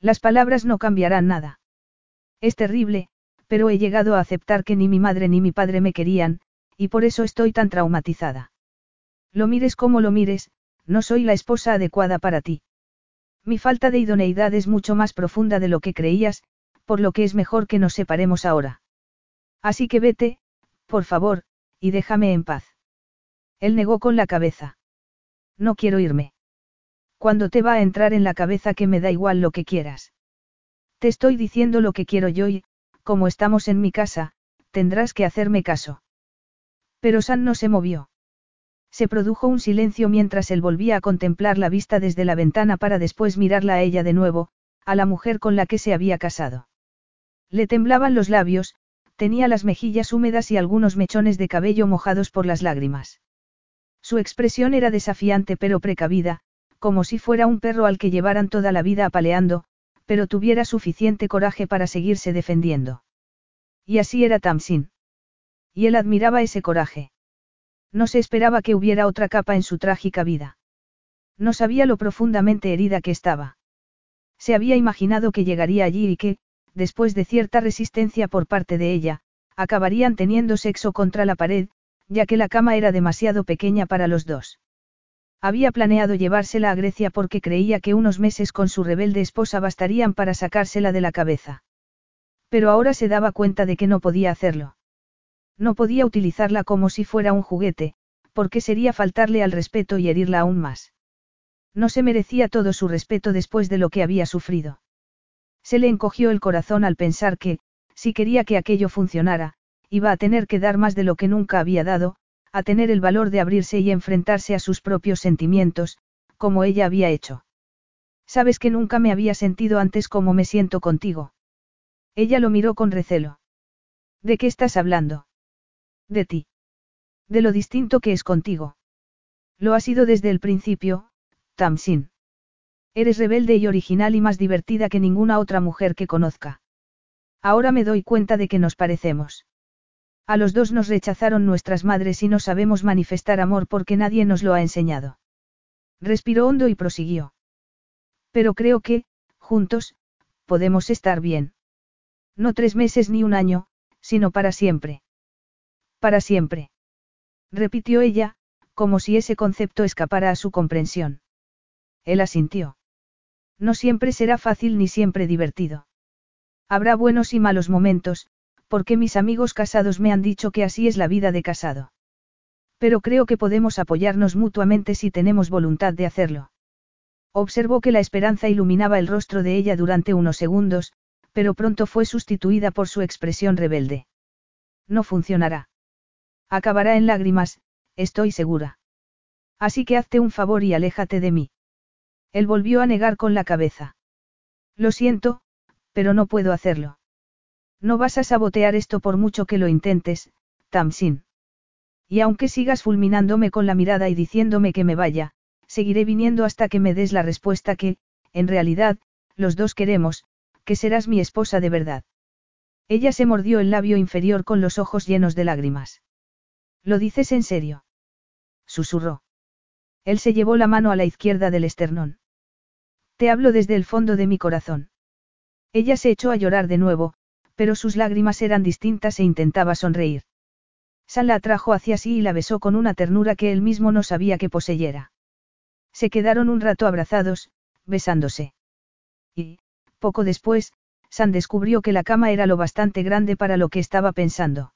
Las palabras no cambiarán nada. Es terrible, pero he llegado a aceptar que ni mi madre ni mi padre me querían, y por eso estoy tan traumatizada. Lo mires como lo mires, no soy la esposa adecuada para ti. Mi falta de idoneidad es mucho más profunda de lo que creías, por lo que es mejor que nos separemos ahora. Así que vete, por favor, y déjame en paz. Él negó con la cabeza. No quiero irme. Cuando te va a entrar en la cabeza que me da igual lo que quieras. Te estoy diciendo lo que quiero yo y, como estamos en mi casa, tendrás que hacerme caso. Pero San no se movió. Se produjo un silencio mientras él volvía a contemplar la vista desde la ventana para después mirarla a ella de nuevo, a la mujer con la que se había casado. Le temblaban los labios, tenía las mejillas húmedas y algunos mechones de cabello mojados por las lágrimas. Su expresión era desafiante pero precavida, como si fuera un perro al que llevaran toda la vida apaleando, pero tuviera suficiente coraje para seguirse defendiendo. Y así era Tamsin. Y él admiraba ese coraje. No se esperaba que hubiera otra capa en su trágica vida. No sabía lo profundamente herida que estaba. Se había imaginado que llegaría allí y que, después de cierta resistencia por parte de ella, acabarían teniendo sexo contra la pared, ya que la cama era demasiado pequeña para los dos. Había planeado llevársela a Grecia porque creía que unos meses con su rebelde esposa bastarían para sacársela de la cabeza. Pero ahora se daba cuenta de que no podía hacerlo. No podía utilizarla como si fuera un juguete, porque sería faltarle al respeto y herirla aún más. No se merecía todo su respeto después de lo que había sufrido. Se le encogió el corazón al pensar que, si quería que aquello funcionara, iba a tener que dar más de lo que nunca había dado, a tener el valor de abrirse y enfrentarse a sus propios sentimientos, como ella había hecho. Sabes que nunca me había sentido antes como me siento contigo. Ella lo miró con recelo. ¿De qué estás hablando? De ti. De lo distinto que es contigo. Lo ha sido desde el principio, Tamsin. Eres rebelde y original y más divertida que ninguna otra mujer que conozca. Ahora me doy cuenta de que nos parecemos. A los dos nos rechazaron nuestras madres y no sabemos manifestar amor porque nadie nos lo ha enseñado. Respiró hondo y prosiguió. Pero creo que, juntos, podemos estar bien. No tres meses ni un año, sino para siempre. Para siempre. Repitió ella, como si ese concepto escapara a su comprensión. Él asintió. No siempre será fácil ni siempre divertido. Habrá buenos y malos momentos, porque mis amigos casados me han dicho que así es la vida de casado. Pero creo que podemos apoyarnos mutuamente si tenemos voluntad de hacerlo. Observó que la esperanza iluminaba el rostro de ella durante unos segundos, pero pronto fue sustituida por su expresión rebelde. No funcionará. Acabará en lágrimas, estoy segura. Así que hazte un favor y aléjate de mí. Él volvió a negar con la cabeza. Lo siento, pero no puedo hacerlo. No vas a sabotear esto por mucho que lo intentes, Tamsin. Y aunque sigas fulminándome con la mirada y diciéndome que me vaya, seguiré viniendo hasta que me des la respuesta que, en realidad, los dos queremos, que serás mi esposa de verdad. Ella se mordió el labio inferior con los ojos llenos de lágrimas. ¿Lo dices en serio? Susurró. Él se llevó la mano a la izquierda del esternón. Te hablo desde el fondo de mi corazón. Ella se echó a llorar de nuevo, pero sus lágrimas eran distintas e intentaba sonreír. San la atrajo hacia sí y la besó con una ternura que él mismo no sabía que poseyera. Se quedaron un rato abrazados, besándose. Y, poco después, San descubrió que la cama era lo bastante grande para lo que estaba pensando.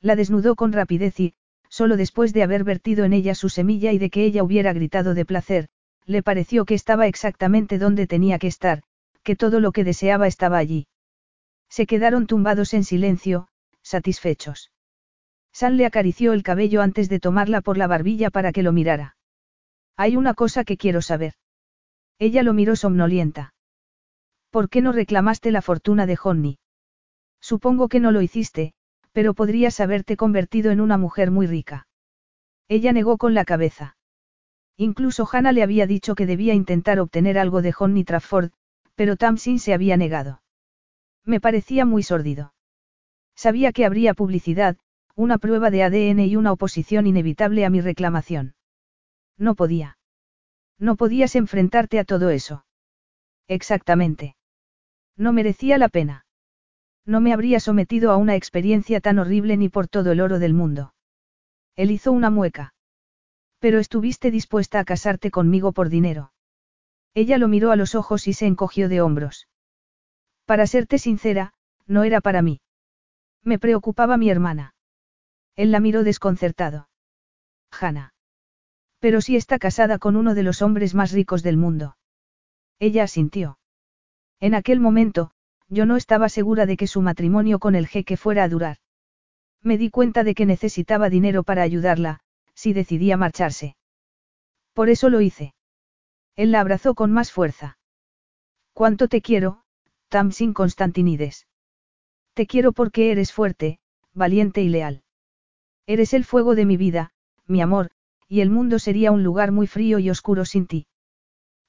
La desnudó con rapidez y, solo después de haber vertido en ella su semilla y de que ella hubiera gritado de placer, le pareció que estaba exactamente donde tenía que estar, que todo lo que deseaba estaba allí. Se quedaron tumbados en silencio, satisfechos. San le acarició el cabello antes de tomarla por la barbilla para que lo mirara. Hay una cosa que quiero saber. Ella lo miró somnolienta. ¿Por qué no reclamaste la fortuna de Honey? Supongo que no lo hiciste, pero podrías haberte convertido en una mujer muy rica. Ella negó con la cabeza. Incluso Hannah le había dicho que debía intentar obtener algo de Honey Trafford, pero Tamsin se había negado. Me parecía muy sórdido. Sabía que habría publicidad, una prueba de ADN y una oposición inevitable a mi reclamación. No podía. No podías enfrentarte a todo eso. Exactamente. No merecía la pena. No me habría sometido a una experiencia tan horrible ni por todo el oro del mundo. Él hizo una mueca. Pero estuviste dispuesta a casarte conmigo por dinero. Ella lo miró a los ojos y se encogió de hombros. Para serte sincera, no era para mí. Me preocupaba mi hermana. Él la miró desconcertado. Hanna. Pero si está casada con uno de los hombres más ricos del mundo. Ella asintió. En aquel momento, yo no estaba segura de que su matrimonio con el jeque fuera a durar. Me di cuenta de que necesitaba dinero para ayudarla, si decidía marcharse. Por eso lo hice. Él la abrazó con más fuerza. ¿Cuánto te quiero, Tamsin Constantinides? Te quiero porque eres fuerte, valiente y leal. Eres el fuego de mi vida, mi amor, y el mundo sería un lugar muy frío y oscuro sin ti.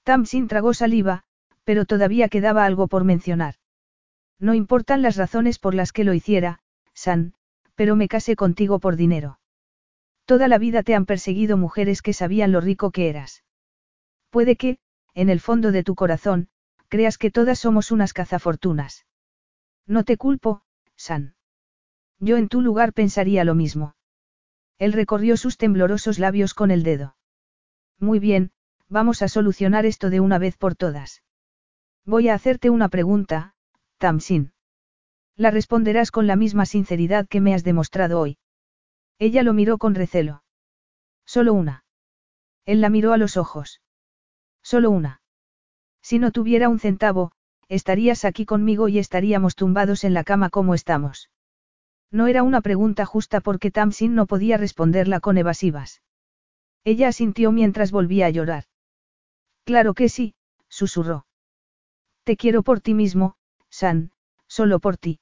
Tamsin tragó saliva, pero todavía quedaba algo por mencionar. No importan las razones por las que lo hiciera, San, pero me casé contigo por dinero. Toda la vida te han perseguido mujeres que sabían lo rico que eras. Puede que, en el fondo de tu corazón, creas que todas somos unas cazafortunas. No te culpo, San. Yo en tu lugar pensaría lo mismo. Él recorrió sus temblorosos labios con el dedo. Muy bien, vamos a solucionar esto de una vez por todas. Voy a hacerte una pregunta, Tamsin. La responderás con la misma sinceridad que me has demostrado hoy. Ella lo miró con recelo. Solo una. Él la miró a los ojos. Solo una. Si no tuviera un centavo, estarías aquí conmigo y estaríamos tumbados en la cama como estamos. No era una pregunta justa porque Tamsin no podía responderla con evasivas. Ella asintió mientras volvía a llorar. Claro que sí, susurró. Te quiero por ti mismo, San, solo por ti.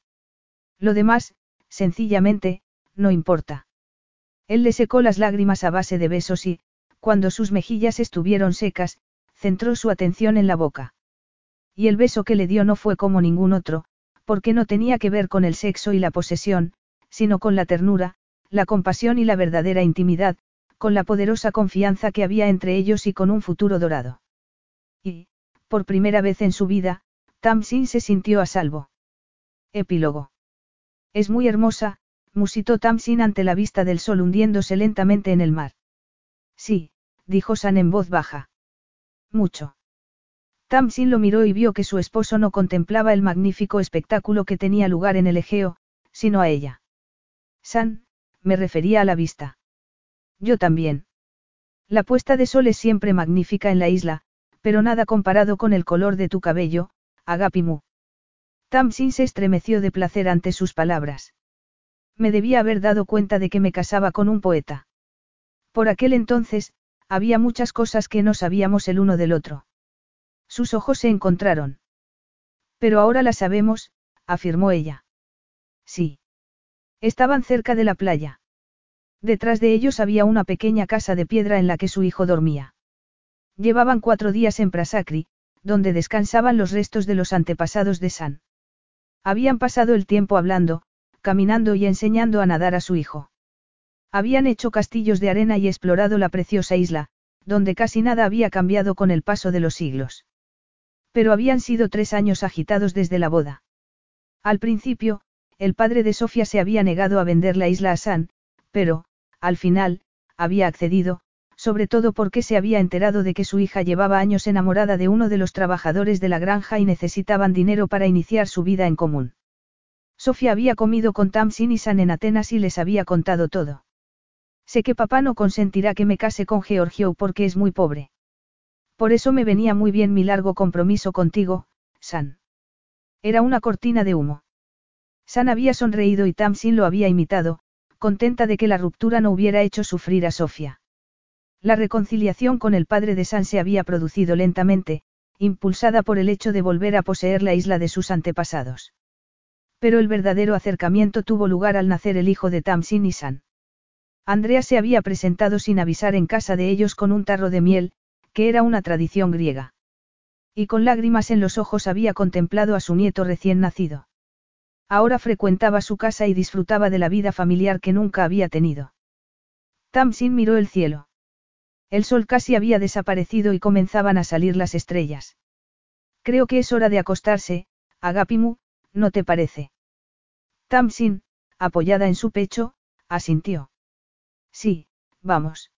Lo demás, sencillamente, no importa. Él le secó las lágrimas a base de besos y, cuando sus mejillas estuvieron secas, centró su atención en la boca. Y el beso que le dio no fue como ningún otro, porque no tenía que ver con el sexo y la posesión, sino con la ternura, la compasión y la verdadera intimidad, con la poderosa confianza que había entre ellos y con un futuro dorado. Y, por primera vez en su vida, Tamsin se sintió a salvo. Epílogo. Es muy hermosa, musitó Tamsin ante la vista del sol hundiéndose lentamente en el mar. Sí, dijo San en voz baja. Mucho. Tamsin lo miró y vio que su esposo no contemplaba el magnífico espectáculo que tenía lugar en el Egeo, sino a ella. San, me refería a la vista. Yo también. La puesta de sol es siempre magnífica en la isla, pero nada comparado con el color de tu cabello, Agapimu. Tamsin se estremeció de placer ante sus palabras. Me debía haber dado cuenta de que me casaba con un poeta. Por aquel entonces, había muchas cosas que no sabíamos el uno del otro. Sus ojos se encontraron. Pero ahora la sabemos, afirmó ella. Sí. Estaban cerca de la playa. Detrás de ellos había una pequeña casa de piedra en la que su hijo dormía. Llevaban cuatro días en Prasakri, donde descansaban los restos de los antepasados de San. Habían pasado el tiempo hablando, caminando y enseñando a nadar a su hijo. Habían hecho castillos de arena y explorado la preciosa isla, donde casi nada había cambiado con el paso de los siglos. Pero habían sido tres años agitados desde la boda. Al principio, el padre de Sofía se había negado a vender la isla a San, pero, al final, había accedido, sobre todo porque se había enterado de que su hija llevaba años enamorada de uno de los trabajadores de la granja y necesitaban dinero para iniciar su vida en común. Sofía había comido con Tamsin y San en Atenas y les había contado todo. Sé que papá no consentirá que me case con Georgio porque es muy pobre. Por eso me venía muy bien mi largo compromiso contigo, San. Era una cortina de humo. San había sonreído y Tamsin lo había imitado, contenta de que la ruptura no hubiera hecho sufrir a Sofía. La reconciliación con el padre de San se había producido lentamente, impulsada por el hecho de volver a poseer la isla de sus antepasados. Pero el verdadero acercamiento tuvo lugar al nacer el hijo de Tamsin y San. Andrea se había presentado sin avisar en casa de ellos con un tarro de miel, que era una tradición griega. Y con lágrimas en los ojos había contemplado a su nieto recién nacido. Ahora frecuentaba su casa y disfrutaba de la vida familiar que nunca había tenido. Tamsin miró el cielo. El sol casi había desaparecido y comenzaban a salir las estrellas. Creo que es hora de acostarse, Agapimu, ¿no te parece? Tamsin, apoyada en su pecho, asintió. Sí, vamos.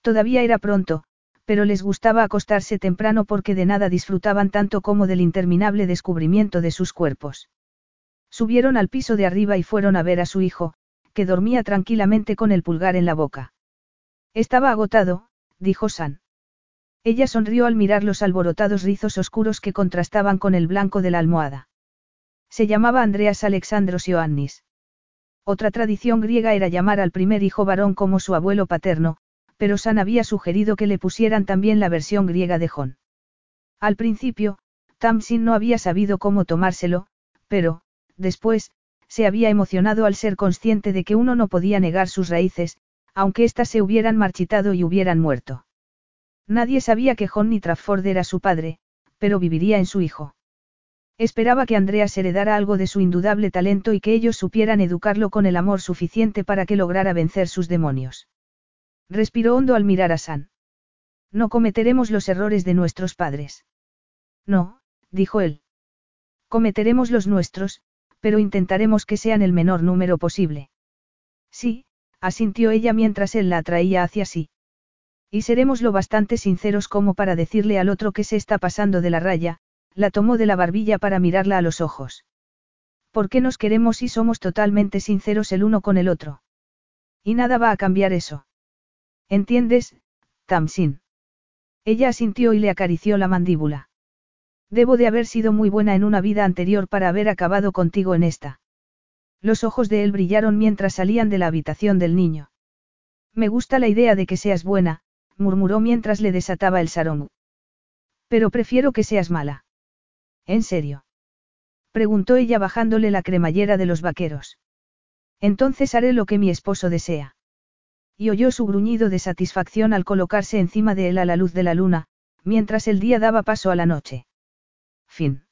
Todavía era pronto, pero les gustaba acostarse temprano porque de nada disfrutaban tanto como del interminable descubrimiento de sus cuerpos. Subieron al piso de arriba y fueron a ver a su hijo, que dormía tranquilamente con el pulgar en la boca. Estaba agotado, dijo San. Ella sonrió al mirar los alborotados rizos oscuros que contrastaban con el blanco de la almohada. Se llamaba Andreas Alexandros Ioannis. Otra tradición griega era llamar al primer hijo varón como su abuelo paterno, pero San había sugerido que le pusieran también la versión griega de Jon. Al principio, Tamsin no había sabido cómo tomárselo, pero, después, se había emocionado al ser consciente de que uno no podía negar sus raíces, aunque éstas se hubieran marchitado y hubieran muerto. Nadie sabía que Johnny Trafford era su padre, pero viviría en su hijo. Esperaba que Andreas heredara algo de su indudable talento y que ellos supieran educarlo con el amor suficiente para que lograra vencer sus demonios. Respiró hondo al mirar a San. No cometeremos los errores de nuestros padres. No, dijo él. Cometeremos los nuestros, pero intentaremos que sean el menor número posible. Sí, asintió ella mientras él la atraía hacia sí. Y seremos lo bastante sinceros como para decirle al otro que se está pasando de la raya, la tomó de la barbilla para mirarla a los ojos. ¿Por qué nos queremos si somos totalmente sinceros el uno con el otro? Y nada va a cambiar eso. ¿Entiendes, Tamsin? Ella asintió y le acarició la mandíbula. Debo de haber sido muy buena en una vida anterior para haber acabado contigo en esta. Los ojos de él brillaron mientras salían de la habitación del niño. Me gusta la idea de que seas buena, murmuró mientras le desataba el sarong. Pero prefiero que seas mala. ¿En serio? Preguntó ella bajándole la cremallera de los vaqueros. Entonces haré lo que mi esposo desea y oyó su gruñido de satisfacción al colocarse encima de él a la luz de la luna, mientras el día daba paso a la noche. Fin.